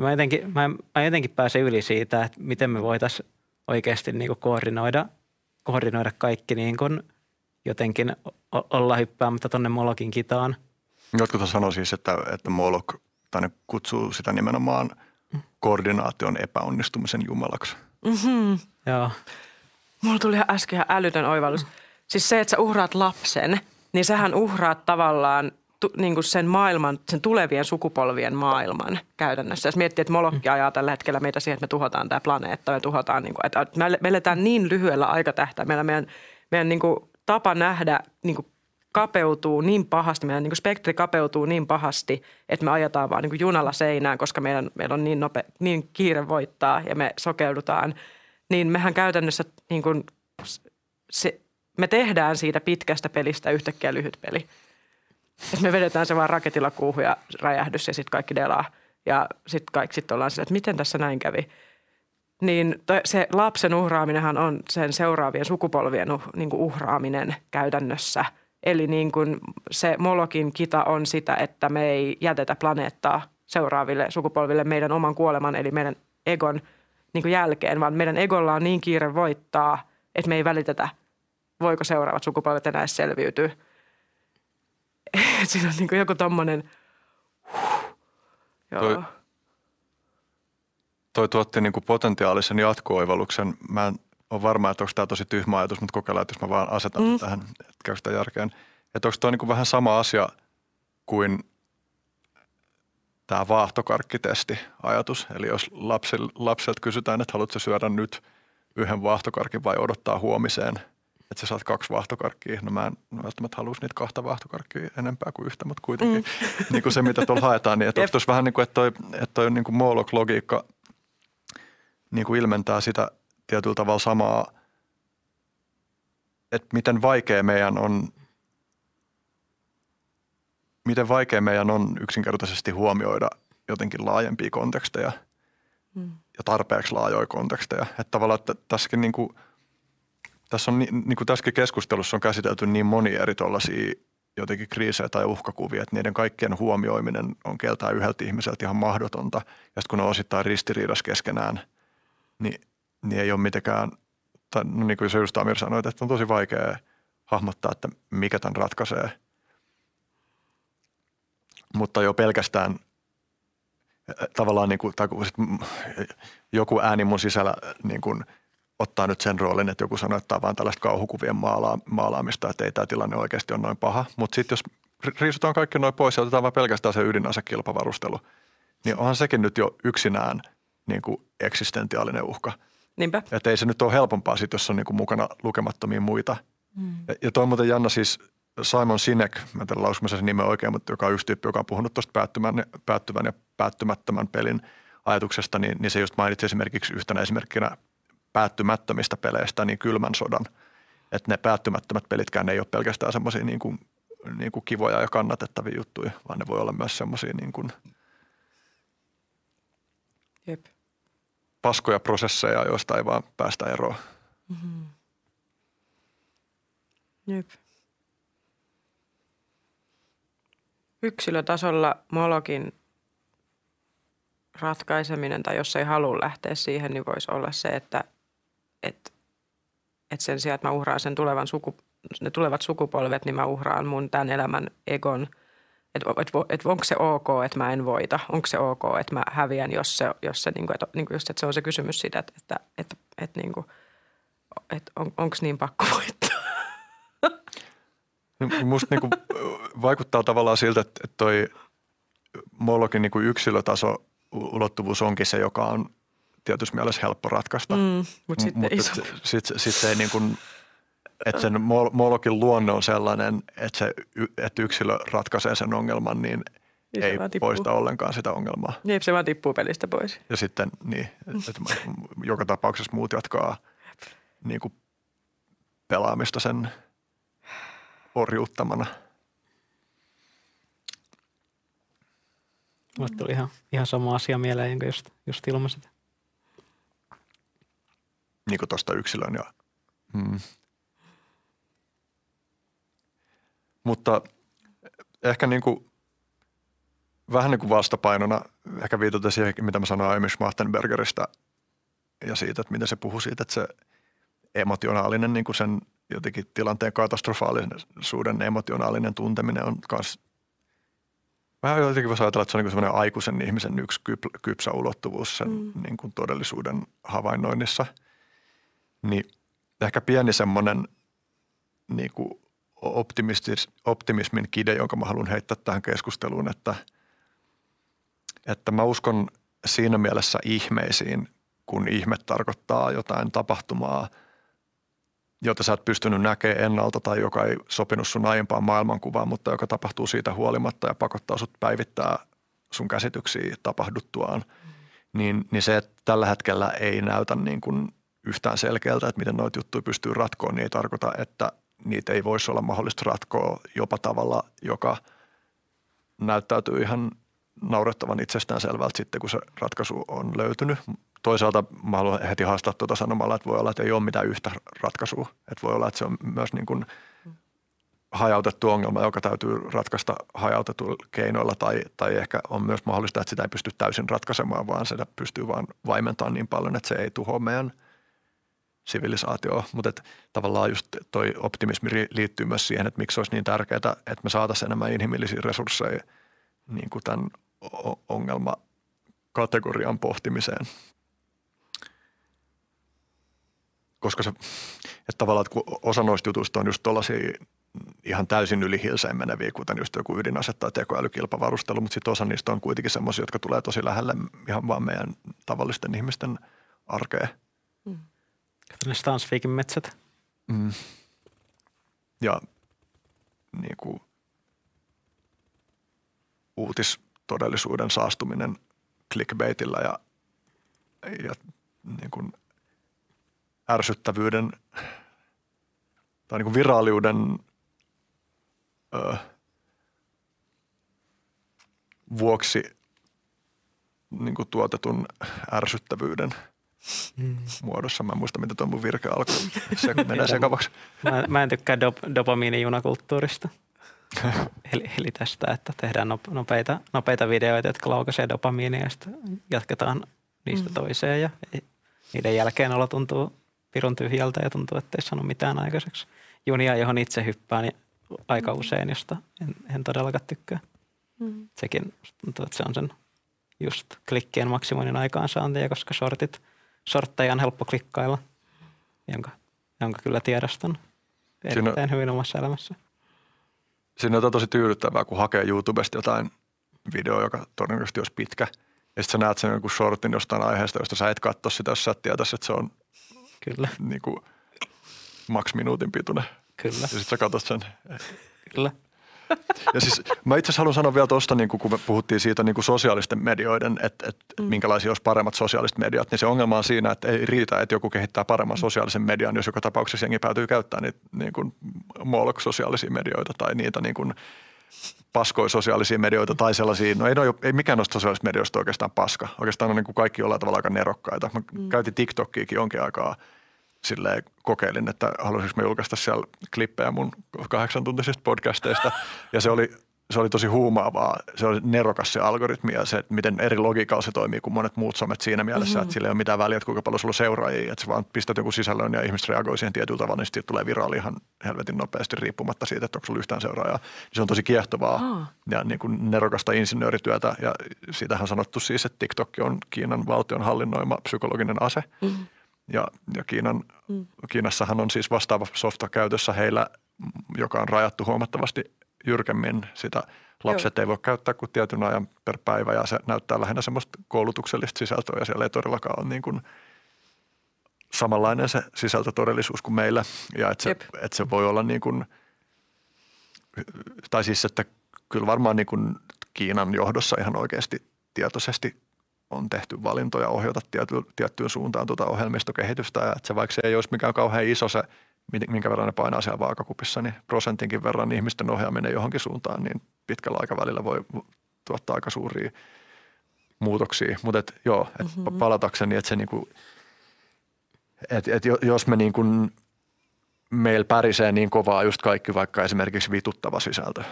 Mä jotenkin, mä, mä jotenkin pääsen yli siitä, että miten me voitaisiin oikeasti niin koordinoida, koordinoida kaikki niin kuin jotenkin olla hyppäämättä tuonne Molokin kitaan. Jotkut sanoo siis, että, että Molok, tai ne kutsuu sitä nimenomaan – koordinaation epäonnistumisen jumalaksi. Mm-hmm. Joo. Mulla tuli ihan äsken ihan älytön oivallus. Siis se, että sä uhraat lapsen, niin sähän uhraat tavallaan niin kuin sen maailman, sen tulevien sukupolvien maailman käytännössä. Jos miettii, että Molokki ajaa tällä hetkellä meitä siihen, että me tuhotaan tämä planeetta, me tuhotaan, niin kuin, että me eletään niin lyhyellä aikatähtäimellä. Meidän, meidän niin kuin, tapa nähdä niin kuin kapeutuu niin pahasti, meidän niin kuin spektri kapeutuu niin pahasti, että me ajetaan vaan niin kuin junalla seinään, koska meidän, meillä on niin, nope, niin kiire voittaa ja me sokeudutaan, niin mehän käytännössä niin kuin se, me tehdään siitä pitkästä pelistä yhtäkkiä lyhyt peli. Et me vedetään se vaan raketilla kuuhun ja räjähdys ja sitten kaikki delaa. Ja sitten kaikki sit ollaan sillä, että miten tässä näin kävi. Niin se lapsen uhraaminenhan on sen seuraavien sukupolvien uh, niin uhraaminen käytännössä – Eli niin kuin se Molokin kita on sitä, että me ei jätetä planeettaa seuraaville sukupolville meidän oman kuoleman, eli meidän egon niin kuin jälkeen, vaan meidän egolla on niin kiire voittaa, että me ei välitetä, voiko seuraavat sukupolvet enää selviytyä. Siinä on niin kuin joku tommonen, huh, joo. Toi, toi tuotti niin kuin potentiaalisen jatko-oivalluksen. Mä en ole varma, että onko tämä tosi tyhmä ajatus, mutta kokeillaan, että jos mä vaan asetan mm. tähän, että käy sitä järkeen. Että onko tuo niin vähän sama asia kuin tämä vaahtokarkkitesti-ajatus. Eli jos lapsil, lapselta kysytään, että haluatko syödä nyt yhden vaahtokarkin vai odottaa huomiseen, että sä saat kaksi vaahtokarkkia. No mä en välttämättä haluaisi niitä kahta vaahtokarkkia enempää kuin yhtä, mutta kuitenkin mm. niin kuin se, mitä tuolla haetaan. Niin että onko tuossa vähän niin kuin, että toi, että toi niin kuin logiikka niin kuin ilmentää sitä – tietyllä tavalla samaa, että miten vaikea meidän on miten vaikea meidän on yksinkertaisesti huomioida jotenkin laajempia konteksteja mm. ja tarpeeksi laajoja konteksteja. Että tavallaan että tässäkin, niin kuin, tässä on, niin kuin tässäkin keskustelussa on käsitelty niin moni eri jotenkin kriisejä tai uhkakuvia, että niiden kaikkien huomioiminen on keltään yhdeltä ihmiseltä ihan mahdotonta. Ja sitten kun ne on osittain ristiriidassa keskenään, niin niin ei ole mitenkään, tai no niin kuin se just Amir sanoi, että on tosi vaikea hahmottaa, että mikä tämän ratkaisee. Mutta jo pelkästään tavallaan niin kuin, tai kun joku ääni mun sisällä niin kuin ottaa nyt sen roolin, että joku sanoo, että tämä on vain tällaista kauhukuvien maala- maalaamista, että ei tämä tilanne oikeasti ole noin paha. Mutta sitten jos riisutaan kaikki noin pois ja otetaan vain pelkästään se ydinasekilpavarustelu, niin onhan sekin nyt jo yksinään niin kuin eksistentiaalinen uhka – Niinpä. Että ei se nyt ole helpompaa sit, jos on niinku mukana lukemattomia muita. Mm. Ja, ja toi muuten Janna siis Simon Sinek, mä en tiedä lausumassa sen nimen oikein, mutta joka on yksi tyyppi, joka on puhunut tuosta päättyvän, päättyvän ja päättymättömän pelin ajatuksesta, niin, niin se just mainitsi esimerkiksi yhtenä esimerkkinä päättymättömistä peleistä, niin kylmän sodan. Että ne päättymättömät pelitkään ei ole pelkästään semmoisia niin kuin, niin kuin kivoja ja kannatettavia juttuja, vaan ne voi olla myös semmoisia niin kuin Jep paskoja prosesseja, joista ei vaan päästä eroon. Mm-hmm. Jep. yksilötasolla Molokin ratkaiseminen tai jos ei halua lähteä siihen, niin voisi olla se, että, että, että sen sijaan, että mä uhraan sen tulevan suku, ne tulevat sukupolvet, niin mä uhraan mun tämän elämän egon. Että et, et, onko se ok, että mä en voita? Onko se ok, että mä häviän, jos se, jos se, niin kuin, että, niin kuin just, että se on se kysymys siitä, että, että, että, että, niin kuin, että on, onko niin pakko voittaa? Musta niin kuin, vaikuttaa tavallaan siltä, että toi Molokin niin kuin yksilötaso ulottuvuus onkin se, joka on tietysti mielessä helppo ratkaista. Mm, mutta sitten Mut iso. Sitten sit ei niin kuin, että sen Mol- Molokin luonne on sellainen, että, se, että yksilö ratkaisee sen ongelman, niin Niin se ei poista ollenkaan sitä ongelmaa. Jep, se vaan tippuu pelistä pois. Ja sitten niin, että joka tapauksessa muut jatkaa niin kuin pelaamista sen orjuuttamana. Mulle tuli ihan, ihan sama asia mieleen, jonka just, just ilmasit. Niin kuin tuosta yksilön. Ja, mm. Mutta ehkä niin kuin, vähän niin kuin vastapainona, ehkä viitaten siihen, mitä mä sanoin aiemmin Schmachtenbergeristä ja siitä, että miten se puhuu siitä, että se emotionaalinen, niin kuin sen jotenkin tilanteen katastrofaalisuuden emotionaalinen tunteminen on myös Vähän jotenkin voisi ajatella, että se on niin semmoinen aikuisen ihmisen yksi kyp- kypsä ulottuvuus sen mm. niin kuin todellisuuden havainnoinnissa – niin ehkä pieni semmoinen niin kuin optimistis, optimismin kide, jonka mä haluan heittää tähän keskusteluun, että, että mä uskon siinä mielessä ihmeisiin, kun ihme tarkoittaa jotain tapahtumaa, jota sä et pystynyt näkemään ennalta tai joka ei sopinut sun aiempaan maailmankuvaan, mutta joka tapahtuu siitä huolimatta ja pakottaa sut päivittää sun käsityksiä tapahduttuaan, mm. niin, niin se, että tällä hetkellä ei näytä niin kuin yhtään selkeältä, että miten noita juttuja pystyy ratkoon, niin ei tarkoita, että niitä ei voisi olla mahdollista ratkoa jopa tavalla, joka näyttäytyy ihan naurettavan itsestään selvältä sitten, kun se ratkaisu on löytynyt. Toisaalta mä haluan heti haastaa tuota sanomalla, että voi olla, että ei ole mitään yhtä ratkaisua. Että voi olla, että se on myös niin kuin hajautettu ongelma, joka täytyy ratkaista hajautetuilla keinoilla tai, tai ehkä on myös mahdollista, että sitä ei pysty täysin ratkaisemaan, vaan sitä pystyy vain vaimentamaan niin paljon, että se ei tuhoa meidän – sivilisaatioon, mutta tavallaan just toi optimismi liittyy myös siihen, että miksi olisi niin tärkeää, että me saataisiin enemmän inhimillisiä resursseja niin kuin tämän ongelmakategorian pohtimiseen. Koska se, että tavallaan, että kun osa noista jutuista on just tuollaisia ihan täysin yli hilseen meneviä, kuten just joku ydinase tai tekoälykilpavarustelu, mutta sitten osa niistä on kuitenkin semmoisia, jotka tulee tosi lähelle ihan vaan meidän tavallisten ihmisten arkeen. Mm. Ne Stansvikin metsät. Mm. Ja niin kuin, uutistodellisuuden saastuminen clickbaitillä ja, ja niin kuin ärsyttävyyden tai niin kuin viraaliuden ö, vuoksi niin kuin tuotetun ärsyttävyyden – mm. muodossa. Mä en muista, mitä tuo mun virke alkoi. Se menee sekavaksi. Mä, mä en tykkää dop- dopamiinijunakulttuurista. eli, eli tästä, että tehdään nopeita, nopeita videoita, jotka laukaisee dopamiinia ja sitten jatketaan niistä mm. toiseen ja niiden jälkeen olla tuntuu pirun tyhjältä ja tuntuu, että ei sano mitään aikaiseksi. Junia, johon itse hyppään niin aika mm. usein, josta en, en todellakaan tykkää. Mm. Sekin tuntuu, että se on sen just klikkien maksimoinnin aikaansaantia, koska shortit – sortteja on helppo klikkailla, jonka, jonka kyllä tiedostan erittäin Siinä, hyvin omassa elämässä. Siinä on tosi tyydyttävää, kun hakee YouTubesta jotain videoa, joka todennäköisesti olisi pitkä. Ja sitten sä näet sen jonkun shortin jostain aiheesta, josta sä et katso sitä, jos sä et tietäisi, että se on Kyllä. Niin kuin, maks minuutin pituinen. Kyllä. Ja sitten sä katsot sen. Kyllä. Ja siis mä itse asiassa haluan sanoa vielä tuosta, niin kun me puhuttiin siitä niin kuin sosiaalisten medioiden, että, että mm. minkälaisia olisi paremmat sosiaaliset mediat, niin se ongelma on siinä, että ei riitä, että joku kehittää paremman sosiaalisen median, jos joka tapauksessa jengi päätyy käyttämään niitä niin kuin sosiaalisia medioita tai niitä niin kuin paskoja sosiaalisia medioita tai sellaisia, no ei, no, ei mikään noista sosiaalisista medioista oikeastaan paska. Oikeastaan on niin kuin kaikki jollain tavalla aika nerokkaita. Mä mm. käytin TikTokiakin jonkin aikaa – silleen kokeilin, että haluaisinko mä julkaista siellä klippejä mun kahdeksan tuntisista podcasteista. Ja se oli se oli tosi huumaavaa. Se oli nerokas se algoritmi ja se, että miten eri logiikalla se toimii kuin monet muut somet siinä mielessä, mm-hmm. että sillä ei ole mitään väliä, että kuinka paljon sulla on seuraajia, että sä vaan pistät jonkun sisällön ja ihmiset reagoi siihen tietyllä tavalla, niin sitten tulee viraali ihan helvetin nopeasti riippumatta siitä, että onko sulla yhtään seuraajaa. Se on tosi kiehtovaa oh. ja niin kuin nerokasta insinöörityötä ja siitähän on sanottu siis, että TikTok on Kiinan valtion hallinnoima psykologinen ase. Mm-hmm. Ja, ja Kiinan, mm. Kiinassahan on siis vastaava softa käytössä heillä, joka on rajattu huomattavasti jyrkemmin sitä lapset Joo. ei voi käyttää kuin tietyn ajan per päivä ja se näyttää lähinnä semmoista koulutuksellista sisältöä ja siellä ei todellakaan ole niin kuin samanlainen se sisältötodellisuus kuin meillä ja että se, että se voi olla niin kuin, tai siis että kyllä varmaan niin kuin Kiinan johdossa ihan oikeasti tietoisesti on tehty valintoja ohjata tiety, tiettyyn suuntaan tuota ohjelmistokehitystä ja että se vaikka se ei olisi mikään kauhean iso se – minkä verran ne painaa siellä vaakakupissa, niin prosentinkin verran ihmisten ohjaaminen johonkin suuntaan, niin pitkällä aikavälillä voi tuottaa aika suuria muutoksia. Mutta et, joo, et mm-hmm. palatakseni, että se niinku, et, et jos me niinku, meillä pärisee niin kovaa just kaikki vaikka esimerkiksi vituttava sisältö.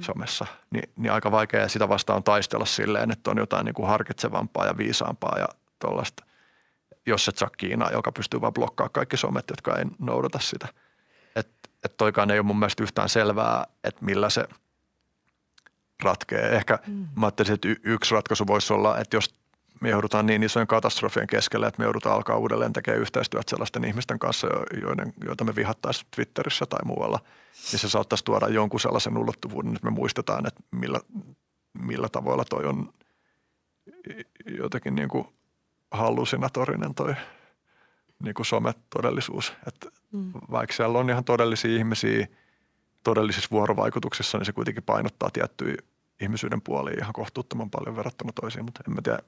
Somessa, niin, niin aika vaikea sitä vastaan taistella silleen, että on jotain niin kuin harkitsevampaa ja viisaampaa ja tuollaista jos et saa Kiinaa, joka pystyy vaan blokkaamaan kaikki somet, jotka ei noudata sitä. Että et toikaan ei ole mun mielestä yhtään selvää, että millä se ratkee. Ehkä mm. mä ajattelin, että y- yksi ratkaisu voisi olla, että jos me joudutaan niin isojen katastrofien keskelle, että me joudutaan alkaa uudelleen tekemään yhteistyötä sellaisten ihmisten kanssa, joiden, joita me vihattaisiin Twitterissä tai muualla, niin se saattaisi tuoda jonkun sellaisen ulottuvuuden, että me muistetaan, että millä, millä tavoilla toi on jotenkin niin kuin hallusinatorinen toi niin kuin sometodellisuus. Että mm. Vaikka siellä on ihan todellisia ihmisiä todellisissa vuorovaikutuksissa, niin se kuitenkin painottaa tiettyjä ihmisyyden puolia ihan kohtuuttoman paljon verrattuna toisiin, mutta en mä tiedä,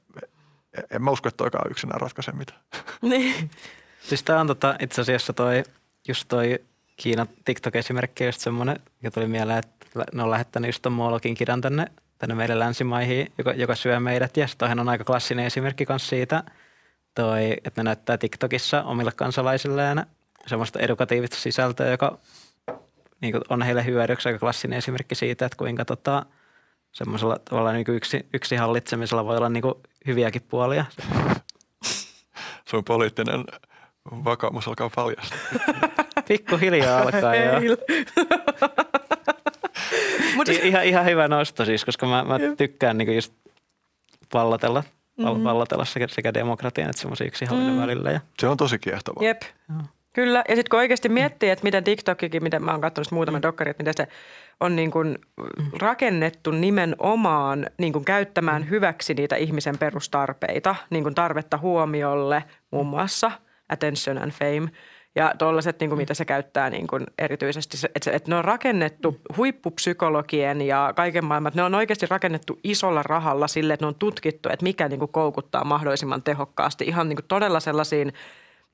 en mä usko, että toikaan yksinään ratkaise mitään. Niin. siis tämä on tota, itse asiassa toi, just toi Kiinan TikTok-esimerkki just semmoinen, joka tuli mieleen, että ne on lähettänyt just ton Moolokin kirjan tänne tänne meidän länsimaihin, joka, joka syö meidät. Ja toihan on aika klassinen esimerkki myös siitä, toi, että ne näyttää TikTokissa omille kansalaisilleen semmoista edukatiivista sisältöä, joka niin on heille hyödyksi. Aika klassinen esimerkki siitä, että kuinka tota, semmoisella tavalla niin yksi, yksi hallitsemisella voi olla niin hyviäkin puolia. Sun poliittinen vakaumus alkaa paljastaa. Pikkuhiljaa alkaa, joo. Mut... ihan, ihan hyvä nosto siis, koska mä, mä tykkään niinku just pallotella, mm-hmm. pallotella sekä, sekä demokratian että semmoisen yksinhallinnon mm. välillä. Ja... Se on tosi kiehtovaa. Jep. Joo. Kyllä, ja sitten kun oikeasti miettii, että miten TikTokikin, mitä mä oon katsonut muutaman mm. dokkari, että miten se on niin kuin rakennettu nimenomaan niin kuin käyttämään mm. hyväksi niitä ihmisen perustarpeita, niin kuin tarvetta huomiolle muun muassa, attention and fame – ja tuollaiset, niin kuin mitä se käyttää niin kuin erityisesti, että, että ne on rakennettu huippupsykologien ja kaiken maailman, että ne on oikeasti rakennettu isolla rahalla sille, että ne on tutkittu, että mikä niin kuin koukuttaa mahdollisimman tehokkaasti ihan niin kuin todella sellaisiin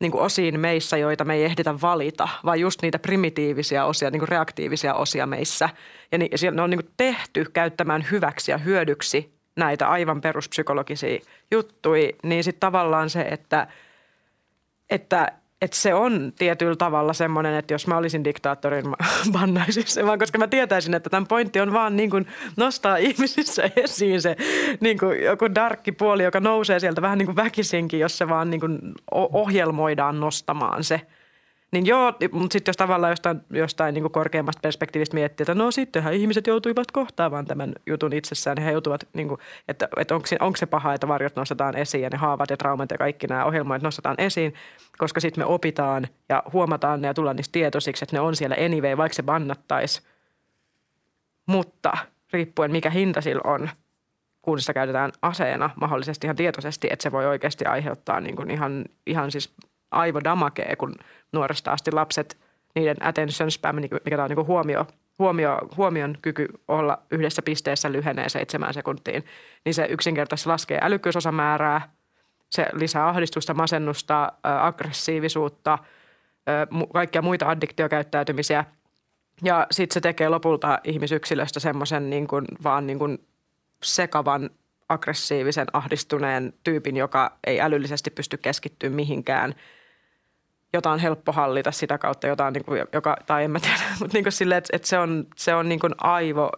niin kuin osiin meissä, joita me ei ehditä valita, vaan just niitä primitiivisia osia, niin kuin reaktiivisia osia meissä. Ja ne on niin kuin tehty käyttämään hyväksi ja hyödyksi näitä aivan peruspsykologisia juttuja, niin sitten tavallaan se, että, että että se on tietyllä tavalla semmoinen, että jos mä olisin diktaattorin, mä bannaisin se vaan, koska mä tietäisin, että tämän pointti on vaan niin kuin nostaa ihmisissä esiin se niin kuin joku darkki puoli, joka nousee sieltä vähän niin kuin väkisinkin, jos se vaan niin kuin ohjelmoidaan nostamaan se – niin joo, mutta sitten jos tavallaan jostain, jostain niin korkeammasta perspektiivistä miettii, että no sittenhän ihmiset joutuivat kohtaamaan tämän jutun itsessään. Niin he joutuvat, niin kuin, että, että onko, se, onko se paha, että varjot nostetaan esiin ja ne haavat ja traumat ja kaikki nämä ohjelmoit nostetaan esiin, koska sitten me opitaan ja huomataan ne ja tullaan niistä tietoisiksi, että ne on siellä anyway, vaikka se bannattaisi. Mutta riippuen mikä hinta sillä on, kun sitä käytetään aseena mahdollisesti ihan tietoisesti, että se voi oikeasti aiheuttaa niin kuin ihan, ihan siis aivodamakee, kun nuoresta asti lapset, niiden attention spam, mikä on niin huomio, huomio, huomion kyky olla yhdessä pisteessä lyhenee seitsemään sekuntiin, niin se yksinkertaisesti laskee älykkyysosamäärää, se lisää ahdistusta, masennusta, aggressiivisuutta, kaikkia muita addiktiokäyttäytymisiä. Ja sitten se tekee lopulta ihmisyksilöstä semmoisen niin vaan niin kuin sekavan, aggressiivisen, ahdistuneen tyypin, joka ei älyllisesti pysty keskittymään mihinkään – jota on helppo hallita sitä kautta, jota on niin kuin, joka, tai en mä tiedä, mutta niin kuin sille, että, että se on, se on niin kuin aivo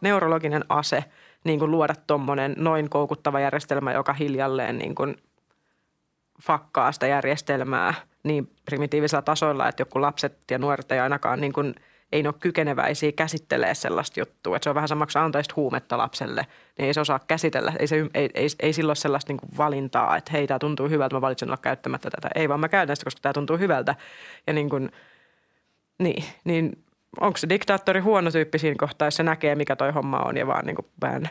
neurologinen ase niin kuin luoda tuommoinen noin koukuttava järjestelmä, joka hiljalleen niin kuin fakkaa sitä järjestelmää niin primitiivisellä tasoilla, että joku lapset ja nuoret ei ainakaan niin kuin – ei ne ole kykeneväisiä käsittelee sellaista juttua. Että se on vähän samaksi antaisi huumetta lapselle, niin ei se osaa käsitellä. Ei, se, ei, ei, ei silloin sellaista niin kuin valintaa, että hei, tämä tuntuu hyvältä, mä valitsen olla käyttämättä tätä. Ei, vaan mä käytän sitä, koska tämä tuntuu hyvältä. Ja niin kuin, niin, niin onko se diktaattori huono tyyppi siinä kohtaa, jos se näkee, mikä toi homma on ja vaan niin kuin pään.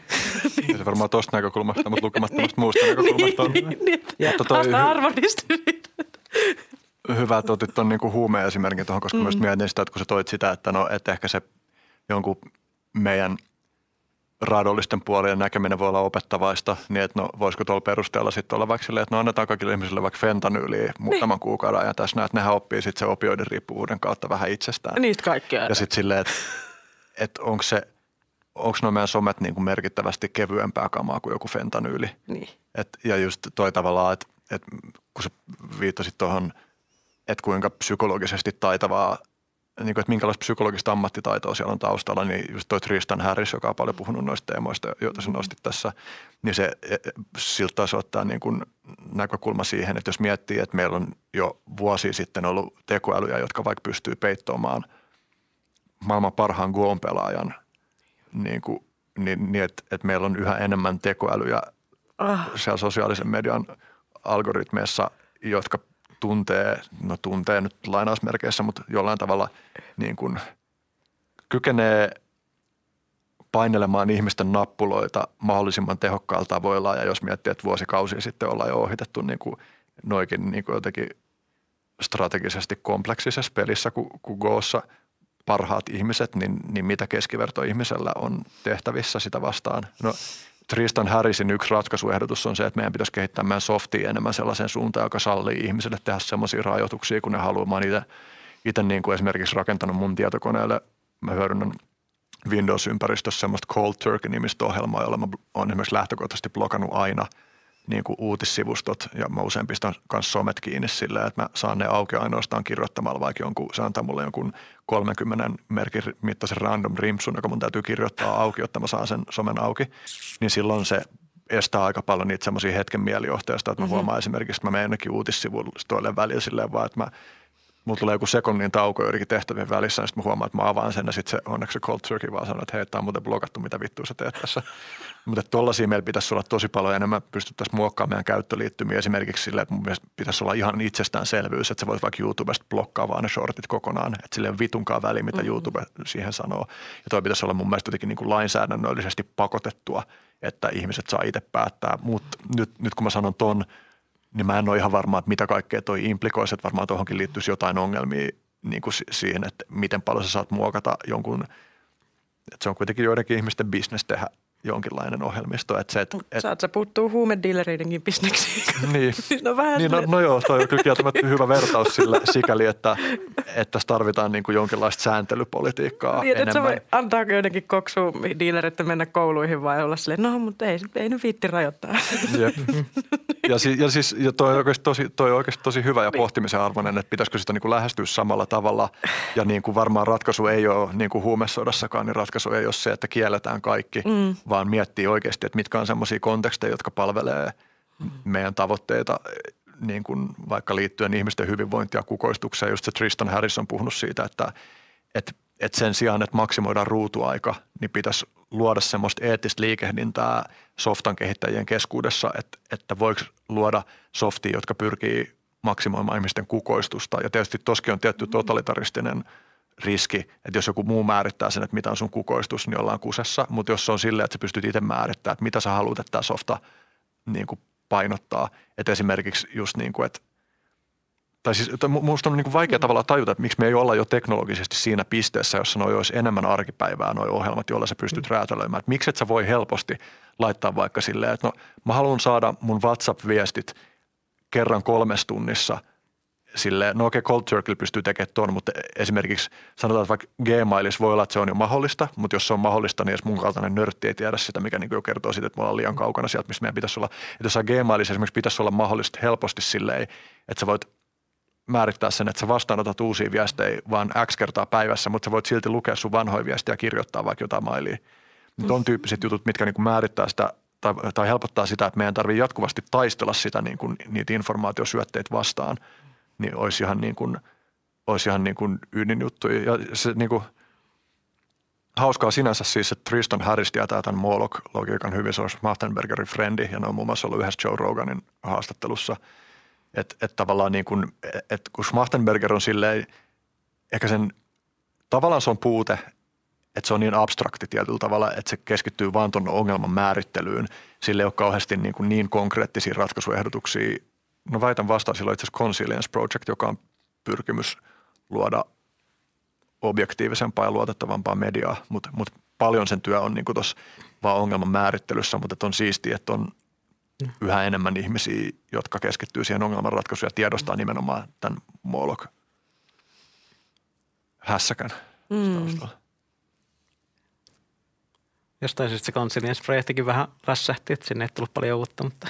Se varmaan tuosta näkökulmasta, mutta lukemattomasta muusta näkökulmasta on. niin, niin, niin. Mutta toi... hyvä, että otit tuon niinku huume-esimerkin tuohon, koska mm. myös mietin sitä, että kun sä toit sitä, että no, että ehkä se jonkun meidän raadollisten puolien näkeminen voi olla opettavaista, niin että no voisiko tuolla perusteella sitten olla vaikka silleen, että no annetaan kaikille ihmisille vaikka fentanyyliä muutaman niin. kuukauden ajan tässä näet, nehän oppii sitten se opioidin riippuvuuden kautta vähän itsestään. Niistä kaikkea. Ja sitten silleen, että, että onko se, onko nuo meidän somet niin kuin merkittävästi kevyempää kamaa kuin joku fentanyyli. Niin. Et, ja just toi tavallaan, että, että kun sä viittasit tuohon – että kuinka psykologisesti taitavaa, niin kuin, että minkälaista psykologista ammattitaitoa siellä on taustalla, niin just toi Tristan Harris, joka on paljon puhunut noista teemoista, joita sä nostit tässä, niin se e, e, siltä taas ottaa niin kuin näkökulma siihen, että jos miettii, että meillä on jo vuosi sitten ollut tekoälyjä, jotka vaikka pystyy peittoamaan maailman parhaan Go-pelaajan, niin, kuin, niin, niin että, että meillä on yhä enemmän tekoälyjä ah. siellä sosiaalisen median algoritmeissa, jotka tuntee, no tuntee nyt lainausmerkeissä, mutta jollain tavalla niin kuin kykenee painelemaan ihmisten nappuloita mahdollisimman tehokkaalla tavoilla. Ja jos miettii, että vuosikausia sitten ollaan jo ohitettu niin kuin noikin niin kuin jotenkin strategisesti kompleksisessa pelissä kuin, Goossa parhaat ihmiset, niin, niin mitä keskiverto ihmisellä on tehtävissä sitä vastaan? No Tristan Harrisin yksi ratkaisuehdotus on se, että meidän pitäisi kehittää meidän softia enemmän sellaisen suuntaan, joka sallii ihmisille tehdä sellaisia rajoituksia, kun ne haluaa. Mä itse, itse niin kuin esimerkiksi rakentanut mun tietokoneelle, mä hyödynnän Windows-ympäristössä semmoista Cold Turkey-nimistä ohjelmaa, jolla mä olen esimerkiksi lähtökohtaisesti blokannut aina – niin kuin uutissivustot ja mä usein pistän myös somet kiinni silleen, että mä saan ne auki ainoastaan kirjoittamalla vaikka jonkun, se antaa mulle jonkun 30 merkin mittaisen random rimsun, joka mun täytyy kirjoittaa auki, jotta mä saan sen somen auki, niin silloin se estää aika paljon niitä semmoisia hetken mielijohteista, että mä mm-hmm. huomaan esimerkiksi, että mä menen jonnekin uutissivustoille välillä silleen vaan, että mä mulla tulee joku sekunnin tauko joidenkin tehtävien välissä, niin sitten mä huomaan, että mä avaan sen ja sitten se onneksi se cold turkey vaan sanoo, että hei, tämä on muuten blokattu, mitä vittua sä teet tässä. Mutta tollaisia meillä pitäisi olla tosi paljon enemmän, pystyttäisiin muokkaamaan meidän käyttöliittymiä esimerkiksi sille, että mun mielestä pitäisi olla ihan itsestäänselvyys, että sä voit vaikka YouTubesta blokkaa vaan ne shortit kokonaan, että sille ei ole vitunkaan väliä, mitä mm-hmm. YouTube siihen sanoo. Ja toi pitäisi olla mun mielestä jotenkin niin kuin lainsäädännöllisesti pakotettua, että ihmiset saa itse päättää. Mutta nyt, nyt kun mä sanon ton, niin mä en ole ihan varma, että mitä kaikkea toi implikoisi, että varmaan tuohonkin liittyisi jotain ongelmia niin kuin siihen, että miten paljon sä saat muokata jonkun, että se on kuitenkin joidenkin ihmisten bisnes tehdä jonkinlainen ohjelmisto. Että se, et, et, Saat sä puuttuu huumedillereidenkin bisneksiin. Niin, no, vähän niin no, no, joo, toi on kyllä kieltämättä hyvä vertaus sillä, sikäli, että, että tässä tarvitaan niin kuin jonkinlaista sääntelypolitiikkaa niin, enemmän. Että voi antaa joidenkin koksu dealerit mennä kouluihin vai olla silleen, no mutta ei, ei nyt viitti rajoittaa. Jep. Ja, si, ja siis ja toi, on oikeasti tosi, toi on oikeasti tosi hyvä ja niin. pohtimisen arvoinen, että pitäisikö sitä niin kuin lähestyä samalla tavalla. Ja niin kuin varmaan ratkaisu ei ole niin kuin huumesodassakaan, niin ratkaisu ei ole se, että kielletään kaikki, mm. Vaan miettii oikeasti, että mitkä on sellaisia konteksteja, jotka palvelee mm. meidän tavoitteita niin kuin vaikka liittyen ihmisten hyvinvointia ja kukoistukseen. Just se Tristan Harris on puhunut siitä, että, että, että sen sijaan, että maksimoidaan ruutuaika, niin pitäisi luoda semmoista eettistä liikehdintää softan kehittäjien keskuudessa, että, että voiko luoda softia, jotka pyrkii maksimoimaan ihmisten kukoistusta. Ja tietysti toskin on tietty totalitaristinen riski, että jos joku muu määrittää sen, että mitä on sun kukoistus, niin ollaan kusessa. Mutta jos se on silleen, että sä pystyt itse määrittämään, että mitä sä haluat, että tämä softa niin kuin painottaa. Että esimerkiksi just niin kuin, että tai siis minusta on niin kuin vaikea tavalla tajuta, että miksi me ei olla jo teknologisesti siinä pisteessä, jossa noi olisi enemmän arkipäivää nuo ohjelmat, joilla sä pystyt mm. räätälöimään. Että miksi et sä voi helposti laittaa vaikka silleen, että no mä haluan saada mun WhatsApp-viestit kerran kolmes tunnissa – sille, no okei, okay, Cold Turkey pystyy tekemään tuon, mutta esimerkiksi sanotaan, että vaikka Gmailissa voi olla, että se on jo mahdollista, mutta jos se on mahdollista, niin jos mun kaltainen nörtti ei tiedä sitä, mikä niin jo kertoo siitä, että me ollaan liian kaukana sieltä, missä meidän pitäisi olla. Että jos Gmailissa esimerkiksi pitäisi olla mahdollista helposti silleen, että sä voit määrittää sen, että sä vastaanotat uusia viestejä vaan X kertaa päivässä, mutta sä voit silti lukea sun vanhoja viestejä ja kirjoittaa vaikka jotain mailia. Nyt on tyyppiset jutut, mitkä niin kuin määrittää sitä tai, tai helpottaa sitä, että meidän tarvii jatkuvasti taistella sitä niin kuin, niitä informaatiosyötteitä vastaan, niin olisi ihan niin kuin, olisi ihan niin kuin ydinjuttu. Ja se niin kuin, hauskaa sinänsä siis, että Tristan Harris tietää tämän Moloch-logiikan hyvin, se on Schmachtenbergerin frendi ja ne on muun muassa ollut yhdessä Joe Roganin haastattelussa. Että et tavallaan niin kuin, että kun Schmachtenberger on silleen, ehkä sen, tavallaan se on puute, että se on niin abstrakti tietyllä tavalla, että se keskittyy vaan tuon ongelman määrittelyyn. Sille ei ole kauheasti niin, kuin niin konkreettisia ratkaisuehdotuksia. No väitän vastaan, sillä on itse asiassa Consilience Project, joka on pyrkimys luoda objektiivisempaa ja luotettavampaa mediaa, mutta mut paljon sen työ on niin tuossa vaan ongelman määrittelyssä, mutta on siistiä, että on yhä enemmän ihmisiä, jotka keskittyy siihen ongelmanratkaisuun ja tiedostaa nimenomaan tämän Molok hässäkän mm. Jostain syystä se Consilience-projektikin vähän lässähti, että sinne ei tullut paljon uutta. Mutta.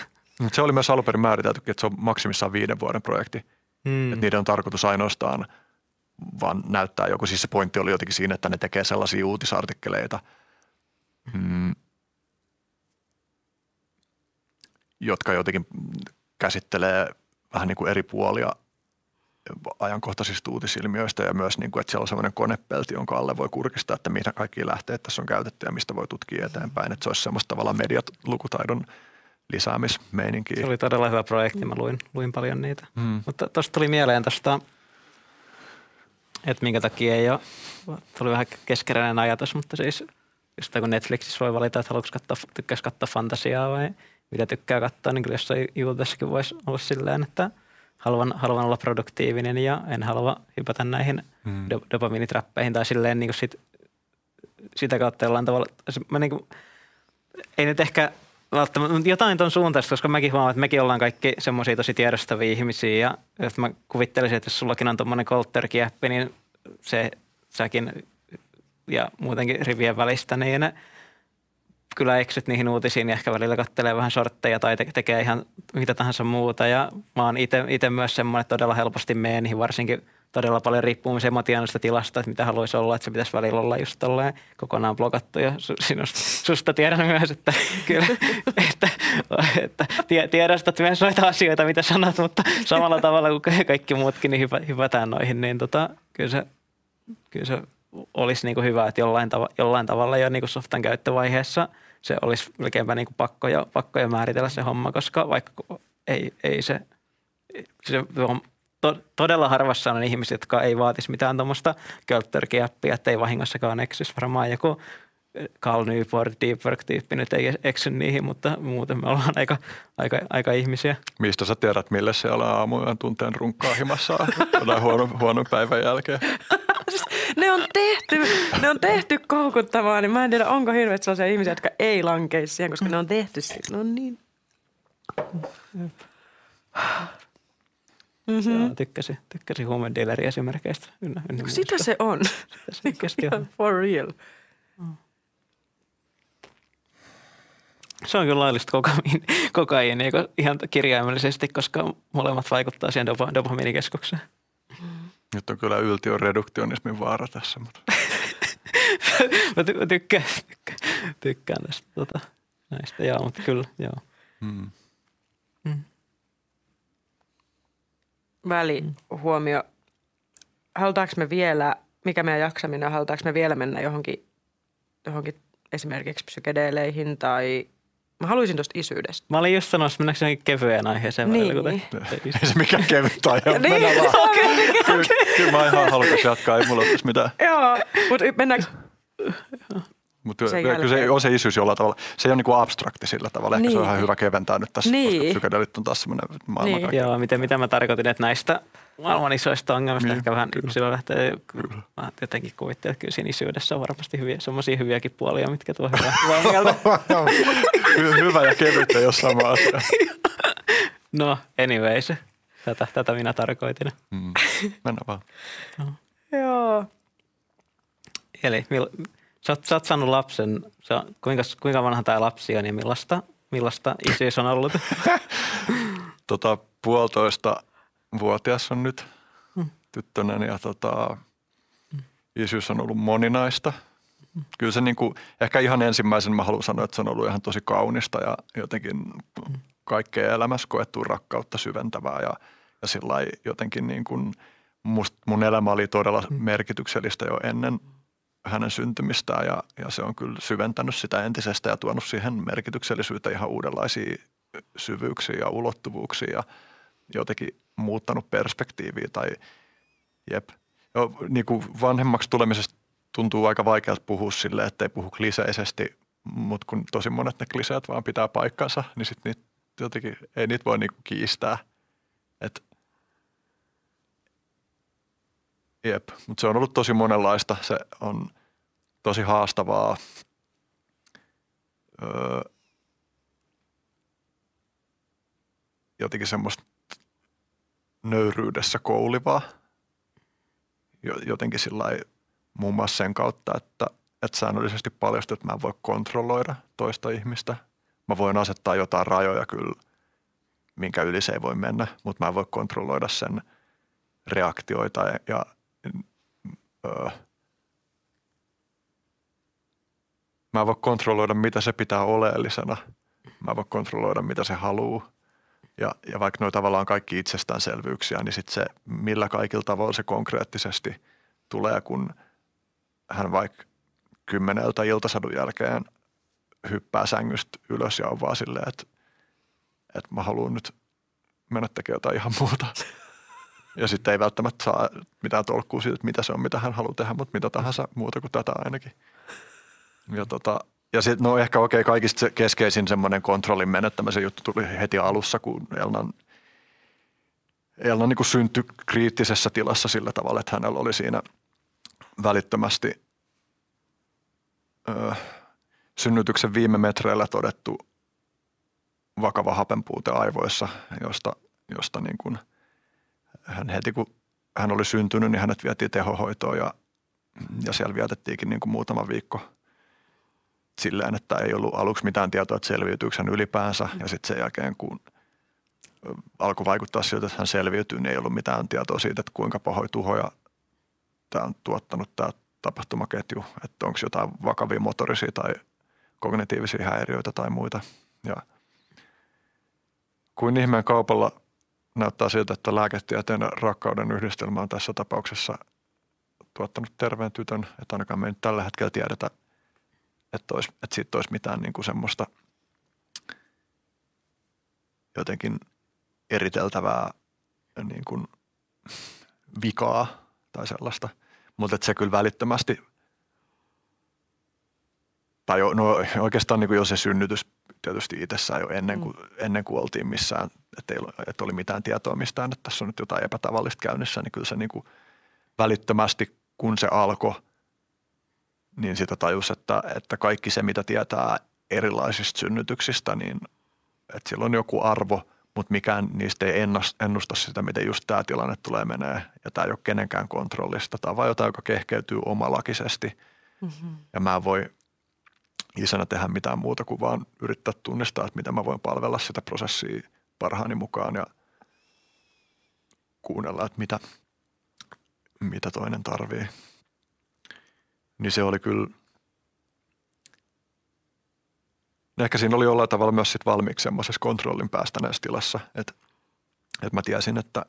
Se oli myös alun perin määritelty, että se on maksimissaan viiden vuoden projekti. Mm. Että niiden on tarkoitus ainoastaan vaan näyttää joku. Siis se pointti oli jotenkin siinä, että ne tekee sellaisia uutisartikkeleita, mm, jotka jotenkin käsittelee vähän niin kuin eri puolia ajankohtaisista uutisilmiöistä ja myös, niin kuin, että siellä on sellainen konepelti, jonka alle voi kurkistaa, että mitä kaikki lähteet tässä on käytetty ja mistä voi tutkia eteenpäin. Että se olisi semmoista tavallaan medialukutaidon lisäämismeininkiä. Se oli todella hyvä projekti, mä luin, luin paljon niitä. Hmm. Mutta tuosta tuli mieleen tästä, että minkä takia ei ole, tuli vähän keskeräinen ajatus, mutta siis just kun Netflixissä voi valita, että haluatko katsoa, tykkäisi katsoa fantasiaa vai mitä tykkää katsoa, niin kyllä jossain YouTubessakin voisi olla silleen, että – haluan, haluan olla produktiivinen ja en halua hypätä näihin mm. do, dopaminitrappeihin tai silleen niin kuin sit, sitä kautta jollain tavalla. Mä niin kuin, ei nyt ehkä välttämättä, mutta jotain tuon suuntaista, koska mäkin huomaan, että mekin ollaan kaikki semmoisia tosi tiedostavia ihmisiä ja että mä kuvittelisin, että jos sullakin on tuommoinen Colter-kieppi, niin se säkin ja muutenkin rivien välistä, niin – kyllä eksyt niihin uutisiin ja ehkä välillä kattelee vähän sortteja tai te- tekee ihan mitä tahansa muuta. Ja mä oon itse myös semmoinen, että todella helposti menen niihin varsinkin todella paljon riippuu myös emotionaalista tilasta, että mitä haluaisi olla, että se pitäisi välillä olla just tolleen kokonaan blokattu. Ja su, sinusta, susta tiedän myös, että kyllä, että, että tiedostat myös noita asioita, mitä sanot, mutta samalla tavalla kuin kaikki muutkin, niin hypä, hypätään noihin, niin tota, kyllä se, kyllä se olisi niin kuin hyvä, että jollain, tav- jollain tavalla jo niin kuin softan käyttövaiheessa – se olisi melkeinpä niin kuin pakko, jo, pakko jo määritellä se homma, koska vaikka ei, ei se, se to, todella harvassa on ihmisiä, jotka ei vaatisi mitään tuommoista költtörkiäppiä, että ei vahingossakaan eksys. Varmaan joku Carl Newport, Deep Work-tyyppi nyt ei eksy niihin, mutta muuten me ollaan aika, aika, aika ihmisiä. Mistä sä tiedät, mille siellä aamujen tunteen runkkaa himassa huonon, huonon päivän jälkeen? ne on tehty, ne on tehty koukuttamaan, niin mä en tiedä, onko hirveät sellaisia ihmisiä, jotka ei lankeisi siihen, koska ne on tehty siis. No niin. Mm-hmm. Joo, tykkäsi, tykkäsi huumedealeri esimerkkeistä. Ynnä, ynnä Sitä se on. Sitä se on. For real. Se on kyllä laillista kokaiini, kokaiini ihan kirjaimellisesti, koska molemmat vaikuttaa siihen dopamiinikeskukseen. Nyt on kyllä yltiöreduktionismin vaara tässä. Mutta. mä, ty- mä tykkään, tykkään, tykkään tästä tota, näistä, joo, mutta kyllä, joo. Hmm. Hmm. Välihuomio. Halutaanko me vielä, mikä meidän jaksaminen on, halutaanko me vielä mennä johonkin, johonkin esimerkiksi psykedeeleihin tai Mä haluaisin tuosta isyydestä. Mä olin just sanomassa, mennäänkö johonkin kevyeen aiheeseen niin. välillä, kuten Ei se mikään kevyt aihe. niin, Mennään vaan. Okay. Kyllä, kyllä mä ihan halukas jatkaa, ei mulla ole mitään. Joo, mutta mennäänkö mutta kyllä se on se isyys jollain tavalla. Se ei ole niin abstrakti sillä tavalla. Ehkä niin. se on ihan hyvä keventää nyt tässä, niin. koska psykedelit on taas semmoinen maailman niin. Joo, miten, mitä mä tarkoitin, että näistä maailman isoista ongelmista niin, ehkä vähän kyllä. yksilö lähtee. Kyllä. Mä jotenkin kuvittelin, että kyllä siinä isyydessä on varmasti hyviä, semmoisia hyviäkin puolia, mitkä tuo hyvää Hyvä ja kevyttä jossain maassa. no, anyways. Tätä, tätä minä tarkoitin. Mm. Mennään vaan. No. Joo. Eli mil, sä, oot, sä oot saanut lapsen. Sä, kuinka, kuinka vanha tämä lapsi on ja millaista, millaista isyys on ollut? tota, puolitoista vuotias on nyt. tyttönen ja tota, isyys on ollut moninaista. Kyllä se niin kuin, ehkä ihan ensimmäisen mä haluan sanoa, että se on ollut ihan tosi kaunista ja jotenkin kaikkea elämässä koettua rakkautta syventävää ja, ja sillä jotenkin niin kuin, must, mun elämä oli todella merkityksellistä jo ennen hänen syntymistään ja, ja se on kyllä syventänyt sitä entisestä ja tuonut siihen merkityksellisyyteen ihan uudenlaisia syvyyksiä ja ulottuvuuksia ja jotenkin muuttanut perspektiiviä tai jep. Jo, niin kuin vanhemmaksi tulemisesta tuntuu aika vaikealta puhua silleen, ettei puhu kliseisesti, mutta kun tosi monet ne kliseet vaan pitää paikkansa, niin sitten jotenkin, ei niitä voi niinku kiistää. Et, jep, mutta se on ollut tosi monenlaista. Se on tosi haastavaa. Öö, jotenkin semmoista nöyryydessä koulivaa. Jotenkin sillä muun muassa sen kautta, että, että säännöllisesti paljastuu, että mä en voi kontrolloida toista ihmistä. Mä voin asettaa jotain rajoja kyllä, minkä yli se ei voi mennä, mutta mä en voi kontrolloida sen reaktioita ja, ja mä en voi kontrolloida, mitä se pitää oleellisena. Mä en voi kontrolloida, mitä se haluaa. Ja, ja vaikka ne tavallaan kaikki itsestäänselvyyksiä, niin sitten se, millä kaikilla tavoilla se konkreettisesti tulee, kun hän vaikka kymmeneltä iltasadun jälkeen hyppää sängystä ylös ja on vaan silleen, että, että mä haluan nyt mennä tekemään jotain ihan muuta. Ja sitten ei välttämättä saa mitään tolkkua siitä, että mitä se on, mitä hän haluaa tehdä, mutta mitä tahansa muuta kuin tätä ainakin. Ja tota, ja sitten no ehkä okei, okay, kaikista se keskeisin semmoinen kontrollin menettämisen juttu tuli heti alussa, kun Elnan, Elna niin syntyi kriittisessä tilassa sillä tavalla, että hänellä oli siinä välittömästi ö, synnytyksen viime metreillä todettu vakava hapenpuute aivoissa, josta, josta niin kuin hän heti kun hän oli syntynyt, niin hänet vietiin tehohoitoon ja, ja siellä vietettiinkin niin kuin muutama viikko – silleen, että ei ollut aluksi mitään tietoa, että selviytyykö hän ylipäänsä. Ja sitten sen jälkeen, kun alkoi vaikuttaa siltä, että hän selviytyy, niin ei ollut mitään tietoa siitä, että kuinka pahoja tuhoja tämä on tuottanut tämä tapahtumaketju. Että onko jotain vakavia motorisia tai kognitiivisia häiriöitä tai muita. Ja kuin ihmeen kaupalla näyttää siltä, että lääketieteen rakkauden yhdistelmä on tässä tapauksessa tuottanut terveen tytön, että ainakaan me ei nyt tällä hetkellä tiedetä että, olisi, että siitä olisi mitään niin kuin semmoista jotenkin eriteltävää niin kuin vikaa tai sellaista. Mutta se kyllä välittömästi, tai no oikeastaan niin kuin jo se synnytys tietysti itsessään jo ennen kuin, mm. ennen kuin oltiin missään, että, ei, että oli mitään tietoa mistään, että tässä on nyt jotain epätavallista käynnissä, niin kyllä se niin kuin välittömästi, kun se alkoi – niin sitä tajus, että, että kaikki se, mitä tietää erilaisista synnytyksistä, niin että sillä on joku arvo, mutta mikään niistä ei ennusta sitä, miten just tämä tilanne tulee menee. Ja tämä ei ole kenenkään kontrollista. Tämä on vain jotain, joka kehkeytyy omalakisesti. Mm-hmm. Ja mä en voi isänä tehdä mitään muuta kuin vaan yrittää tunnistaa, että miten mä voin palvella sitä prosessia parhaani mukaan ja kuunnella, että mitä, mitä toinen tarvii. Niin se oli kyllä, ehkä siinä oli jollain tavalla myös sit valmiiksi semmoisessa kontrollin päästäneen tilassa, että, että mä tiesin, että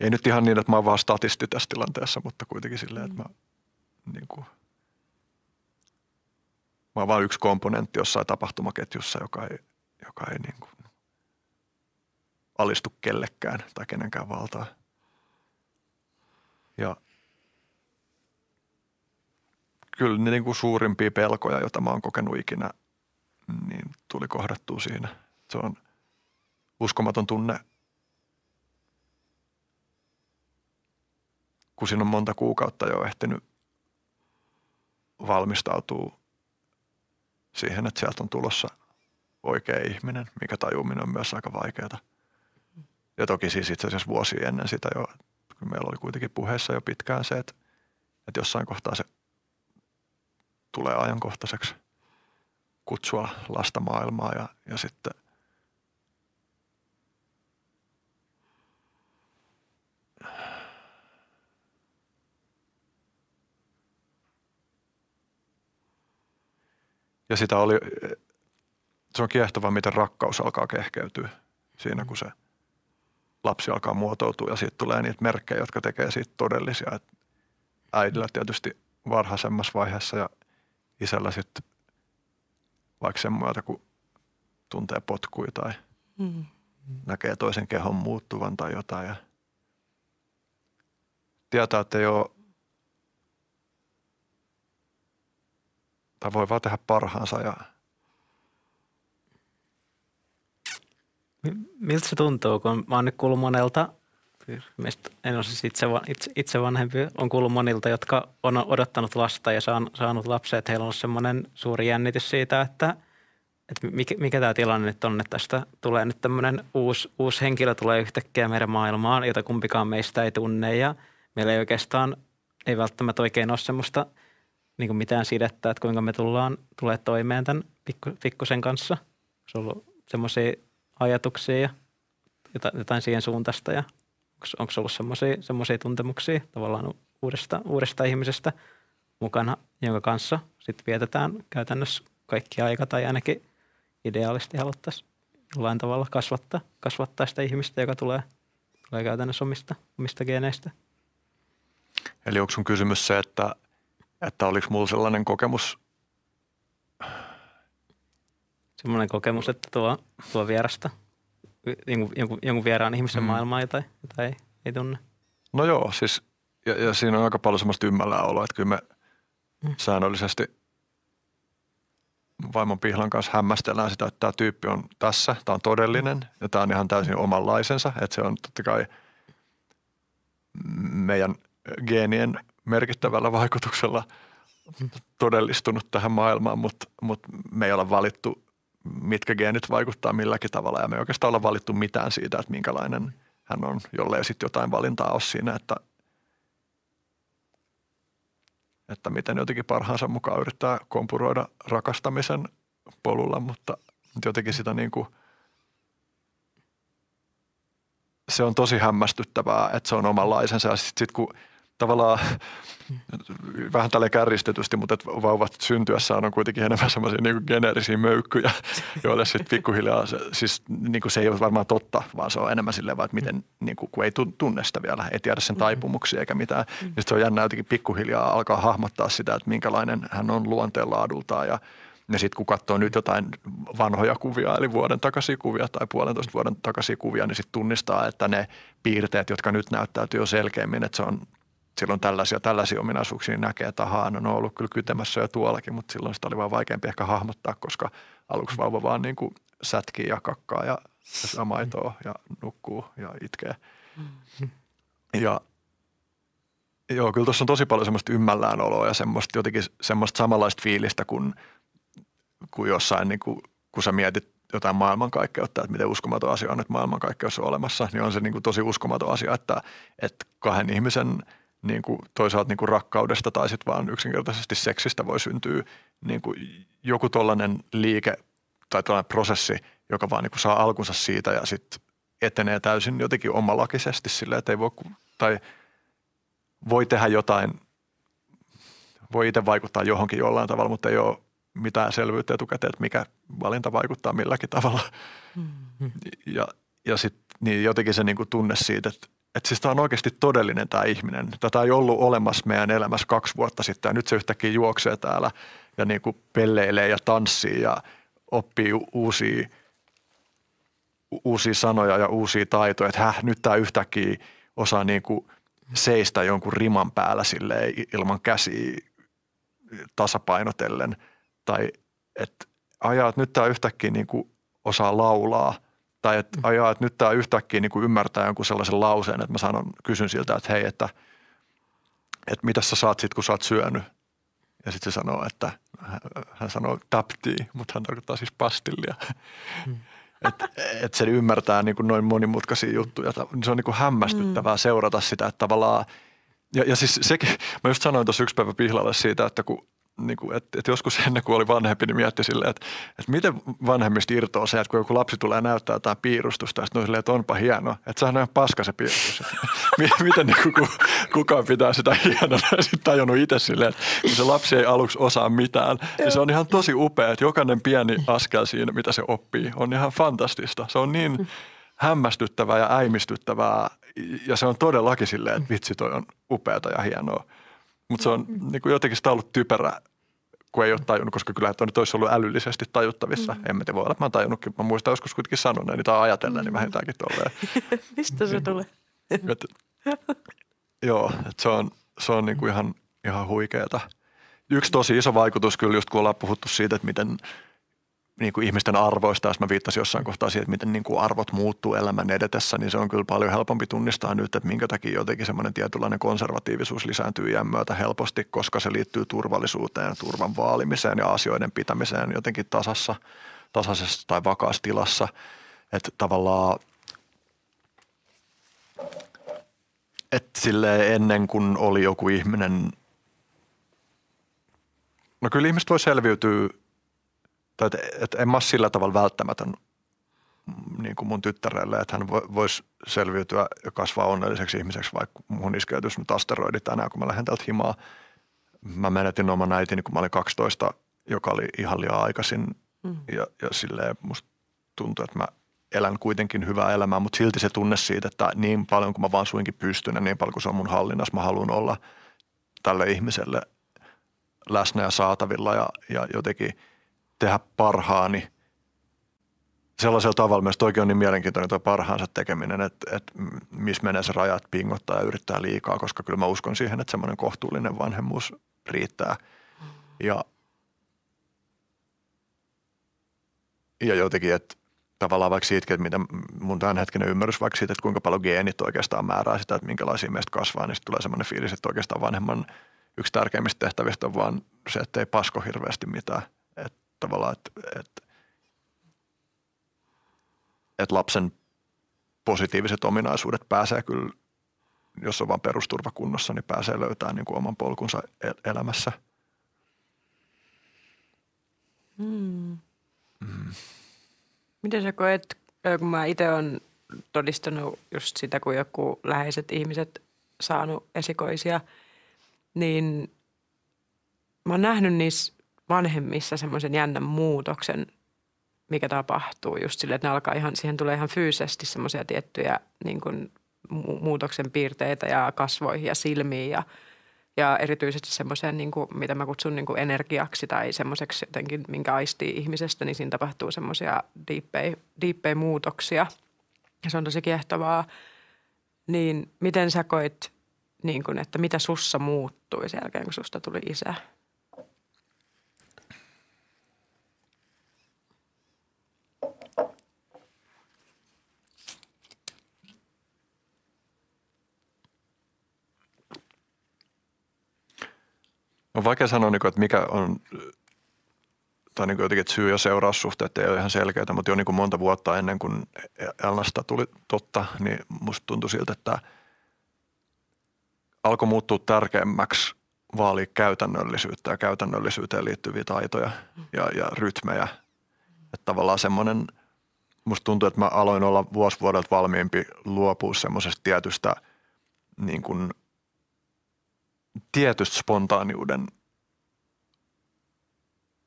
ei nyt ihan niin, että mä oon vaan statisti tässä tilanteessa, mutta kuitenkin silleen, että mä niin kuin, mä oon vaan yksi komponentti jossain tapahtumaketjussa, joka ei, joka ei niin kuin alistu kellekään tai kenenkään valtaan. Ja kyllä ne niin kuin suurimpia pelkoja, joita mä oon kokenut ikinä, niin tuli kohdattua siinä. Se on uskomaton tunne, kun siinä on monta kuukautta jo ehtinyt valmistautua siihen, että sieltä on tulossa oikea ihminen, mikä tajuminen on myös aika vaikeaa. Ja toki siis itse asiassa vuosi ennen sitä jo meillä oli kuitenkin puheessa jo pitkään se, että, että jossain kohtaa se tulee ajankohtaiseksi kutsua lasta maailmaa ja, ja sitten Ja sitä oli, se on kiehtova, miten rakkaus alkaa kehkeytyä siinä, kun se lapsi alkaa muotoutua ja siitä tulee niitä merkkejä, jotka tekee siitä todellisia. Et äidillä tietysti varhaisemmassa vaiheessa ja isällä sitten vaikka sen myötä, kun tuntee potkuja tai mm. näkee toisen kehon muuttuvan tai jotain ja tietää, että ei ole tai voi vaan tehdä parhaansa ja Miltä se tuntuu, kun mä oon nyt kuullut monelta, en ole siis itse, itse, itse vanhempi, on kuullut monilta, jotka on odottanut lasta ja saanut lapsia, että heillä on semmoinen suuri jännitys siitä, että, että mikä, mikä tämä tilanne nyt on, että tästä tulee nyt tämmöinen uusi, uusi henkilö tulee yhtäkkiä meidän maailmaan, jota kumpikaan meistä ei tunne ja meillä ei oikeastaan, ei välttämättä oikein ole semmoista niin kuin mitään sidettä, että kuinka me tullaan, tulee toimeen tämän pikku, pikkusen kanssa. Se on ollut semmoisia ajatuksia ja jotain siihen suuntaista ja onko ollut semmoisia tuntemuksia tavallaan uudesta, uudesta ihmisestä mukana, jonka kanssa sitten vietetään käytännössä kaikki aika tai ainakin ideaalisti haluttaisiin jollain tavalla kasvattaa, kasvattaa sitä ihmistä, joka tulee, tulee käytännössä omista, omista geneistä. Eli onko sun kysymys se, että, että oliko mulla sellainen kokemus? Semmoinen kokemus, että tuo, tuo vierasta, jonkun, jonkun, jonkun vieraan ihmisen mm. maailmaa, jota, jota ei, ei tunne. No joo, siis ja, ja siinä on aika paljon semmoista ymmällään oloa, että kyllä me mm. säännöllisesti vaimon Pihlan kanssa hämmästellään sitä, että tämä tyyppi on tässä, tämä on todellinen ja tämä on ihan täysin omanlaisensa, että se on totta kai meidän geenien merkittävällä vaikutuksella todellistunut tähän maailmaan, mutta, mutta me ei olla valittu, mitkä geenit vaikuttaa milläkin tavalla ja me ei oikeastaan olla valittu mitään siitä, että minkälainen hän on, jollei sitten jotain valintaa ole siinä, että, että miten jotenkin parhaansa mukaan yrittää kompuroida rakastamisen polulla, mutta jotenkin sitä niin kuin, se on tosi hämmästyttävää, että se on omanlaisensa ja sitten sit kun tavallaan vähän tälle kärjistetysti, mutta että vauvat syntyessään on kuitenkin enemmän semmoisia niin geneerisiä möykkyjä, joille sitten pikkuhiljaa, se, siis niin kuin se ei ole varmaan totta, vaan se on enemmän silleen vaan, että miten, niin kuin, kun ei tunne sitä vielä, ei tiedä sen taipumuksia eikä mitään. Mm. Niin se on jännä jotenkin pikkuhiljaa alkaa hahmottaa sitä, että minkälainen hän on luonteen laadultaan ja ja sitten kun katsoo nyt jotain vanhoja kuvia, eli vuoden takaisia kuvia tai puolentoista vuoden takaisia kuvia, niin sitten tunnistaa, että ne piirteet, jotka nyt näyttäytyy jo selkeämmin, että se on silloin tällaisia, tällaisia ominaisuuksia niin näkee, että ahaa, no ne on ollut kyllä kytemässä jo tuollakin, mutta silloin sitä oli vaan vaikeampi ehkä hahmottaa, koska aluksi vauva vaan niin kuin sätkii ja kakkaa ja syö maitoa ja nukkuu ja itkee. Ja joo, kyllä tuossa on tosi paljon semmoista ymmällään oloa ja semmoista jotenkin semmoista samanlaista fiilistä kuin, kuin jossain, niin kuin, kun sä mietit jotain maailmankaikkeutta, että miten uskomaton asia on, että maailmankaikkeus on olemassa, niin on se niin kuin tosi uskomaton asia, että, että kahden ihmisen – niin kuin toisaalta niin kuin rakkaudesta tai sitten vaan yksinkertaisesti seksistä voi syntyä niin kuin joku tollainen liike tai tällainen prosessi, joka vaan niin kuin saa alkunsa siitä ja sitten etenee täysin jotenkin omalakisesti silleen, että ei voi, tai voi tehdä jotain, voi itse vaikuttaa johonkin jollain tavalla, mutta ei ole mitään selvyyttä etukäteen, että mikä valinta vaikuttaa milläkin tavalla. Mm-hmm. Ja, ja sitten niin jotenkin se niin kuin tunne siitä, että että siis tämä on oikeasti todellinen tämä ihminen. Tätä ei ollut olemassa meidän elämässä kaksi vuotta sitten ja nyt se yhtäkkiä juoksee täällä ja niin kuin pelleilee ja tanssii ja oppii uusia, uusia sanoja ja uusia taitoja. Että häh, nyt tämä yhtäkkiä osaa niin kuin seistä jonkun riman päällä sille ilman käsiä tasapainotellen. Tai että ajaa, että nyt tämä yhtäkkiä niin kuin osaa laulaa – tai että mm. ajaa, että nyt tämä yhtäkkiä niin kuin ymmärtää jonkun sellaisen lauseen, että mä sanon, kysyn siltä, että hei, että, että mitä sä saat sitten, kun sä oot syönyt. Ja sitten se sanoo, että hän sanoo taptii, mutta hän tarkoittaa siis pastillia. Mm. että et se ymmärtää niin kuin noin monimutkaisia juttuja. Se on niin kuin hämmästyttävää mm. seurata sitä, että tavallaan, ja, ja siis sekin, mä just sanoin tuossa yksi päivä pihlalle siitä, että kun niin kuin, että, että joskus ennen kuin oli vanhempi, niin mietti silleen, että, että miten vanhemmista irtoaa se, että kun joku lapsi tulee näyttää jotain piirustusta, ja sitten on silleen, että onpa hieno, että sehän on ihan paska se piirustus. miten niin kuin, kukaan pitää sitä hienona, ja sitten tajunnut itse silleen, että kun se lapsi ei aluksi osaa mitään, niin se on ihan tosi upea, että jokainen pieni askel siinä, mitä se oppii, on ihan fantastista. Se on niin hämmästyttävää ja äimistyttävää, ja se on todellakin silleen, että vitsi toi on upeata ja hienoa. Mutta se on niin kuin jotenkin sitä ollut typerä, kun ei ole tajunnut, koska kyllä että olisi ollut älyllisesti tajuttavissa. Mm. En mä tiedä, voi olla, että mä oon tajunnutkin. Mä muistan joskus kuitenkin sanoneen, niin tai ajatellen, niin vähintäänkin tolleen. Mistä se tulee? Et, joo, että se on, se on niin kuin ihan, ihan huikeeta. Yksi tosi iso vaikutus kyllä just kun ollaan puhuttu siitä, että miten niin kuin ihmisten arvoista, jos mä viittasin jossain kohtaa siihen, että miten niin kuin arvot muuttuu elämän edetessä, niin se on kyllä paljon helpompi tunnistaa nyt, että minkä takia jotenkin semmoinen tietynlainen konservatiivisuus lisääntyy iän myötä helposti, koska se liittyy turvallisuuteen, turvan vaalimiseen ja asioiden pitämiseen jotenkin tasassa, tasaisessa tai vakaassa tilassa. Että tavallaan että sille ennen kuin oli joku ihminen, no kyllä ihmiset voi selviytyä tai että, että en mä ole sillä tavalla välttämätön niin kuin mun tyttärelle, että hän voisi selviytyä ja kasvaa onnelliseksi ihmiseksi, vaikka mun iskeytys nyt asteroidi tänään, kun mä lähden täältä himaa. Mä menetin oman äitini, kun mä olin 12, joka oli ihan liian aikaisin mm. ja, ja silleen musta tuntui, että mä elän kuitenkin hyvää elämää, mutta silti se tunne siitä, että niin paljon kuin mä vaan suinkin pystyn ja niin paljon kuin se on mun hallinnassa, mä haluan olla tälle ihmiselle läsnä ja saatavilla ja, ja jotenkin – tehdä parhaani. Sellaisella tavalla myös toki on niin mielenkiintoinen tuo parhaansa tekeminen, että, että missä menee se rajat pingottaa ja yrittää liikaa, koska kyllä mä uskon siihen, että semmoinen kohtuullinen vanhemmuus riittää. Ja, ja jotenkin, että tavallaan vaikka siitä, että mitä mun tämänhetkinen ymmärrys vaikka siitä, että kuinka paljon geenit oikeastaan määrää sitä, että minkälaisia meistä kasvaa, niin tulee semmoinen fiilis, että oikeastaan vanhemman yksi tärkeimmistä tehtävistä on vaan se, että ei pasko hirveästi mitään – tavallaan, että, että, että lapsen positiiviset ominaisuudet pääsee kyllä, jos on vain perusturva kunnossa, niin pääsee löytämään niin kuin oman polkunsa elämässä. Hmm. Mm. Miten sä koet, kun mä itse olen todistanut just sitä, kun joku läheiset ihmiset saanut esikoisia, niin mä oon nähnyt niissä vanhemmissa semmoisen jännän muutoksen, mikä tapahtuu just sille, että ne alkaa ihan, siihen tulee ihan fyysisesti semmoisia tiettyjä niin kuin muutoksen piirteitä ja kasvoihin ja silmiin ja, ja erityisesti semmoiseen, niin kuin, mitä mä kutsun niin kuin energiaksi tai semmoiseksi jotenkin, minkä aistii ihmisestä, niin siinä tapahtuu semmoisia diippejä, diippejä muutoksia ja se on tosi kiehtovaa. Niin miten sä koit, niin kuin, että mitä sussa muuttui sen jälkeen, kun susta tuli isä? On vaikea sanoa, niin että mikä on, tai niin jotenkin, että syy- ja seuraussuhteet ei ole ihan selkeitä, mutta jo niin kuin monta vuotta ennen kuin Elnasta tuli totta, niin musta tuntui siltä, että alkoi muuttua tärkeämmäksi vaalia käytännöllisyyttä ja käytännöllisyyteen liittyviä taitoja ja, ja rytmejä. Että tavallaan semmoinen, musta tuntuu, että mä aloin olla vuosi vuodelta valmiimpi luopua semmoisesta tietystä niin kuin – tietystä spontaaniuden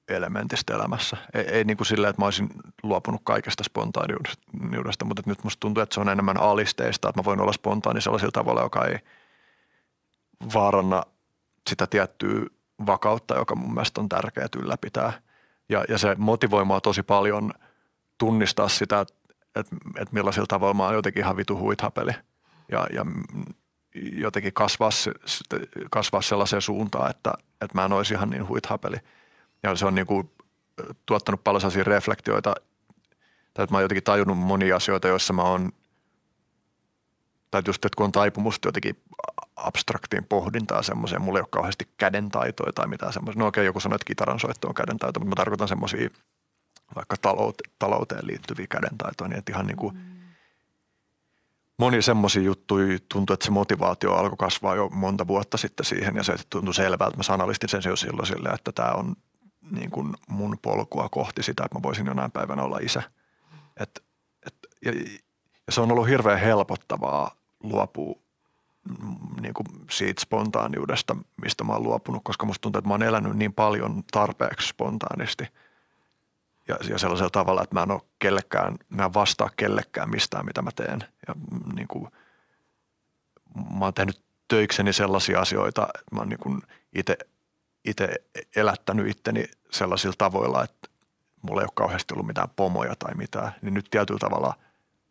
elementistä elämässä. Ei, ei niin kuin silleen, että mä olisin luopunut kaikesta spontaaniudesta, mutta nyt musta tuntuu, että se on enemmän alisteista, että mä voin olla spontaani sellaisella tavalla, joka ei vaaranna sitä tiettyä vakautta, joka mun mielestä on tärkeää ylläpitää. Ja, ja se motivoi mua tosi paljon tunnistaa sitä, että, että, millaisilla tavoilla mä oon jotenkin ihan vitu huithapeli. Ja, ja jotenkin kasvaa, kasvaa sellaiseen suuntaan, että, että mä en olisi ihan niin huithapeli. Ja se on niin kuin tuottanut paljon sellaisia reflektioita, tai että mä oon jotenkin tajunnut monia asioita, joissa mä oon, tai just, että kun on taipumusta jotenkin abstraktiin pohdintaa semmoiseen, mulla ei ole kauheasti kädentaitoja tai mitään semmoisia. No okei, joku sanoo, että kitaran soitto on kädentaito, mutta mä tarkoitan semmoisia vaikka talouteen liittyviä kädentaitoja, niin että ihan niin kuin – moni semmoisia juttuja tuntui, että se motivaatio alkoi kasvaa jo monta vuotta sitten siihen ja se tuntui selvältä. Mä sanallistin sen jo silloin sille, että tämä on niin kuin mun polkua kohti sitä, että mä voisin jonain päivänä olla isä. Et, et, ja, ja se on ollut hirveän helpottavaa luopua mm, niin kuin siitä spontaaniudesta, mistä mä oon luopunut, koska musta tuntuu, että mä oon elänyt niin paljon tarpeeksi spontaanisti ja, ja sellaisella tavalla, että mä en ole kellekään, mä en vastaa kellekään mistään, mitä mä teen. Ja mm, niin kuin, mä oon tehnyt töikseni sellaisia asioita, että mä oon niin itse itse elättänyt itteni sellaisilla tavoilla, että mulla ei ole kauheasti ollut mitään pomoja tai mitään, niin nyt tietyllä tavalla,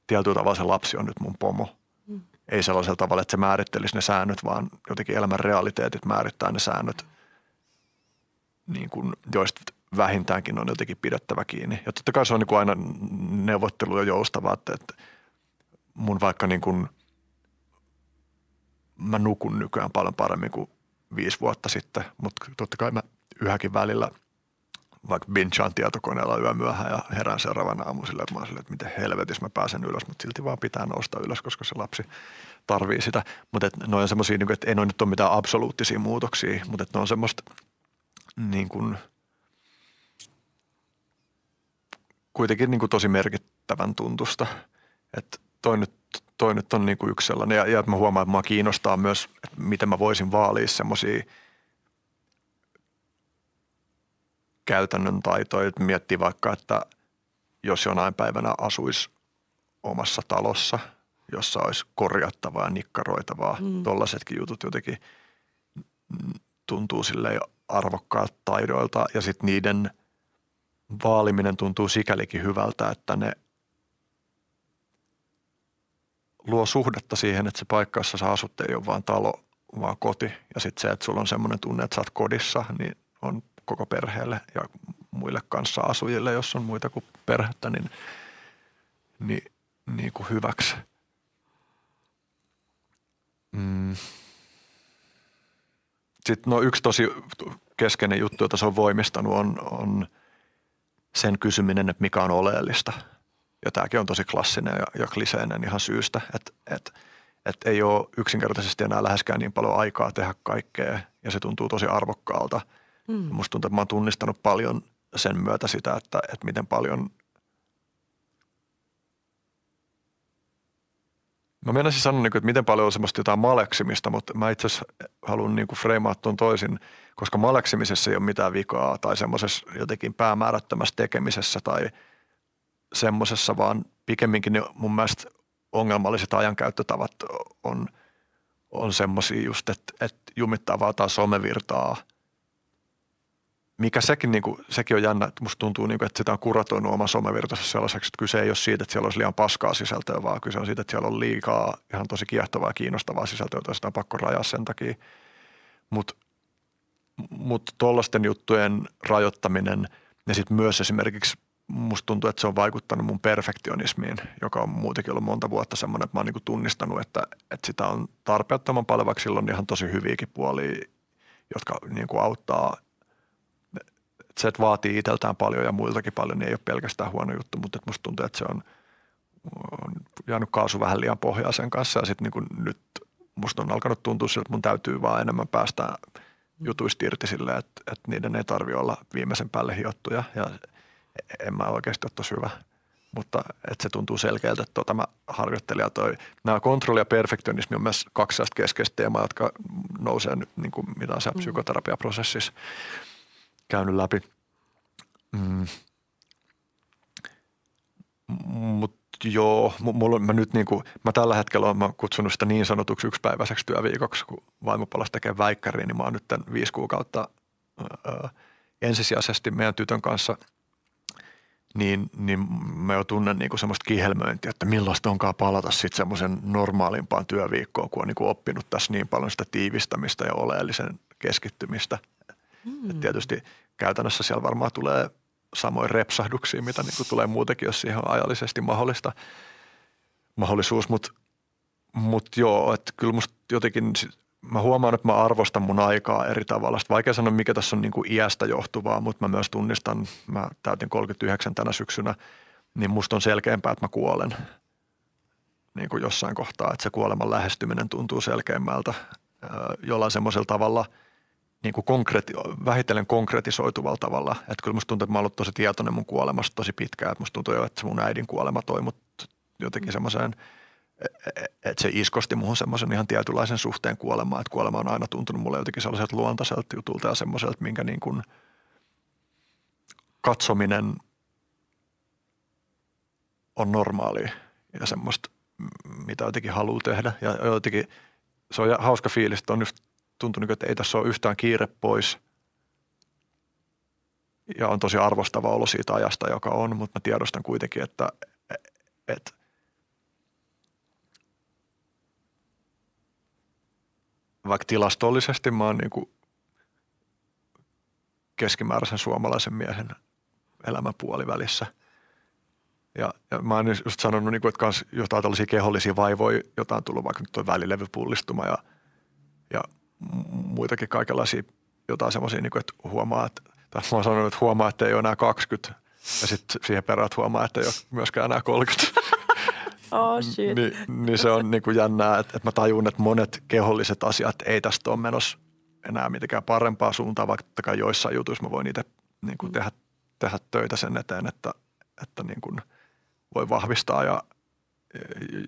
tietyllä tavalla se lapsi on nyt mun pomo. Mm. Ei sellaisella tavalla, että se määrittelisi ne säännöt, vaan jotenkin elämän realiteetit määrittää ne säännöt, niin kuin, joista vähintäänkin on jotenkin pidettävä kiinni. Ja totta kai se on niin kuin aina neuvottelu ja joustava, että, että mun vaikka niin kuin, mä nukun nykyään paljon paremmin kuin viisi vuotta sitten, mutta totta kai mä yhäkin välillä vaikka binchaan tietokoneella yömyöhään ja herään seuraavana aamu sille, että sille, että miten helvetissä mä pääsen ylös, mutta silti vaan pitää nousta ylös, koska se lapsi tarvii sitä. Mutta ne on semmoisia, niin että ei noin nyt ole mitään absoluuttisia muutoksia, mutta ne on semmoista niin kuin, kuitenkin niin kuin tosi merkittävän tuntusta. Että toi nyt toi nyt on niin kuin yksi sellainen. Ja, ja mä huomaan, että mua kiinnostaa myös, että miten mä voisin vaalia semmoisia käytännön taitoja. Että miettii vaikka, että jos jonain päivänä asuisi omassa talossa, jossa olisi korjattavaa ja nikkaroitavaa, mm. tollaisetkin jutut jotenkin tuntuu sille arvokkaat taidoilta ja sitten niiden vaaliminen tuntuu sikälikin hyvältä, että ne – luo suhdetta siihen, että se paikka, jossa sä asut, ei ole vaan talo, vaan koti. Ja sitten se, että sulla on semmoinen tunne, että sä oot kodissa, niin on koko perheelle ja muille kanssa asujille, jos on muita kuin perhettä, niin, niin, niin kuin hyväksi. Mm. Sitten no yksi tosi keskeinen juttu, jota se on voimistanut, on, on sen kysyminen, että mikä on oleellista – ja tämäkin on tosi klassinen ja, ja kliseinen ihan syystä, että et, et ei ole yksinkertaisesti enää läheskään niin paljon aikaa tehdä kaikkea ja se tuntuu tosi arvokkaalta. Mm. Musta tuntuu, että mä oon tunnistanut paljon sen myötä sitä, että, että miten paljon Mä menisin sanoa, niin että miten paljon on semmoista jotain maleksimista, mutta mä itse asiassa haluan niin freimaa tuon toisin, koska maleksimisessa ei ole mitään vikaa tai semmoisessa jotenkin päämäärättömässä tekemisessä tai – semmoisessa, vaan pikemminkin ne mun mielestä ongelmalliset ajankäyttötavat on, on semmoisia just, että, että jumittaa vaan taas somevirtaa, mikä sekin, niin kuin, sekin on jännä, että musta tuntuu, niin kuin, että sitä on kuratoinut oma somevirtansa sellaiseksi, että kyse ei ole siitä, että siellä olisi liian paskaa sisältöä, vaan kyse on siitä, että siellä on liikaa ihan tosi kiehtovaa ja kiinnostavaa sisältöä, jota sitä on pakko rajaa sen takia. Mutta mut tuollaisten juttujen rajoittaminen ja sitten myös esimerkiksi musta tuntuu, että se on vaikuttanut mun perfektionismiin, joka on muutenkin ollut monta vuotta semmoinen, että mä oon niin tunnistanut, että, että sitä on tarpeettoman paljon, vaikka sillä on ihan tosi hyviäkin puolia, jotka niin kuin auttaa. Että se, että vaatii itseltään paljon ja muiltakin paljon, niin ei ole pelkästään huono juttu, mutta että musta tuntuu, että se on, on jäänyt kaasu vähän liian pohjaa sen kanssa ja sitten niin nyt musta on alkanut tuntua siltä, että mun täytyy vaan enemmän päästä jutuista irti silleen, että, että niiden ei tarvi olla viimeisen päälle hiottuja ja – en mä oikeasti ole tosi hyvä. Mutta että se tuntuu selkeältä, että tuota mä harjoittelin ja toi, nämä kontrolli ja perfektionismi on myös kaksi keskeistä teemaa, jotka nousee nyt, niin kuin mitä on se mm. psykoterapiaprosessissa käynyt läpi. Mm. Mutta joo, mulla, mä nyt niin kuin, mä tällä hetkellä olen kutsunut sitä niin sanotuksi yksipäiväiseksi työviikoksi, kun vaimo palasi tekemään väikkäriä, niin mä oon nyt tämän viisi kuukautta ö, ensisijaisesti meidän tytön kanssa – niin, niin mä jo tunnen niin semmoista kihelmöintiä, että millaista onkaan palata sitten semmoisen normaalimpaan työviikkoon, kun on niin oppinut tässä niin paljon sitä tiivistämistä ja oleellisen keskittymistä. Mm. Et tietysti käytännössä siellä varmaan tulee samoin repsahduksia, mitä niin tulee muutenkin, jos siihen on ajallisesti mahdollista, mahdollisuus, mutta mut joo, että kyllä musta jotenkin mä huomaan, että mä arvostan mun aikaa eri tavalla. Sitten vaikea sanoa, mikä tässä on niin kuin iästä johtuvaa, mutta mä myös tunnistan, mä täytin 39 tänä syksynä, niin musta on selkeämpää, että mä kuolen. niin kuin jossain kohtaa, että se kuoleman lähestyminen tuntuu selkeämmältä jollain semmoisella tavalla niin kuin konkreti- vähitellen konkretisoituvalla tavalla. Että kyllä musta tuntuu, että mä oon ollut tosi tietoinen mun kuolemasta tosi pitkään. Että musta tuntuu jo, että mun äidin kuolema toi mut jotenkin semmoiseen, e, e, että se iskosti muhun semmoisen ihan tietynlaisen suhteen kuolemaan. Että kuolema on aina tuntunut mulle jotenkin sellaiselta luontaiselta jutulta ja semmoiselta, minkä niin kuin katsominen on normaali ja semmoista, mitä jotenkin haluaa tehdä. Ja jotenkin se on hauska fiilis, että on just tuntunut, että ei tässä ole yhtään kiire pois. Ja on tosi arvostava olo siitä ajasta, joka on, mutta mä tiedostan kuitenkin, että, että vaikka tilastollisesti mä oon niin kuin keskimääräisen suomalaisen miehen elämän puolivälissä. Ja, ja mä oon just sanonut, niin kuin, että kans jotain tällaisia kehollisia vaivoja, jotain on tullut vaikka nyt tuo välilevypullistuma ja, ja muitakin kaikenlaisia jotain semmoisia, niin että huomaa, että, tai mä oon sanonut, että huomaa, että ei ole enää 20 ja sitten siihen perään huomaa, että ei ole myöskään enää 30. Oh shit. Ni, niin se on niin kuin jännää, että, että mä tajun, että monet keholliset asiat ei tästä ole menossa enää mitenkään parempaa suuntaan, vaikka joissain jutuissa mä voin itse niin kuin tehdä, tehdä töitä sen eteen, että, että niin kuin voi vahvistaa ja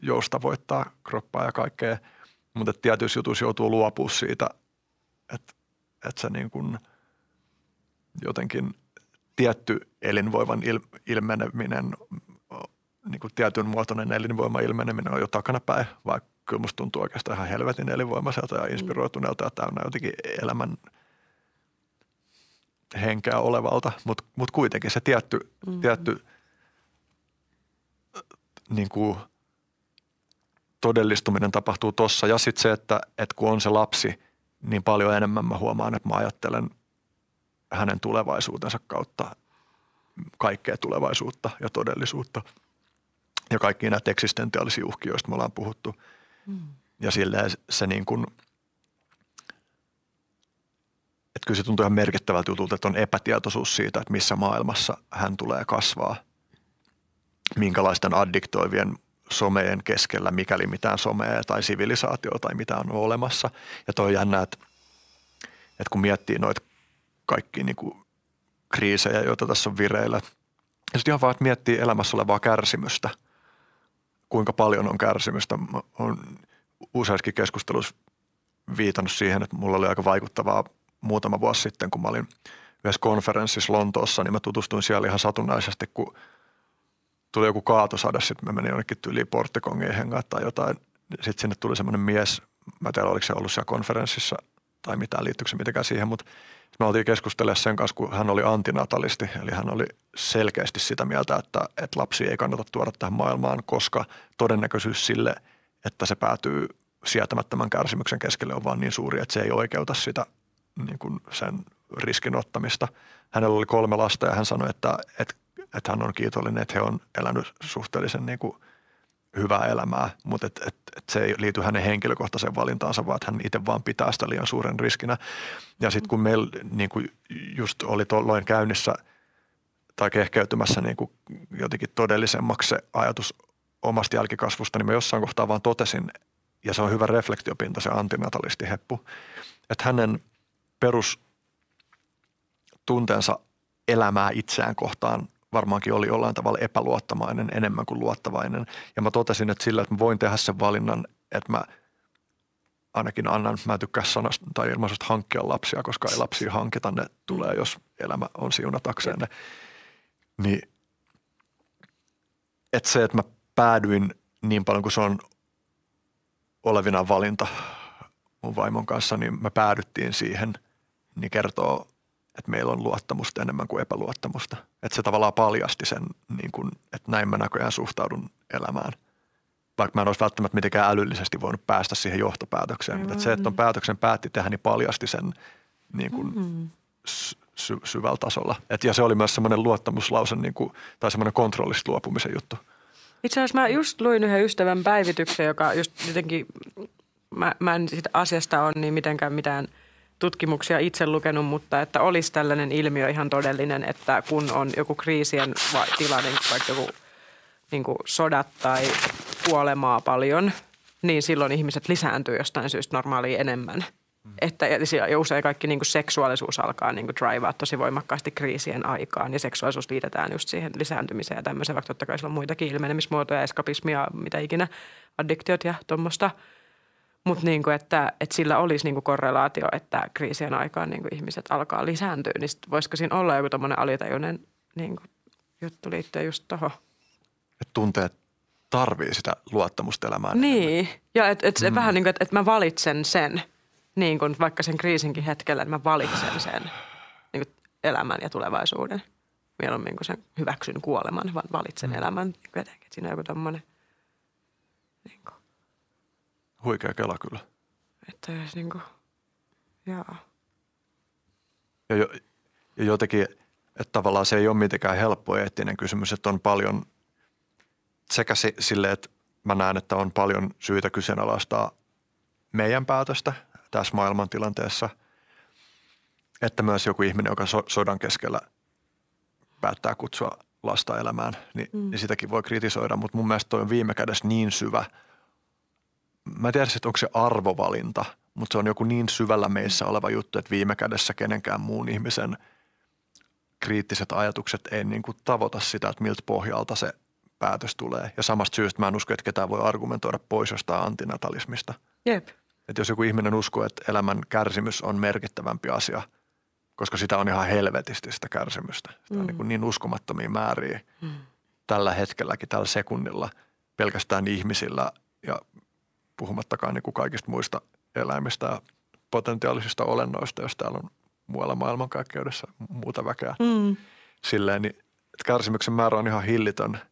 joustavoittaa kroppaa ja kaikkea. Mutta tietyissä jutuissa joutuu luopua siitä, että, että se niin kuin jotenkin tietty elinvoivan il, ilmeneminen niin kuin tietyn muotoinen elinvoima ilmeneminen on jo takanapäin, vaikka kyllä musta tuntuu oikeastaan ihan helvetin elinvoimaiselta ja inspiroituneelta ja täynnä jotenkin elämän henkeä olevalta, mutta mut kuitenkin se tietty, mm-hmm. tietty niin kuin todellistuminen tapahtuu tossa ja sitten se, että, että kun on se lapsi, niin paljon enemmän mä huomaan, että mä ajattelen hänen tulevaisuutensa kautta kaikkea tulevaisuutta ja todellisuutta – ja kaikki näitä eksistentiaalisia uhkia, joista me ollaan puhuttu. Mm. Ja silleen se niin kuin, että kyllä se tuntuu ihan merkittävältä jutulta, että on epätietoisuus siitä, että missä maailmassa hän tulee kasvaa. Minkälaisten addiktoivien someen keskellä, mikäli mitään somea tai sivilisaatio tai mitä on olemassa. Ja toi on jännä, että, että kun miettii noita kaikki niin kuin kriisejä, joita tässä on vireillä. Ja sitten ihan vaan, että miettii elämässä olevaa kärsimystä – kuinka paljon on kärsimystä. Olen useissakin keskusteluissa viitannut siihen, että mulla oli aika vaikuttavaa muutama vuosi sitten, kun mä olin yhdessä konferenssissa Lontoossa, niin mä tutustuin siellä ihan satunnaisesti, kun tuli joku kaatosade, sitten mä menin jonnekin tyyliin Porttikongiin hengaa tai jotain. Sitten sinne tuli semmoinen mies, mä en tiedä oliko se ollut siellä konferenssissa tai mitään, liittyykö se mitenkään siihen, mutta me oltiin keskustelemaan sen kanssa, kun hän oli antinatalisti, eli hän oli selkeästi sitä mieltä, että, että lapsi ei kannata tuoda tähän maailmaan, koska todennäköisyys sille, että se päätyy sietämättömän kärsimyksen keskelle on vaan niin suuri, että se ei oikeuta sitä niin kuin sen riskin ottamista. Hänellä oli kolme lasta ja hän sanoi, että, että, että hän on kiitollinen, että he on elänyt suhteellisen niin kuin – hyvää elämää, mutta et, et, et se ei liity hänen henkilökohtaiseen valintaansa, vaan hän itse vaan pitää sitä liian suuren riskinä. Ja sitten kun meillä niin kuin just oli tuolloin käynnissä tai kehkeytymässä niin kuin jotenkin todellisemmaksi se ajatus omasta jälkikasvusta, niin mä jossain kohtaa vaan totesin, ja se on hyvä reflektiopinta se antinatalisti heppu, että hänen perustunteensa elämää itseään kohtaan varmaankin oli jollain tavalla epäluottamainen enemmän kuin luottavainen. Ja mä totesin, että sillä, että mä voin tehdä sen valinnan, että mä ainakin annan, mä tykkään sanasta tai ilmaisusta hankkia lapsia, koska ei lapsia hankita, ne tulee, jos elämä on siunatakseen. Niin, että se, että mä päädyin niin paljon kuin se on olevina valinta mun vaimon kanssa, niin me päädyttiin siihen, niin kertoo että meillä on luottamusta enemmän kuin epäluottamusta. Että se tavallaan paljasti sen, niin kuin, että näin mä näköjään suhtaudun elämään. Vaikka mä en olisi välttämättä mitenkään älyllisesti voinut päästä siihen johtopäätökseen. Mutta se, että on päätöksen päätti tehdä, niin paljasti sen niin kuin mm-hmm. sy- syvällä tasolla. Et, ja se oli myös semmoinen luottamuslause niin kuin, tai semmoinen kontrollista luopumisen juttu. Itse asiassa mä just luin yhden ystävän päivityksen, joka just jotenkin, mä, mä en siitä asiasta ole niin mitenkään mitään – tutkimuksia itse lukenut, mutta että olisi tällainen ilmiö ihan todellinen, että kun on joku kriisien tilanne, vaikka joku niin kuin sodat tai kuolemaa paljon, niin silloin ihmiset lisääntyy jostain syystä normaalia enemmän. Mm. Että, ja usein kaikki niin kuin seksuaalisuus alkaa niin kuin drivea tosi voimakkaasti kriisien aikaan ja seksuaalisuus liitetään just siihen lisääntymiseen ja tämmöiseen, vaikka totta kai sillä on muitakin ilmenemismuotoja, eskapismia, mitä ikinä, addiktiot ja tuommoista. Mutta niin että, että sillä olisi niin kuin korrelaatio, että kriisien aikaan niin kuin ihmiset alkaa lisääntyä, niin voisiko siinä olla joku tämmöinen alitajuinen niin kuin juttu liittyen just tuohon? Että tunteet tarvii sitä luottamusta elämään. Niin, enemmän. ja että et se mm. vähän niin kuin, että et mä valitsen sen, niin kuin vaikka sen kriisinkin hetkellä, että mä valitsen sen niin kuin elämän ja tulevaisuuden. Mieluummin kuin sen hyväksyn kuoleman, vaan valitsen mm. elämän. Niin jotenkin, että siinä on joku tommoinen, niin kuin. Huikea kela kyllä. Että jos niin kuin, joo. Ja, jo, ja jotenkin, että tavallaan se ei ole mitenkään helppo eettinen kysymys, että on paljon – sekä sille, että mä näen, että on paljon syytä kyseenalaistaa meidän päätöstä tässä maailmantilanteessa, että myös joku ihminen, joka so- sodan keskellä päättää kutsua lasta elämään, niin, mm. niin sitäkin voi kritisoida, mutta mun mielestä toi on viime kädessä niin syvä. Mä en tiedä, että onko se arvovalinta, mutta se on joku niin syvällä meissä oleva juttu, että viime kädessä kenenkään muun ihmisen kriittiset ajatukset ei niin kuin tavoita sitä, että miltä pohjalta se päätös tulee. Ja samasta syystä mä en usko, että ketään voi argumentoida pois jostain antinatalismista. Jep. Että jos joku ihminen uskoo, että elämän kärsimys on merkittävämpi asia, koska sitä on ihan helvetisti sitä kärsimystä. Sitä mm. on niin, niin uskomattomia määriä mm. tällä hetkelläkin, tällä sekunnilla, pelkästään ihmisillä ja puhumattakaan niin kuin kaikista muista eläimistä ja potentiaalisista olennoista, jos täällä on muualla maailmankaikkeudessa muuta väkeä. Mm. Silleen, niin, että kärsimyksen määrä on ihan hillitön –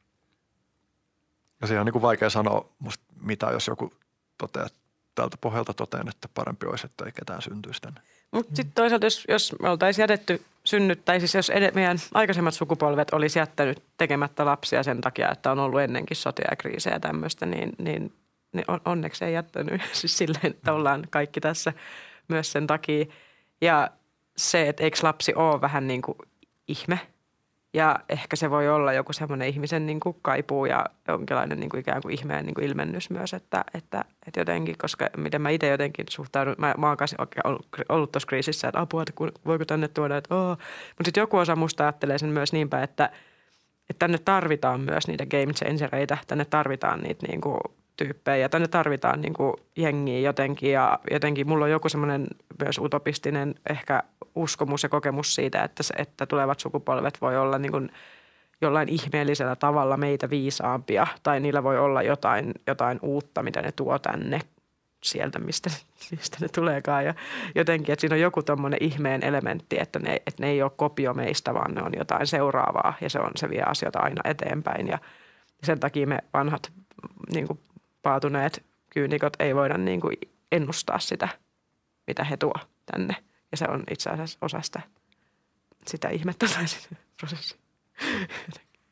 ja se on niin kuin vaikea sanoa musta mitä, jos joku toteaa, tältä pohjalta totean, että parempi olisi, että ei ketään syntyisi tänne. Mutta sitten toisaalta, jos, jos me oltaisiin jätetty synnyt, tai siis jos ed- meidän aikaisemmat sukupolvet olisi jättänyt tekemättä lapsia sen takia, että on ollut ennenkin sotia ja kriisejä ja tämmöistä, niin, niin, niin on, onneksi ei jättänyt siis silleen, että ollaan kaikki tässä myös sen takia. Ja se, että eikö lapsi ole vähän niin kuin ihme – ja ehkä se voi olla joku semmoinen ihmisen niin kuin kaipuu ja jonkinlainen niin kuin ikään kuin ihmeen niin kuin ilmennys myös, että, että, että jotenkin, koska miten mä itse jotenkin suhtaudun, mä, mä oon ollut, ollut tuossa kriisissä, että apua, että voiko tänne tuoda, että oo. Mutta sitten joku osa musta ajattelee sen myös niinpä, että, että tänne tarvitaan myös niitä game changereita, tänne tarvitaan niitä niin kuin tyyppejä ja tänne tarvitaan niin kuin jengiä jotenkin ja jotenkin mulla on joku semmoinen myös utopistinen ehkä uskomus ja kokemus siitä, että, se, että tulevat sukupolvet voi olla niin kuin jollain ihmeellisellä tavalla meitä viisaampia tai niillä voi olla jotain, jotain uutta, mitä ne tuo tänne sieltä, mistä, mistä ne tuleekaan. Ja jotenkin, että siinä on joku tuommoinen ihmeen elementti, että ne, että ne ei ole kopio meistä, vaan ne on jotain seuraavaa ja se, on, se vie asioita aina eteenpäin. Ja sen takia me vanhat niin kuin paatuneet kyynikot ei voida niin kuin ennustaa sitä, mitä he tuo tänne. Ja se on itse asiassa osa sitä, sitä ihmettä tai sitä prosessia.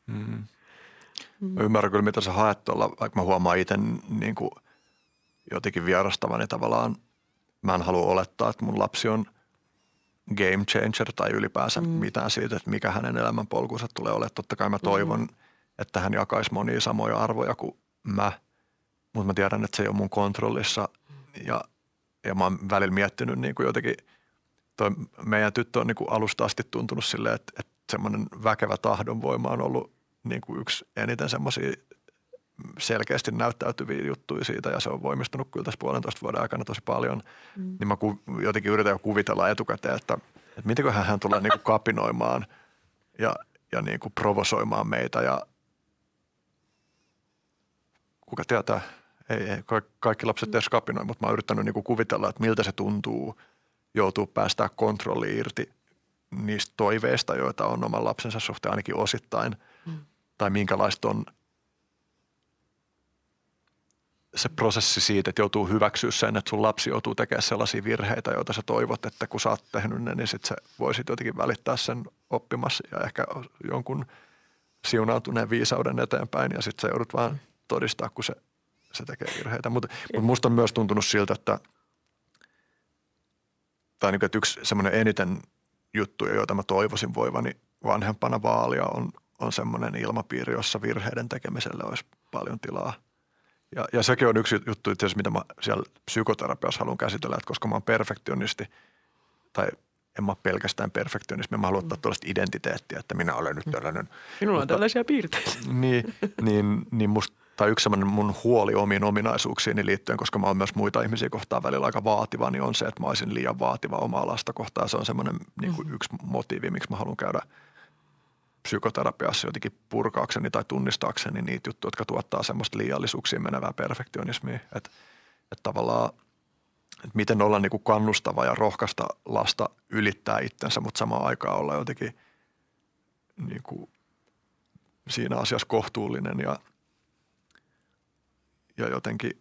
Mm. Mä ymmärrän kyllä, mitä sä haet tuolla, vaikka mä huomaan itse niin kuin jotenkin vierastavani tavallaan. Mä en halua olettaa, että mun lapsi on game changer tai ylipäänsä mm. mitään siitä, että mikä hänen elämänpolkunsa tulee olemaan. Totta kai mä toivon, mm. että hän jakaisi monia samoja arvoja kuin mä – mutta mä tiedän, että se ei ole mun kontrollissa ja, ja mä oon välillä miettinyt niin kuin jotenkin, toi meidän tyttö on niin kuin alusta asti tuntunut silleen, että, että semmoinen väkevä tahdonvoima on ollut niin kuin yksi eniten semmoisia selkeästi näyttäytyviä juttuja siitä ja se on voimistunut kyllä tässä puolentoista vuoden aikana tosi paljon. Mm. Niin mä ku, jotenkin yritän jo kuvitella etukäteen, että, että mitenköhän hän tulee niin kuin kapinoimaan ja, ja niin kuin provosoimaan meitä ja kuka tietää – ei, ei kaikki lapset edes kapinoi, mutta mä oon yrittänyt niinku kuvitella, että miltä se tuntuu joutuu päästää kontrolli irti niistä toiveista, joita on oman lapsensa suhteen ainakin osittain. Mm. Tai minkälaista on se prosessi siitä, että joutuu hyväksyä sen, että sun lapsi joutuu tekemään sellaisia virheitä, joita sä toivot, että kun sä oot tehnyt ne, niin sit sä voisit jotenkin välittää sen oppimassa ja ehkä jonkun siunautuneen viisauden eteenpäin ja sitten sä joudut vaan todistaa, kun se se tekee virheitä. Mutta mut musta on myös tuntunut siltä, että, tai niin kuin, että yksi semmoinen eniten juttuja, joita mä toivoisin voivani vanhempana vaalia on, on semmoinen ilmapiiri, jossa virheiden tekemiselle olisi paljon tilaa. Ja, ja sekin on yksi juttu itse asiassa, mitä mä siellä psykoterapiassa haluan käsitellä, että koska mä oon perfektionisti, tai en mä ole pelkästään perfektionismi, mä haluan ottaa tuollaista identiteettiä, että minä olen nyt tällainen. Minulla on Mutta- tällaisia piirteitä. Niin, niin, niin musta, tai yksi sellainen mun huoli omiin ominaisuuksiini liittyen, koska mä oon myös muita ihmisiä kohtaan välillä aika vaativa, niin on se, että mä olisin liian vaativa omaa lasta kohtaan. Se on semmoinen niin kuin yksi motiivi, miksi mä haluan käydä psykoterapiassa jotenkin purkaakseni tai tunnistaakseni niitä juttuja, jotka tuottaa semmoista liiallisuuksiin menevää perfektionismia. Että et tavallaan, että miten olla niin kuin kannustava ja rohkaista lasta ylittää itsensä, mutta samaan aikaan olla jotenkin niin kuin siinä asiassa kohtuullinen ja, ja jotenkin,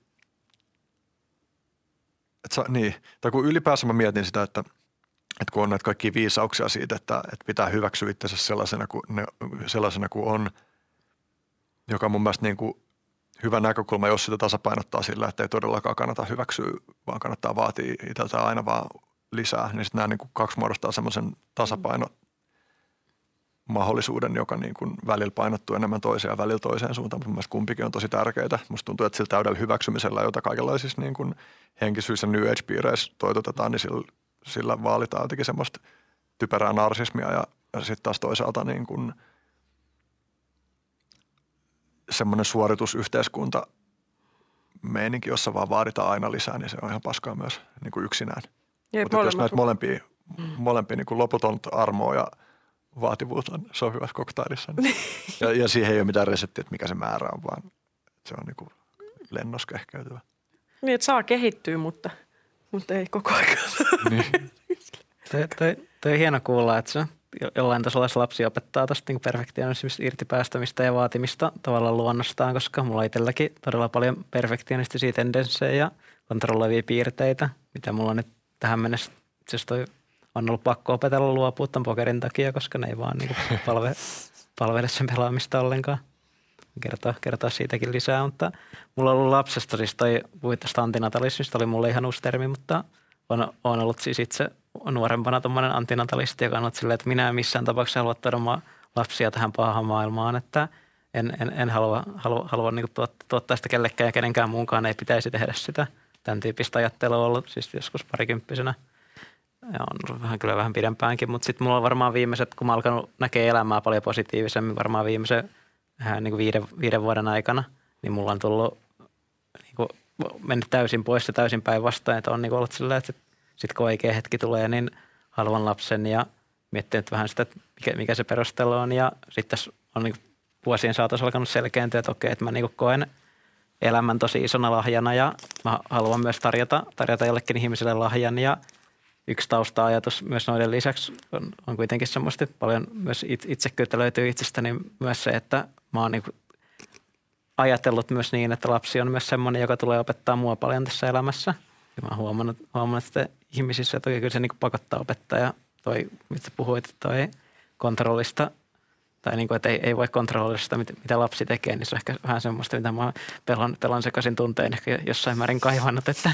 että sa, niin, tai kun ylipäänsä mä mietin sitä, että, että kun on näitä kaikkia viisauksia siitä, että, että pitää hyväksyä itsensä sellaisena kuin, ne, sellaisena kuin on, joka on mun mielestä niin kuin hyvä näkökulma, jos sitä tasapainottaa sillä, että ei todellakaan kannata hyväksyä, vaan kannattaa vaatia itseltään aina vaan lisää, niin sitten nämä niin kuin kaksi muodostaa semmoisen tasapaino mahdollisuuden, joka niin kuin välillä painottuu enemmän toiseen ja välillä toiseen suuntaan. Mutta mun mielestä kumpikin on tosi tärkeää. Musta tuntuu, että sillä täydellä hyväksymisellä, jota kaikenlaisissa niin kuin henkisyys- ja New Age-piireissä toitotetaan, niin sillä, sillä vaalitaan jotenkin semmoista typerää narsismia ja, ja sitten taas toisaalta niin kuin semmoinen suoritusyhteiskunta meininki, jossa vaan vaaditaan aina lisää, niin se on ihan paskaa myös niin kuin yksinään. Jep, Mutta jos näitä molempia, molempia niin kuin loputon armoa ja vaativuus on sopivassa koktailissa, niin, ja, ja siihen ei ole mitään reseptiä, että mikä se määrä on, vaan se on niin kuin lennossa ehkäytyvä. Niin, että saa kehittyä, mutta, mutta ei koko ajan. Niin. Toi, toi, toi on hieno kuulla, että se jo- jollain tasolla se lapsi opettaa tuosta niin perfektionismista irti päästämistä ja vaatimista tavallaan luonnostaan, koska mulla on itselläkin todella paljon perfektionistisia tendenssejä ja kontrolloivia piirteitä, mitä mulla on nyt tähän mennessä itse asiassa toi on ollut pakko opetella luopua tämän pokerin takia, koska ne ei vaan niin palve, palvele sen pelaamista ollenkaan. Kertoa, kertoa siitäkin lisää, mutta mulla on ollut lapsesta, siis toi puhuit antinatalismista, oli mulle ihan uusi termi, mutta on, on ollut siis itse nuorempana tuommoinen antinatalisti, joka on ollut silleen, että minä en missään tapauksessa halua tuoda lapsia tähän pahaan maailmaan, että en, en, en halua, halua, halua niin tuottaa, tuottaa sitä kellekään ja kenenkään muunkaan ei pitäisi tehdä sitä. Tämän tyyppistä ajattelua on ollut siis joskus parikymppisenä. Ja on ollut vähän, kyllä vähän pidempäänkin, mutta sitten mulla on varmaan viimeiset, kun mä alkanut näkee elämää paljon positiivisemmin, varmaan viimeisen äh, niin kuin viiden, viiden vuoden aikana, niin mulla on tullut niin kuin, mennyt täysin pois ja täysin päinvastoin, että on niin kuin ollut sillä, että sitten kun oikea hetki tulee, niin haluan lapsen ja miettinyt vähän sitä, mikä, mikä se perustelu on. Ja sitten on niin kuin vuosien saatossa alkanut selkeäntyä, että okei, että mä niin kuin koen elämän tosi isona lahjana ja mä haluan myös tarjota, tarjota jollekin ihmiselle lahjan ja yksi tausta-ajatus myös noiden lisäksi on, on kuitenkin semmoista paljon myös it- itsekyyttä löytyy itsestäni myös se, että mä oon niin ajatellut myös niin, että lapsi on myös semmoinen, joka tulee opettaa mua paljon tässä elämässä. Ja mä oon huomannut, huomannut että ihmisissä, että kyllä se niin pakottaa opettaa ja toi, mitä puhuit, että toi kontrollista tai niin kuin, että ei, ei voi kontrolloida sitä, mitä, mitä lapsi tekee, niin se on ehkä vähän semmoista, mitä mä pelon, pelon sekaisin tunteen ehkä jossain määrin kaivannut, että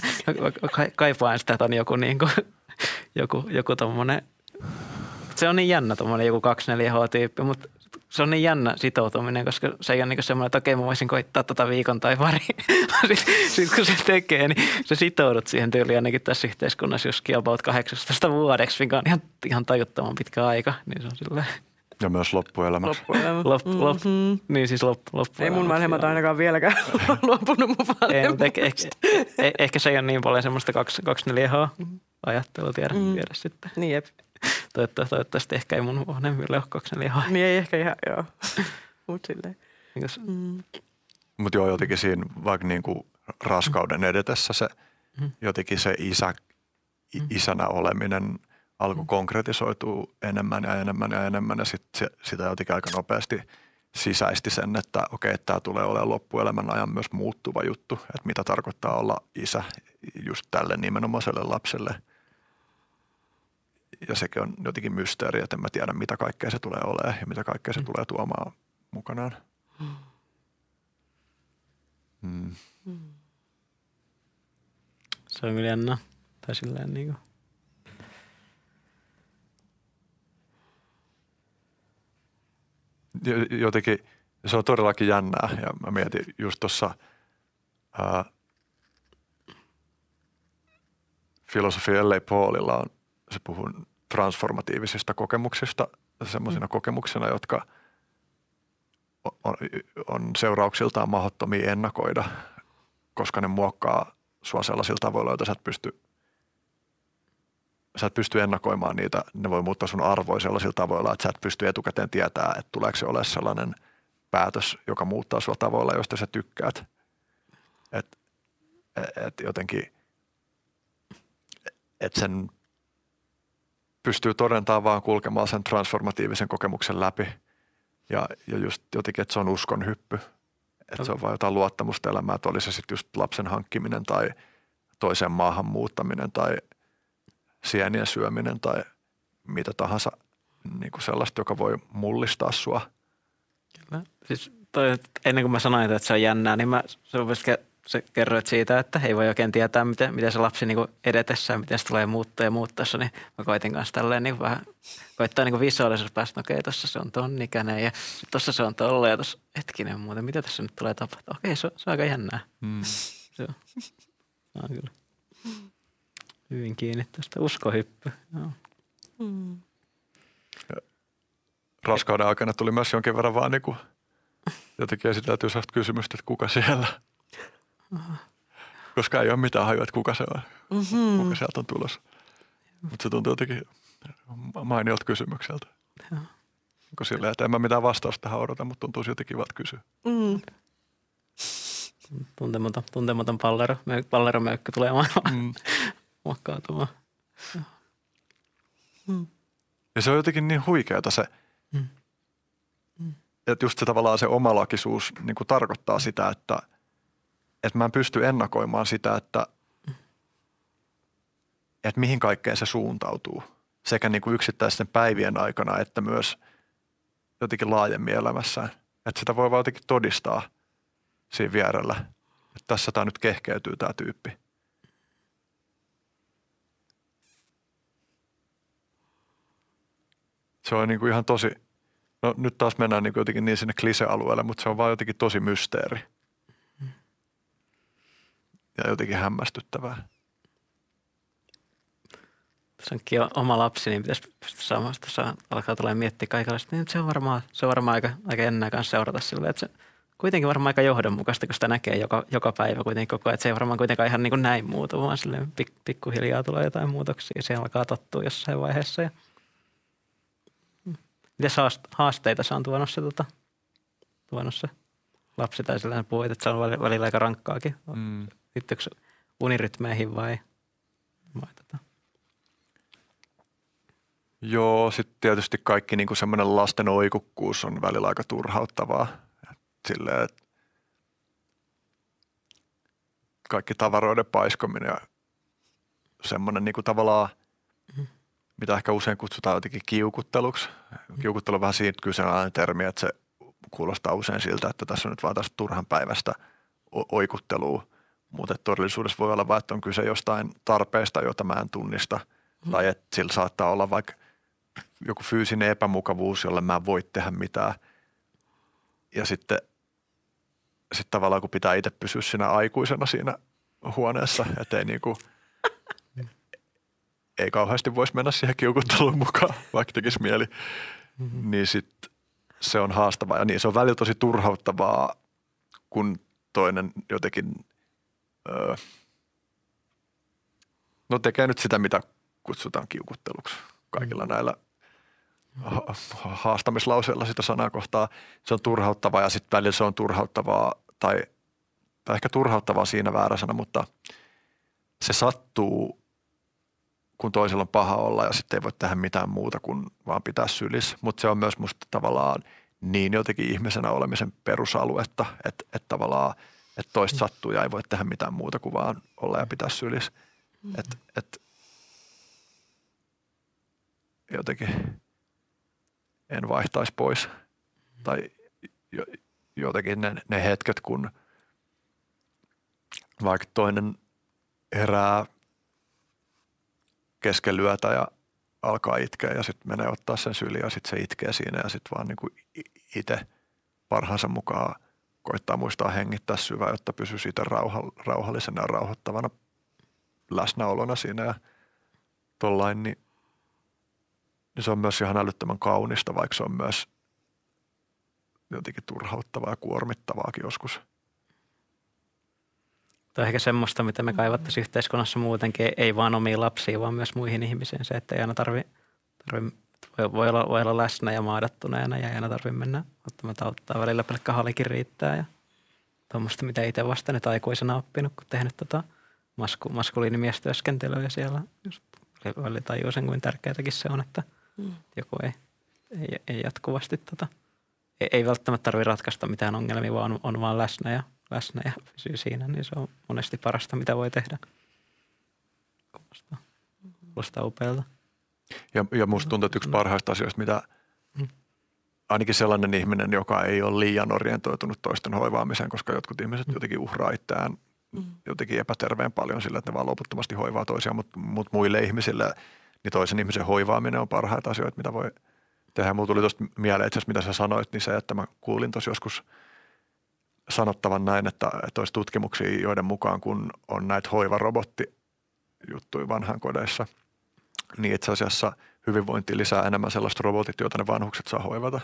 ka- kaipaan sitä, että on joku, niin kuin, joku, joku tommonen, se on niin jännä tommonen joku 24H-tyyppi, mutta se on niin jännä sitoutuminen, koska se ei ole niin semmoinen, että okei mä voisin koittaa tota viikon tai pari. Sitten sit kun se tekee, niin se sitoudut siihen tyyliin ainakin tässä yhteiskunnassa joskin about 18 vuodeksi, mikä on ihan, ihan tajuttoman pitkä aika. Niin se on silleen, Ja myös loppuelämäksi. Loppuelämä. lop, lop, niin siis lop, loppu. Ei mun vanhemmat ainakaan vieläkään luopunut mun vanhemmuudesta. ehkä, ehkä, ehkä, se ei ole niin paljon semmoista 24H-ajattelua tiedä, Mm. tiedä sitten. Niin jep. Toivottavasti, toivottavasti ehkä ei mun vanhemmille ole 24H. Niin ei ehkä ihan, joo. Mut silleen. Mm. Mutta joo, jotenkin siinä vaikka niin kuin raskauden edetessä se Mm. jotenkin se isä, i- isänä oleminen alkoi konkretisoituu enemmän ja enemmän ja enemmän ja sit se, sitä jotenkin aika nopeasti sisäisti sen, että okei, että tämä tulee olemaan loppuelämän ajan myös muuttuva juttu, että mitä tarkoittaa olla isä just tälle nimenomaiselle lapselle. Ja sekin on jotenkin mysteeri, että en mä tiedä mitä kaikkea se tulee olemaan ja mitä kaikkea se tulee tuomaan mukanaan. Mm. Se on kyllä jännä. Tai silleen niin kuin. Jotenkin se on todellakin jännää ja mä mietin just tuossa filosofi L.A. Paulilla on, se puhuu transformatiivisista kokemuksista semmoisina mm. kokemuksina, jotka on, on seurauksiltaan mahdottomia ennakoida, koska ne muokkaa sua sellaisilla tavoilla, joita sä et pysty sä et pysty ennakoimaan niitä, ne voi muuttaa sun arvoja sellaisilla tavoilla, että sä et pysty etukäteen tietää, että tuleeko se ole sellainen päätös, joka muuttaa sua tavoilla, josta sä tykkäät. Et, et jotenkin, että sen pystyy todentamaan vaan kulkemaan sen transformatiivisen kokemuksen läpi. Ja, ja just jotenkin, että se on uskon hyppy. Että se on vain jotain luottamusta elämää, että oli se sitten just lapsen hankkiminen tai toiseen maahan muuttaminen tai sienien syöminen tai mitä tahansa niin kuin sellaista, joka voi mullistaa sua. Kyllä. Siis toi, ennen kuin mä sanoin, että se on jännää, niin mä se kerroit siitä, että ei voi oikein tietää, miten, miten se lapsi niin edetessään, miten se tulee muuttaa ja muuttaessa, niin mä koitin kanssa tälleen niin vähän, koittaa niin visuaalisuus päästä, okei, tuossa se on ton ikäinen ja tuossa se on tolla ja tuossa hetkinen muuten, mitä tässä nyt tulee tapahtua. Okei, se, on, se on aika jännää. Mm. se on, on kyllä hyvin kiinni tästä uskohyppy. Joo. Mm. Raskauden aikana tuli myös jonkin verran vaan niin kuin jotenkin esiteltyä sellaista kysymystä, että kuka siellä – koska ei ole mitään hajua, että kuka se on, mm-hmm. kuka sieltä on tulossa. Mutta se tuntuu jotenkin mainiolta kysymykseltä. Onko silleen, että en mä mitään vastausta tähän odota, mutta tuntuu jotenkin kivalta kysyä. Mm. Tuntematon, tuntematon pallero, palleromöykky tulee maailmaan mm. muokkautumaan. Mm. Ja se on jotenkin niin huikeata se, mm. Mm. että just se tavallaan se omalakisuus niin kuin tarkoittaa sitä, että – että mä en pysty ennakoimaan sitä, että, että mihin kaikkeen se suuntautuu. Sekä niin kuin yksittäisten päivien aikana, että myös jotenkin laajemmin elämässään. Että sitä voi vaan jotenkin todistaa siinä vierellä, että tässä tämä nyt kehkeytyy tämä tyyppi. Se on niin kuin ihan tosi, no nyt taas mennään niin kuin jotenkin niin sinne klisealueelle, mutta se on vaan jotenkin tosi mysteeri ja jotenkin hämmästyttävää. Tässä onkin oma lapsi, niin pitäisi pystyä saamaan, tuossa alkaa tulla miettiä kaikenlaista, niin se on varmaan, se on varmaan aika, aika ennää kanssa seurata silleen, että se kuitenkin varmaan aika johdonmukaista, kun sitä näkee joka, joka päivä kuitenkin koko ajan. Että se ei varmaan kuitenkaan ihan niin kuin näin muutu, vaan silleen pik, pikkuhiljaa tulee jotain muutoksia. Se alkaa tottua jossain vaiheessa. Ja... Miten haasteita se on tuonut se, tota, tuonut se lapsi tai sellainen puhuit, että se on välillä aika rankkaakin. Mm liittyykö unirytmeihin vai, vai tota? Joo, sitten tietysti kaikki niin semmoinen lasten oikukkuus on välillä aika turhauttavaa. Silleen, että kaikki tavaroiden paiskominen ja semmoinen niin tavallaan, mm. Mitä ehkä usein kutsutaan jotenkin kiukutteluksi. Kiukuttelu on vähän siitä kyseenalainen termi, että se kuulostaa usein siltä, että tässä on nyt vaan tästä turhan päivästä oikuttelua – mutta todellisuudessa voi olla vain, että on kyse jostain tarpeesta, jota mä en tunnista. Mm. Tai että sillä saattaa olla vaikka joku fyysinen epämukavuus, jolle mä en voi tehdä mitään. Ja sitten sit tavallaan kun pitää itse pysyä siinä aikuisena siinä huoneessa, ettei niinku, ei kauheasti voisi mennä siihen kiukutteluun mukaan, vaikka tekisi mieli, mm-hmm. niin sitten se on haastavaa. Ja niin, se on välillä tosi turhauttavaa, kun toinen jotenkin öö, no tekee nyt sitä, mitä kutsutaan kiukutteluksi kaikilla mm. näillä ha- haastamislauseilla sitä sanaa kohtaa. Se on turhauttavaa ja sitten välillä se on turhauttavaa tai, tai ehkä turhauttavaa siinä väärä sana, mutta se sattuu, kun toisella on paha olla ja sitten ei voi tehdä mitään muuta kuin vaan pitää sylissä. Mutta se on myös musta tavallaan niin jotenkin ihmisenä olemisen perusaluetta, että, että tavallaan – että toista sattuu ja ei voi tehdä mitään muuta kuin vaan olla ja pitää sylissä. Mm. Et, et, jotenkin en vaihtaisi pois. Tai jo, jotenkin ne, ne hetket, kun vaikka toinen herää keskelyötä ja alkaa itkeä ja sitten menee ottaa sen syliin ja sitten se itkee siinä ja sitten vaan niin kuin itse parhaansa mukaan koittaa muistaa hengittää syvää, jotta pysyy siitä rauha, rauhallisena ja rauhoittavana läsnäolona siinä ja tollain, niin, niin se on myös ihan älyttömän kaunista, vaikka se on myös jotenkin turhauttavaa ja kuormittavaakin joskus. Tämä on ehkä semmoista, mitä me kaivattaisiin yhteiskunnassa muutenkin, ei vaan omiin lapsiin, vaan myös muihin ihmisiin. Se, että ei aina tarvi, tarvi voi, voi, olla, voi olla läsnä ja maadattuneena ja ei aina tarvitse mennä ottamaan auttaa. Välillä pelkkä halikin riittää ja tuommoista, mitä itse vasta nyt aikuisena oppinut, kun tehnyt tota masku, maskuliinimiestyöskentelyä siellä. Just välillä tajuu sen, kuin tärkeätäkin se on, että mm. joku ei, ei, ei jatkuvasti tota, ei, ei välttämättä tarvitse ratkaista mitään ongelmia, vaan on, on vaan läsnä ja, läsnä ja pysyy siinä, niin se on monesti parasta, mitä voi tehdä. Kuulostaa, kuulostaa upealta. Ja, ja musta tuntuu, että yksi parhaista asioista, mitä mm. ainakin sellainen ihminen, joka ei ole liian orientoitunut toisten hoivaamiseen, koska jotkut ihmiset mm. jotenkin uhraa itseään mm. jotenkin epäterveen paljon sillä, että ne vaan loputtomasti hoivaa toisiaan, mutta, mutta muille ihmisille niin toisen ihmisen hoivaaminen on parhaita asioita, mitä voi tehdä. Mulla tuli tuosta mieleen itse asiassa, mitä sä sanoit, niin se, että mä kuulin tuossa joskus sanottavan näin, että, että olisi tutkimuksia, joiden mukaan kun on näitä hoivarobottijuttuja vanhankodeissa – niin itse asiassa hyvinvointi lisää enemmän sellaiset robotit, joita ne vanhukset saa hoivata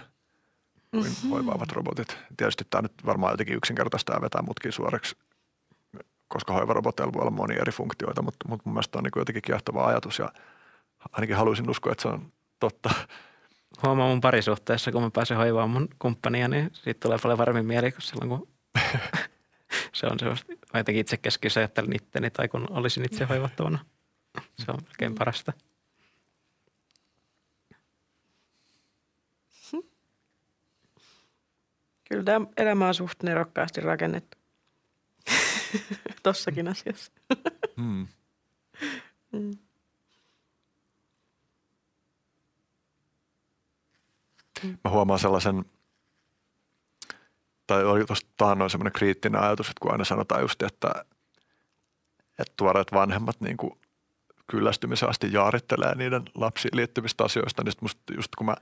kuin mm-hmm. hoivaavat robotit. Tietysti tämä nyt varmaan jotenkin yksinkertaista ja vetää mutkin suoraksi, koska hoivaroboteilla voi olla monia eri funktioita, mutta, mutta mun mielestä on niin jotenkin kiehtova ajatus ja ainakin haluaisin uskoa, että se on totta. Huomaa mun parisuhteessa, kun mä pääsen hoivaamaan mun kumppania, niin siitä tulee paljon varmin mieli kuin silloin, kun se on sellaista, mä jotenkin itse keskiössä ajattelen itteni tai kun olisin itse hoivattavana. Se on melkein parasta. Kyllä tämä elämä on suht nerokkaasti rakennettu. Tossakin asiassa. Hmm. hmm. Mä huomaan sellaisen, tai oli tuosta taannoin semmoinen kriittinen ajatus, että kun aina sanotaan just, että, että tuoreet vanhemmat niin kuin kyllästymisen asti jaarittelee niiden lapsiin liittyvistä asioista, niin musta just kun mä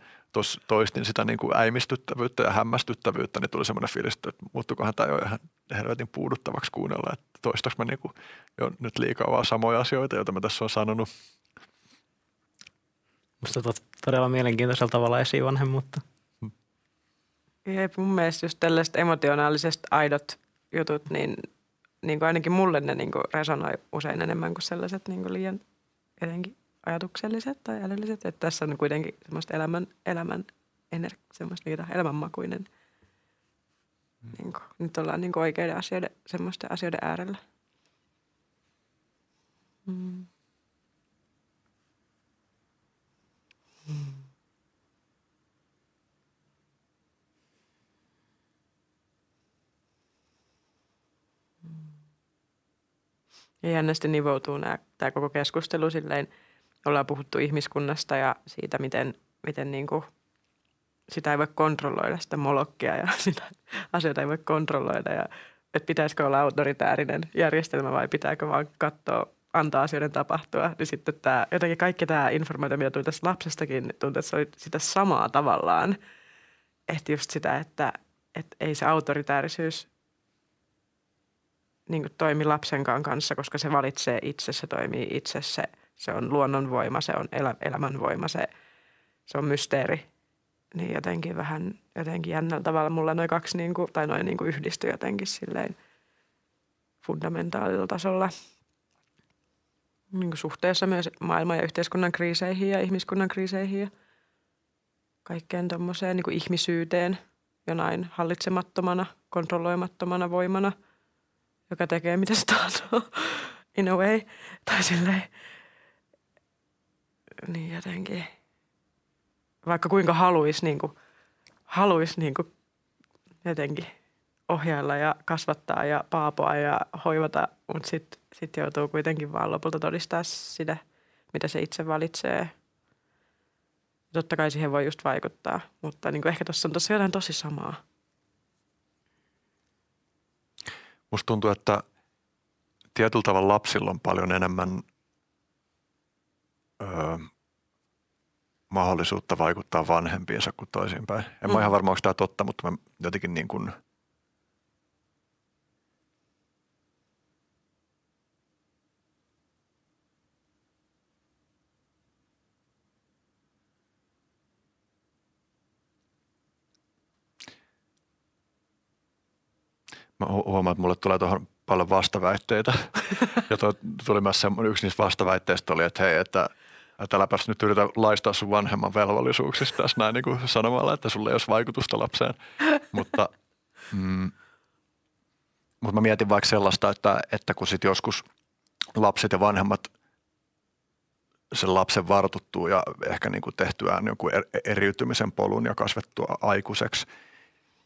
toistin sitä niin kuin äimistyttävyyttä ja hämmästyttävyyttä, niin tuli semmoinen fiilis, että muuttukohan tämä jo ihan helvetin puuduttavaksi kuunnella, että toistaks mä niin kuin jo nyt liikaa vaan samoja asioita, joita mä tässä on sanonut. Musta todella mielenkiintoisella tavalla esivanhemmuutta. Jep, mun mielestä just tällaiset emotionaaliset aidot jutut, niin, niin kuin ainakin mulle ne niin kuin resonoi usein enemmän kuin sellaiset niin kuin liian jotenkin ajatukselliset tai älylliset. Että tässä on kuitenkin semmoista elämän, elämän ener- semmoista niitä elämänmakuinen. Mm. Niin kuin, nyt ollaan niin kuin oikeiden asioiden, semmoisten asioiden äärellä. Mm. Ja jännästi nivoutuu nämä, tämä koko keskustelu silleen, ollaan puhuttu ihmiskunnasta ja siitä, miten, miten niin kuin sitä ei voi kontrolloida, sitä molokkia ja sitä asioita ei voi kontrolloida ja että pitäisikö olla autoritäärinen järjestelmä vai pitääkö vaan katsoa, antaa asioiden tapahtua. Niin sitten tämä, jotenkin kaikki tämä informaatio, mitä tuli tästä lapsestakin, niin tuntuu, että se oli sitä samaa tavallaan. Että just sitä, että, että ei se autoritäärisyys niin toimi lapsenkaan kanssa, koska se valitsee itse, se toimii itse, se, se on luonnonvoima, se on elä, elämänvoima, se, se on mysteeri. Niin jotenkin vähän jotenkin jännällä tavalla mulla noin kaksi niin kuin, tai noin niin kuin yhdistyi jotenkin silleen fundamentaalilla tasolla. Niin kuin suhteessa myös maailman ja yhteiskunnan kriiseihin ja ihmiskunnan kriiseihin ja kaikkeen tuommoiseen niin ihmisyyteen jonain hallitsemattomana, kontrolloimattomana voimana – joka tekee mitä se tahtoo in a way. Tai silleen, niin jotenkin, vaikka kuinka haluaisi niin kuin, haluais niin kuin jotenkin ohjailla ja kasvattaa ja paapoa ja hoivata, mutta sitten sit joutuu kuitenkin vaan lopulta todistaa sitä, mitä se itse valitsee. Totta kai siihen voi just vaikuttaa, mutta niin kuin ehkä tuossa on tossa jotain tosi samaa. Musta tuntuu, että tietyllä tavalla lapsilla on paljon enemmän öö, mahdollisuutta vaikuttaa vanhempiinsa kuin toisinpäin. En mm. mä ihan varma, onko tämä totta, mutta mä jotenkin niin kuin mä huomaan, että mulle tulee tuohon paljon vastaväitteitä. ja toi, tuli myös semmoinen, yksi niistä vastaväitteistä oli, että hei, että että äläpäs nyt yritä laistaa sun vanhemman velvollisuuksista tässä näin niin kuin sanomalla, että sulle ei olisi vaikutusta lapseen. mutta, mm, mutta mä mietin vaikka sellaista, että, että kun sitten joskus lapset ja vanhemmat sen lapsen vartuttuu ja ehkä niin kuin tehtyään jonkun er-, eriytymisen polun ja kasvettua aikuiseksi –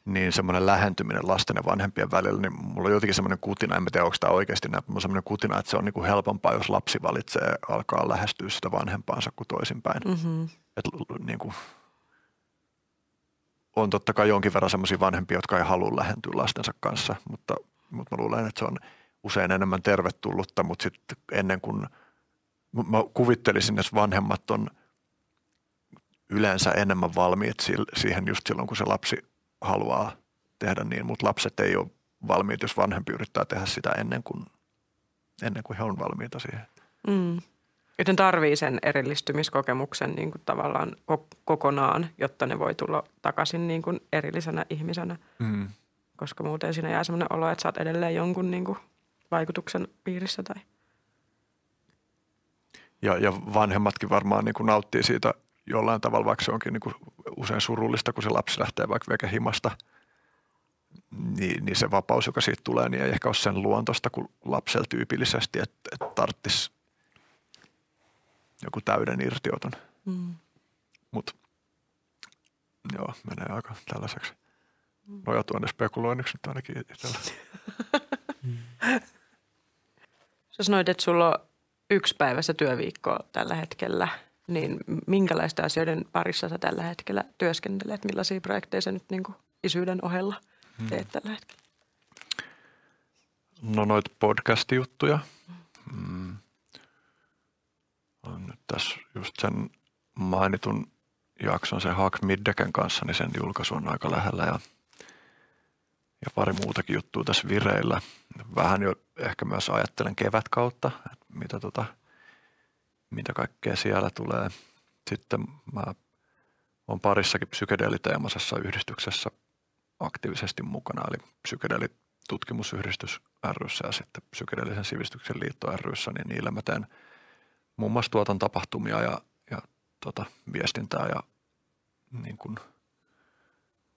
niin semmoinen lähentyminen lasten ja vanhempien välillä, niin mulla on jotenkin semmoinen kutina, en tiedä onko tämä oikeasti näin, on semmoinen kutina, että se on niin kuin helpompaa, jos lapsi valitsee alkaa lähestyä sitä vanhempaansa kuin toisinpäin. Mm-hmm. Et, niin kuin, on totta kai jonkin verran semmoisia vanhempia, jotka ei halua lähentyä lastensa kanssa, mutta, mutta mä luulen, että se on usein enemmän tervetullutta, mutta sitten ennen kuin mä kuvittelisin, että vanhemmat on yleensä enemmän valmiit siihen just silloin, kun se lapsi haluaa tehdä niin, mutta lapset ei ole valmiit, jos vanhempi yrittää tehdä sitä ennen kuin, ennen kuin he on valmiita siihen. Mm. Joten tarvii sen erillistymiskokemuksen niin kuin tavallaan kokonaan, jotta ne voi tulla takaisin niin kuin erillisenä ihmisenä. Mm. Koska muuten siinä jää sellainen olo, että sä oot edelleen jonkun niin kuin vaikutuksen piirissä. Tai. Ja, ja vanhemmatkin varmaan niin kuin nauttii siitä jollain tavalla, vaikka se onkin niin kuin usein surullista, kun se lapsi lähtee vaikka veke himasta, niin, niin se vapaus, joka siitä tulee, niin ei ehkä ole sen luontosta kuin lapsella tyypillisesti, että, että tarttisi joku täyden irtioton. Mm. Mutta joo, menee aika tällaiseksi nojatuonne spekuloinniksi nyt ainakin itsellä. Sä sanoit, että sulla on yksi päivässä työviikkoa tällä hetkellä – niin minkälaista asioiden parissa sä tällä hetkellä työskentelet? Millaisia projekteja sä nyt niin kuin isyyden ohella hmm. teet hmm. tällä hetkellä? No noita podcast-juttuja. Hmm. On nyt tässä just sen mainitun jakson sen Haak Middeken kanssa, niin sen julkaisu on aika lähellä ja, ja pari muutakin juttua tässä vireillä. Vähän jo ehkä myös ajattelen kevätkautta, että mitä tota – mitä kaikkea siellä tulee. Sitten mä olen parissakin psykedeeliteemasessa yhdistyksessä aktiivisesti mukana, eli psykedeelitutkimusyhdistys ryssä ja sitten psykedeellisen sivistyksen liitto ryssä, niin niillä mä teen muun muassa tuotan tapahtumia ja, ja tota, viestintää ja niin kuin,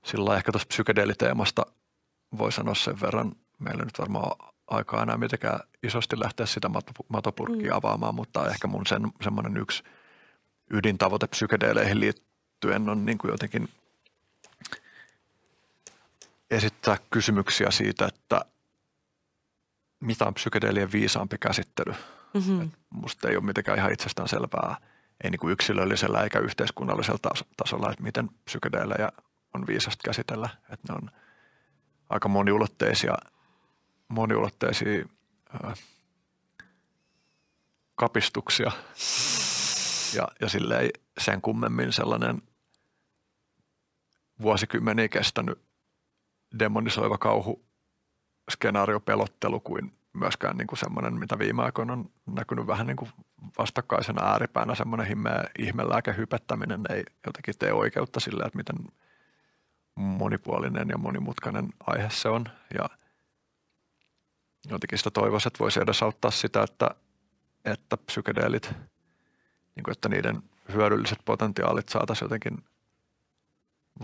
sillä ehkä tuosta psykedeeliteemasta voi sanoa sen verran, meillä nyt varmaan aikaa enää mitenkään isosti lähteä sitä matopurkkia mm. avaamaan, mutta ehkä mun sen, semmoinen yksi ydintavoite psykedeeleihin liittyen on niin kuin jotenkin esittää kysymyksiä siitä, että mitä on psykedeelien viisaampi käsittely. Mm-hmm. musta ei ole mitenkään ihan itsestään selvää, ei niin kuin yksilöllisellä eikä yhteiskunnallisella tasolla, että miten psykedeelejä on viisasta käsitellä. Että ne on aika moniulotteisia – moniulotteisia ää, kapistuksia ja, ja silleen sen kummemmin sellainen vuosikymmeniä kestänyt demonisoiva kauhu skenaariopelottelu kuin myöskään niin kuin semmoinen, mitä viime aikoina on näkynyt vähän niin kuin vastakkaisena ääripäänä, semmoinen ihme, ihmelääkehypettäminen ei jotenkin tee oikeutta sille, että miten monipuolinen ja monimutkainen aihe se on. Ja jotenkin sitä toivoisi, että voisi edesauttaa sitä, että, että psykedeelit, niin kuin, että niiden hyödylliset potentiaalit saataisiin jotenkin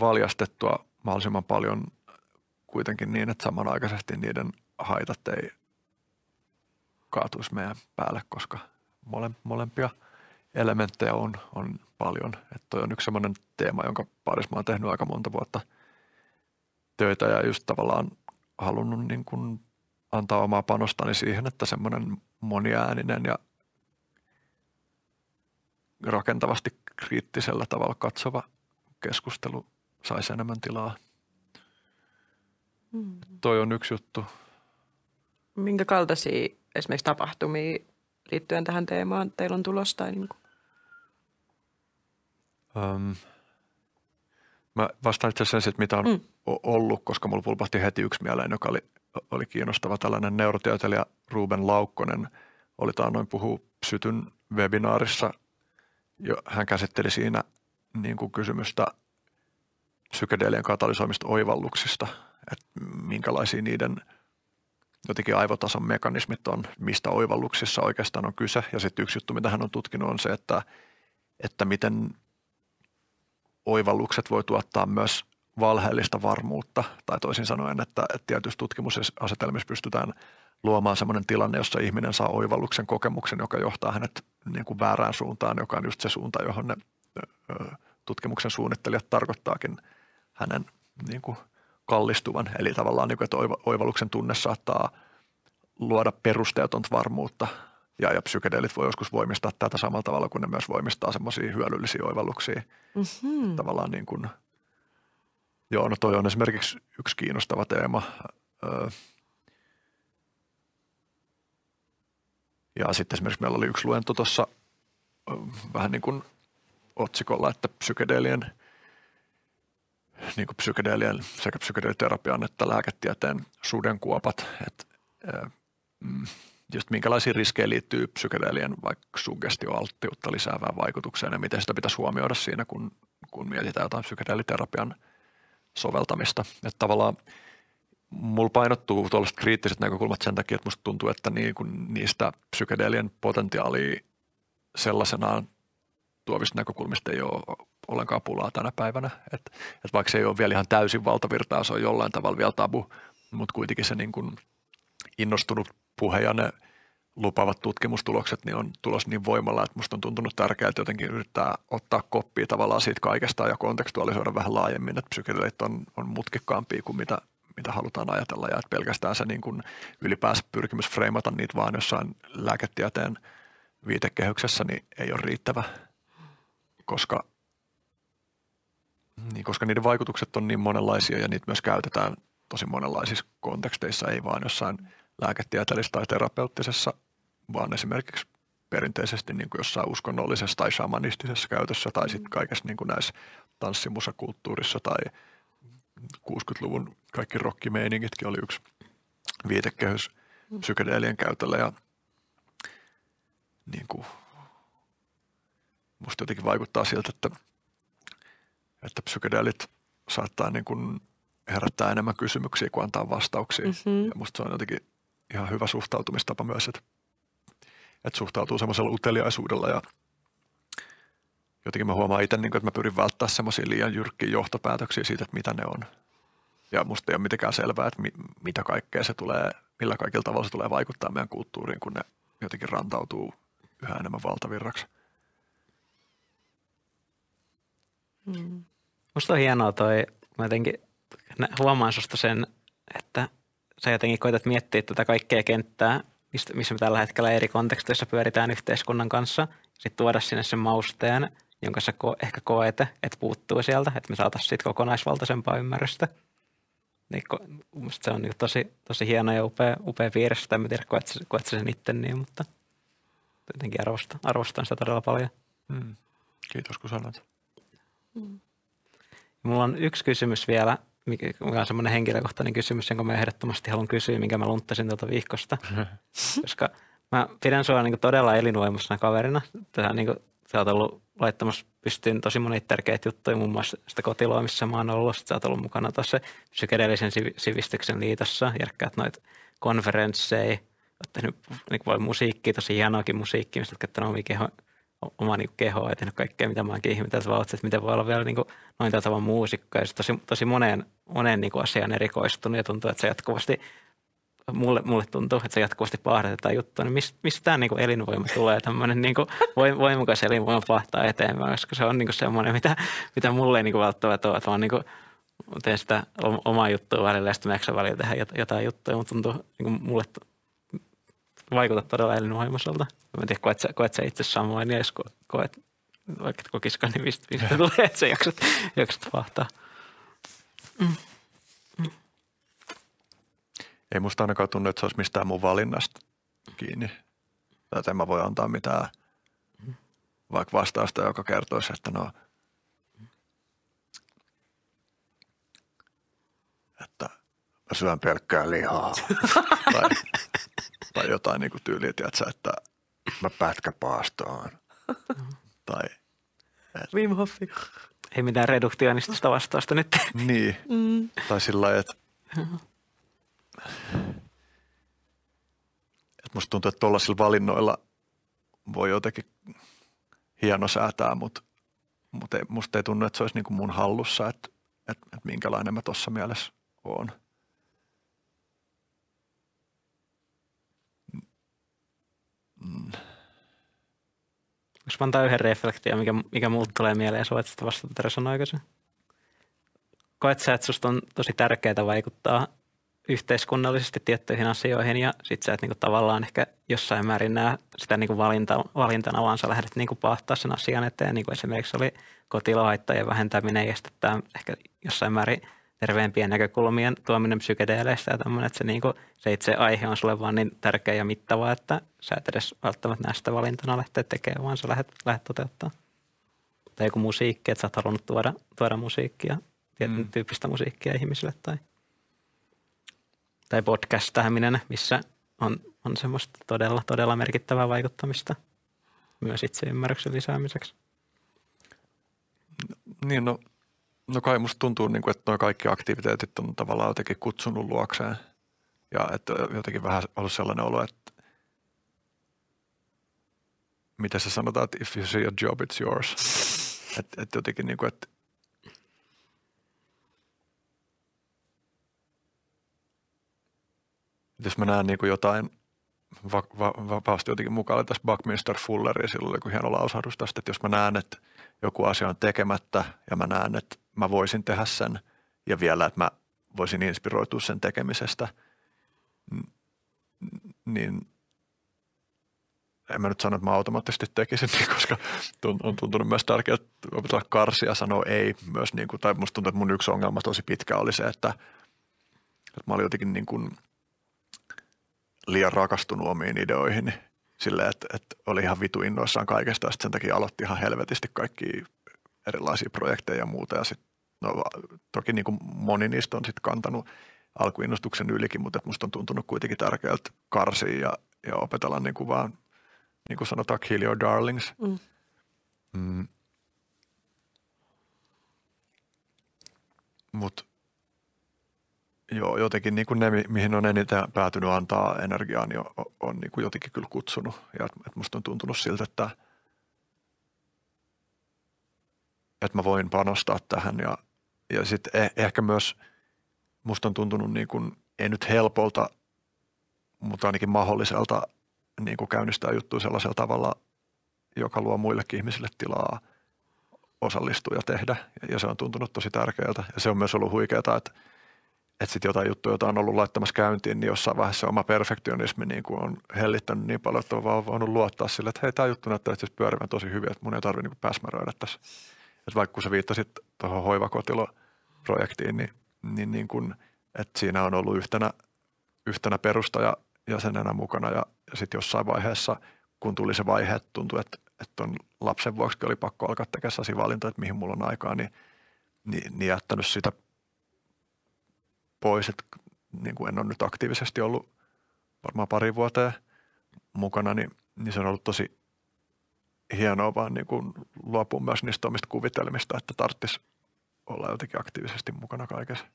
valjastettua mahdollisimman paljon kuitenkin niin, että samanaikaisesti niiden haitat ei kaatuisi meidän päälle, koska mole, molempia elementtejä on, on paljon. Että toi on yksi sellainen teema, jonka parissa oon tehnyt aika monta vuotta töitä ja just tavallaan halunnut niin kuin antaa omaa panostani siihen, että semmoinen moniääninen ja rakentavasti kriittisellä tavalla katsova keskustelu saisi enemmän tilaa. Hmm. Toi on yksi juttu. Minkä kaltaisia esimerkiksi tapahtumia liittyen tähän teemaan teillä on tulossa? Tai niin kuin? Öm, mä vastaan itse asiassa että mitä on mm. ollut, koska mulla pulpahti heti yksi mieleen, joka oli oli kiinnostava tällainen neurotieteilijä Ruben Laukkonen oli noin puhuu Sytyn webinaarissa. Jo, hän käsitteli siinä niin kuin kysymystä psykedeelien katalysoimista oivalluksista, että minkälaisia niiden jotenkin aivotason mekanismit on, mistä oivalluksissa oikeastaan on kyse. Ja sitten yksi juttu, mitä hän on tutkinut, on se, että, että miten oivallukset voi tuottaa myös valheellista varmuutta, tai toisin sanoen, että, että tietyissä tutkimusasetelmissa pystytään luomaan sellainen tilanne, jossa ihminen saa oivalluksen kokemuksen, joka johtaa hänet niin kuin väärään suuntaan, joka on just se suunta, johon ne tutkimuksen suunnittelijat tarkoittaakin hänen niin kuin kallistuvan. Eli tavallaan, niin kuin, että oivalluksen tunne saattaa luoda perusteetonta varmuutta ja, ja psykedeelit voi joskus voimistaa tätä samalla tavalla kuin ne myös voimistaa semmoisia hyödyllisiä oivalluksia. Mm-hmm. Tavallaan niin kuin, joo, no toi on esimerkiksi yksi kiinnostava teema. Ja sitten esimerkiksi meillä oli yksi luento tuossa vähän niin kuin otsikolla, että psykedeelien, niin kuin psykedeelien sekä psykedeeliterapian että lääketieteen sudenkuopat, että mm, just minkälaisia riskejä liittyy psykedeelien vaikka suggestioalttiutta lisäävään vaikutukseen ja miten sitä pitäisi huomioida siinä, kun, kun mietitään jotain psykedeeliterapian soveltamista. Että tavallaan mulla painottuu tuollaiset kriittiset näkökulmat sen takia, että musta tuntuu, että niin kun niistä psykedeelien potentiaalia sellaisenaan tuovista näkökulmista ei ole ollenkaan pulaa tänä päivänä. Et, et vaikka se ei ole vielä ihan täysin valtavirtaa, se on jollain tavalla vielä tabu, mutta kuitenkin se niin kun innostunut puhe ja ne lupaavat tutkimustulokset niin on tulos niin voimalla, että musta on tuntunut tärkeää, että jotenkin yrittää ottaa koppia tavallaan siitä kaikesta ja kontekstualisoida vähän laajemmin, että psykedelit on, on mutkikkaampia kuin mitä, mitä halutaan ajatella ja että pelkästään se niin kuin ylipäänsä pyrkimys freimata niitä vaan jossain lääketieteen viitekehyksessä niin ei ole riittävä, koska, niin koska niiden vaikutukset on niin monenlaisia ja niitä myös käytetään tosi monenlaisissa konteksteissa, ei vaan jossain lääketieteellisessä tai terapeuttisessa, vaan esimerkiksi perinteisesti niin kuin jossain uskonnollisessa tai shamanistisessa käytössä tai sitten kaikessa niin kuin näissä tanssimusakulttuurissa tai 60-luvun kaikki rockimeiningitkin oli yksi viitekehys psykedeelien käytölle ja niin kuin, musta jotenkin vaikuttaa siltä, että, että psykedeelit saattaa niin kuin herättää enemmän kysymyksiä kuin antaa vastauksia. Mm-hmm. Ja musta se on jotenkin ihan hyvä suhtautumistapa myös, että, että suhtautuu semmoisella uteliaisuudella ja jotenkin mä huomaan itse, niin että mä pyrin välttämään semmoisia liian jyrkkiä johtopäätöksiä siitä, että mitä ne on. Ja musta ei ole mitenkään selvää, että mi, mitä kaikkea se tulee, millä kaikilla tavalla se tulee vaikuttaa meidän kulttuuriin, kun ne jotenkin rantautuu yhä enemmän valtavirraksi. Mm. Musta on hienoa toi, mä jotenkin huomaan susta sen, että sä jotenkin koetat miettiä tätä kaikkea kenttää, missä me tällä hetkellä eri konteksteissa pyöritään yhteiskunnan kanssa, sitten tuoda sinne sen mausteen, jonka sä ko- ehkä koete, että puuttuu sieltä, että me saataisiin siitä kokonaisvaltaisempaa ymmärrystä. Niin ko- se on niin tosi, tosi hieno ja upea, upea piirre, sitä en tiedä, koet, koet sen itse niin, mutta jotenkin arvostan, arvostan sitä todella paljon. Hmm. Kiitos kun sanoit. Hmm. Mulla on yksi kysymys vielä, mikä on semmoinen henkilökohtainen kysymys, jonka mä ehdottomasti haluan kysyä, minkä mä lunttasin tuolta viikosta. Koska mä pidän sua niin todella elinvoimaisena kaverina. Tähän niin kuin, sä oot ollut laittamassa pystyyn tosi monia tärkeitä juttuja, muun muassa sitä kotiloa, missä mä oon ollut. Sitten sä oot ollut mukana tuossa psykedeellisen sivistyksen liitossa, järkkäät noita konferensseja. Oot tehnyt niin voi musiikkia, tosi hienoakin musiikkia, mistä oot käyttänyt omia keho, oma niin kehoa ja tehnyt kaikkea, mitä mä oonkin ihmetellyt, vaan että miten voi olla vielä niin kuin, noin tavan muusikko ja tosi, tosi moneen, moneen niin kuin asiaan erikoistunut ja tuntuu, että se jatkuvasti mulle, mulle tuntuu, että se jatkuvasti paahdetetaan juttua, niin mistä, mistä tämä niin elinvoima tulee, tämmöinen niin voimakas elinvoima pahtaa eteenpäin, koska se on niin semmoinen, mitä, mitä mulle ei niin välttämättä ole, että vaan niin kuin, teen sitä omaa juttua välillä ja sitten mä välillä tehdä jotain juttuja, mutta tuntuu niin kuin mulle vaikutat todella elinvoimaiselta. Mä en tiedä, koet sä, koet sä itse samoin, ja jos koet, vaikka et kokiskaan, niin mistä, mistä tulee, että sä jaksat, jaksat vahtaa. Mm. Mm. Ei musta ainakaan tunnu, että se olisi mistään mun valinnasta kiinni. Tai että en mä voi antaa mitään vaikka vastausta, joka kertoisi, että no, että mä syön pelkkää lihaa. tai tai jotain niin kuin tyyliä, tiedätkö, että mä pätkäpaastoon. tai et, Wim Hofi. Ei mitään reduktionistista vastausta nyt. niin, mm. tai sillä lailla, että että musta tuntuu, että tuollaisilla valinnoilla voi jotenkin hieno säätää, mutta, mutta ei, musta ei tunnu, että se olisi niin kuin mun hallussa, että, että, että minkälainen mä tuossa mielessä oon. Jos mä antaa yhden reflektio, mikä, mikä muut tulee mieleen, ja sä voit sitä vastata Tere aikaisin. Koet sä, että susta on tosi tärkeää vaikuttaa yhteiskunnallisesti tiettyihin asioihin ja sit sä et niinku tavallaan ehkä jossain määrin näe sitä niinku valinta, valintana, vaan sä lähdet niinku paahtaa sen asian eteen. Niin kuin esimerkiksi oli kotilahaittajien vähentäminen ja sitten ehkä jossain määrin terveempien näkökulmien tuominen psykedeeleistä ja tämmöinen, että se, niinku, se itse aihe on sulle vaan niin tärkeä ja mittava, että sä et edes välttämättä näe sitä valintana lähteä tekemään, vaan sä lähdet, lähdet toteuttaa. Tai joku musiikki, että sä oot halunnut tuoda, tuoda musiikkia, tietyn mm. tyyppistä musiikkia ihmisille tai – tai podcastaaminen, missä on, on semmoista todella, todella merkittävää vaikuttamista myös ymmärryksen lisäämiseksi. Niin, no, no kai musta tuntuu, niin kuin, että nuo kaikki aktiviteetit on tavallaan jotenkin kutsunut luokseen. Ja että jotenkin vähän ollut sellainen olo, että mitä se sanotaan, että if you see a job, it's yours. Että et jotenkin niin kuin, että jos mä näen niin kuin jotain va- va- vapaasti jotenkin mukaan tässä Buckminster Fulleri, silloin oli hieno lausahdus tästä, että jos mä näen, että joku asia on tekemättä ja mä näen, että mä voisin tehdä sen ja vielä, että mä voisin inspiroitua sen tekemisestä, niin en mä nyt sano, että mä automaattisesti tekisin, koska on tuntunut myös tärkeää opetella karsia sanoa ei myös, niin kuin, tai musta tuntuu, että mun yksi ongelma tosi pitkä oli se, että, että mä olin jotenkin niin kuin – liian rakastunut omiin ideoihin niin silleen, että, että oli ihan vitu innoissaan kaikesta ja sen takia aloitti ihan helvetisti kaikki erilaisia projekteja ja muuta ja sit, no, toki niin kuin moni niistä on sitten kantanut alkuinnostuksen ylikin, mutta musta on tuntunut kuitenkin tärkeältä karsia ja, ja opetella niin kuin vaan, niin kuin sanotaan, kill your darlings. Mm. Mm. Mutta Joo, jotenkin niin kuin ne, mihin on eniten päätynyt antaa energiaa, niin on, on niin kuin jotenkin kyllä kutsunut. Ja että musta on tuntunut siltä, että, että mä voin panostaa tähän. Ja, ja sitten eh, ehkä myös musta on tuntunut niin kuin, ei nyt helpolta, mutta ainakin mahdolliselta niin kuin käynnistää juttuja sellaisella tavalla, joka luo muillekin ihmisille tilaa osallistua ja tehdä. Ja se on tuntunut tosi tärkeältä. Ja se on myös ollut huikeaa, että – että sitten jotain juttuja, joita on ollut laittamassa käyntiin, niin jossain vaiheessa oma perfektionismi niin kuin on hellittänyt niin paljon, että on vaan voinut luottaa sille, että hei, tämä juttu näyttää itse pyörivän tosi hyvin, että mun ei tarvitse niin päsmäröidä tässä. Että vaikka kun sä viittasit tuohon hoivakotilo-projektiin, niin, niin, niin kuin, että siinä on ollut yhtenä, yhtenä perustaja jäsenenä mukana ja, ja sitten jossain vaiheessa, kun tuli se vaihe, että tuntui, että, että on lapsen vuoksi oli pakko alkaa tekemään valintoja, että mihin mulla on aikaa, niin, niin, niin jättänyt sitä pois, että niin kuin en ole nyt aktiivisesti ollut varmaan pari vuoteen mukana, niin, niin se on ollut tosi hienoa vaan niin kuin luopua myös niistä omista kuvitelmista, että tarvitsisi olla jotenkin aktiivisesti mukana kaikessa.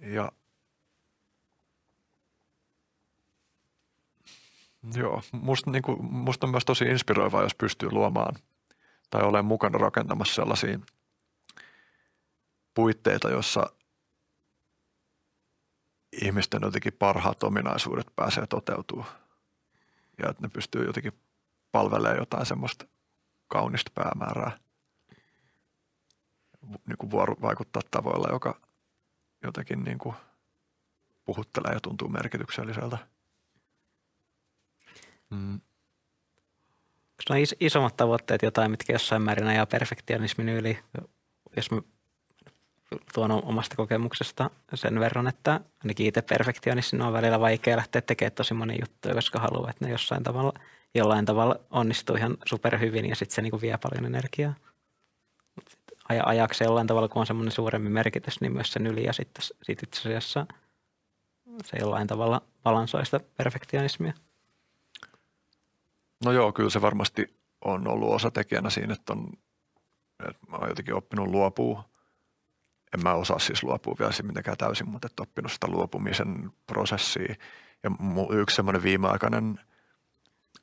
Ja joo, musta, niin kuin, musta on myös tosi inspiroivaa, jos pystyy luomaan tai olemaan mukana rakentamassa sellaisia puitteita, jossa ihmisten jotenkin parhaat ominaisuudet pääsee toteutuu ja että ne pystyy jotenkin palvelemaan jotain semmoista kaunista päämäärää niin kuin vaikuttaa tavoilla, joka jotenkin niin kuin puhuttelee ja tuntuu merkitykselliseltä. Mm. Onko isommat tavoitteet jotain, mitkä jossain määrin ajaa perfektionismin yli? Jos mä tuon omasta kokemuksesta sen verran, että ainakin itse perfektionistina on välillä vaikea lähteä tekemään tosi moni juttuja, koska haluaa, että ne jossain tavalla, jollain tavalla onnistuu ihan superhyvin ja sitten se niin vie paljon energiaa. Ajaksi jollain tavalla, kun on semmoinen suurempi merkitys, niin myös sen yli ja sitten sit itse asiassa se jollain tavalla balansoi sitä perfektionismia. No joo, kyllä se varmasti on ollut osatekijänä siinä, että, on, että mä oon jotenkin oppinut luopua en mä osaa siis luopua vielä mitenkään täysin, mutta että oppinut sitä luopumisen prosessia. Ja yksi semmoinen viimeaikainen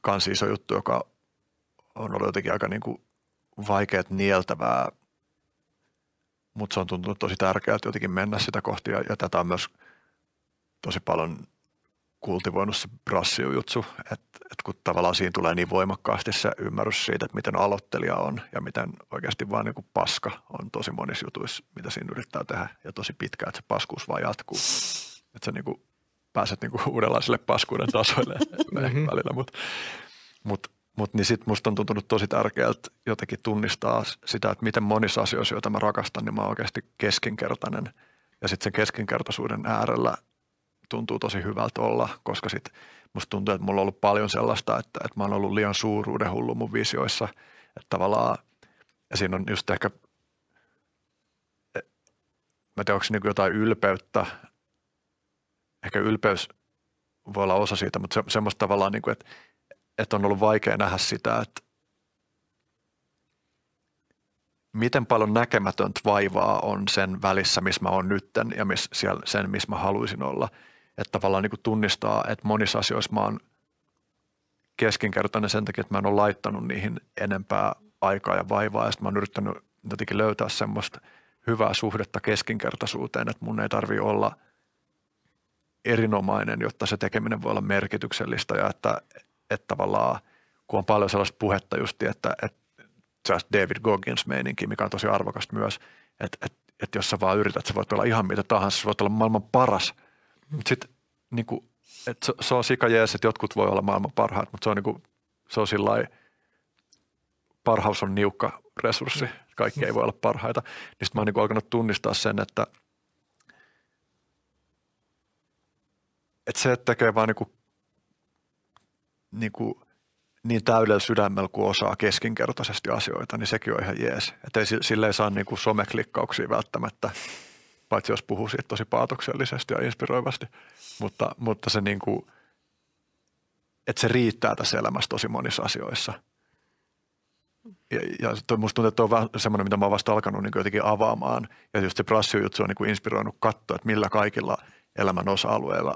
kansi iso juttu, joka on ollut jotenkin aika niin vaikeat nieltävää, mutta se on tuntunut tosi tärkeää jotenkin mennä sitä kohti ja, ja tätä on myös tosi paljon kultivoinut se brassijutsu, että, että kun tavallaan siinä tulee niin voimakkaasti se ymmärrys siitä, että miten aloittelija on ja miten oikeasti vaan niin kuin paska on tosi monissa jutuissa, mitä siinä yrittää tehdä ja tosi pitkä, että se paskuus vaan jatkuu. Että sä niin kuin pääset niin kuin uudenlaiselle paskuuden tasoille mm-hmm. välillä, mutta mut, mut, niin sitten musta on tuntunut tosi tärkeältä jotenkin tunnistaa sitä, että miten monissa asioissa, joita mä rakastan, niin mä oon oikeasti keskinkertainen. Ja sitten sen keskinkertaisuuden äärellä tuntuu tosi hyvältä olla, koska sit musta tuntuu, että mulla on ollut paljon sellaista, että, että mä oon ollut liian suuruuden hullu mun visioissa. Että tavallaan, ja siinä on just ehkä, mä tiedän, onko se niin jotain ylpeyttä, ehkä ylpeys voi olla osa siitä, mutta se, semmoista tavallaan, niin kuin, että, että on ollut vaikea nähdä sitä, että miten paljon näkemätöntä vaivaa on sen välissä, missä mä oon nytten ja miss, siellä, sen, missä mä haluaisin olla – että tavallaan niin tunnistaa, että monissa asioissa mä oon keskinkertainen sen takia, että mä en ole laittanut niihin enempää aikaa ja vaivaa. Ja sitten mä oon yrittänyt jotenkin löytää semmoista hyvää suhdetta keskinkertaisuuteen, että mun ei tarvi olla erinomainen, jotta se tekeminen voi olla merkityksellistä ja että, että tavallaan kun on paljon sellaista puhetta justi, että, että David Goggins meininki, mikä on tosi arvokasta myös, että, että, että jos sä vaan yrität, sä voit olla ihan mitä tahansa, sä voit olla maailman paras – sitten niin kuin, se, se on sika jees, että jotkut voi olla maailman parhaat, mutta se on, niin kuin, se on sillä parhaus on niukka resurssi, kaikki ei voi olla parhaita. Niin sitten mä oon niin kuin alkanut tunnistaa sen, että, että se, että tekee vaan niin kuin, niin kuin, niin täydellä sydämellä kuin osaa keskinkertaisesti asioita, niin sekin on ihan jees. Että ei, sille ei saa niin kuin someklikkauksia välttämättä paitsi jos puhuu siitä tosi paatoksellisesti ja inspiroivasti, mutta, mutta se niin kuin, että se riittää tässä elämässä tosi monissa asioissa. Ja, ja toi, musta tuntuu, että on vähän semmoinen, mitä mä oon vasta alkanut niin jotenkin avaamaan. Ja just se brassio-juttu on niin kuin inspiroinut katsoa, että millä kaikilla elämän osa-alueilla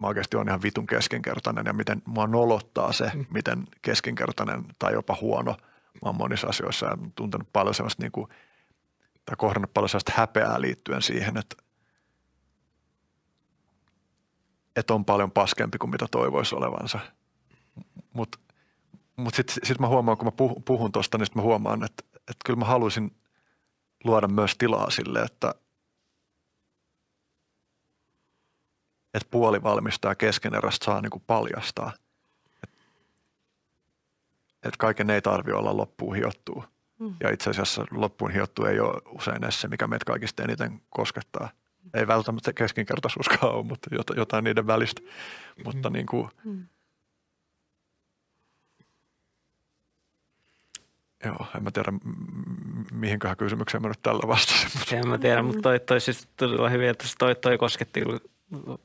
mä oikeasti on ihan vitun keskinkertainen ja miten mua nolottaa se, mm. miten keskinkertainen tai jopa huono mä oon monissa asioissa ja tuntenut paljon semmoista niin kuin – tai kohdannut paljon sellaista häpeää liittyen siihen, että, että on paljon paskempi kuin mitä toivoisi olevansa. Mutta mut sitten sit mä huomaan, kun mä puhun, puhun tuosta, niin mä huomaan, että, että kyllä mä haluaisin luoda myös tilaa sille, että, että puolivalmista ja keskeneräistä saa niin kuin paljastaa. Että et kaiken ei tarvi olla loppuun hiottua. Ja itse asiassa loppuun hiottu ei ole usein edes se, mikä meitä kaikista eniten koskettaa. Ei välttämättä keskinkertaisuuskaan ole, mutta jotain niiden välistä. Mutta niin kuin. Joo, en mä tiedä mihinköhän kysymykseen mä nyt tällä vastasin. Mutta. En mä tiedä, mutta toi, toi siis todella hyvin, että toi, toi kosketti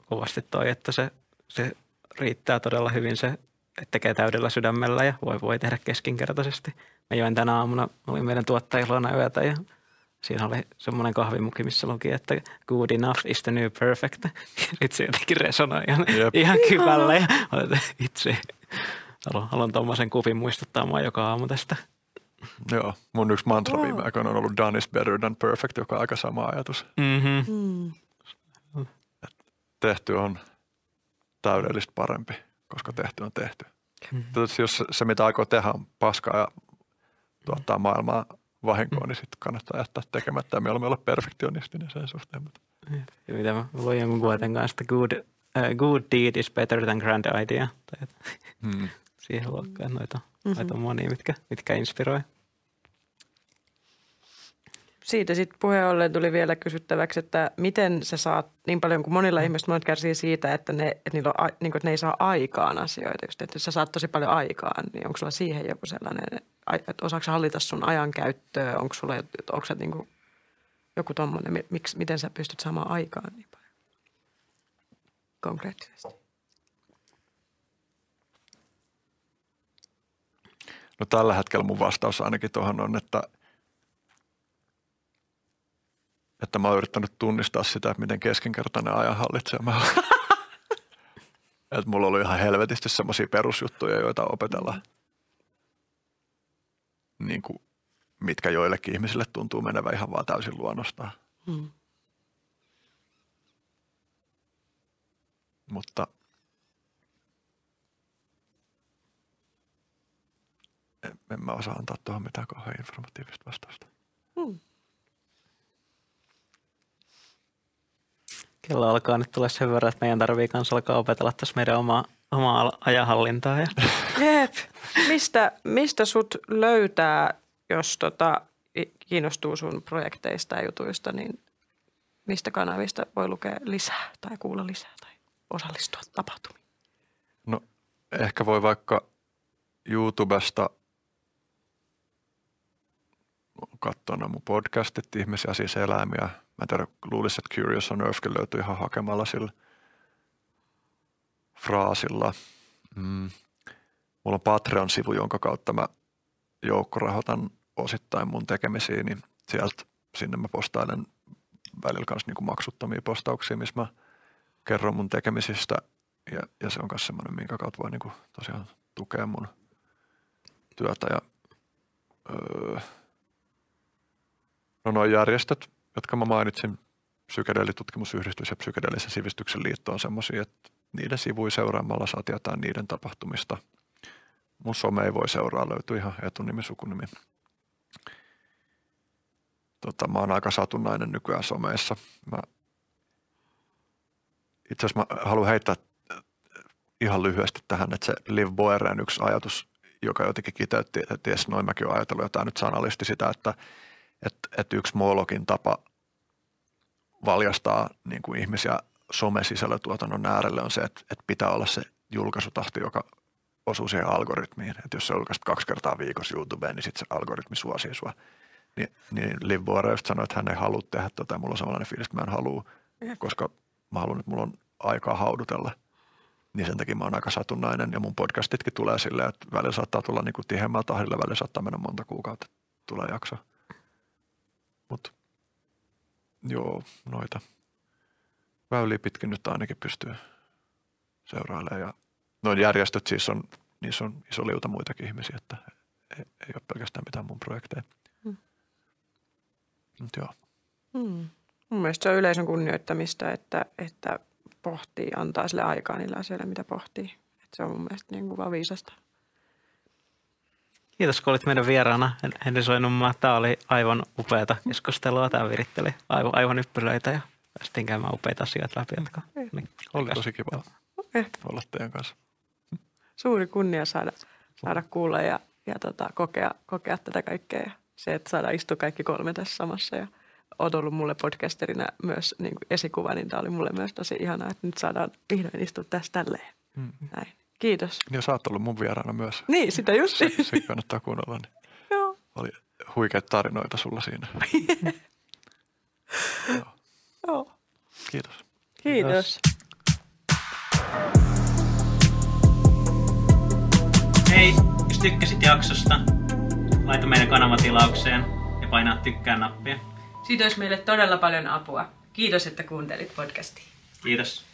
kovasti toi, että se, se riittää todella hyvin se, että tekee täydellä sydämellä ja voi, voi tehdä keskinkertaisesti – Mä join tänä aamuna, olin meidän tuottajilla yötä ja siinä oli semmoinen kahvimuki, missä luki, että good enough is the new perfect. Sitten se jotenkin resonoi ihan, ihan kyvällä ja itse haluan, haluan tuommoisen kupin muistuttaa mua joka aamu tästä. Joo, mun yksi mantra viime aikoina on ollut done is better than perfect, joka on aika sama ajatus. Mm-hmm. Mm. Tehty on täydellistä parempi, koska tehty on tehty. Mm-hmm. Jos se, mitä aikoo tehdä on paskaa ja tuottaa maailmaa vahinkoa, niin sitten kannattaa jättää tekemättä ja mieluummin olla perfektionistinen sen suhteen. Mutta. Ja mitä mä luin jonkun kuoten kanssa, että good, uh, good deed is better than grand idea. Hmm. Siihen luokkaan noita, mm-hmm. noita monia, mitkä, mitkä inspiroi siitä sitten puheen ollen tuli vielä kysyttäväksi, että miten sä saat niin paljon kuin monilla mm. ihmisillä monet kärsii siitä, että ne, että, niillä on, niin kuin, että ne ei saa aikaan asioita. Just, että jos sä saat tosi paljon aikaan, niin onko sulla siihen joku sellainen, että osaako hallita sun ajan käyttöä, onko sulla onko sä niin kuin, joku tommoinen, miksi, miten sä pystyt saamaan aikaan niin paljon konkreettisesti? No tällä hetkellä mun vastaus ainakin tuohon on, että – että mä oon yrittänyt tunnistaa sitä, että miten keskinkertainen ajan hallitsee mä että mulla oli ihan helvetisti semmoisia perusjuttuja, joita opetellaan. Niin kuin, mitkä joillekin ihmisille tuntuu menevän ihan vaan täysin luonnostaan. Mm. Mutta en, en mä osaa antaa tuohon mitään kauhean informatiivista vastausta. Mm. Kello alkaa nyt tulla sen verran, että meidän tarvii kanssa alkaa opetella tässä meidän omaa, omaa ajanhallintaa. Ja Jep. Mistä, mistä sut löytää, jos tota, kiinnostuu sun projekteista ja jutuista, niin mistä kanavista voi lukea lisää tai kuulla lisää tai osallistua tapahtumiin? No ehkä voi vaikka YouTubesta katsoa mun podcastit, ihmisiä siis eläimiä. Mä en tiedä, luulisin, että Curious on Earthkin löytyy ihan hakemalla sillä fraasilla. Mm. Mulla on Patreon-sivu, jonka kautta mä joukkorahoitan osittain mun tekemisiä, niin sieltä sinne mä postailen välillä kanssa niin maksuttomia postauksia, missä mä kerron mun tekemisistä ja, ja se on myös semmoinen, minkä kautta voi niinku tosiaan tukea mun työtä. Ja, öö, no nuo järjestöt, jotka mä mainitsin, psykedeelitutkimusyhdistys ja psykedeellisen sivistyksen liitto on semmoisia, että niiden sivuja seuraamalla saa tietää niiden tapahtumista. Mun some ei voi seuraa, löytyy ihan etunimi, sukunimi. Tota, mä oon aika satunnainen nykyään someissa. Mä itse asiassa mä haluan heittää ihan lyhyesti tähän, että se Liv Boeren yksi ajatus, joka jotenkin kiteytti, että ties noin mäkin olen ajatellut jotain nyt sanallisti sitä, että, että, että yksi Molokin tapa valjastaa niin kuin ihmisiä somesisällötuotannon äärelle on se, että, että pitää olla se julkaisutahti, joka osuu siihen algoritmiin. Että jos sä julkaiset kaksi kertaa viikossa YouTubeen, niin sitten se algoritmi suosii sua. Niin, niin Liv Boere just sanoi, että hän ei halua tehdä tota, ja mulla on sellainen fiilis, että mä en halua, koska mä haluan, että mulla on aikaa haudutella. Niin sen takia mä oon aika satunnainen ja mun podcastitkin tulee silleen, että välillä saattaa tulla niin kuin tihemmällä tahdilla, välillä saattaa mennä monta kuukautta, että tulee jakso. Joo, noita väyliä pitkin nyt ainakin pystyy seurailemaan. Ja noin järjestöt siis on, niissä on iso liuta muitakin ihmisiä, että ei, ei ole pelkästään mitään mun projekteja. Mm. Mut joo. Mm. Mun mielestä se on yleisön kunnioittamista, että, että pohtii, antaa sille aikaa niillä asioilla, mitä pohtii. Et se on mun mielestä niin kuin vaan viisasta. Kiitos, kun olit meidän vieraana. Henri Soinumma, tämä oli aivan upeata keskustelua. Tämä viritteli aivan, aivan yppylöitä ja päästiin käymään upeita asioita läpi. Jotka, niin, Oli tosi kiva Eh, olla teidän kanssa. suuri kunnia saada, saada kuulla ja, ja tota, kokea, kokea tätä kaikkea. Ja se, että saada istua kaikki kolme tässä samassa ja oot ollut mulle podcasterina myös niin kuin esikuva, niin tämä oli mulle myös tosi ihanaa, että nyt saadaan vihdoin istua tässä tälleen. Mm. Näin. Kiitos. Ja sä oot ollut mun vieraana myös. Niin, sitä just. Se, se kannattaa kuunnella. Niin Joo. oli huikeita tarinoita sulla siinä. Joo. Joo. Kiitos. Kiitos. Hei, jos tykkäsit jaksosta, laita meidän kanavatilaukseen ja painaa tykkää nappia. Siitä olisi meille todella paljon apua. Kiitos, että kuuntelit podcastia. Kiitos.